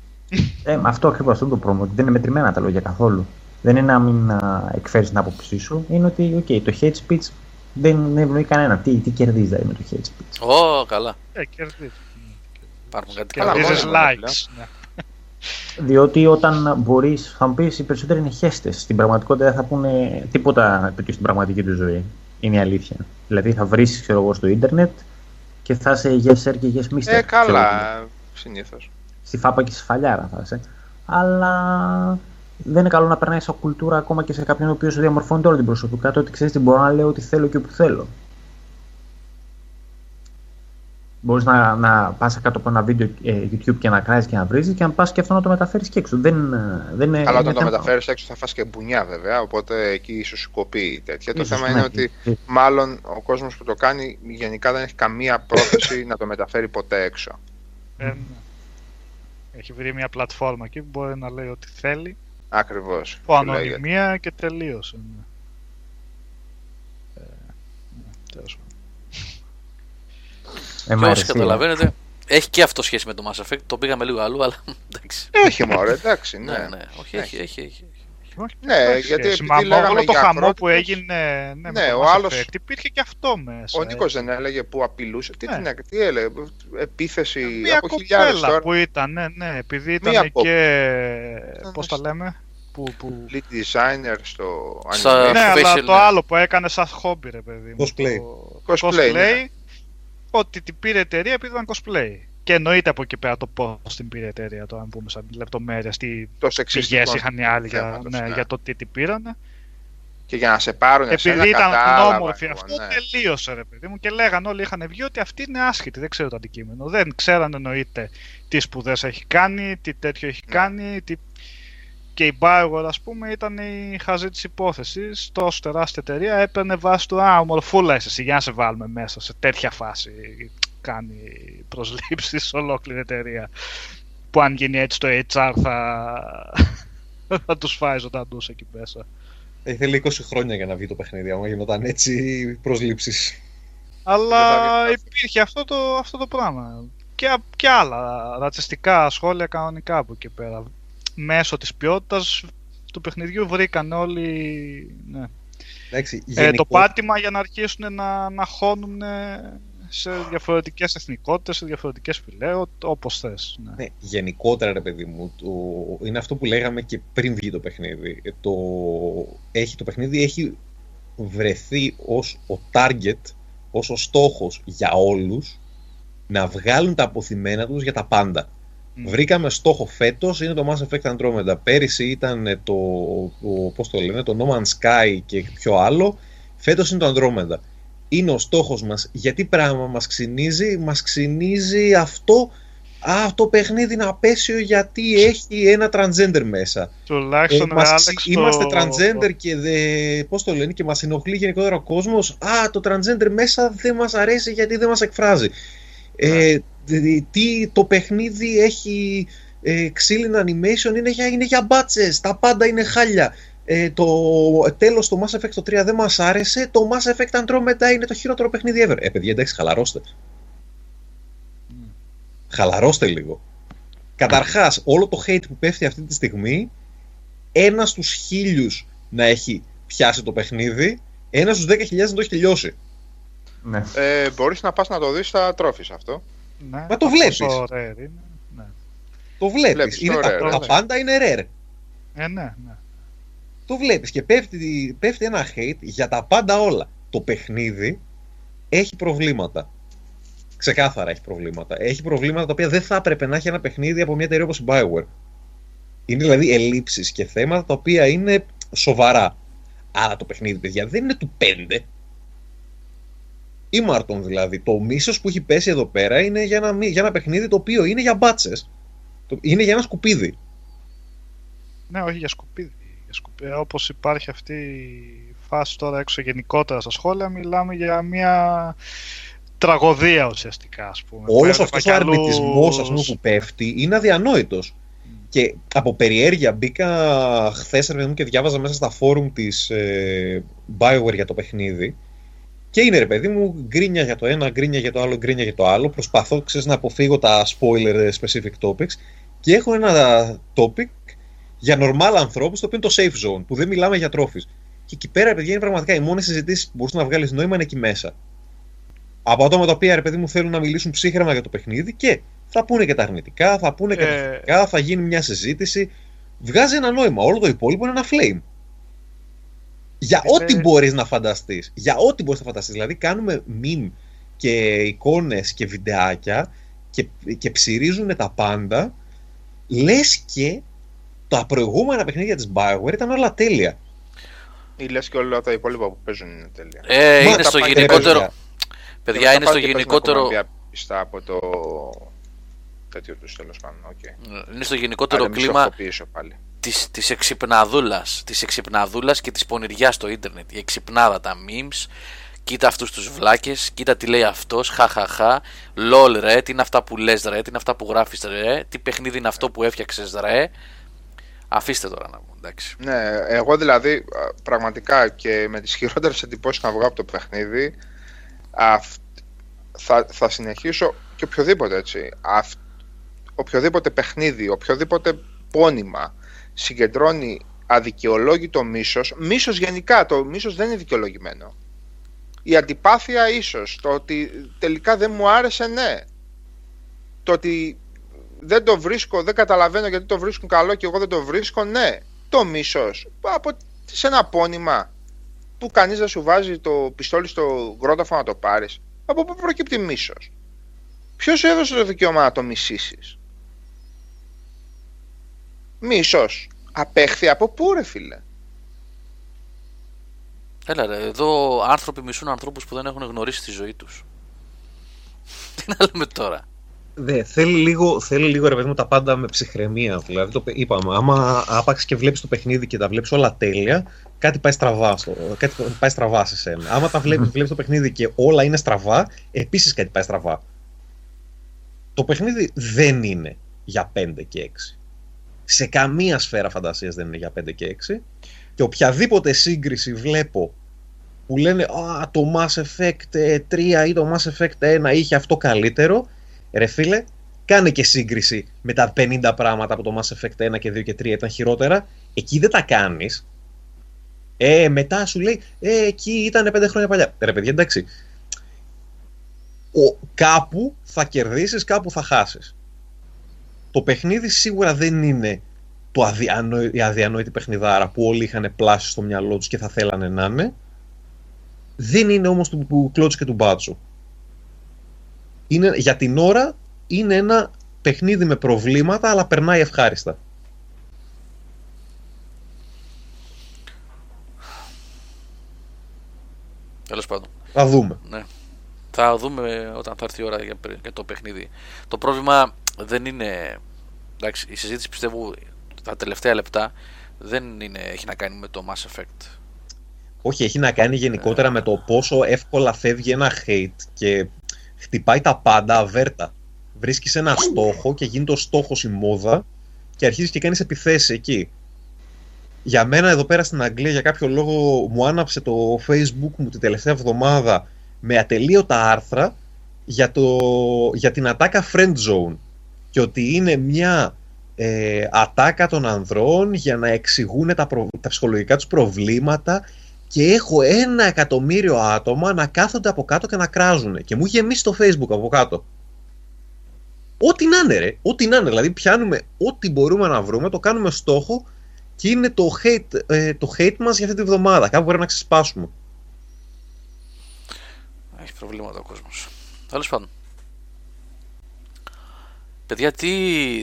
Ε, με αυτό ακριβώς αυτό το πρόβλημα. Ότι δεν είναι μετρημένα τα λόγια καθόλου. Δεν είναι να μην εκφέρεις την άποψή σου. Είναι ότι okay, το hate speech δεν ευνοεί κανένα. Τι, τι κερδίζει δηλαδή με το hate speech; Ω, καλά. Ε, κερδίζει. Υπάρχουν κάτι Καλά, καλό. Κερδίζεις μόνο είναι likes. Ναι. Διότι όταν μπορείς, θα μου πεις, οι περισσότεροι είναι χέστες. Στην πραγματικότητα δεν θα πούνε τίποτα τέτοιο στην πραγματική τους ζωή. Είναι η αλήθεια. Δηλαδή θα βρεις, ξέρω εγώ, στο ίντερνετ και θα είσαι yes sir και yes mister. Ε, καλά, ξέρω, συνήθως. Στη φάπα και στη σφαλιάρα θα είσαι. Αλλά δεν είναι καλό να περνάει σαν κουλτούρα ακόμα και σε κάποιον ο οποίος διαμορφώνεται όλη την προσωπικότητα ότι ξέρεις τι μπορώ να λέω ό,τι θέλω και όπου θέλω. Μπορείς να, να πας κάτω από ένα βίντεο ε, YouTube και να κράζει και να βρίζεις και αν πας και αυτό να το μεταφέρεις και έξω. Δεν, ε, δεν είναι, Αλλά είναι όταν το θέμα- μεταφέρεις έξω θα φας και μπουνιά βέβαια, οπότε εκεί ίσως σου κοπεί τέτοια. Το Ίσως, θέμα ναι, είναι ότι και- μάλλον ο κόσμος που το κάνει γενικά δεν έχει καμία πρόθεση να το μεταφέρει ποτέ έξω. Ε, ναι. Έχει βρει μια πλατφόρμα εκεί που μπορεί να λέει ό,τι θέλει. Ακριβώς. Από που λέγεται. ανωνυμία και τελείωσε. Ναι. Ε, ναι, τέλος πάντων. Ε, μ' Και όσοι αρέσει. καταλαβαίνετε, έχει και αυτό σχέση με το Mass Effect. Το πήγαμε λίγο αλλού, αλλά εντάξει. Έχει μωρέ, εντάξει, Ναι, ναι. ναι, όχι, έχει, έχει. έχει. Όχι, Ναι, εντάξει, γιατί σχέση. επειδή Μα λέγαμε όλο το για χαμό που ακρότητες, έγινε ναι, με ναι, το ο Mass άλλος- Effect, υπήρχε και αυτό μέσα. Ο ε. Νίκος δεν έλεγε που απειλούσε. Τι, Ναι. την, τι έλεγε, επίθεση Μια από χιλιάδες κοπέλα τώρα. που ήταν, ναι, ναι, επειδή Μία ήταν κοπ- και. Ήταν Πώς τα λέμε, που, που... Lead designer στο Στα- anime. Ναι, αλλά facial, το ναι. άλλο που έκανε σαν χόμπι, ρε παιδί μου. Cosplay. Το Cosplay, ναι. ότι την πήρε η εταιρεία επειδή ήταν cosplay. Και εννοείται από εκεί πέρα το πώς την πήρε η εταιρεία, το αν πούμε σαν λεπτομέρειες, τι Το πηγές σεξιστικό είχαν οι άλλοι για, θέματος, ναι, ναι. για το τι την πήρανε. Και για να σε πάρουν εσένα Επειδή ήταν κατάλαβα όμορφη εγώ, αυτό, ναι. τελείωσε ρε παιδί μου. Και λέγανε όλοι είχαν βγει ότι αυτή είναι άσχετη, δεν ξέρω το αντικείμενο. Δεν ξέραν εννοείται τι σπουδές έχει κάνει, τι τέτοιο έχει Ναι. κάνει. Τι... Και η Bioware, ας πούμε, ήταν η χαζή της υπόθεσης. Τόσο τεράστια εταιρεία έπαιρνε βάση του Α, ομορφούλα είσαι εσύ, για να σε βάλουμε μέσα σε τέτοια φάση. Κάνει προσλήψεις σε ολόκληρη εταιρεία. Που αν γίνει έτσι το HR θα, θα τους φάει ζωντανούς εκεί μέσα. Ήθελε 20 χρόνια για να βγει το παιχνίδι, άμα γινόταν έτσι προσλήψεις. Αλλά Δεν θα βγει υπήρχε αυτό το, αυτό το πράγμα. Και, και άλλα ρατσιστικά σχόλια κανονικά από εκεί πέρα. Μέσω της ποιότητας του παιχνιδιού βρήκαν όλοι ναι. Εντάξει, ε, το γενικώ- πάτημα για να αρχίσουν να, να χώνουν σε διαφορετικές εθνικότητες, σε διαφορετικές φυλές, ό- όπως θες. Ναι. Ναι, γενικότερα ρε παιδί μου, το... είναι αυτό που λέγαμε και πριν βγει το παιχνίδι. Ε, Το... Έχει, το παιχνίδι έχει βρεθεί ως ο target, ως ο στόχος για όλους να βγάλουν τα αποθυμένα τους για τα πάντα. Μμ. Βρήκαμε στόχο φέτος, είναι το Mass Effect Andromeda. Πέρυσι ήταν το, το, πώς το λένε, το No Man's Sky και πιο άλλο. Φέτος είναι το Andromeda. Είναι ο στόχος μας. Γιατί πράγμα μας ξυνίζει, μας ξυνίζει αυτό Α, το παιχνίδι είναι απέσιο γιατί έχει ένα transgender μέσα. Ε, Τουλάχιστον ρε, μας Άλεξ, ξυ- το- Είμαστε transgender και δε, πώς το λένε και μας ενοχλεί γενικότερα ο κόσμος. Α, το transgender μέσα δεν μας αρέσει γιατί δεν μας εκφράζει. Ε, δ- τι, το παιχνίδι έχει ε, ξύλινα animation, είναι για, είναι για μπάτσες, τα πάντα είναι χάλια. Ε, το τέλος το Mass Effect το 3 δεν μας άρεσε, το Mass Effect Andromeda είναι το χειρότερο παιχνίδι ever. Ε, παιδιά, εντάξει, χαλαρώστε. Χαλαρώστε λίγο. Καταρχάς, όλο το hate που πέφτει αυτή τη στιγμή, ένας στους χίλιους να έχει πιάσει το παιχνίδι, ένας στους 10.000 να το έχει τελειώσει. Ναι. Ε, μπορείς να πας να το δεις στα τρόφις αυτό. Ναι, Μα το αυτό βλέπεις. το rare είναι. Ναι. Το βλέπεις. Βλέπεις είναι το τα, rare, τα βέβαια. πάντα είναι rare. Ε, ναι, ναι. Το βλέπεις και πέφτει, πέφτει ένα hate για τα πάντα όλα. Το παιχνίδι έχει προβλήματα. Ξεκάθαρα έχει προβλήματα. Έχει προβλήματα τα οποία δεν θα έπρεπε να έχει ένα παιχνίδι από μια εταιρεία όπως η Bioware. Είναι δηλαδή ελλείψεις και θέματα τα οποία είναι σοβαρά. Άρα το παιχνίδι, παιδιά, δεν είναι του 5. Ή Μάρτον δηλαδή. Το μίσος που έχει πέσει εδώ πέρα είναι για ένα, μη- για ένα παιχνίδι το οποίο είναι για μπάτσες. Το- Είναι για ένα σκουπίδι. Ναι, όχι για σκουπίδι. Για σκουπίδι. Όπως υπάρχει αυτή η φάση τώρα έξω γενικότερα στα σχόλια, μιλάμε για μια τραγωδία ουσιαστικά, ας πούμε. Όλος Έβλεπα αυτός κι ο άλλους- αρνητισμός που πέφτει είναι αδιανόητος. Και από περιέργεια μπήκα χθες και διάβαζα μέσα στα φόρουμ της ε, Bioware για το παιχνίδι. Και είναι ρε παιδί μου, γκρίνια για το ένα, γκρίνια για το άλλο, γκρίνια για το άλλο. Προσπαθώ ξέρεις, να αποφύγω τα spoiler ε, specific topics. Και έχω ένα topic για normal ανθρώπους, το οποίο είναι το safe zone, που δεν μιλάμε για τρόφις. Και εκεί πέρα, παιδιά, είναι πραγματικά οι μόνες συζητήσεις που μπορούσε να βγάλεις νόημα είναι εκεί μέσα από άτομα τα οποία ρε παιδί μου θέλουν να μιλήσουν ψύχρεμα για το παιχνίδι και Θα πούνε και τα αρνητικά, θα πούνε και τα Ε. θετικά, θα γίνει μια συζήτηση. Βγάζει ένα νόημα. Όλο το υπόλοιπο είναι ένα flame. Για Είναι- ό,τι μπορείς να φανταστείς. Για ό,τι μπορείς να φανταστείς. Δηλαδή κάνουμε meme και εικόνες και βιντεάκια και, και ψυρίζουν τα πάντα. Λες και τα προηγούμενα παιχνίδια της Bioware ήταν όλα τέλεια. Ή λες και όλα τα υπόλοιπα που παίζουν είναι τέλεια. Ε, Μα είναι τα στο πάει- γενικότερο. παιδιά. Παιδιά, Και είναι μετά στο πάλι και παίζουν γενικότερο. ακόμα διάπιστα από το τέτοιο τους τέλος πάντων. Okay. Είναι στο γενικότερο κλίμα πάλι. Της, της εξυπναδούλας, της εξυπναδούλας και της πονηριάς στο ίντερνετ. Η εξυπνάδα, τα memes, κοίτα αυτούς τους βλάκες, κοίτα τι λέει αυτός, χαχαχα, lol ρε, τι είναι αυτά που λες ρε, τι είναι αυτά που γράφεις ρε, τι παιχνίδι είναι αυτό που έφτιαξες ρε. Αφήστε τώρα να μου, εντάξει. Ναι, εγώ δηλαδή α, πραγματικά και με τις χειρότερες εντυπώσεις να βγω από το παιχνίδι αυ- θα, θα συνεχίσω και οποιοδήποτε έτσι αυ, οποιοδήποτε παιχνίδι, οποιοδήποτε πόνημα συγκεντρώνει αδικαιολόγητο μίσος μίσος γενικά, το μίσος δεν είναι δικαιολογημένο η αντιπάθεια ίσως το ότι τελικά δεν μου άρεσε ναι το ότι δεν το βρίσκω, δεν καταλαβαίνω γιατί το βρίσκουν καλό και εγώ δεν το βρίσκω, ναι. Το μίσος, από, σε ένα πόνημα που κανείς δεν σου βάζει το πιστόλι στο γρόταφο να το πάρεις. Από πού προκύπτει μίσος; Ποιος σου έδωσε το δικαίωμα να το μισήσεις; Μίσος. Απέχθη από πού ρε φίλε; Έλα ρε, εδώ άνθρωποι μισούν ανθρώπους που δεν έχουν γνωρίσει τη ζωή τους. Τι να λέμε τώρα; Δε, θέλει, λίγο, θέλει λίγο ρε παιδί μου τα πάντα με ψυχραιμία. Δηλαδή, το, παι- είπαμε, άμα άπαξ και βλέπεις το παιχνίδι και τα βλέπεις όλα τέλεια, κάτι πάει στραβά, στο, κάτι πάει στραβά σε σένα. Άμα τα βλέπεις βλέπεις το παιχνίδι και όλα είναι στραβά, επίσης κάτι πάει στραβά. Το παιχνίδι δεν είναι για 5 και 6. Σε καμία σφαίρα φαντασίας δεν είναι για 5 και 6. Και οποιαδήποτε σύγκριση βλέπω που λένε Α, το Mass Effect 3 ή το Mass Effect 1 είχε αυτό καλύτερο, Ρε φίλε, κάνε και σύγκριση με τα 50 πράγματα από το Mass Effect 1 και 2 και 3 ήταν χειρότερα. Εκεί δεν τα κάνεις. Ε, μετά σου λέει, Ε, εκεί ήταν 5 χρόνια παλιά. Ρε παιδιά, εντάξει. Ο, κάπου θα κερδίσεις, κάπου θα χάσεις. Το παιχνίδι σίγουρα δεν είναι το αδιανόη, η αδιανόητη παιχνιδάρα που όλοι είχαν πλάσει στο μυαλό τους και θα θέλανε να είναι. Δεν είναι όμως του, του κλώτσου και του μπάτσου είναι, για την ώρα είναι ένα παιχνίδι με προβλήματα, αλλά περνάει ευχάριστα. Τέλος πάντων. Θα δούμε. Ναι. Θα δούμε όταν θα έρθει η ώρα για, για το παιχνίδι. Το πρόβλημα δεν είναι. Εντάξει, η συζήτηση πιστεύω τα τελευταία λεπτά δεν είναι, έχει να κάνει με το Mass Effect. Όχι, έχει να κάνει γενικότερα με το πόσο εύκολα φεύγει ένα hate και χτυπάει τα πάντα αβέρτα. Βρίσκεις ένα στόχο και γίνεται ο στόχος η μόδα και αρχίζεις και κάνεις επιθέσεις εκεί. Για μένα εδώ πέρα στην Αγγλία για κάποιο λόγο μου άναψε το facebook μου την τελευταία εβδομάδα με ατελείωτα άρθρα για, το, για την ατάκα friend zone και ότι είναι μια ε, ατάκα των ανδρών για να εξηγούν τα, προ- τα ψυχολογικά τους προβλήματα και έχω ένα εκατομμύριο άτομα να κάθονται από κάτω και να κράζουν. Και μου είχε γεμίσει το facebook από κάτω. Ό,τι να είναι, ρε. Ό,τι να είναι. Δηλαδή, πιάνουμε ό,τι μπορούμε να βρούμε, το κάνουμε στόχο και είναι το hate, ε, το hate μας για αυτή τη βδομάδα. Κάπου πρέπει να ξεσπάσουμε. Έχει προβλήματα ο κόσμος. Τέλος πάντων. Παιδιά, τι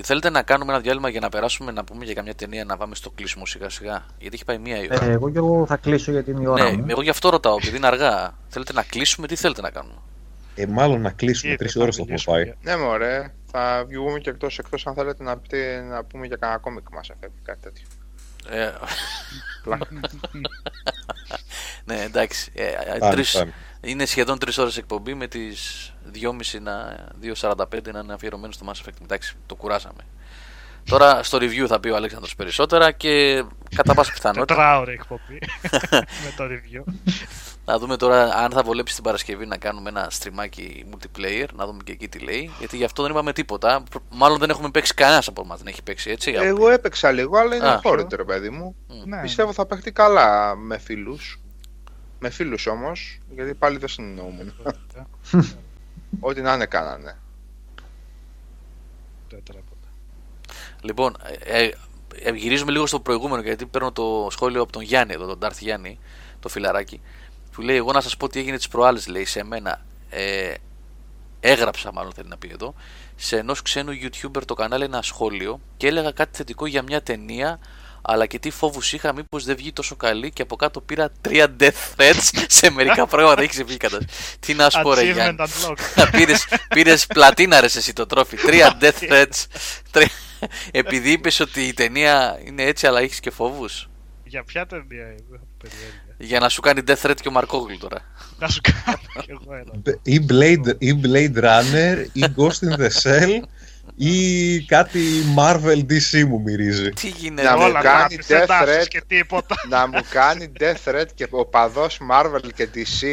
θέλετε να κάνουμε ένα διάλειμμα για να περάσουμε να πούμε για καμιά ταινία να πάμε στο κλείσιμο σιγά σιγά; Γιατί έχει πάει μία η ώρα. Ε, εγώ και εγώ θα κλείσω για την ώρα ναι, μου. εγώ γι' αυτό ρωτάω, επειδή είναι αργά. Θέλετε να κλείσουμε, τι θέλετε να κάνουμε; Ε, μάλλον να κλείσουμε. Ήρθε, Τρεις θα ώρες το έχουμε μιλήσουμε πάει. για- Ναι μωρέ, θα βγούμε και εκτός, εκτός αν θέλετε να, πείτε, να πούμε για κανένα κόμικ μας εφεύγει κάτι τέτοιο. Ε, Πλάκα. ναι, εντάξει. Ε, ε, Φτάνει, τρεις- φτάνει. Είναι σχεδόν 3 ώρες εκπομπή με τις 2.30 να 2.45 να είναι αφιερωμένο στο Mass Effect. Εντάξει, το κουράσαμε. Τώρα στο review θα πει ο Αλέξανδρος περισσότερα και κατά πάσα πιθανότητα Τετράωρη εκπομπή με το review. να δούμε τώρα αν θα βολέψει την Παρασκευή να κάνουμε ένα στριμάκι multiplayer, να δούμε και εκεί τι λέει. Γιατί γι' αυτό δεν είπαμε τίποτα. Προ- Μάλλον δεν έχουμε παίξει κανένας από εμάς, δεν έχει παίξει έτσι. Εγώ έπαιξα λίγο, αλλά είναι Α. χώρητο ρε παιδί μου. ναι. Πιστεύω θα παίχτει καλά με φίλους. Με φίλους όμως, γιατί πάλι δεν συνεννοούμουν. Ό,τι να είναι κάνανε. ουδέτερα ποτέ. Λοιπόν, ε, ε, ε, γυρίζουμε λίγο στο προηγούμενο γιατί παίρνω το σχόλιο από τον Γιάννη εδώ, τον Ντάρθ Γιάννη, το φιλαράκι. Που λέει: Εγώ να σας πω τι έγινε τις προάλλες, λέει σε μένα. Ε, έγραψα, μάλλον θέλει να πει εδώ, σε ενός ξένου YouTuber το κανάλι ένα σχόλιο και έλεγα κάτι θετικό για μια ταινία. Αλλά και τι φόβους είχα, μήπως δεν βγει τόσο καλή και από κάτω πήρα τρία death threats σε μερικά πράγματα. Έχει ξεφύγει κατά. Τι να σου πω, ρε Γιάννη. Achievement unlocked. πήρες, πήρες πλατίνα ρε εσύ το τρόφι. Τρία death threats. Τρία... Επειδή είπες ότι η ταινία είναι έτσι αλλά έχεις και φόβους. Για ποια ταινία είναι, περιέργεια. Για να σου κάνει death threat και ο Μαρκόγλου τώρα. Να σου κάνω κι εγώ ένα. Ή Blade, ή Blade Runner, ή Ghost in the Shell, ή κάτι Marvel DC μου μυρίζει. Τι Να γίνεται. μου Όλα κάνει γράφεις, death δεν τάσεις threat. και τίποτα. να μου κάνει death threat και ο παδός Marvel και DC,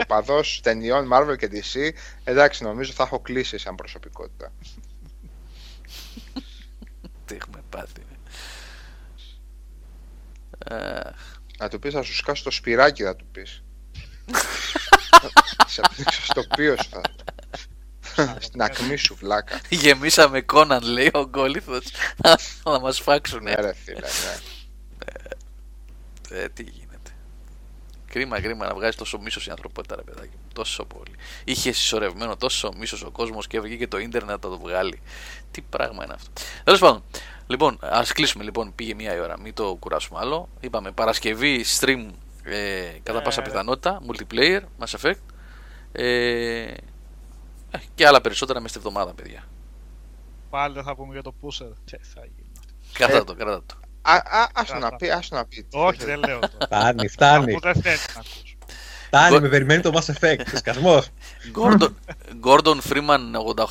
ο παδός ταινιών Marvel και DC, εντάξει νομίζω θα έχω κλείσει σαν προσωπικότητα. Τι έχουμε πάθει. Ε, Να του πεις θα σου σκάσω το σπυράκι θα του πεις. Σε πνίξω στο οποίο σου θα. Στην ακμή σου βλάκα. γεμίσαμε Κόναν λέει ο Γκόλιθος να μας φάξουν. Ναι ρε φίλε, ναι. Ε, τι γίνεται. Κρίμα, κρίμα να βγάζει τόσο μίσος η ανθρωπότητα, ρε παιδάκι. μου. Τόσο πολύ. Είχε συσσωρευμένο τόσο μίσος ο κόσμος και έβγαινε και το ίντερνετ να το βγάλει. Τι πράγμα είναι αυτό. Τέλος πάντων, λοιπόν, ας κλείσουμε λοιπόν. Πήγε μία η ώρα, μην το κουράσουμε άλλο. Είπαμε Παρασκευή stream ε, κατά πάσα Ε. πιθανότητα, multiplayer, Mass Effect. Ε, ε, και άλλα περισσότερα μέσα στη εβδομάδα, παιδιά. Πάλι δεν θα πούμε για το pusher. Τι θα γίνει. Κράτα το, κράτα το. Α, α, άσο να πει, άσο να πει. Όχι, δεν λέω τώρα. Φτάνει, φτάνει. Αφού δεν θέλει να ακούσω. Φτάνει, με περιμένει το Mass Effect. Σκασμό. Gordon, Gordon Freeman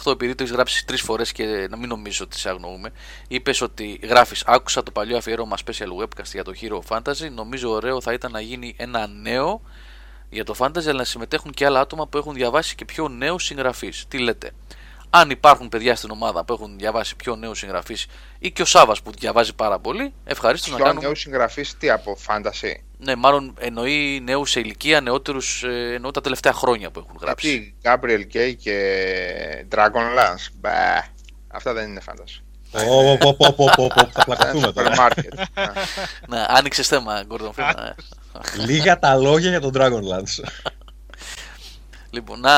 88, επειδή το έχεις γράψει τρεις φορές και να μην νομίζω ότι σε αγνοούμε, είπες ότι γράφεις: Άκουσα το παλιό αφιέρωμα special webcast για το Hero Fantasy. Νομίζω ωραίο θα ήταν να γίνει ένα νέο για το Fantasy, αλλά να συμμετέχουν και άλλα άτομα που έχουν διαβάσει και πιο νέους συγγραφείς. Τι λέτε; Αν υπάρχουν παιδιά στην ομάδα που έχουν διαβάσει πιο νέους συγγραφείς ή και ο Σάβα που διαβάζει πάρα πολύ, ευχαρίστως να Πιο κάνουμε. νέους συγγραφείς τι από fantasy; Ναι, μάλλον εννοεί νέους σε ηλικία, νεότερους εννοώ τα τελευταία χρόνια που έχουν γράψει. Γιατί Gabriel Kay και Dragonlance. Μπα. Αυτά δεν είναι fantasy. Πω, πω, πω, πω, πω, πω, Θα Αυτά είναι πλακωθούμε σούπερ τώρα. μάρκετ. Ναι, άνοιξες θέμα, Gordon Freeman. Ε. Λίγα τα λόγια για τον Dragonlance. Λοιπόν, να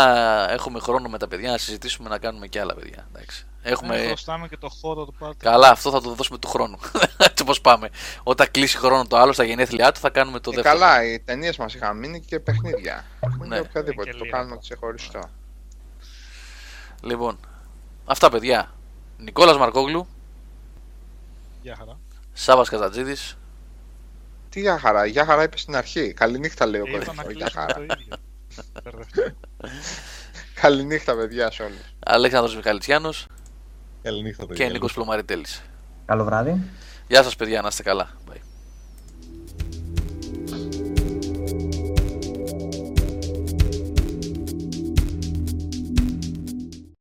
έχουμε χρόνο με τα παιδιά να συζητήσουμε να κάνουμε και άλλα παιδιά. Εντάξει. Έχουμε... Ναι, χρωστάμε και το χώρο του πάρτι. Καλά, αυτό θα το δώσουμε του χρόνου. Έτσι όπως πάμε. Όταν κλείσει χρόνο το άλλο στα γενέθλιά του, θα κάνουμε το Ε, δεύτερο. καλά, οι ταινίες μας είχαν μείνει και παιχνίδια. Παιχνίδια Ναι. οποιαδήποτε. Και Το λίγα. κάνουμε ξεχωριστό. Λοιπόν, αυτά παιδιά. Νικόλας Μαρκόγλου, Γεια χαρά. Σάβας Καζατζίδης. Τι για χαρά, για χαρά είπες στην αρχή. Καληνύχτα λέει ο Είπα να κορυφαίο. Για κλείσουμε χαρά. το ίδιο. Μπερδευτώ. Καληνύχτα, παιδιά, σε όλους. Αλέξανδρος Μιχαλητσιάνος Καληνύχτα, και παιδιά. Νίκος Πλωμαριτέλης. Καλό βράδυ. Γεια σας παιδιά, να είστε καλά.